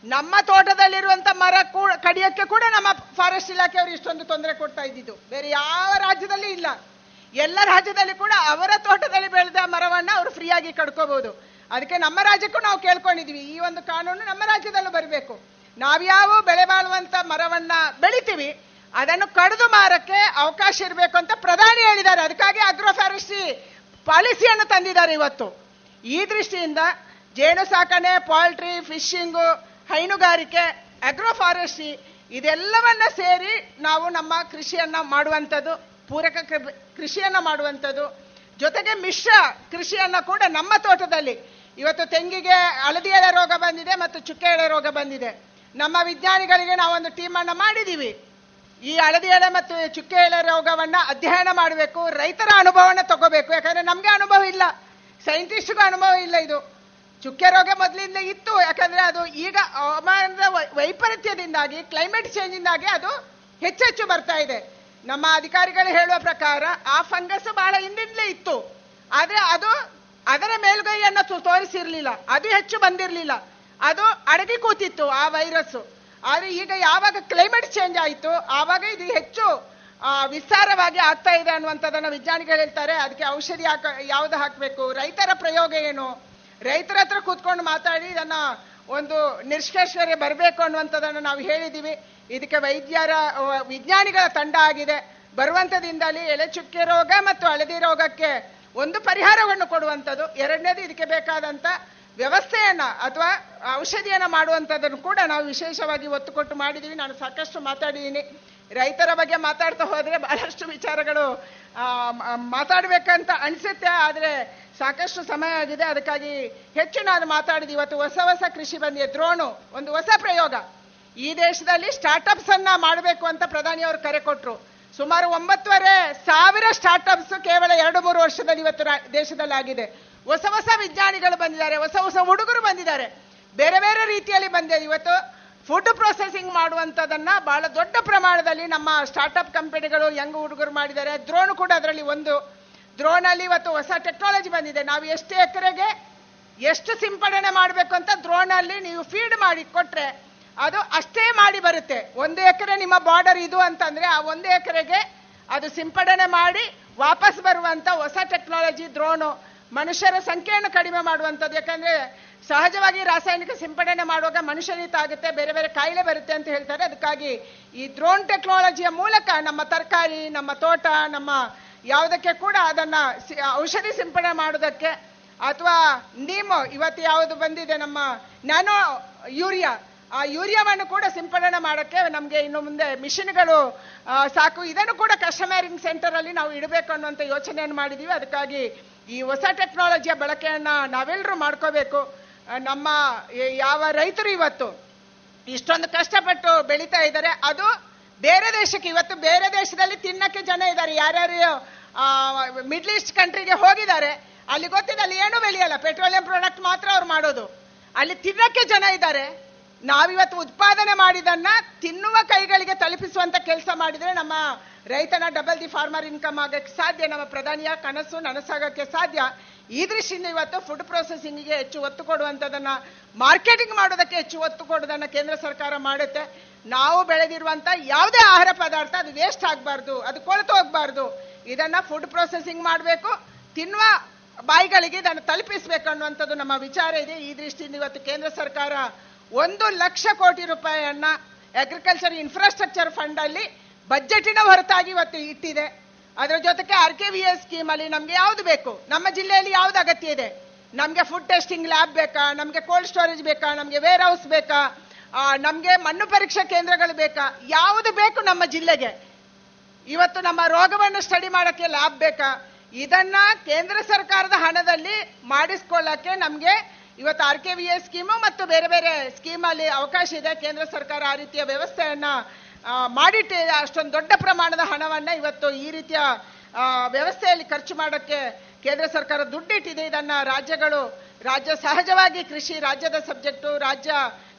ನಮ್ಮ ತೋಟದಲ್ಲಿರುವಂತ ಮರ ಕೂಡ ಕಡಿಯಕ್ಕೆ ಕೂಡ ನಮ್ಮ ಫಾರೆಸ್ಟ್ ಇಲಾಖೆಯವರು ಇಷ್ಟೊಂದು ತೊಂದರೆ ಕೊಡ್ತಾ ಇದ್ದಿದ್ದು. ಬೇರೆ ಯಾವ ರಾಜ್ಯದಲ್ಲಿ ಇಲ್ಲ. ಎಲ್ಲ ರಾಜ್ಯದಲ್ಲಿ ಕೂಡ ಅವರ ತೋಟದಲ್ಲಿ ಬೆಳೆದ ಮರವನ್ನ ಅವರು ಫ್ರೀಯಾಗಿ ಕಡ್ಕೋಬಹುದು ಅದಕ್ಕೆ ನಮ್ಮ ರಾಜ್ಯಕ್ಕೂ ನಾವು ಕೇಳ್ಕೊಂಡಿದೀವಿ. ಈ ಒಂದು ಕಾನೂನು ನಮ್ಮ ರಾಜ್ಯದಲ್ಲೂ ಬರಬೇಕು. ನಾವ್ಯಾವ ಬೆಳೆ ಬಾಳುವಂತ ಮರವನ್ನ ಬೆಳಿತೀವಿ ಅದನ್ನು ಕಡಿದು ಮಾರಕ್ಕೆ ಅವಕಾಶ ಇರಬೇಕು ಅಂತ ಪ್ರಧಾನಿ ಹೇಳಿದ್ದಾರೆ. ಅದಕ್ಕಾಗಿ ಅಗ್ರೋ ಫಾರೆಸ್ಟ್ರಿ ಪಾಲಿಸಿಯನ್ನು ತಂದಿದ್ದಾರೆ ಇವತ್ತು. ಈ ದೃಷ್ಟಿಯಿಂದ ಜೇನು ಸಾಕಣೆ, ಪೋಲ್ಟ್ರಿ, ಫಿಶಿಂಗು, ಹೈನುಗಾರಿಕೆ, ಅಗ್ರೋ ಫಾರೆಸ್ಟ್ರಿ ಇದೆಲ್ಲವನ್ನ ಸೇರಿ ನಾವು ನಮ್ಮ ಕೃಷಿಯನ್ನ ಮಾಡುವಂಥದ್ದು, ಪೂರಕ ಕೃಷಿಯನ್ನು ಮಾಡುವಂಥದ್ದು. ಜೊತೆಗೆ ಮಿಶ್ರ ಕೃಷಿಯನ್ನ ಕೂಡ ನಮ್ಮ ತೋಟದಲ್ಲಿ. ಇವತ್ತು ತೆಂಗಿಗೆ ಹಳದಿ ಎಲೆ ರೋಗ ಬಂದಿದೆ ಮತ್ತು ಚುಕ್ಕೆ ಎಲೆ ರೋಗ ಬಂದಿದೆ. ನಮ್ಮ ವಿಜ್ಞಾನಿಗಳಿಗೆ ನಾವೊಂದು ಟೀಮನ್ನು ಮಾಡಿದ್ದೀವಿ. ಈ ಹಳದಿ ಎಲೆ ಮತ್ತು ಚುಕ್ಕೆ ಎಲೆ ರೋಗವನ್ನ ಅಧ್ಯಯನ ಮಾಡಬೇಕು, ರೈತರ ಅನುಭವನ ತಗೋಬೇಕು. ಯಾಕಂದ್ರೆ ನಮ್ಗೆ ಅನುಭವ ಇಲ್ಲ. ಸೈಂಟಿಸ್ಟ್ಗೂ ಅನುಭವ ಇಲ್ಲ ಇದು. ಚುಕ್ಕೆ ರೋಗ ಮೊದಲಿಂದ ಇತ್ತು. ಯಾಕಂದ್ರೆ ಅದು ಈಗ ಹವಾಮಾನದ ವೈಪರೀತ್ಯದಿಂದಾಗಿ ಕ್ಲೈಮೇಟ್ ಚೇಂಜಿಂದಾಗಿ ಅದು ಹೆಚ್ಚೆಚ್ಚು ಬರ್ತಾ ಇದೆ. ನಮ್ಮ ಅಧಿಕಾರಿಗಳು ಹೇಳುವ ಪ್ರಕಾರ ಆ ಫಂಗಸ್ ಬಹಳ ಹಿಂದಿಂದಲೇ ಇತ್ತು. ಆದ್ರೆ ಅದು ಅದರ ಮೇಲ್ಗೈಯನ್ನು ತೋರಿಸಿರ್ಲಿಲ್ಲ. ಅದು ಹೆಚ್ಚು ಬಂದಿರಲಿಲ್ಲ. ಅದು ಅಡಗಿ ಕೂತಿತ್ತು ಆ ವೈರಸ್ ಆದ್ರೆ ಈಗ ಯಾವಾಗ ಕ್ಲೈಮೇಟ್ ಚೇಂಜ್ ಆಯಿತು, ಆವಾಗ ಇದು ಹೆಚ್ಚು ವಿಸ್ತಾರವಾಗಿ ಆಗ್ತಾ ಇದೆ ಅನ್ನುವಂಥದ್ದನ್ನು ವಿಜ್ಞಾನಿಗಳು ಹೇಳ್ತಾರೆ. ಅದಕ್ಕೆ ಔಷಧಿ ಹಾಕ, ಯಾವ್ದು ಹಾಕಬೇಕು, ರೈತರ ಪ್ರಯೋಗ ಏನು? ರೈತರ ಹತ್ರ ಕೂತ್ಕೊಂಡು ಮಾತಾಡಿ ಇದನ್ನ ಒಂದು ನಿಷ್ಕರ್ಷಗೆ ಬರಬೇಕು ಅನ್ನುವಂಥದ್ದನ್ನು ನಾವು ಹೇಳಿದ್ದೀವಿ ಇದಕ್ಕೆ ವೈದ್ಯರ ವಿಜ್ಞಾನಿಗಳ ತಂಡ ಆಗಿದೆ. ಬರುವಂಥದ್ದಿಂದಲೇ ಎಲೆಚುಕ್ಕೆ ರೋಗ ಮತ್ತು ಹಳದಿ ರೋಗಕ್ಕೆ ಒಂದು ಪರಿಹಾರವನ್ನು ಕೊಡುವಂಥದ್ದು. ಎರಡನೇದು ಇದಕ್ಕೆ ಬೇಕಾದಂತ ವ್ಯವಸ್ಥೆಯನ್ನ ಅಥವಾ ಔಷಧಿಯನ್ನ ಮಾಡುವಂಥದ್ದನ್ನು ಕೂಡ ನಾವು ವಿಶೇಷವಾಗಿ ಒತ್ತು ಕೊಟ್ಟು ಮಾಡಿದ್ದೀವಿ ನಾನು ಸಾಕಷ್ಟು ಮಾತಾಡಿದ್ದೀನಿ. ರೈತರ ಬಗ್ಗೆ ಮಾತಾಡ್ತಾ ಹೋದರೆ ಬಹಳಷ್ಟು ವಿಚಾರಗಳು ಮಾತಾಡಬೇಕಂತ ಅನಿಸುತ್ತೆ. ಆದ್ರೆ ಸಾಕಷ್ಟು ಸಮಯ ಆಗಿದೆ. ಅದಕ್ಕಾಗಿ ಹೆಚ್ಚು ನಾನು ಮಾತಾಡಿದೆ ಇವತ್ತು ಹೊಸ ಹೊಸ ಕೃಷಿ ಬಂದಿದೆ. ದ್ರೋಣು, ಒಂದು ಹೊಸ ಪ್ರಯೋಗ. ಈ ದೇಶದಲ್ಲಿ ಸ್ಟಾರ್ಟ್ಅಪ್ಸ್ ಅನ್ನ ಮಾಡಬೇಕು ಅಂತ ಪ್ರಧಾನಿ ಅವರು ಕರೆ ಕೊಟ್ಟರು ಸುಮಾರು ಒಂಬತ್ತುವರೆ ಸಾವಿರ ಸ್ಟಾರ್ಟ್ಅಪ್ಸ್ ಕೇವಲ ಎರಡು ಮೂರು ವರ್ಷದಲ್ಲಿ ಇವತ್ತು ದೇಶದಲ್ಲಿ ಆಗಿದೆ ಹೊಸ ಹೊಸ ವಿಜ್ಞಾನಿಗಳು ಬಂದಿದ್ದಾರೆ, ಹೊಸ ಹೊಸ ಹುಡುಗರು ಬಂದಿದ್ದಾರೆ. ಬೇರೆ ಬೇರೆ ರೀತಿಯಲ್ಲಿ ಬಂದಿದೆ. ಇವತ್ತು ಫುಡ್ ಪ್ರೊಸೆಸಿಂಗ್ ಮಾಡುವಂಥದ್ದನ್ನು ಬಹಳ ದೊಡ್ಡ ಪ್ರಮಾಣದಲ್ಲಿ ನಮ್ಮ ಸ್ಟಾರ್ಟ್ಅಪ್ ಕಂಪನಿಗಳು ಯಂಗ್ ಹುಡುಗರು ಮಾಡಿದ್ದಾರೆ. ಡ್ರೋನ್ ಕೂಡ ಅದರಲ್ಲಿ ಒಂದು. ಡ್ರೋನ್ ಅಲ್ಲಿ ಇವತ್ತು ಹೊಸ ಟೆಕ್ನಾಲಜಿ ಬಂದಿದೆ. ನಾವು ಎಷ್ಟು ಎಕರೆಗೆ ಎಷ್ಟು ಸಿಂಪಡಣೆ ಮಾಡಬೇಕು ಅಂತ ದ್ರೋಣಲ್ಲಿ ನೀವು ಫೀಡ್ ಮಾಡಿ ಕೊಟ್ರೆ ಅದು ಅಷ್ಟೇ ಮಾಡಿ ಬರುತ್ತೆ. ಒಂದು ಎಕರೆ ನಿಮ್ಮ ಬಾರ್ಡರ್ ಇದು ಅಂತಂದ್ರೆ ಆ ಒಂದು ಎಕರೆಗೆ ಅದು ಸಿಂಪಡಣೆ ಮಾಡಿ ವಾಪಸ್ ಬರುವಂತ ಹೊಸ ಟೆಕ್ನಾಲಜಿ ದ್ರೋಣು ಮನುಷ್ಯರ ಸಂಖ್ಯೆಯನ್ನು ಕಡಿಮೆ ಮಾಡುವಂಥದ್ದು. ಯಾಕಂದ್ರೆ ಸಹಜವಾಗಿ ರಾಸಾಯನಿಕ ಸಿಂಪಡಣೆ ಮಾಡುವಾಗ ಮನುಷ್ಯನಿತ ಆಗುತ್ತೆ, ಬೇರೆ ಬೇರೆ ಕಾಯಿಲೆ ಬರುತ್ತೆ ಅಂತ ಹೇಳ್ತಾರೆ. ಅದಕ್ಕಾಗಿ ಈ ಡ್ರೋನ್ ಟೆಕ್ನಾಲಜಿಯ ಮೂಲಕ ನಮ್ಮ ತರಕಾರಿ, ನಮ್ಮ ತೋಟ, ನಮ್ಮ ಯಾವುದಕ್ಕೆ ಕೂಡ ಅದನ್ನ ಔಷಧಿ ಸಿಂಪಡಣೆ ಮಾಡೋದಕ್ಕೆ ಅಥವಾ ನೀಮು, ಇವತ್ತು ಯಾವುದು ಬಂದಿದೆ ನಮ್ಮ ನ್ಯಾನೋ ಯೂರಿಯಾ, ಆ ಯೂರಿಯಾವನ್ನು ಕೂಡ ಸಿಂಪಡಣೆ ಮಾಡೋಕ್ಕೆ ನಮಗೆ ಇನ್ನು ಮುಂದೆ ಮಿಷಿನ್ಗಳು ಸಾಕು. ಇದನ್ನು ಕೂಡ ಕಸ್ಟಮರಿಂಗ್ ಸೆಂಟರ್ ಅಲ್ಲಿ ನಾವು ಇಡಬೇಕು ಅನ್ನುವಂಥ ಯೋಚನೆಯನ್ನು ಮಾಡಿದ್ದೀವಿ ಅದಕ್ಕಾಗಿ ಈ ಹೊಸ ಟೆಕ್ನಾಲಜಿಯ ಬಳಕೆಯನ್ನು ನಾವೆಲ್ಲರೂ ಮಾಡ್ಕೋಬೇಕು. ನಮ್ಮ ಯಾವ ರೈತರು ಇವತ್ತು ಇಷ್ಟೊಂದು ಕಷ್ಟಪಟ್ಟು ಬೆಳೀತಾ ಇದ್ದಾರೆ. ಅದು ಬೇರೆ ದೇಶಕ್ಕೆ ಇವತ್ತು ಬೇರೆ ದೇಶದಲ್ಲಿ ತಿನ್ನಕ್ಕೆ ಜನ ಇದ್ದಾರೆ. ಯಾರ್ಯಾರು ಮಿಡ್ಲ್ ಈಸ್ಟ್ ಕಂಟ್ರಿಗೆ ಹೋಗಿದ್ದಾರೆ. ಅಲ್ಲಿ ಗೊತ್ತಿದೆ, ಅಲ್ಲಿ ಏನು ಬೆಳೆಯಲ್ಲ. ಪೆಟ್ರೋಲಿಯಂ ಪ್ರಾಡಕ್ಟ್ ಮಾತ್ರ ಅವ್ರು ಮಾಡೋದು. ಅಲ್ಲಿ ತಿನ್ನಕ್ಕೆ ಜನ ಇದ್ದಾರೆ. ನಾವಿವತ್ತು ಉತ್ಪಾದನೆ ಮಾಡಿದನ್ನ ತಿನ್ನುವ ಕೈಗಳಿಗೆ ತಲುಪಿಸುವಂತ ಕೆಲಸ ಮಾಡಿದ್ರೆ ನಮ್ಮ ರೈತನ ಡಬಲ್ ದಿ ಫಾರ್ಮರ್ ಇನ್ಕಮ್ ಆಗಕ್ಕೆ ಸಾಧ್ಯ? ನಮ್ಮ ಪ್ರಧಾನಿಯ ಕನಸು ನನಸಾಗಕ್ಕೆ ಸಾಧ್ಯ? ಈ ದೃಷ್ಟಿಯಿಂದ ಇವತ್ತು ಫುಡ್ ಪ್ರೊಸೆಸಿಂಗ್ಗೆ ಹೆಚ್ಚು ಒತ್ತು ಕೊಡುವಂಥದ್ದನ್ನು ಮಾರ್ಕೆಟಿಂಗ್ ಮಾಡೋದಕ್ಕೆ ಹೆಚ್ಚು ಒತ್ತು ಕೊಡೋದನ್ನು ಕೇಂದ್ರ ಸರ್ಕಾರ ಮಾಡುತ್ತೆ. ನಾವು ಬೆಳೆದಿರುವಂತ ಯಾವುದೇ ಆಹಾರ ಪದಾರ್ಥ ಅದು ವೇಸ್ಟ್ ಆಗಬಾರ್ದು, ಅದು ಕೊಳೆತು ಹೋಗಬಾರ್ದು. ಇದನ್ನ ಫುಡ್ ಪ್ರೊಸೆಸಿಂಗ್ ಮಾಡಬೇಕು, ತಿನ್ನುವ ಬಾಯಿಗಳಿಗೆ ಇದನ್ನು ತಲುಪಿಸಬೇಕು ಅನ್ನುವಂಥದ್ದು ನಮ್ಮ ವಿಚಾರ ಇದೆ. ಈ ದೃಷ್ಟಿಯಿಂದ ಇವತ್ತು ಕೇಂದ್ರ ಸರ್ಕಾರ ಒಂದು ಲಕ್ಷ ಕೋಟಿ ರೂಪಾಯಿಯನ್ನ ಅಗ್ರಿಕಲ್ಚರ್ ಇನ್ಫ್ರಾಸ್ಟ್ರಕ್ಚರ್ ಫಂಡಲ್ಲಿ ಬಜೆಟಿನ ಹೊರತಾಗಿ ಇವತ್ತು ಇಟ್ಟಿದೆ. ಅದರ ಜೊತೆಗೆ R K V S scheme ಅಲ್ಲಿ ನಮ್ಗೆ ಯಾವ್ದು ಬೇಕು? ನಮ್ಮ ಜಿಲ್ಲೆಯಲ್ಲಿ ಯಾವ್ದು ಅಗತ್ಯ ಇದೆ? ನಮಗೆ ಫುಡ್ ಟೆಸ್ಟಿಂಗ್ ಲ್ಯಾಬ್ ಬೇಕಾ? ನಮಗೆ ಕೋಲ್ಡ್ ಸ್ಟೋರೇಜ್ ಬೇಕಾ? ನಮಗೆ ವೇರ್ ಹೌಸ್ ಬೇಕಾ? ನಮಗೆ ನಮ್ಗೆ ಮಣ್ಣು ಪರೀಕ್ಷಾ ಕೇಂದ್ರಗಳು ಬೇಕಾ? ಯಾವುದು ಬೇಕು ನಮ್ಮ ಜಿಲ್ಲೆಗೆ? ಇವತ್ತು ನಮ್ಮ ರೋಗವನ್ನು ಸ್ಟಡಿ ಮಾಡೋಕ್ಕೆ ಲ್ಯಾಬ್ ಬೇಕಾ? ಇದನ್ನ ಕೇಂದ್ರ ಸರ್ಕಾರದ ಹಣದಲ್ಲಿ ಮಾಡಿಸ್ಕೊಳ್ಳಕ್ಕೆ ನಮಗೆ ಇವತ್ತು R K V S scheme ಮತ್ತು ಬೇರೆ ಬೇರೆ ಸ್ಕೀಮಲ್ಲಿ ಅವಕಾಶ ಇದೆ. ಕೇಂದ್ರ ಸರ್ಕಾರ ಆ ರೀತಿಯ ವ್ಯವಸ್ಥೆಯನ್ನ ಆ, ಮಾಡಿಟ್ಟಿದೆ ಅಷ್ಟೊಂದು ದೊಡ್ಡ ಪ್ರಮಾಣದ ಹಣವನ್ನ ಇವತ್ತು ಈ ರೀತಿಯ ವ್ಯವಸ್ಥೆಯಲ್ಲಿ ಖರ್ಚು ಮಾಡೋಕ್ಕೆ ಕೇಂದ್ರ ಸರ್ಕಾರ ದುಡ್ಡಿಟ್ಟಿದೆ. ಇದನ್ನ ರಾಜ್ಯಗಳು ರಾಜ್ಯ ಸಹಜವಾಗಿ ಕೃಷಿ ರಾಜ್ಯದ ಸಬ್ಜೆಕ್ಟು ರಾಜ್ಯ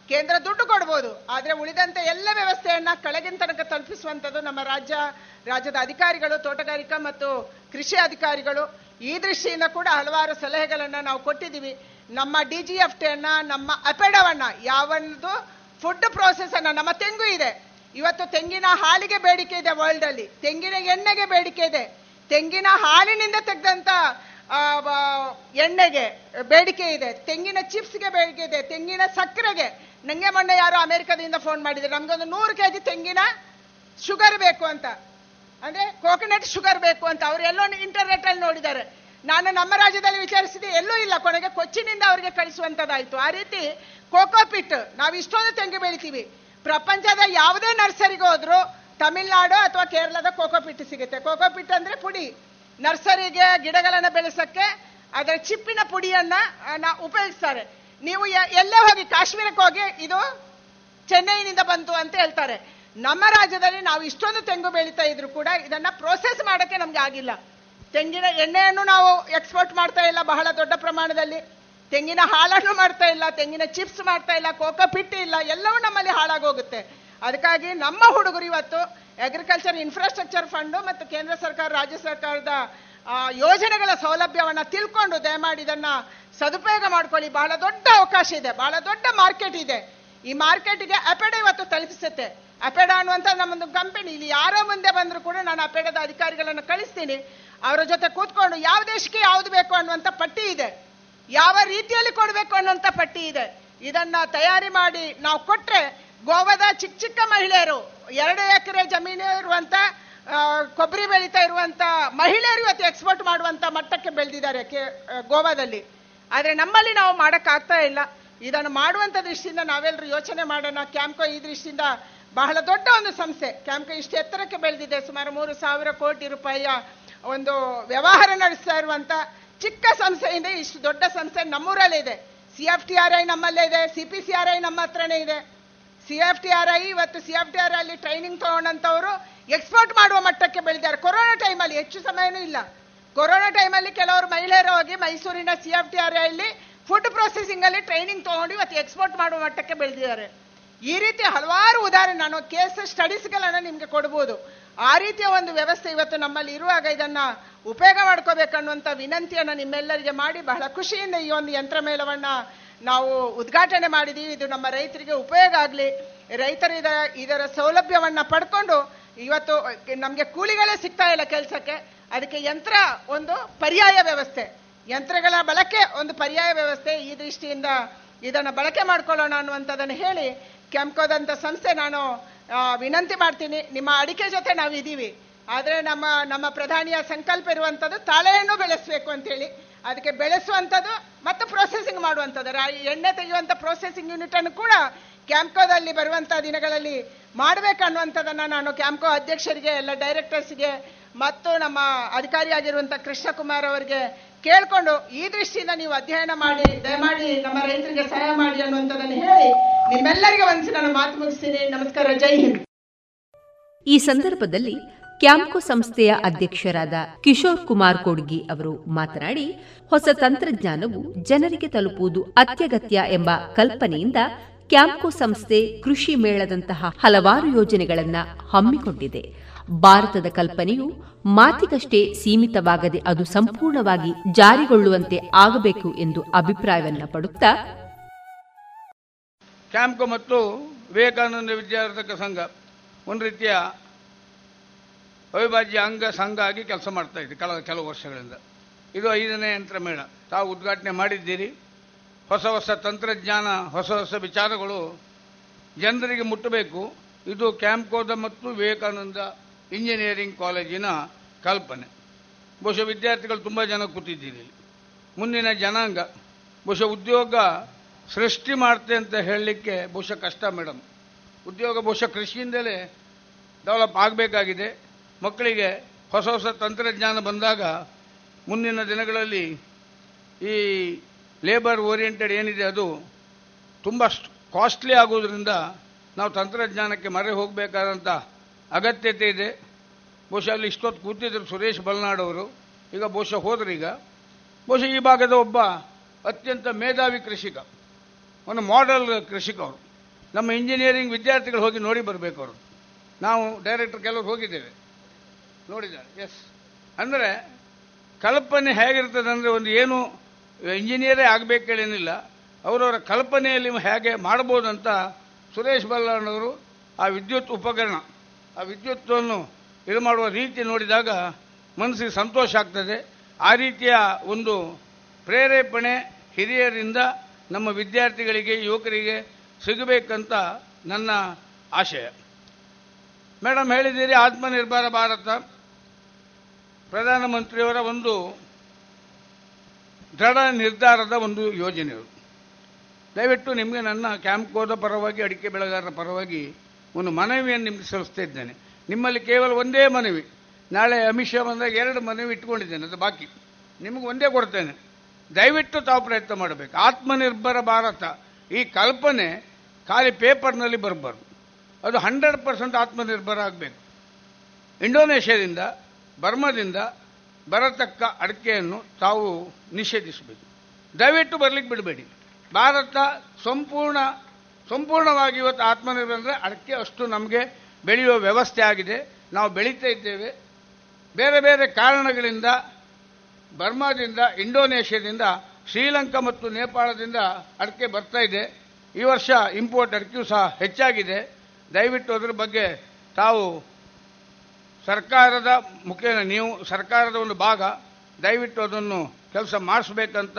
ಕೇಂದ್ರ ದುಡ್ಡು ಕೊಡ್ಬೋದು. ಆದರೆ ಉಳಿದಂತೆ ಎಲ್ಲ ವ್ಯವಸ್ಥೆಯನ್ನ ಕೆಳಗಿನ ತನಕ ತಲುಪಿಸುವಂಥದ್ದು ನಮ್ಮ ರಾಜ್ಯ ರಾಜ್ಯದ ಅಧಿಕಾರಿಗಳು ತೋಟಗಾರಿಕಾ ಮತ್ತು ಕೃಷಿ ಅಧಿಕಾರಿಗಳು. ಈ ದೃಷ್ಟಿಯಿಂದ ಕೂಡ ಹಲವಾರು ಸಲಹೆಗಳನ್ನು ನಾವು ಕೊಟ್ಟಿದ್ದೀವಿ. ನಮ್ಮ ಡಿ ಜಿ ಎಫ್ ಟಿಯನ್ನು ನಮ್ಮ ಅಪೆಡವನ್ನ ಯಾವೊಂದು ಫುಡ್ ಪ್ರೋಸೆಸನ್ನು ನಮ್ಮ ತೆಂಗು ಇದೆ. ಇವತ್ತು ತೆಂಗಿನ ಹಾಲಿಗೆ ಬೇಡಿಕೆ ಇದೆ ವರ್ಲ್ಡ್ ಅಲ್ಲಿ. ತೆಂಗಿನ ಎಣ್ಣೆಗೆ ಬೇಡಿಕೆ ಇದೆ. ತೆಂಗಿನ ಹಾಲಿನಿಂದ ತೆಗೆದಂತ ಎಣ್ಣೆಗೆ ಬೇಡಿಕೆ ಇದೆ. ತೆಂಗಿನ ಚಿಪ್ಸ್ಗೆ ಬೇಡಿಕೆ ಇದೆ. ತೆಂಗಿನ ಸಕ್ಕರೆಗೆ. ನಂಗೆ ಮೊನ್ನೆ ಯಾರು ಅಮೆರಿಕದಿಂದ ಫೋನ್ ಮಾಡಿದ್ರು. ನಮ್ಗೊಂದು ನೂರು ಕೆಜಿ ತೆಂಗಿನ ಶುಗರ್ ಬೇಕು ಅಂತ. ಅಂದ್ರೆ ಕೋಕೋನಟ್ ಶುಗರ್ ಬೇಕು ಅಂತ. ಅವ್ರು ಎಲ್ಲೋ ಇಂಟರ್ನೆಟ್ ಅಲ್ಲಿ ನೋಡಿದ್ದಾರೆ. ನಾನು ನಮ್ಮ ರಾಜ್ಯದಲ್ಲಿ ವಿಚಾರಿಸಿದೆ ಎಲ್ಲೂ ಇಲ್ಲ. ಕೊನೆಗೆ ಕೊಚ್ಚಿನಿಂದ ಅವರಿಗೆ ಕಳಿಸುವಂತದ್ದಾಯ್ತು. ಆ ರೀತಿ ಕೋಕೋಪಿಟ್ ನಾವು ಇಷ್ಟೊಂದು ತೆಂಗು ಬೆಳಿತೀವಿ. ಪ್ರಪಂಚದ ಯಾವುದೇ ನರ್ಸರಿಗೆ ಹೋದ್ರು ತಮಿಳ್ನಾಡು ಅಥವಾ ಕೇರಳದ ಕೋಕೋಪಿಟ್ ಸಿಗುತ್ತೆ. ಕೋಕೋಪಿಟ್ ಅಂದ್ರೆ ಪುಡಿ. ನರ್ಸರಿಗೆ ಗಿಡಗಳನ್ನ ಬೆಳೆಸಕ್ಕೆ ಅದರ ಚಿಪ್ಪಿನ ಪುಡಿಯನ್ನ ಉಪಯೋಗಿಸ್ತಾರೆ. ನೀವು ಎಲ್ಲೇ ಹೋಗಿ ಕಾಶ್ಮೀರಕ್ಕೆ ಹೋಗಿ ಇದು ಚೆನ್ನೈನಿಂದ ಬಂತು ಅಂತ ಹೇಳ್ತಾರೆ. ನಮ್ಮ ರಾಜ್ಯದಲ್ಲಿ ನಾವು ಇಷ್ಟೊಂದು ತೆಂಗು ಬೆಳೀತಾ ಇದ್ರು ಕೂಡ ಇದನ್ನ ಪ್ರೋಸೆಸ್ ಮಾಡಕ್ಕೆ ನಮ್ಗೆ ಆಗಿಲ್ಲ. ತೆಂಗಿನ ಎಣ್ಣೆಯನ್ನು ನಾವು ಎಕ್ಸ್ಪೋರ್ಟ್ ಮಾಡ್ತಾ ಇಲ್ಲ ಬಹಳ ದೊಡ್ಡ ಪ್ರಮಾಣದಲ್ಲಿ. ತೆಂಗಿನ ಹಾಲನ್ನು ಮಾಡ್ತಾ ಇಲ್ಲ, ತೆಂಗಿನ ಚಿಪ್ಸ್ ಮಾಡ್ತಾ ಇಲ್ಲ ಕೋಕೋ ಪಿಟ್ಟಿ ಇಲ್ಲ, ಎಲ್ಲವೂ ನಮ್ಮಲ್ಲಿ ಹಾಳಾಗೋಗುತ್ತೆ. ಅದಕ್ಕಾಗಿ ನಮ್ಮ ಹುಡುಗರು ಇವತ್ತು ಅಗ್ರಿಕಲ್ಚರ್ ಇನ್ಫ್ರಾಸ್ಟ್ರಕ್ಚರ್ ಫಂಡ್ ಮತ್ತು ಕೇಂದ್ರ ಸರ್ಕಾರ, ರಾಜ್ಯ ಸರ್ಕಾರದ ಯೋಜನೆಗಳ ಸೌಲಭ್ಯವನ್ನು ತಿಳ್ಕೊಂಡು ದಯಮಾಡಿ ಇದನ್ನು ಸದುಪಯೋಗ ಮಾಡ್ಕೊಳ್ಳಿ. ಬಹಳ ದೊಡ್ಡ ಅವಕಾಶ ಇದೆ, ಬಹಳ ದೊಡ್ಡ ಮಾರ್ಕೆಟ್ ಇದೆ. ಈ ಮಾರ್ಕೆಟ್ಗೆ ಅಪೆಡ ಇವತ್ತು ತಲುಪಿಸುತ್ತೆ. ಅಪೆಡ ಅನ್ನುವಂತ ನಮ್ಮೊಂದು ಕಂಪನಿ ಇಲ್ಲಿ ಯಾರೋ ಮುಂದೆ ಬಂದರೂ ಕೂಡ ನಾನು ಅಪೆಡದ ಅಧಿಕಾರಿಗಳನ್ನು ಕಳಿಸ್ತೀನಿ. ಅವರ ಜೊತೆ ಕೂತ್ಕೊಂಡು ಯಾವ ದೇಶಕ್ಕೆ ಯಾವ್ದು ಬೇಕು ಅನ್ನುವಂಥ ಪಟ್ಟಿ ಇದೆ. ಯಾವ ರೀತಿಯಲ್ಲಿ ಕೊಡಬೇಕು ಅನ್ನೋಂಥ ಪಟ್ಟಿ ಇದೆ. ಇದನ್ನ ತಯಾರಿ ಮಾಡಿ ನಾವು ಕೊಟ್ರೆ ಗೋವಾದ ಚಿಕ್ಕ ಚಿಕ್ಕ ಮಹಿಳೆಯರು, ಎರಡು ಎಕರೆ ಜಮೀನು ಇರುವಂತ ಕೊಬ್ಬರಿ ಬೆಳೀತಾ ಇರುವಂತ ಮಹಿಳೆಯರು ಇವತ್ತು ಎಕ್ಸ್ಪೋರ್ಟ್ ಮಾಡುವಂತ ಮಟ್ಟಕ್ಕೆ ಬೆಳೆದಿದ್ದಾರೆ ಗೋವಾದಲ್ಲಿ. ಆದರೆ ನಮ್ಮಲ್ಲಿ ನಾವು ಮಾಡೋಕ್ಕಾಗ್ತಾ ಇಲ್ಲ. ಇದನ್ನು ಮಾಡುವಂತ ದೃಷ್ಟಿಯಿಂದ ನಾವೆಲ್ಲರೂ ಯೋಚನೆ ಮಾಡೋಣ. ಕ್ಯಾಂಪ್ಕೋ ಈ ದೃಷ್ಟಿಯಿಂದ ಬಹಳ ದೊಡ್ಡ ಒಂದು ಸಂಸ್ಥೆ. ಕ್ಯಾಂಪ್ಕೋ ಇಷ್ಟು ಎತ್ತರಕ್ಕೆ ಬೆಳೆದಿದೆ. ಸುಮಾರು ಮೂರು ಸಾವಿರ ಕೋಟಿ ರೂಪಾಯಿಯ ಒಂದು ವ್ಯವಹಾರ ನಡೆಸ್ತಾ ಇರುವಂತ ಚಿಕ್ಕ ಸಂಸ್ಥೆಯಿಂದ ಇಷ್ಟು ದೊಡ್ಡ ಸಂಸ್ಥೆ ನಮ್ಮೂರಲ್ಲೇ ಇದೆ. C F T R I ನಮ್ಮಲ್ಲೇ ಇದೆ, C P C R I ನಮ್ಮ ಹತ್ರನೇ ಇದೆ. C F T R I ಇವತ್ತು ಸಿ ಎಫ್ ಟಿ ಆರ್ ಅಲ್ಲಿ ಟ್ರೈನಿಂಗ್ ತಗೊಂಡಂತವರು ಎಕ್ಸ್ಪೋರ್ಟ್ ಮಾಡುವ ಮಟ್ಟಕ್ಕೆ ಬೆಳೆದಿದ್ದಾರೆ. ಕೊರೋನಾ ಟೈಮಲ್ಲಿ ಹೆಚ್ಚು ಸಮಯನೂ ಇಲ್ಲ. ಕೊರೋನಾ ಟೈಮಲ್ಲಿ ಕೆಲವರು ಮಹಿಳೆಯರು ಹೋಗಿ ಮೈಸೂರಿನ ಸಿ ಎಫ್ ಟಿ ಆರ್ ಅಲ್ಲಿ ಫುಡ್ ಪ್ರೊಸೆಸಿಂಗ್ ಅಲ್ಲಿ ಟ್ರೈನಿಂಗ್ ತಗೊಂಡು ಇವತ್ತು ಎಕ್ಸ್ಪೋರ್ಟ್ ಮಾಡುವ ಮಟ್ಟಕ್ಕೆ ಬೆಳೆದಿದ್ದಾರೆ. ಈ ರೀತಿ ಹಲವಾರು ಉದಾಹರಣೆ ನಾನು ಕೇಸ್ ಸ್ಟಡೀಸ್ಗಳನ್ನು ನಿಮಗೆ ಕೊಡ್ಬೋದು. ಆ ರೀತಿಯ ಒಂದು ವ್ಯವಸ್ಥೆ ಇವತ್ತು ನಮ್ಮಲ್ಲಿ ಇರುವಾಗ ಇದನ್ನ ಉಪಯೋಗ ಮಾಡ್ಕೋಬೇಕನ್ನುವಂತ ವಿನಂತಿಯನ್ನು ನಿಮ್ಮೆಲ್ಲರಿಗೆ ಮಾಡಿ ಬಹಳ ಖುಷಿಯಿಂದ ಈ ಒಂದು ಯಂತ್ರ ಮೇಳವನ್ನ ನಾವು ಉದ್ಘಾಟನೆ ಮಾಡಿದೀವಿ. ಇದು ನಮ್ಮ ರೈತರಿಗೆ ಉಪಯೋಗ ಆಗಲಿ. ರೈತರು ಇದರ ಇದರ ಸೌಲಭ್ಯವನ್ನ ಪಡ್ಕೊಂಡು ಇವತ್ತು ನಮಗೆ ಕೂಲಿಗಳೇ ಸಿಗ್ತಾ ಇಲ್ಲ ಕೆಲಸಕ್ಕೆ. ಅದಕ್ಕೆ ಯಂತ್ರ ಒಂದು ಪರ್ಯಾಯ ವ್ಯವಸ್ಥೆ. ಯಂತ್ರಗಳ ಬಳಕೆ ಒಂದು ಪರ್ಯಾಯ ವ್ಯವಸ್ಥೆ. ಈ ದೃಷ್ಟಿಯಿಂದ ಇದನ್ನು ಬಳಕೆ ಮಾಡ್ಕೊಳ್ಳೋಣ ಅನ್ನುವಂಥದ್ದನ್ನು ಹೇಳಿ ಕೆಂಪ್ಕೋದಂಥ ಸಂಸ್ಥೆ ನಾನು ವಿನಂತಿ ಮಾಡ್ತೀನಿ. ನಿಮ್ಮ ಅಡಿಕೆ ಜೊತೆ ನಾವು ಇದ್ದೀವಿ ಆದರೆ ನಮ್ಮ ನಮ್ಮ ಪ್ರಧಾನಿಯ ಸಂಕಲ್ಪ ಇರುವಂಥದ್ದು ತಾಳೆಹಣ್ಣು ಬೆಳೆಸಬೇಕು ಅಂತೇಳಿ. ಅದಕ್ಕೆ ಬೆಳೆಸುವಂಥದ್ದು ಮತ್ತು ಪ್ರೊಸೆಸಿಂಗ್ ಮಾಡುವಂಥದ್ದು. ಎಣ್ಣೆ ತೆಗೆಯುವಂಥ ಪ್ರೊಸೆಸಿಂಗ್ ಯೂನಿಟ್ ಅನ್ನು ಕೂಡ ಕ್ಯಾಂಪ್ಕೋದಲ್ಲಿ ಬರುವಂಥ ದಿನಗಳಲ್ಲಿ ಮಾಡಬೇಕನ್ನುವಂಥದ್ದನ್ನು ನಾನು ಕ್ಯಾಂಪ್ಕೋ ಅಧ್ಯಕ್ಷರಿಗೆ, ಎಲ್ಲ ಡೈರೆಕ್ಟರ್ಸ್ಗೆ ಮತ್ತು ನಮ್ಮ ಅಧಿಕಾರಿಯಾಗಿರುವಂಥ ಕೃಷ್ಣಕುಮಾರ್ ಅವರಿಗೆ ಕೇಳ್ಕೊಂಡು ಈ ದೃಷ್ಟಿಯಿಂದ ನೀವು ಅಧ್ಯಯನ ಮಾಡಿ, ದಯಮಾಡಿ ನಮ್ಮ ರೈತರಿಗೆ ಸಹಾಯ ಮಾಡಿ ಅನ್ನುವಂಥದ್ದನ್ನು ಹೇಳಿ ನಿಮ್ಮೆಲ್ಲರಿಗೆ ಒಂದ್ಸಿ ನಾನು ಮಾತು ಮುಗಿಸ್ತೀನಿ. ನಮಸ್ಕಾರ, ಜೈ ಹಿಂದ್. ಈ ಸಂದರ್ಭದಲ್ಲಿ ಕ್ಯಾಂಪ್ಕೋ ಸಂಸ್ಥೆಯ ಅಧ್ಯಕ್ಷರಾದ ಕಿಶೋರ್ ಕುಮಾರ್ ಕೊಡ್ಗಿ ಅವರು ಮಾತನಾಡಿ, ಹೊಸ ತಂತ್ರಜ್ಞಾನವು ಜನರಿಗೆ ತಲುಪುವುದು ಅತ್ಯಗತ್ಯ ಎಂಬ ಕಲ್ಪನೆಯಿಂದ ಕ್ಯಾಂಕೋ ಸಂಸ್ಥೆ ಕೃಷಿ ಮೇಳದಂತಹ ಹಲವಾರು ಯೋಜನೆಗಳನ್ನು ಹಮ್ಮಿಕೊಂಡಿದೆ. ಭಾರತದ ಕಲ್ಪನೆಯು ಮಾತಿಗಷ್ಟೇ ಸೀಮಿತವಾಗದೆ ಅದು ಸಂಪೂರ್ಣವಾಗಿ ಜಾರಿಗೊಳ್ಳುವಂತೆ ಆಗಬೇಕು ಎಂದು ಅಭಿಪ್ರಾಯವನ್ನ ಪಡುತ್ತಾ ಕ್ಯಾಂಪ್ಕೋ ಮತ್ತು ವಿವೇಕಾನಂದ ವಿದ್ಯಾರ್ಥಕ ಸಂಘ ಒಂದು ರೀತಿಯ ಅವಿಭಾಜ್ಯ ಅಂಗ ಸಂಘ ಆಗಿ ಕೆಲಸ ಮಾಡ್ತಾ ಇದೆ ಕಳೆದ ಕೆಲವು ವರ್ಷಗಳಿಂದ. ಇದು ಐದನೇ ಯಂತ್ರ ಮೇಳ. ತಾವು ಉದ್ಘಾಟನೆ ಮಾಡಿದ್ದೀರಿ. ಹೊಸ ಹೊಸ ತಂತ್ರಜ್ಞಾನ, ಹೊಸ ಹೊಸ ವಿಚಾರಗಳು ಜನರಿಗೆ ಮುಟ್ಟಬೇಕು. ಇದು ಕ್ಯಾಂಪ್ಕೋದ ಮತ್ತು ವಿವೇಕಾನಂದ ಇಂಜಿನಿಯರಿಂಗ್ ಕಾಲೇಜಿನ ಕಲ್ಪನೆ. ಬಹುಶಃ ವಿದ್ಯಾರ್ಥಿಗಳು ತುಂಬ ಜನ ಕೂತಿದ್ದೀರಿ. ಮುಂದಿನ ಜನಾಂಗ, ಬಹುಶಃ ಉದ್ಯೋಗ ಸೃಷ್ಟಿ ಮಾಡ್ತೆ ಅಂತ ಹೇಳಲಿಕ್ಕೆ ಬಹುಶಃ ಕಷ್ಟ ಮೇಡಮ್ ಉದ್ಯೋಗ ಬಹುಶಃ ಕೃಷಿಯಿಂದಲೇ ಡೆವಲಪ್ ಆಗಬೇಕಾಗಿದೆ. ಮಕ್ಕಳಿಗೆ ಹೊಸ ಹೊಸ ತಂತ್ರಜ್ಞಾನ ಬಂದಾಗ ಮುಂದಿನ ದಿನಗಳಲ್ಲಿ ಈ ಲೇಬರ್ ಓರಿಯೆಂಟೆಡ್ ಏನಿದೆ ಅದು ತುಂಬ ಕಾಸ್ಟ್ಲಿ ಆಗೋದ್ರಿಂದ ನಾವು ತಂತ್ರಜ್ಞಾನಕ್ಕೆ ಮರೆ ಹೋಗಬೇಕಾದಂಥ ಅಗತ್ಯತೆ ಇದೆ. ಬಹುಶಃ ಅಲ್ಲಿ ಇಷ್ಟೊತ್ತು ಕೂತಿದ್ರು ಸುರೇಶ್ ಬಲ್ನಾಡ್ ಅವರು. ಈಗ ಬಹುಶಃ ಹೋದ್ರು ಈಗ. ಬಹುಶಃ ಈ ಭಾಗದ ಒಬ್ಬ ಅತ್ಯಂತ ಮೇಧಾವಿ ಕೃಷಿಕ. ಒಂದು ಮಾಡೆಲ್ ಕೃಷಿಕ ಅವರು. ನಮ್ಮ ಇಂಜಿನಿಯರಿಂಗ್ ವಿದ್ಯಾರ್ಥಿಗಳು ಹೋಗಿ ನೋಡಿ ಬರಬೇಕು ಅವರು. ನಾವು ಡೈರೆಕ್ಟರ್ ಕೆಲವರು ಹೋಗಿದ್ದೇವೆ. ನೋಡಿದ್ದಾರೆ. ಎಸ್ ಅಂದರೆ ಕಲ್ಪನೆ ಹೇಗಿರ್ತದೆ ಅಂದರೆ ಒಂದು ಏನು ಇಂಜಿನಿಯರೇ ಆಗಬೇಕೇಳೇನಿಲ್ಲ ಅವರವರ ಕಲ್ಪನೆಯಲ್ಲಿ ಹೇಗೆ ಮಾಡ್ಬೋದಂತ ಸುರೇಶ್ ಬಲ್ಲಾಣವರು ಆ ವಿದ್ಯುತ್ ಉಪಕರಣ. ಆ ವಿದ್ಯುತ್ತನ್ನು ಇದು ಮಾಡುವ ರೀತಿ ನೋಡಿದಾಗ ಮನಸ್ಸಿಗೆ ಸಂತೋಷ ಆಗ್ತದೆ. ಆ ರೀತಿಯ ಒಂದು ಪ್ರೇರೇಪಣೆ ಹಿರಿಯರಿಂದ ನಮ್ಮ ವಿದ್ಯಾರ್ಥಿಗಳಿಗೆ, ಯುವಕರಿಗೆ ಸಿಗಬೇಕಂತ ನನ್ನ ಆಶಯ. ಮೇಡಮ್ ಹೇಳಿದ್ದೀರಿ ಆತ್ಮನಿರ್ಭರ ಭಾರತ. ಪ್ರಧಾನಮಂತ್ರಿಯವರ ಒಂದು ದೃಢ ನಿರ್ಧಾರದ ಒಂದು ಯೋಜನೆ ದಯವಿಟ್ಟು ನಿಮಗೆ ನನ್ನ ಕ್ಯಾಂಪ್ಕೋದ ಪರವಾಗಿ, ಅಡಿಕೆ ಬೆಳೆಗಾರರ ಪರವಾಗಿ ಒಂದು ಮನವಿಯನ್ನು ನಿಮಗೆ ಸಲ್ಲಿಸ್ತಾ ಇದ್ದೇನೆ. ನಿಮ್ಮಲ್ಲಿ ಕೇವಲ ಒಂದೇ ಮನವಿ. ನಾಳೆ ಅಮಿತ್ ಶಾ ಬಂದಾಗ ಎರಡು ಮನವಿ ಇಟ್ಕೊಂಡಿದ್ದೇನೆ, ಅದು ಬಾಕಿ. ನಿಮಗೆ ಒಂದೇ ಕೊಡ್ತೇನೆ. ದಯವಿಟ್ಟು ತಾವು ಪ್ರಯತ್ನ ಮಾಡಬೇಕು. ಆತ್ಮನಿರ್ಭರ ಭಾರತ. ಈ ಕಲ್ಪನೆ ಖಾಲಿ ಪೇಪರ್ನಲ್ಲಿ ಬರಬಾರ್ದು. ಅದು ಹಂಡ್ರೆಡ್ ಪರ್ಸೆಂಟ್ ಆತ್ಮನಿರ್ಭರ ಆಗಬೇಕು. ಇಂಡೋನೇಷ್ಯಾದಿಂದ, ಬರ್ಮದಿಂದ ಬರತಕ್ಕ ಅಡಿಕೆಯನ್ನು ತಾವು ನಿಷೇಧಿಸಬೇಕು. ದಯವಿಟ್ಟು ಬರಲಿಕ್ಕೆ ಬಿಡಬೇಡಿ. ಭಾರತ ಸಂಪೂರ್ಣ ಸಂಪೂರ್ಣವಾಗಿ ಇವತ್ತು ಆತ್ಮನಿರ್ಭರ ಅಂದರೆ ಅಡಿಕೆ ಅಷ್ಟು ನಮಗೆ ಬೆಳೆಯುವ ವ್ಯವಸ್ಥೆ ಆಗಿದೆ. ನಾವು ಬೆಳೀತಾ ಇದ್ದೇವೆ. ಬೇರೆ ಬೇರೆ ಕಾರಣಗಳಿಂದ ಬರ್ಮಾದಿಂದ, ಇಂಡೋನೇಷ್ಯಾದಿಂದ, ಶ್ರೀಲಂಕಾ ಮತ್ತು ನೇಪಾಳದಿಂದ ಅಡಿಕೆ ಬರ್ತಾ ಇದೆ. ಈ ವರ್ಷ ಇಂಪೋರ್ಟ್ ಅಡಿಕೆಯೂ ಸಹ ಹೆಚ್ಚಾಗಿದೆ. ದಯವಿಟ್ಟು ಅದರ ಬಗ್ಗೆ ತಾವು ಸರ್ಕಾರದ ಮುಖೇನ ನೀವು ಸರ್ಕಾರದ ಒಂದು ಭಾಗ, ದಯವಿಟ್ಟು ಅದನ್ನು ಕೆಲಸ ಮಾಡಿಸ್ಬೇಕಂತ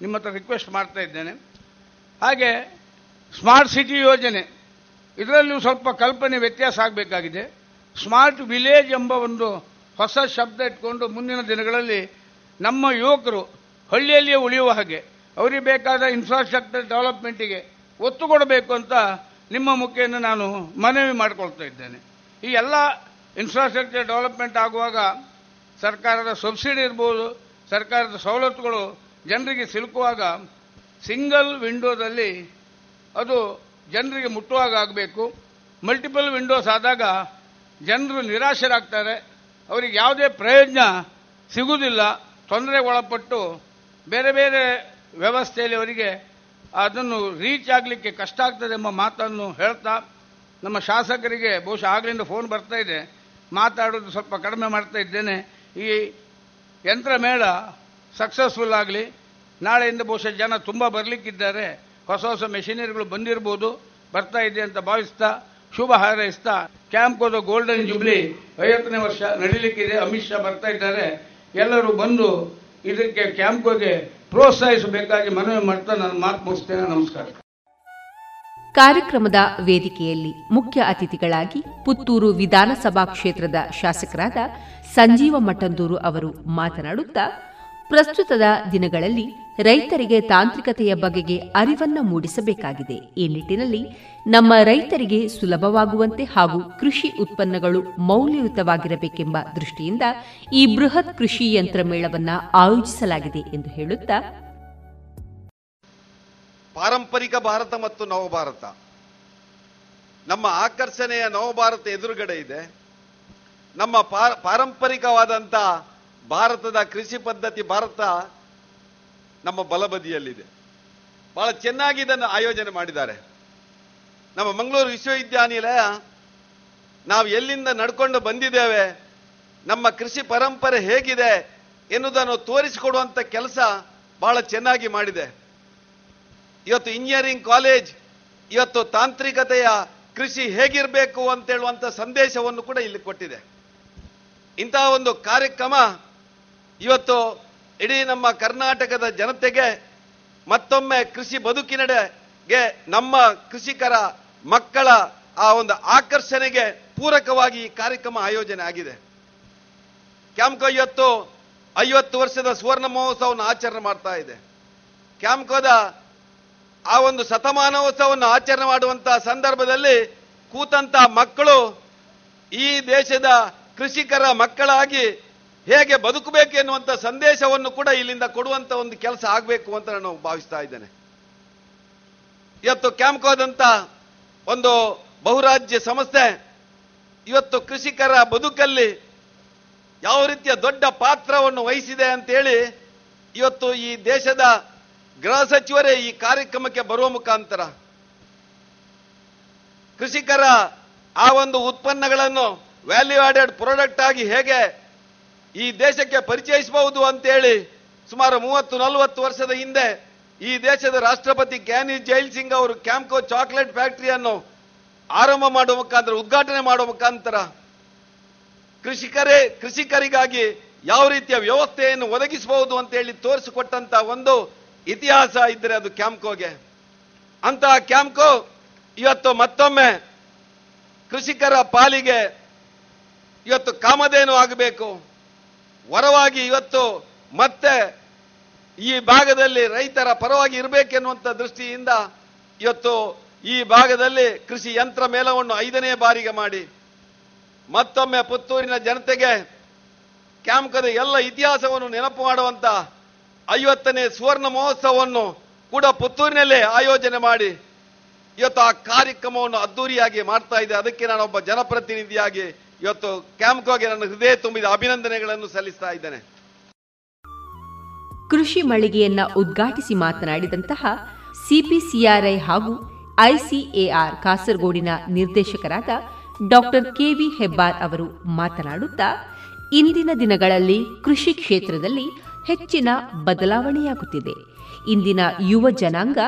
ನಿಮ್ಮ ಹತ್ರ ರಿಕ್ವೆಸ್ಟ್ ಮಾಡ್ತಾ ಇದ್ದೇನೆ. ಹಾಗೆ ಸ್ಮಾರ್ಟ್ ಸಿಟಿ ಯೋಜನೆ. ಇದರಲ್ಲೂ ಸ್ವಲ್ಪ ಕಲ್ಪನೆ ವ್ಯತ್ಯಾಸ ಆಗಬೇಕಾಗಿದೆ. ಸ್ಮಾರ್ಟ್ ವಿಲೇಜ್ ಎಂಬ ಒಂದು ಹೊಸ ಶಬ್ದ ಇಟ್ಕೊಂಡು ಮುಂದಿನ ದಿನಗಳಲ್ಲಿ ನಮ್ಮ ಯುವಕರು ಹಳ್ಳಿಯಲ್ಲಿಯೇ ಉಳಿಯುವ ಹಾಗೆ, ಅವರಿಗೆ ಬೇಕಾದ ಇನ್ಫ್ರಾಸ್ಟ್ರಕ್ಚರ್ ಡೆವಲಪ್ಮೆಂಟಿಗೆ ಒತ್ತು ಕೊಡಬೇಕು ಅಂತ ನಿಮ್ಮ ಮುಖೇನ ನಾನು ಮನವಿ ಮಾಡಿಕೊಳ್ತಾ ಇದ್ದೇನೆ. ಈ ಎಲ್ಲ ಇನ್ಫ್ರಾಸ್ಟ್ರಕ್ಚರ್ ಡೆವಲಪ್ಮೆಂಟ್ ಆಗುವಾಗ ಸರ್ಕಾರದ ಸಬ್ಸಿಡಿ ಇರ್ಬೋದು, ಸರ್ಕಾರದ ಸವಲತ್ತುಗಳು ಜನರಿಗೆ ಸಿಲುಕುವಾಗ ಸಿಂಗಲ್ ವಿಂಡೋದಲ್ಲಿ ಅದು ಜನರಿಗೆ ಮುಟ್ಟುವಾಗ ಆಗಬೇಕು. ಮಲ್ಟಿಪಲ್ ವಿಂಡೋಸ್ ಆದಾಗ ಜನರು ನಿರಾಶರಾಗ್ತಾರೆ. ಅವರಿಗೆ ಯಾವುದೇ ಪ್ರಯೋಜನ ಸಿಗುವುದಿಲ್ಲ ತೊಂದರೆಗೆ ಒಳಪಟ್ಟು ಬೇರೆ ಬೇರೆ ವ್ಯವಸ್ಥೆಯಲ್ಲಿ ಅವರಿಗೆ ಅದನ್ನು ರೀಚ್ ಆಗಲಿಕ್ಕೆ ಕಷ್ಟ ಆಗ್ತದೆ ಎಂಬ ಮಾತನ್ನು ಹೇಳ್ತಾ ನಮ್ಮ ಶಾಸಕರಿಗೆ ಬಹುಶಃ ಆಗಲಿಂದ ಫೋನ್ ಬರ್ತಾ ಇದೆ. ಮಾತಾಡೋದು ಸ್ವಲ್ಪ ಕಡಿಮೆ ಮಾಡ್ತಾ ಇದ್ದೇನೆ. ಈ ಯಂತ್ರ ಮೇಳ ಸಕ್ಸಸ್ಫುಲ್ ಆಗಲಿ. ನಾಳೆಯಿಂದ ಬಹುಶಃ ಜನ ತುಂಬ ಬರಲಿಕ್ಕಿದ್ದಾರೆ. ಹೊಸ ಹೊಸ ಮೆಷಿನರಿಗಳು ಬಂದಿರ್ಬೋದು, ಬರ್ತಾ ಇದೆ ಅಂತ ಭಾವಿಸ್ತಾ, ಶುಭ ಹಾರೈಸ್ತಾ ಕ್ಯಾಂಪ್ಕೋದ ಗೋಲ್ಡನ್ ಜುಬ್ಲಿ ಐವತ್ತನೇ ವರ್ಷ ನಡೀಲಿಕ್ಕಿದೆ. ಅಮಿತ್ ಶಾ ಬರ್ತಾ ಇದ್ದಾರೆ. ಎಲ್ಲರೂ ಬಂದು ಇದಕ್ಕೆ ಕ್ಯಾಂಪ್ಕೋಗೆ ಪ್ರೋತ್ಸಾಹಿಸಬೇಕಾಗಿ ಮನವಿ ಮಾಡ್ತಾ ನಾನು ಮಾತು ಮುಗಿಸ್ತೇನೆ. ನಮಸ್ಕಾರ. ಕಾರ್ಯಕ್ರಮದ ವೇದಿಕೆಯಲ್ಲಿ ಮುಖ್ಯ ಅತಿಥಿಗಳಾಗಿ ಪುತ್ತೂರು ವಿಧಾನಸಭಾ ಕ್ಷೇತ್ರದ ಶಾಸಕರಾದ ಸಂಜೀವ ಮಠಂದೂರು ಅವರು ಮಾತನಾಡುತ್ತಾ ಪ್ರಸ್ತುತದ ದಿನಗಳಲ್ಲಿ ರೈತರಿಗೆ ತಾಂತ್ರಿಕತೆಯ ಬಗೆಗೆ ಅರಿವನ್ನು ಮೂಡಿಸಬೇಕಾಗಿದೆ. ಈ ನಿಟ್ಟಿನಲ್ಲಿ ನಮ್ಮ ರೈತರಿಗೆ ಸುಲಭವಾಗುವಂತೆ ಹಾಗೂ ಕೃಷಿ ಉತ್ಪನ್ನಗಳು ಮೌಲ್ಯಯುತವಾಗಿರಬೇಕೆಂಬ ದೃಷ್ಟಿಯಿಂದ ಈ ಬೃಹತ್ ಕೃಷಿ ಯಂತ್ರ ಮೇಳವನ್ನು ಆಯೋಜಿಸಲಾಗಿದೆ ಎಂದು ಹೇಳುತ್ತಾ ಪಾರಂಪರಿಕ ಭಾರತ ಮತ್ತು ನವಭಾರತ. ನಮ್ಮ ಆಕರ್ಷಣೆಯ ನವಭಾರತ ಎದುರುಗಡೆ ಇದೆ. ನಮ್ಮ ಪಾರಂಪರಿಕವಾದಂಥ ಭಾರತದ ಕೃಷಿ ಪದ್ಧತಿ ಭಾರತ ನಮ್ಮ ಬಲಬದಿಯಲ್ಲಿದೆ. ಬಹಳ ಚೆನ್ನಾಗಿ ಇದನ್ನು ಆಯೋಜನೆ ಮಾಡಿದ್ದಾರೆ. ನಮ್ಮ ಮಂಗಳೂರು ವಿಶ್ವವಿದ್ಯಾನಿಲಯ, ನಾವು ಎಲ್ಲಿಂದ ನಡ್ಕೊಂಡು ಬಂದಿದ್ದೇವೆ, ನಮ್ಮ ಕೃಷಿ ಪರಂಪರೆ ಹೇಗಿದೆ ಎನ್ನುವುದನ್ನು ತೋರಿಸಿಕೊಡುವಂಥ ಕೆಲಸ ಬಹಳ ಚೆನ್ನಾಗಿ ಮಾಡಿದೆ. ಇವತ್ತು ಇಂಜಿನಿಯರಿಂಗ್ ಕಾಲೇಜ್, ಇವತ್ತು ತಾಂತ್ರಿಕತೆಯ ಕೃಷಿ ಹೇಗಿರಬೇಕು ಅಂತ ಹೇಳುವಂಥ ಸಂದೇಶವನ್ನು ಕೂಡ ಇಲ್ಲಿ ಕೊಟ್ಟಿದೆ. ಇಂತಹ ಒಂದು ಕಾರ್ಯಕ್ರಮ ಇವತ್ತು ಇಡೀ ನಮ್ಮ ಕರ್ನಾಟಕದ ಜನತೆಗೆ ಮತ್ತೊಮ್ಮೆ ಕೃಷಿ ಬದುಕಿನಡೆಗೆ ನಮ್ಮ ಕೃಷಿಕರ ಮಕ್ಕಳ ಆ ಒಂದು ಆಕರ್ಷಣೆಗೆ ಪೂರಕವಾಗಿ ಈ ಕಾರ್ಯಕ್ರಮ ಆಯೋಜನೆ ಆಗಿದೆ. ಕ್ಯಾಂಪ್ಕೋ ಇವತ್ತು ಐವತ್ತು ವರ್ಷದ ಸುವರ್ಣ ಮಹೋತ್ಸವವನ್ನು ಆಚರಣೆ ಮಾಡ್ತಾ ಇದೆ. ಕ್ಯಾಂಪ್ಕೋದ ಆ ಒಂದು ಶತಮಾನೋತ್ಸವವನ್ನು ಆಚರಣೆ ಮಾಡುವಂತಹ ಸಂದರ್ಭದಲ್ಲಿ ಕೂತಂತ ಮಕ್ಕಳು ಈ ದೇಶದ ಕೃಷಿಕರ ಮಕ್ಕಳಾಗಿ ಹೇಗೆ ಬದುಕಬೇಕು ಎನ್ನುವಂಥ ಸಂದೇಶವನ್ನು ಕೂಡ ಇಲ್ಲಿಂದ ಕೊಡುವಂಥ ಒಂದು ಕೆಲಸ ಆಗಬೇಕು ಅಂತ ನಾನು ಭಾವಿಸ್ತಾ ಇದ್ದೇನೆ. ಇವತ್ತು ಕ್ಯಾಂಪ್ಕೋದಂಥ ಒಂದು ಬಹುರಾಜ್ಯ ಸಂಸ್ಥೆ, ಇವತ್ತು ಕೃಷಿಕರ ಬದುಕಲ್ಲಿ ಯಾವ ರೀತಿಯ ದೊಡ್ಡ ಪಾತ್ರವನ್ನು ವಹಿಸಿದೆ ಅಂತೇಳಿ ಇವತ್ತು ಈ ದೇಶದ ಗೃಹ ಸಚಿವರೇ ಈ ಕಾರ್ಯಕ್ರಮಕ್ಕೆ ಬರುವ ಮುಖಾಂತರ ಕೃಷಿಕರ ಆ ಒಂದು ಉತ್ಪನ್ನಗಳನ್ನು ವ್ಯಾಲ್ಯೂ ಆಡೆಡ್ ಪ್ರಾಡಕ್ಟ್ ಆಗಿ ಹೇಗೆ ಈ ದೇಶಕ್ಕೆ ಪರಿಚಯಿಸಬಹುದು ಅಂತೇಳಿ ಸುಮಾರು ಮೂವತ್ತು, ನಲವತ್ತು ವರ್ಷದ ಹಿಂದೆ ಈ ದೇಶದ ರಾಷ್ಟ್ರಪತಿ ಕ್ಯಾನಿ ಜೈಲ್ ಸಿಂಗ್ ಅವರು ಕ್ಯಾಂಪ್ಕೋ ಚಾಕ್ಲೇಟ್ ಫ್ಯಾಕ್ಟರಿಯನ್ನು ಆರಂಭ ಮಾಡುವ ಮುಖಾಂತರ, ಉದ್ಘಾಟನೆ ಮಾಡುವ ಮುಖಾಂತರ ಕೃಷಿಕರೇ, ಕೃಷಿಕರಿಗಾಗಿ ಯಾವ ರೀತಿಯ ವ್ಯವಸ್ಥೆಯನ್ನು ಒದಗಿಸಬಹುದು ಅಂತ ಹೇಳಿ ತೋರಿಸಿಕೊಟ್ಟಂತ ಒಂದು ಇತಿಹಾಸ ಇದ್ರೆ ಅದು ಕ್ಯಾಂಪ್ಕೋಗೆ. ಅಂತಹ ಕ್ಯಾಂಪ್ಕೋ ಇವತ್ತು ಮತ್ತೊಮ್ಮೆ ಕೃಷಿಕರ ಪಾಲಿಗೆ ಇವತ್ತು ಕಾಮಧೇನು ಆಗಬೇಕು. ವರವಾಗಿ ಇವತ್ತು ಮತ್ತೆ ಈ ಭಾಗದಲ್ಲಿ ರೈತರ ಪರವಾಗಿ ಇರಬೇಕೆನ್ನುವಂತ ದೃಷ್ಟಿಯಿಂದ ಇವತ್ತು ಈ ಭಾಗದಲ್ಲಿ ಕೃಷಿ ಯಂತ್ರ ಮೇಳವನ್ನು ಐದನೇ ಬಾರಿಗೆ ಮಾಡಿ ಮತ್ತೊಮ್ಮೆ ಪುತ್ತೂರಿನ ಜನತೆಗೆ ಕ್ಯಾಂಪ್ಕದ ಎಲ್ಲ ಇತಿಹಾಸವನ್ನು ನೆನಪು ಮಾಡುವಂತ ಐವತ್ತನೇ ಸುವರ್ಣ ಮಹೋತ್ಸವವನ್ನು ಕೂಡ ಪುತ್ತೂರಿನಲ್ಲೇ ಆಯೋಜನೆ ಮಾಡಿ ಇವತ್ತು ಆ ಕಾರ್ಯಕ್ರಮವನ್ನು ಅದ್ದೂರಿಯಾಗಿ ಮಾಡ್ತಾ ಇದೆ. ಅದಕ್ಕೆ ಒಬ್ಬ ಜನಪ್ರತಿನಿಧಿಯಾಗಿ ಇವತ್ತು ಕ್ಯಾಂಪ್ಕೋಗೆ ನನ್ನ ಹೃದಯ ತುಂಬಿದ ಅಭಿನಂದನೆಗಳನ್ನು ಸಲ್ಲಿಸ್ತಾ ಇದ್ದೇನೆ. ಕೃಷಿ ಮಳಿಗೆಯನ್ನ ಉದ್ಘಾಟಿಸಿ ಮಾತನಾಡಿದಂತಹ ಸಿಪಿಸಿಆರ್ಐ ಹಾಗೂ ಐಸಿಎಆರ್ ಕಾಸರಗೋಡಿನ ನಿರ್ದೇಶಕರಾದ ಡಾಕ್ಟರ್ ಕೆವಿ ಹೆಬ್ಬಾರ್ ಅವರು ಮಾತನಾಡುತ್ತಾ, ಇಂದಿನ ದಿನಗಳಲ್ಲಿ ಕೃಷಿ ಕ್ಷೇತ್ರದಲ್ಲಿ ಹೆಚ್ಚಿನ ಬದಲಾವಣೆಯಾಗುತ್ತಿದೆ. ಇಂದಿನ ಯುವ ಜನಾಂಗ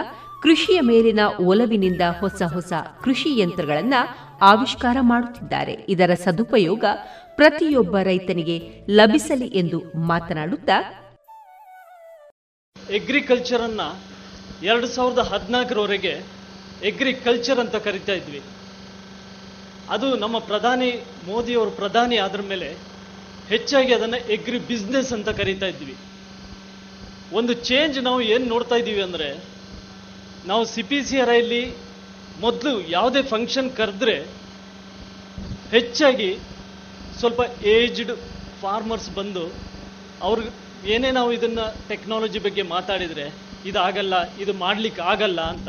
ಕೃಷಿಯ ಮೇಲಿನ ಒಲವಿನಿಂದ ಹೊಸ ಹೊಸ ಕೃಷಿ ಯಂತ್ರಗಳನ್ನು ಆವಿಷ್ಕಾರ ಮಾಡುತ್ತಿದ್ದಾರೆ. ಇದರ ಸದುಪಯೋಗ ಪ್ರತಿಯೊಬ್ಬ ರೈತನಿಗೆ ಲಭಿಸಲಿ ಎಂದು ಮಾತನಾಡುತ್ತಾ ಎಗ್ರಿಕಲ್ಚರ್ ಅನ್ನ ಎರಡು ಸಾವಿರದ ಹದಿನಾಲ್ಕರವರೆಗೆ ಎಗ್ರಿಕಲ್ಚರ್ ಅಂತ ಕರಿತಾ ಇದ್ವಿ. ಅದು ನಮ್ಮ ಪ್ರಧಾನಿ ಮೋದಿಯವರು ಪ್ರಧಾನಿ ಆದ್ರ ಮೇಲೆ ಹೆಚ್ಚಾಗಿ ಅದನ್ನು ಎಗ್ರಿ ಬಿಸ್ನೆಸ್ ಅಂತ ಕರಿತಾ ಇದ್ವಿ. ಒಂದು ಚೇಂಜ್ ನಾವು ಏನು ನೋಡ್ತಾ ಇದ್ದೀವಿ ಅಂದರೆ ನಾವು ಸಿ ಪಿ ಸಿ ಆರ್ ಐಲಿ ಮೊದಲು ಯಾವುದೇ ಫಂಕ್ಷನ್ ಕರೆದ್ರೆ ಹೆಚ್ಚಾಗಿ ಸ್ವಲ್ಪ ಏಜ್ಡ್ ಫಾರ್ಮರ್ಸ್ ಬಂದು ಅವ್ರಿಗೆ ಏನೇ ನಾವು ಇದನ್ನು ಟೆಕ್ನಾಲಜಿ ಬಗ್ಗೆ ಮಾತಾಡಿದರೆ ಇದಾಗಲ್ಲ, ಇದು ಮಾಡ್ಲಿಕ್ಕೆ ಆಗಲ್ಲ ಅಂತ.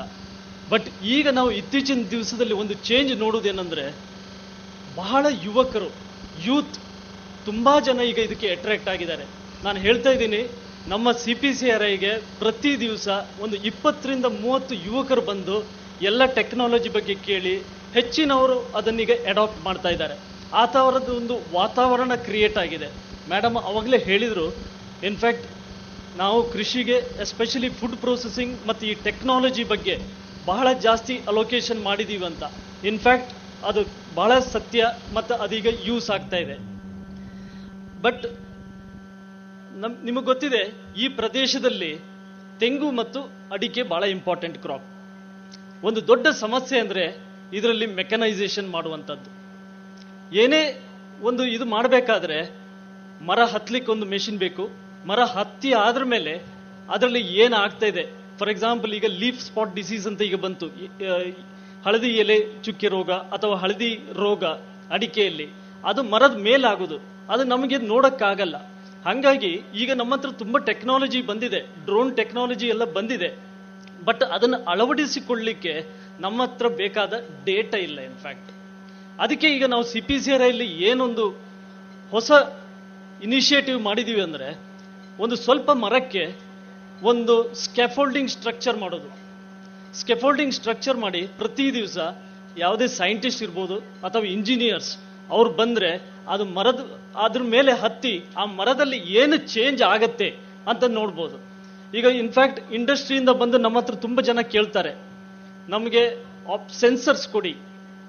ಬಟ್ ಈಗ ನಾವು ಇತ್ತೀಚಿನ ದಿವಸದಲ್ಲಿ ಒಂದು ಚೇಂಜ್ ನೋಡೋದೇನೆಂದರೆ ಬಹಳ ಯುವಕರು ಯೂತ್ ತುಂಬ ಜನ ಈಗ ಇದಕ್ಕೆ ಅಟ್ರಾಕ್ಟ್ ಆಗಿದ್ದಾರೆ. ನಾನು ಹೇಳ್ತಾ ಇದ್ದೀನಿ ನಮ್ಮ ಸಿ ಪಿ ಸಿ ಆರ್ ಐಗೆ ಪ್ರತಿ ದಿವಸ ಒಂದು ಇಪ್ಪತ್ತರಿಂದ ಮೂವತ್ತು ಯುವಕರು ಬಂದು ಎಲ್ಲ ಟೆಕ್ನಾಲಜಿ ಬಗ್ಗೆ ಕೇಳಿ ಹೆಚ್ಚಿನವರು ಅದನ್ನೀಗ ಅಡಾಪ್ಟ್ ಮಾಡ್ತಾ ಇದ್ದಾರೆ. ಆ ಥರದ ಒಂದು ವಾತಾವರಣ ಕ್ರಿಯೇಟ್ ಆಗಿದೆ. ಮೇಡಮ್ ಅವಾಗಲೇ ಹೇಳಿದರು ಇನ್ಫ್ಯಾಕ್ಟ್ ನಾವು ಕೃಷಿಗೆ ಎಸ್ಪೆಷಲಿ ಫುಡ್ ಪ್ರೊಸೆಸಿಂಗ್ ಮತ್ತು ಈ ಟೆಕ್ನಾಲಜಿ ಬಗ್ಗೆ ಬಹಳ ಜಾಸ್ತಿ ಅಲೋಕೇಶನ್ ಮಾಡಿದ್ದೀವಿ ಅಂತ. ಇನ್ಫ್ಯಾಕ್ಟ್ ಅದು ಬಹಳ ಸತ್ಯ ಮತ್ತು ಅದೀಗ ಯೂಸ್ ಆಗ್ತಾ ಇದೆ. ಬಟ್ ನಮ್ ನಿಮಗೆ ಗೊತ್ತಿದೆ, ಈ ಪ್ರದೇಶದಲ್ಲಿ ತೆಂಗು ಮತ್ತು ಅಡಿಕೆ ಬಹಳ ಇಂಪಾರ್ಟೆಂಟ್ ಕ್ರಾಪ್ ಒಂದು ದೊಡ್ಡ ಸಮಸ್ಯೆ ಅಂದರೆ ಇದರಲ್ಲಿ ಮೆಕನೈಸೇಷನ್ ಮಾಡುವಂಥದ್ದು. ಏನೇ ಒಂದು ಇದು ಮಾಡಬೇಕಾದ್ರೆ ಮರ ಹತ್ತಲಿಕ್ಕೆ ಒಂದು ಮೆಷಿನ್ ಬೇಕು. ಮರ ಹತ್ತಿ ಆದ್ರ ಮೇಲೆ ಅದರಲ್ಲಿ ಏನು ಆಗ್ತಾ ಇದೆ? ಫಾರ್ ಎಕ್ಸಾಂಪಲ್ ಈಗ ಲೀಫ್ ಸ್ಪಾಟ್ ಡಿಸೀಸ್ ಅಂತ ಈಗ ಬಂತು. ಹಳದಿ ಎಲೆ ಚುಕ್ಕೆ ರೋಗ ಅಥವಾ ಹಳದಿ ರೋಗ ಅಡಿಕೆಯಲ್ಲಿ. ಅದು ಮರದ ಮೇಲಾಗೋದು. ಅದು ನಮಗೆ ನೋಡಕ್ಕಾಗಲ್ಲ. ಹಾಗಾಗಿ ಈಗ ನಮ್ಮ ಹತ್ರ ತುಂಬ ಟೆಕ್ನಾಲಜಿ ಬಂದಿದೆ ಡ್ರೋನ್ ಟೆಕ್ನಾಲಜಿ ಎಲ್ಲ ಬಂದಿದೆ. ಬಟ್ ಅದನ್ನು ಅಳವಡಿಸಿಕೊಳ್ಳಿಕ್ಕೆ ನಮ್ಮ ಹತ್ರ ಬೇಕಾದ ಡೇಟಾ ಇಲ್ಲ ಇನ್ಫ್ಯಾಕ್ಟ್ ಅದಕ್ಕೆ ಈಗ ನಾವು ಸಿ ಪಿ ಸಿ ಆರ್ ಏನೊಂದು ಹೊಸ ಇನಿಷಿಯೇಟಿವ್ ಮಾಡಿದೀವಿ ಅಂದರೆ, ಒಂದು ಸ್ವಲ್ಪ ಮರಕ್ಕೆ ಒಂದು ಸ್ಕೆಫೋಲ್ಡಿಂಗ್ ಸ್ಟ್ರಕ್ಚರ್ ಮಾಡೋದು. ಸ್ಕೆಫೋಲ್ಡಿಂಗ್ ಸ್ಟ್ರಕ್ಚರ್ ಮಾಡಿ ಪ್ರತಿ ದಿವಸ ಯಾವುದೇ ಸೈಂಟಿಸ್ಟ್ ಇರ್ಬೋದು ಅಥವಾ ಇಂಜಿನಿಯರ್ಸ್ ಅವ್ರು ಬಂದ್ರೆ ಅದು ಮರದ, ಅದ್ರ ಮೇಲೆ ಹತ್ತಿ, ಆ ಮರದಲ್ಲಿ ಏನು ಚೇಂಜ್ ಆಗತ್ತೆ ಅಂತ ನೋಡ್ಬೋದು. ಈಗ ಇನ್ಫ್ಯಾಕ್ಟ್ ಇಂಡಸ್ಟ್ರಿಯಿಂದ ಬಂದು ನಮ್ಮ ಹತ್ರ ತುಂಬ ಜನ ಕೇಳ್ತಾರೆ. ನಮಗೆ ಸೆನ್ಸರ್ಸ್ ಕೊಡಿ.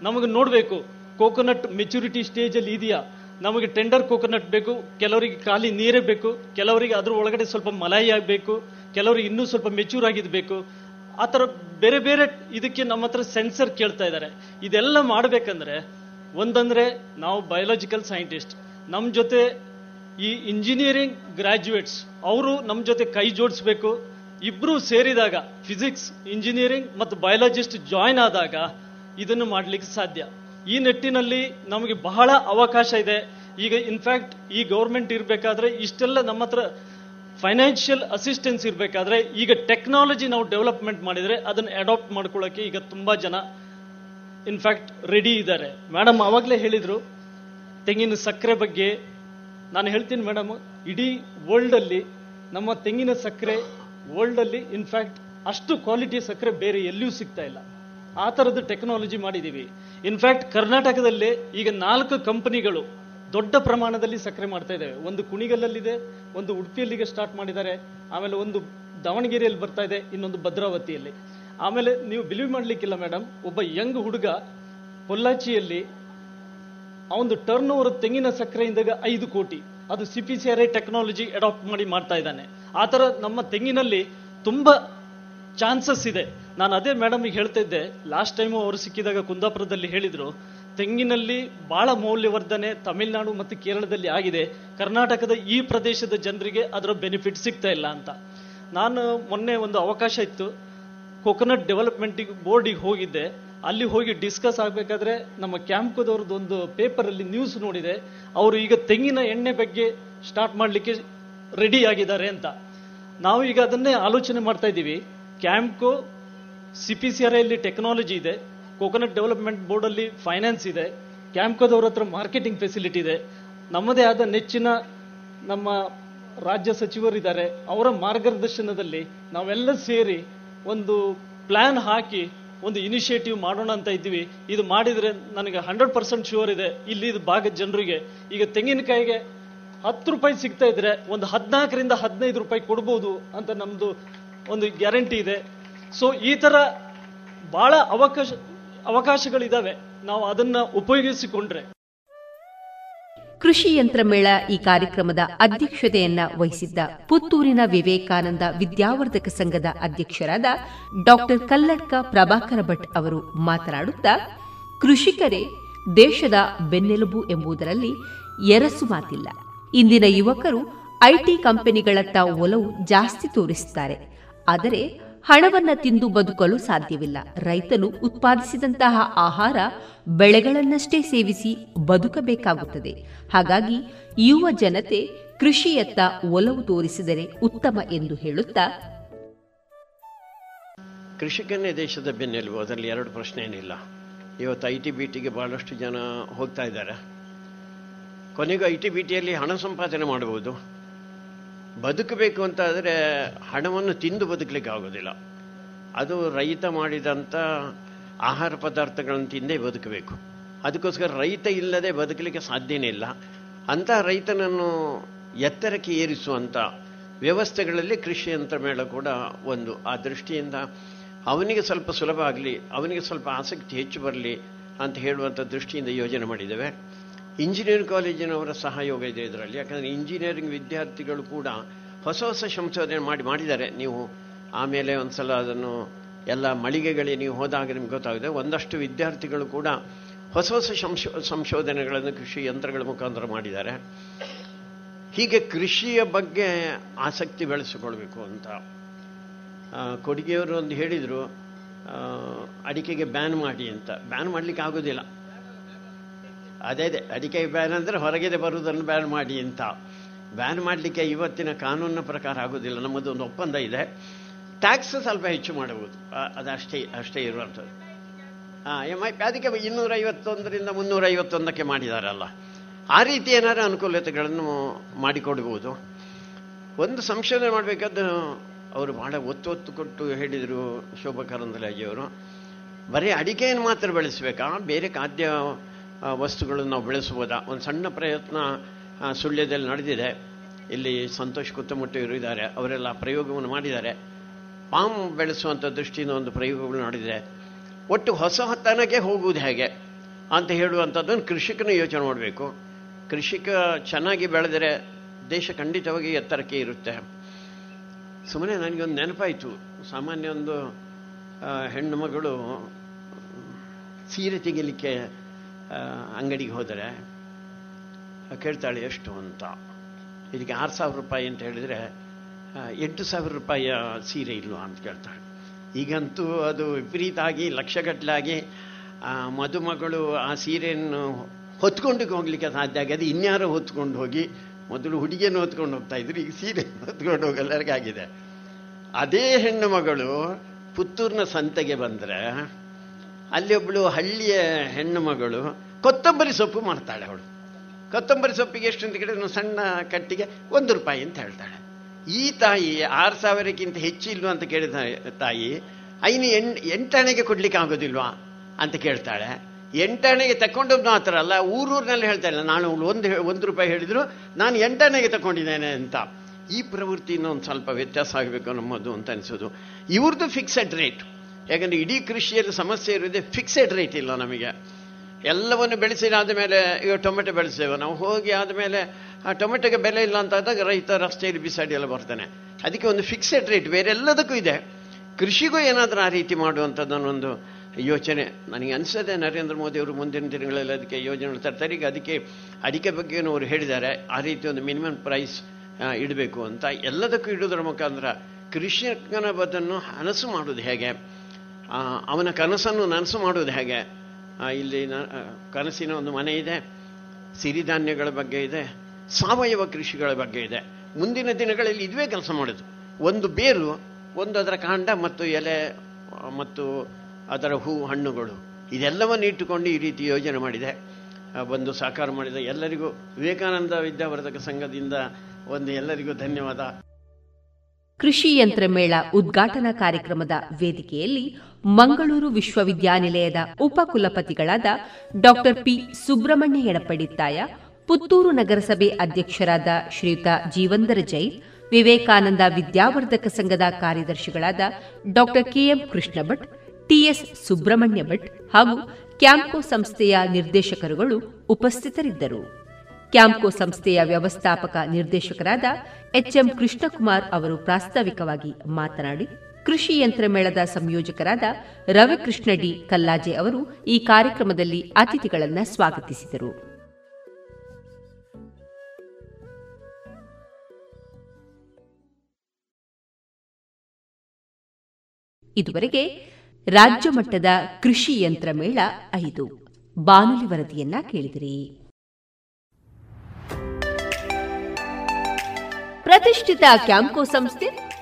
ನಮಗೆ ನೋಡಬೇಕು ಕೋಕೋನಟ್ ಮೆಚುರಿಟಿ ಸ್ಟೇಜಲ್ಲಿ ಇದೆಯಾ? ನಮಗೆ ಟೆಂಡರ್ ಕೋಕೋನಟ್ ಬೇಕು, ಕೆಲವರಿಗೆ ಖಾಲಿ ನೀರೇ ಬೇಕು, ಕೆಲವರಿಗೆ ಅದ್ರ ಒಳಗಡೆ ಸ್ವಲ್ಪ ಮಲಾಯಿ ಆಗಬೇಕು, ಕೆಲವರಿಗೆ ಇನ್ನೂ ಸ್ವಲ್ಪ ಮೆಚೂರ್ ಆಗಿದ್ಬೇಕು ಆ ಥರ ಬೇರೆ ಬೇರೆ ಇದಕ್ಕೆ ನಮ್ಮ ಹತ್ರ ಸೆನ್ಸರ್ ಕೇಳ್ತಾ ಇದ್ದಾರೆ. ಇದೆಲ್ಲ ಮಾಡಬೇಕಂದ್ರೆ ಒಂದಂದ್ರೆ ನಾವು ಬಯೋಲಾಜಿಕಲ್ ಸೈಂಟಿಸ್ಟ್ ನಮ್ಮ ಜೊತೆ ಈ ಇಂಜಿನಿಯರಿಂಗ್ ಗ್ರಾಜ್ಯುಯೇಟ್ಸ್ ಅವರು ನಮ್ಮ ಜೊತೆ ಕೈ ಜೋಡಿಸ್ಬೇಕು. ಇಬ್ರು ಸೇರಿದಾಗ ಫಿಸಿಕ್ಸ್ ಇಂಜಿನಿಯರಿಂಗ್ ಮತ್ತು ಬಯಾಲಜಿಸ್ಟ್ ಜಾಯ್ನ್ ಆದಾಗ ಇದನ್ನು ಮಾಡ್ಲಿಕ್ಕೆ ಸಾಧ್ಯ. ಈ ನಿಟ್ಟಿನಲ್ಲಿ ನಮಗೆ ಬಹಳ ಅವಕಾಶ ಇದೆ. ಈಗ ಇನ್ಫ್ಯಾಕ್ಟ್ ಈ ಗೌರ್ಮೆಂಟ್ ಇರಬೇಕಾದ್ರೆ ಇಷ್ಟೆಲ್ಲ ನಮ್ಮ ಹತ್ರ ಫೈನಾನ್ಷಿಯಲ್ ಅಸಿಸ್ಟೆನ್ಸ್ ಇರಬೇಕಾದ್ರೆ ಈಗ ಟೆಕ್ನಾಲಜಿ ನಾವು ಡೆವಲಪ್ಮೆಂಟ್ ಮಾಡಿದರೆ ಅದನ್ನು ಅಡಾಪ್ಟ್ ಮಾಡ್ಕೊಳ್ಳೋಕೆ ಈಗ ತುಂಬ ಜನ ಇನ್ಫ್ಯಾಕ್ಟ್ ರೆಡಿ ಇದ್ದಾರೆ. ಮೇಡಮ್ ಆವಾಗಲೇ ಹೇಳಿದರು, ತೆಂಗಿನ ಸಕ್ಕರೆ ಬಗ್ಗೆ. ನಾನು ಹೇಳ್ತೀನಿ ಮೇಡಮ್ ಇಡೀ ವರ್ಲ್ಡಲ್ಲಿ ನಮ್ಮ ತೆಂಗಿನ ಸಕ್ಕರೆ ವರ್ಲ್ಡ್ ಅಲ್ಲಿ ಇನ್ಫ್ಯಾಕ್ಟ್ ಅಷ್ಟು ಕ್ವಾಲಿಟಿ ಸಕ್ಕರೆ ಬೇರೆ ಎಲ್ಲಿಯೂ ಸಿಗ್ತಾ ಇಲ್ಲ. ಆ ಥರದ್ದು ಟೆಕ್ನಾಲಜಿ ಮಾಡಿದ್ದೀವಿ ಇನ್ಫ್ಯಾಕ್ಟ್ ಕರ್ನಾಟಕದಲ್ಲಿ ಈಗ ನಾಲ್ಕು ಕಂಪನಿಗಳು ದೊಡ್ಡ ಪ್ರಮಾಣದಲ್ಲಿ ಸಕ್ಕರೆ ಮಾಡ್ತಾ ಇದ್ದಾವೆ ಒಂದು ಕುಣಿಗಲ್ಲಲ್ಲಿದೆ ಒಂದು ಉಡುಪಿಯಲ್ಲಿಗೆ ಸ್ಟಾರ್ಟ್ ಮಾಡಿದ್ದಾರೆ. ಆಮೇಲೆ ಒಂದು ದಾವಣಗೆರೆಯಲ್ಲಿ ಬರ್ತಾ ಇದೆ, ಇನ್ನೊಂದು ಭದ್ರಾವತಿಯಲ್ಲಿ. ಆಮೇಲೆ ನೀವು ಬಿಲೀವ್ ಮಾಡ್ಲಿಕ್ಕಿಲ್ಲ ಮೇಡಮ್ ಒಬ್ಬ ಯಂಗ್ ಹುಡುಗ ಪೊಲ್ಲಾಚಿಯಲ್ಲಿ ಅವನು ಟರ್ನ್ ಓವರ್ ತೆಂಗಿನ ಸಕ್ಕರೆಯಿಂದಾಗ ಐದು ಕೋಟಿ. ಅದು C P C technology adapt ಮಾಡಿ ಮಾಡ್ತಾ ಇದ್ದಾನೆ. ಆ ಥರ ನಮ್ಮ ತೆಂಗಿನಲ್ಲಿ ತುಂಬಾ ಚಾನ್ಸಸ್ ಇದೆ. ನಾನು ಅದೇ ಮೇಡಮಿಗೆ ಹೇಳ್ತಾ ಇದ್ದೆ ಲಾಸ್ಟ್ ಟೈಮು ಅವರು ಸಿಕ್ಕಿದಾಗ ಕುಂದಾಪುರದಲ್ಲಿ ಹೇಳಿದ್ರು, ತೆಂಗಿನಲ್ಲಿ ಬಹಳ ಮೌಲ್ಯವರ್ಧನೆ ತಮಿಳುನಾಡು ಮತ್ತು ಕೇರಳದಲ್ಲಿ ಆಗಿದೆ. ಕರ್ನಾಟಕದ ಈ ಪ್ರದೇಶದ ಜನರಿಗೆ ಅದರ ಬೆನಿಫಿಟ್ ಸಿಗ್ತಾ ಇಲ್ಲ ಅಂತ. ನಾನು ಮೊನ್ನೆ ಒಂದು ಅವಕಾಶ ಇತ್ತು. ಕೊಕೊನಟ್ ಡೆವಲಪ್ಮೆಂಟಿಗೆ ಬೋರ್ಡಿಗೆ ಹೋಗಿದ್ದೆ. ಅಲ್ಲಿ ಹೋಗಿ ಡಿಸ್ಕಸ್ ಆಗಬೇಕಾದ್ರೆ ನಮ್ಮ ಕ್ಯಾಂಪ್ಕೋದವ್ರದ್ದು ಒಂದು ಪೇಪರಲ್ಲಿ ನ್ಯೂಸ್ ನೋಡಿದೆ. ಅವರು ಈಗ ತೆಂಗಿನ ಎಣ್ಣೆ ಬಗ್ಗೆ ಸ್ಟಾರ್ಟ್ ಮಾಡಲಿಕ್ಕೆ ರೆಡಿ ಆಗಿದ್ದಾರೆ ಅಂತ. ನಾವು ಈಗ ಅದನ್ನೇ ಆಲೋಚನೆ ಮಾಡ್ತಾ ಇದ್ದೀವಿ. Campco C P C R ಐಲಿ technology ಇದೆ. ಕೋಕೋನಟ್ ಡೆವಲಪ್ಮೆಂಟ್ ಬೋರ್ಡಲ್ಲಿ ಫೈನಾನ್ಸ್ ಇದೆ. ಕ್ಯಾಂಪ್ಕೋದವ್ರ ಹತ್ರ ಮಾರ್ಕೆಟಿಂಗ್ ಫೆಸಿಲಿಟಿ ಇದೆ. ನಮ್ಮದೇ ಆದ ನೆಚ್ಚಿನ ನಮ್ಮ ರಾಜ್ಯ ಸಚಿವರಿದ್ದಾರೆ. ಅವರ ಮಾರ್ಗದರ್ಶನದಲ್ಲಿ ನಾವೆಲ್ಲ ಸೇರಿ ಒಂದು ಪ್ಲ್ಯಾನ್ ಹಾಕಿ ಒಂದು ಇನಿಷಿಯೇಟಿವ್ ಮಾಡೋಣ ಅಂತ ಇದ್ದೀವಿ. ಇದು ಮಾಡಿದರೆ ನನಗೆ ಹಂಡ್ರೆಡ್ ಪರ್ಸೆಂಟ್ ಶ್ಯೂರ್ ಇದೆ. ಇಲ್ಲಿ ಇದು ಭಾಗದ ಜನರಿಗೆ. ಈಗ ತೆಂಗಿನಕಾಯಿಗೆ ಹತ್ತು ರೂಪಾಯಿ ಸಿಗ್ತಾ ಇದ್ರೆ ಒಂದು ಹದಿನಾಲ್ಕರಿಂದ ಹದಿನೈದು ರೂಪಾಯಿ ಕೊಡ್ಬೋದು ಅಂತ ನಮ್ಮದು ಒಂದು ಗ್ಯಾರಂಟಿ ಇದೆ. ಸೊ ಈ ಥರ ಭಾಳ ಅವಕಾಶ ಅವಕಾಶಗಳಿದ್ದಾವೆ ನಾವು ಅದನ್ನು ಉಪಯೋಗಿಸಿಕೊಂಡ್ರೆ. ಕೃಷಿ ಯಂತ್ರ ಮೇಳ ಈ ಕಾರ್ಯಕ್ರಮದ ಅಧ್ಯಕ್ಷತೆಯನ್ನ ವಹಿಸಿದ್ದ ಪುತ್ತೂರಿನ ವಿವೇಕಾನಂದ ವಿದ್ಯಾವರ್ಧಕ ಸಂಘದ ಅಧ್ಯಕ್ಷರಾದ ಡಾಕ್ಟರ್ ಕಲ್ಲಡ್ಕ ಪ್ರಭಾಕರ ಭಟ್ ಅವರು ಮಾತನಾಡುತ್ತಾ ಕೃಷಿಕರೇ ದೇಶದ ಬೆನ್ನೆಲುಬು ಎಂಬುದರಲ್ಲಿ ಎರಸು ಮಾತಿಲ್ಲ. ಇಂದಿನ ಯುವಕರು ಐಟಿ ಕಂಪನಿಗಳತ್ತ ಒಲವು ಜಾಸ್ತಿ ತೋರಿಸುತ್ತಾರೆ. ಆದರೆ ಹಣವನ್ನ ತಿಂದು ಬದುಕಲು ಸಾಧ್ಯವಿಲ್ಲ. ರೈತನು ಉತ್ಪಾದಿಸಿದಂತಹ ಆಹಾರ ಬೆಳೆಗಳನ್ನಷ್ಟೇ ಸೇವಿಸಿ ಬದುಕಬೇಕಾಗುತ್ತದೆ. ಹಾಗಾಗಿ ಯುವ ಜನತೆ ಕೃಷಿಯತ್ತ ಒಲವು ತೋರಿಸಿದರೆ ಉತ್ತಮ ಎಂದು ಹೇಳುತ್ತಾ ಕೃಷಿಕನೇ ದೇಶದ ಬೆನ್ನೆಲುಬು, ಅದರಲ್ಲಿ ಎರಡು ಪ್ರಶ್ನೆ ಏನಿಲ್ಲ ಇವತ್ತು ಐ ಟಿ ಬಿ ಟಿಗೆ ಬಹಳಷ್ಟು ಜನ ಹೋಗ್ತಾ ಇದ್ದಾರೆ. ಕೊನೆಗೂ ಐ ಟಿ ಬಿ ಟಿಯಲ್ಲಿ ಹಣ ಸಂಪಾದನೆ ಮಾಡಬಹುದು. ಬದುಕಬೇಕು ಅಂತ ಆದರೆ ಹಣವನ್ನು ತಿಂದು ಬದುಕಲಿಕ್ಕೆ ಆಗೋದಿಲ್ಲ. ಅದು ರೈತ ಮಾಡಿದಂಥ ಆಹಾರ ಪದಾರ್ಥಗಳನ್ನು ತಿಂದೇ ಬದುಕಬೇಕು. ಅದಕ್ಕೋಸ್ಕರ ರೈತ ಇಲ್ಲದೆ ಬದುಕಲಿಕ್ಕೆ ಸಾಧ್ಯನೇ ಇಲ್ಲ. ಅಂಥ ರೈತನನ್ನು ಎತ್ತರಕ್ಕೆ ಏರಿಸುವಂಥ ವ್ಯವಸ್ಥೆಗಳಲ್ಲಿ ಕೃಷಿ ಯಂತ್ರ ಮೇಳ ಕೂಡ ಒಂದು. ಆ ದೃಷ್ಟಿಯಿಂದ ಅವನಿಗೆ ಸ್ವಲ್ಪ ಸುಲಭ ಆಗಲಿ, ಅವನಿಗೆ ಸ್ವಲ್ಪ ಆಸಕ್ತಿ ಹೆಚ್ಚು ಬರಲಿ ಅಂತ ಹೇಳುವಂಥ ದೃಷ್ಟಿಯಿಂದ ಯೋಜನೆ ಮಾಡಿದ್ದೇವೆ. ಇಂಜಿನಿಯರಿಂಗ್ ಕಾಲೇಜಿನವರ ಸಹಯೋಗ ಇದೆ ಇದರಲ್ಲಿ. ಯಾಕಂದರೆ ಇಂಜಿನಿಯರಿಂಗ್ ವಿದ್ಯಾರ್ಥಿಗಳು ಕೂಡ ಹೊಸ ಹೊಸ ಸಂಶೋಧನೆ ಮಾಡಿ ಮಾಡಿದ್ದಾರೆ. ನೀವು ಆಮೇಲೆ ಒಂದ್ಸಲ ಅದನ್ನು ಎಲ್ಲ ಮಳಿಗೆಗಳಿಗೆ ನೀವು ಹೋದಾಗ ನಿಮ್ಗೆ ಗೊತ್ತಾಗಿದೆ ಒಂದಷ್ಟು ವಿದ್ಯಾರ್ಥಿಗಳು ಕೂಡ ಹೊಸ ಹೊಸ ಸಂಶೋ, ಸಂಶೋಧನೆಗಳನ್ನು ಕೃಷಿ ಯಂತ್ರಗಳ ಮುಖಾಂತರ ಮಾಡಿದ್ದಾರೆ. ಹೀಗೆ ಕೃಷಿಯ ಬಗ್ಗೆ ಆಸಕ್ತಿ ಬೆಳೆಸಿಕೊಳ್ಬೇಕು ಅಂತ. ಕೊಡುಗೆಯವರು ಒಂದು ಹೇಳಿದರು ಅಡಿಕೆಗೆ ಬ್ಯಾನ್ ಮಾಡಿ ಅಂತ. ಬ್ಯಾನ್ ಮಾಡಲಿಕ್ಕೆ ಆಗೋದಿಲ್ಲ. ಅದೇ ಅದೇ, ಅಡಿಕೆ ಬ್ಯಾನ್ ಅಂದರೆ ಹೊರಗಿದೆ ಬರುವುದನ್ನು ಬ್ಯಾನ್ ಮಾಡಿ ಅಂತ. ಬ್ಯಾನ್ ಮಾಡಲಿಕ್ಕೆ ಇವತ್ತಿನ ಕಾನೂನಿನ ಪ್ರಕಾರ ಆಗೋದಿಲ್ಲ ನಮ್ಮದು ಒಂದು ಒಪ್ಪಂದ ಇದೆ. ಟ್ಯಾಕ್ಸ್ ಸ್ವಲ್ಪ ಹೆಚ್ಚು ಮಾಡಬಹುದು ಅದು ಅಷ್ಟೇ ಅಷ್ಟೇ ಇರುವಂಥದ್ದು. ಹಾಂ ಎಂ ಐ, ಅದಕ್ಕೆ ಇನ್ನೂರೈವತ್ತೊಂದರಿಂದ ಮುನ್ನೂರೈವತ್ತೊಂದಕ್ಕೆ ಮಾಡಿದಾರಲ್ಲ. ಆ ರೀತಿ ಏನಾದರೂ ಅನುಕೂಲತೆಗಳನ್ನು ಮಾಡಿಕೊಡ್ಬೋದು. ಒಂದು ಸಂಶೋಧನೆ ಮಾಡಬೇಕಾದ್ದು, ಅವರು ಭಾಳ ಒತ್ತು ಒತ್ತು ಕೊಟ್ಟು ಹೇಳಿದರು ಶೋಭಾ ಕರಂದ್ಲಾಜಿಯವರು. ಬರೀ ಅಡಿಕೆಯನ್ನು ಮಾತ್ರ ಬೆಳೆಸಬೇಕಾ? ಬೇರೆ ಖಾದ್ಯ ವಸ್ತುಗಳನ್ನು ನಾವು ಬೆಳೆಸ್ಬೋದಾ ಒಂದು ಸಣ್ಣ ಪ್ರಯತ್ನ ಸುಳ್ಯದಲ್ಲಿ ನಡೆದಿದೆ. ಇಲ್ಲಿ ಸಂತೋಷ್ ಕುತ್ತಮುಟ್ಟು ಇದ್ದಾರೆ. ಅವರೆಲ್ಲ ಪ್ರಯೋಗವನ್ನು ಮಾಡಿದ್ದಾರೆ. ಪಾಮ್ ಬೆಳೆಸುವಂಥ ದೃಷ್ಟಿಯಿಂದ ಒಂದು ಪ್ರಯೋಗಗಳು ನಡೆದಿದೆ. ಒಟ್ಟು ಹೊಸ ಹೊತ್ತನಕ್ಕೆ ಹೋಗುವುದು ಹೇಗೆ ಅಂತ ಹೇಳುವಂಥದ್ದನ್ನು ಕೃಷಿಕನ ಯೋಚನೆ ಮಾಡಬೇಕು. ಕೃಷಿಕ ಚೆನ್ನಾಗಿ ಬೆಳೆದರೆ ದೇಶ ಖಂಡಿತವಾಗಿ ಎತ್ತರಕ್ಕೆ ಇರುತ್ತೆ. ಸುಮ್ಮನೆ ನನಗೊಂದು ನೆನಪಾಯಿತು. ಸಾಮಾನ್ಯ ಒಂದು ಹೆಣ್ಣು ಮಗಳು ಸೀರೆ ತೆಗಿಲಿಕ್ಕೆ ಅಂಗಡಿಗೆ ಹೋದರೆ, ಕೇಳ್ತಾಳೆ, ಎಷ್ಟು ಅಂತ? ಇದಕ್ಕೆ ಆರು ಸಾವಿರ ರೂಪಾಯಿ ಅಂತ ಹೇಳಿದರೆ ಎಂಟು ಸಾವಿರ ರೂಪಾಯಿಯ ಸೀರೆ ಇಲ್ವಾ ಅಂತ ಕೇಳ್ತಾಳೆ. ಈಗಂತೂ ಅದು ವಿಪರೀತ ಆಗಿ ಲಕ್ಷಗಟ್ಟಲಾಗಿ ಮದುಮಗಳು ಆ ಸೀರೆಯನ್ನು ಹೊತ್ಕೊಂಡು ಹೋಗ್ಲಿಕ್ಕೆ ಸಾಧ್ಯ ಆಗಿದೆ. ಇನ್ಯಾರೋ ಹೊತ್ಕೊಂಡು ಹೋಗಿ, ಮೊದಲು ಹುಡುಗಿಯನ್ನು ಹೊತ್ಕೊಂಡು ಹೋಗ್ತಾ ಇದ್ರು, ಈಗ ಸೀರೆ ಹೊತ್ಕೊಂಡು ಹೋಗಲ್ಲರಿಗಾಗಿದೆ ಅದೇ ಹೆಣ್ಣು ಮಗಳು ಪುತ್ತೂರಿನ ಸಂತೆಗೆ ಬಂದರೆ ಅಲ್ಲಿ ಒಬ್ಬಳು ಹಳ್ಳಿಯ ಹೆಣ್ಣು ಮಗಳು, ಕೊತ್ತಂಬರಿ ಸೊಪ್ಪು ಮಾಡ್ತಾಳೆ ಅವಳು. ಕೊತ್ತಂಬರಿ ಸೊಪ್ಪಿಗೆ ಎಷ್ಟು ಅಂತ ಕೇಳಿದ್ರೆ ಸಣ್ಣ ಕಟ್ಟಿಗೆ ಒಂದು ರೂಪಾಯಿ ಅಂತ ಹೇಳ್ತಾಳೆ. ಈ ತಾಯಿ ಆರು ಸಾವಿರಕ್ಕಿಂತ ಹೆಚ್ಚಿಲ್ವ ಅಂತ ಕೇಳಿದ ತಾಯಿ, ಐನು ಎಂಟ್, ಎಂಟಾಣೆಗೆ ಕೊಡ್ಲಿಕ್ಕೆ ಆಗೋದಿಲ್ವಾ? ಅಂತ ಕೇಳ್ತಾಳೆ. ಎಂಟಾಣೆಗೆ ತಗೊಂಡೋದು ಮಾತ್ರ ಅಲ್ಲ, ಊರೂರಿನಲ್ಲಿ ಇಲ್ಲ ನಾನು ಒಂದು ಒಂದು ರೂಪಾಯಿ ಹೇಳಿದ್ರು, ನಾನು ಎಂಟಾಣೆಗೆ ತಗೊಂಡಿದ್ದೇನೆ ಅಂತ. ಈ ಪ್ರವೃತ್ತಿನ ಒಂದು ಸ್ವಲ್ಪ ವ್ಯತ್ಯಾಸ ಆಗಬೇಕು ನಮ್ಮದು ಅಂತ ಅನಿಸೋದು. ಇವ್ರದ್ದು ಫಿಕ್ಸೆಡ್ ರೇಟ್ ಯಾಕಂದ್ರೆ ಇಡೀ ಕೃಷಿಯಲ್ಲಿ ಸಮಸ್ಯೆ ಇರೋದೇ ಫಿಕ್ಸೆಡ್ ರೇಟ್ ಇಲ್ಲ ನಮಗೆ. ಎಲ್ಲವನ್ನು ಬೆಳೆಸಿದ ಮೇಲೆ ಈಗ ಟೊಮೆಟೊ ಬೆಳೆಸ್ತೇವೆ ನಾವು ಹೋಗಿ ಆದಮೇಲೆ, ಆ ಟೊಮೆಟೊಗೆ ಬೆಲೆ ಇಲ್ಲ ಅಂತ ಆದಾಗ ರೈತ ರಸ್ತೆಯಲ್ಲಿ ಬಿಸಾಡಿ ಎಲ್ಲ ಬರ್ತಾನೆ. ಅದಕ್ಕೆ ಒಂದು ಫಿಕ್ಸೆಡ್ ರೇಟ್ ಬೇರೆ ಎಲ್ಲದಕ್ಕೂ ಇದೆ. ಕೃಷಿಗೂ ಏನಾದರೂ ಆ ರೀತಿ ಮಾಡುವಂಥದ್ದನ್ನೊಂದು ಯೋಚನೆ. ನನಗೆ ಅನಿಸದೆ ನರೇಂದ್ರ ಮೋದಿ ಅವರು ಮುಂದಿನ ದಿನಗಳಲ್ಲಿ ಅದಕ್ಕೆ ಯೋಜನೆ ತರ್ತಾರೆ. ಈಗ ಅದಕ್ಕೆ ಅಡಿಕೆ ಬಗ್ಗೆಯೂ ಅವರು ಹೇಳಿದ್ದಾರೆ. ಆ ರೀತಿ ಒಂದು ಮಿನಿಮಮ್ ಪ್ರೈಸ್ ಇಡಬೇಕು ಅಂತ. ಎಲ್ಲದಕ್ಕೂ ಇಡುವುದರ ಮುಖಾಂತರ ಕೃಷಿಕನ ಬದನ್ನು ಹನಸು ಮಾಡೋದು ಹೇಗೆ? ಅವನ ಕನಸನ್ನು ನನಸು ಮಾಡೋದು ಹೇಗೆ? ಇಲ್ಲಿ ಕನಸಿನ ಒಂದು ಮನೆ ಇದೆ, ಸಿರಿಧಾನ್ಯಗಳ ಬಗ್ಗೆ ಇದೆ, ಸಾವಯವ ಕೃಷಿಗಳ ಬಗ್ಗೆ ಇದೆ. ಮುಂದಿನ ದಿನಗಳಲ್ಲಿ ಇದುವೇ ಕೆಲಸ ಮಾಡೋದು. ಒಂದು ಬೇರು, ಒಂದು ಅದರ ಕಾಂಡ ಮತ್ತು ಎಲೆ, ಮತ್ತು ಅದರ ಹೂ, ಹಣ್ಣುಗಳು, ಇದೆಲ್ಲವನ್ನು ಇಟ್ಟುಕೊಂಡು ಈ ರೀತಿ ಯೋಜನೆ ಮಾಡಿದೆ. ಬಂದು ಸಾಕಾರ ಮಾಡಿದ. ಎಲ್ಲರಿಗೂ ವಿವೇಕಾನಂದ ವಿದ್ಯಾವರ್ಧಕ ಸಂಘದಿಂದ ಒಂದು ಎಲ್ಲರಿಗೂ ಧನ್ಯವಾದ. ಕೃಷಿ ಯಂತ್ರ ಮೇಳ ಉದ್ಘಾಟನಾ ಕಾರ್ಯಕ್ರಮದ ವೇದಿಕೆಯಲ್ಲಿ ಮಂಗಳೂರು ವಿಶ್ವವಿದ್ಯಾನಿಲಯದ ಉಪಕುಲಪತಿಗಳಾದ ಡಾಕ್ಟರ್ ಪಿ. ಸುಬ್ರಹ್ಮಣ್ಯ ಎಡಪಡಿತ್ತಾಯ, ಪುತ್ತೂರು ನಗರಸಭೆ ಅಧ್ಯಕ್ಷರಾದ ಶ್ರೀಯುತ ಜೀವಂದರ ಜೈನ್, ವಿವೇಕಾನಂದ ವಿದ್ಯಾವರ್ಧಕ ಸಂಘದ ಕಾರ್ಯದರ್ಶಿಗಳಾದ doctor K M Krishna Bhat T S Subrahmanya Bhat ಹಾಗೂ ಕ್ಯಾಂಪ್ಕೋ ಸಂಸ್ಥೆಯ ನಿರ್ದೇಶಕರುಗಳು ಉಪಸ್ಥಿತರಿದ್ದರು. ಕ್ಯಾಂಪ್ಕೋ ಸಂಸ್ಥೆಯ ವ್ಯವಸ್ಥಾಪಕ ನಿರ್ದೇಶಕರಾದ ಎಚ್ಎಂ ಕೃಷ್ಣಕುಮಾರ್ ಅವರು ಪ್ರಾಸ್ತಾವಿಕವಾಗಿ ಮಾತನಾಡಿ ಕೃಷಿ ಯಂತ್ರ ಮೇಳದ ಸಂಯೋಜಕರಾದ ರವಿಕೃಷ್ಣ ಡಿ ಕಲ್ಲಾಜೆ ಅವರು ಈ ಕಾರ್ಯಕ್ರಮದಲ್ಲಿ ಅತಿಥಿಗಳನ್ನು ಸ್ವಾಗತಿಸಿದರು. ಇದುವರೆಗೆ ರಾಜ್ಯ ಮಟ್ಟದ ಕೃಷಿ ಯಂತ್ರ ಮೇಳ ಐದು. ಬಾನುಲಿ ವರದಿಯನ್ನ ಕೇಳಿದಿರಿ. ಪ್ರತಿಷ್ಠಿತ ಕ್ಯಾಂಕೋ ಸಂಸ್ಥೆ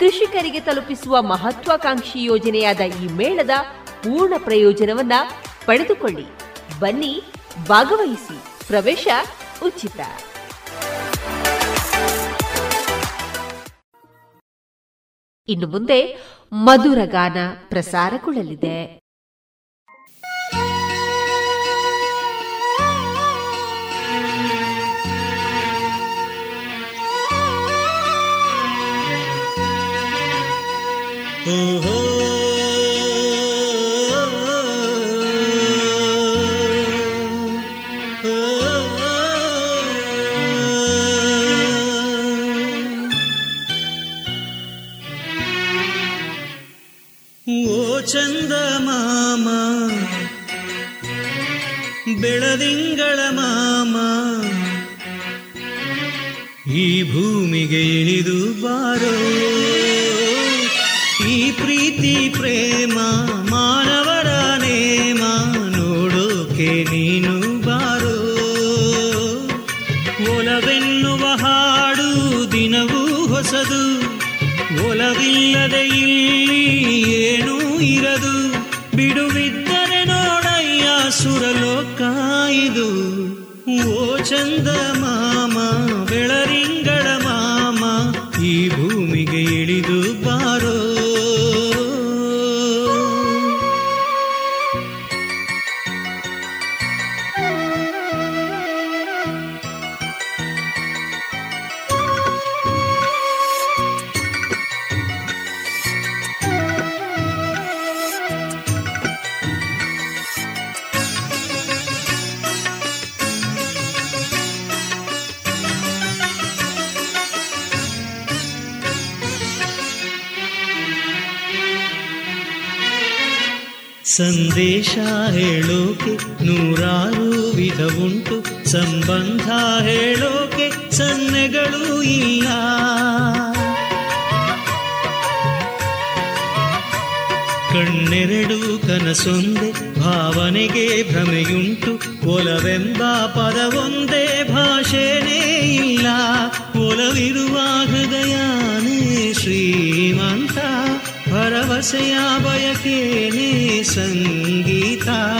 ಕೃಷಿಕರಿಗೆ ತಲುಪಿಸುವ ಮಹತ್ವಾಕಾಂಕ್ಷಿ ಯೋಜನೆಯಾದ ಈ ಮೇಳದ ಪೂರ್ಣ ಪ್ರಯೋಜನವನ್ನ ಪಡೆದುಕೊಳ್ಳಿ. ಬನ್ನಿ, ಭಾಗವಹಿಸಿ. ಪ್ರವೇಶ ಉಚಿತ. ಇನ್ನು ಮುಂದೆ ಮಧುರ ಗಾನ ಪ್ರಸಾರಗೊಳ್ಳಲಿದೆ. ಚಂದ ಮಾಮ ಬೆಳದಿಂಗಳ ಮಾಮ ಈ ಭೂಮಿಗೆ ಇಳಿದು ಬಾರೋ ಒಲವಿಲ್ಲದೆ ಇಲ್ಲಿ ಏನೂ ಇರದು. ಬಿಡುವಿದ್ದರೆ ನೋಡಯ್ಯ ಸುರಲೋಕಾಯಿದು ಓ ಚಂದ ಮಾಮ ಬೆಳರಿಂಗಳ ಸಂದೇಶ ಹೇಳೋಕೆ ನೂರಾರು ವಿಧವುಂಟು ಸಂಬಂಧ ಹೇಳೋಕೆ ಸನ್ನೆಗಳು ಇಲ್ಲ. ಕಣ್ಣೆರಡು ಕನಸೊಂದೆ ಭಾವನೆಗೆ ಭ್ರಮೆಯುಂಟು. ಒಲವೆಂಬ ಪದವೊಂದೇ ಭಾಷೆನೇ ಇಲ್ಲ. ಒಲವಿರುವ स्या वयके सङ्गीता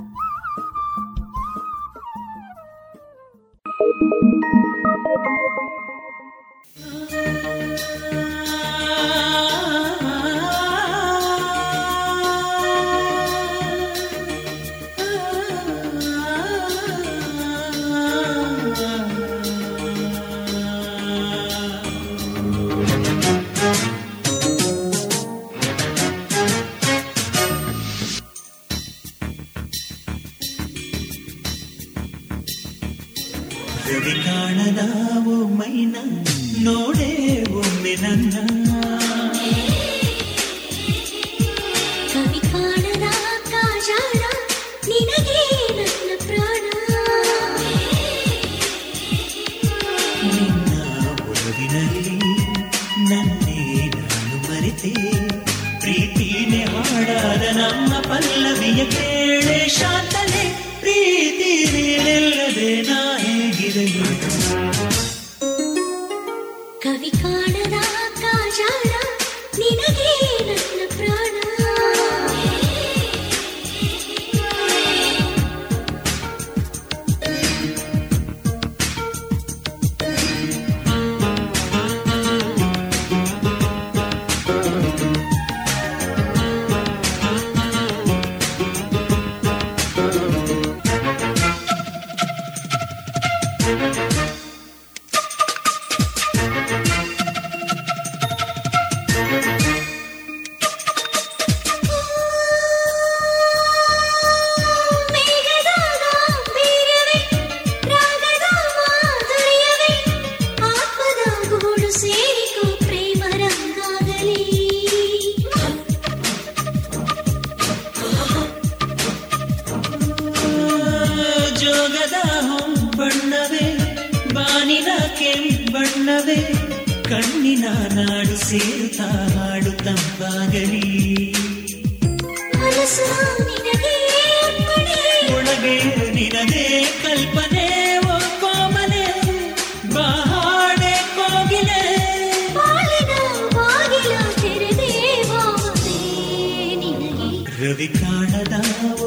ರವಿ ಕಾಣದ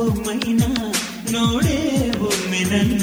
ಒಮ್ಮೈನ ನೋಡೇ ಒಮ್ಮೆ ನನ್ನ.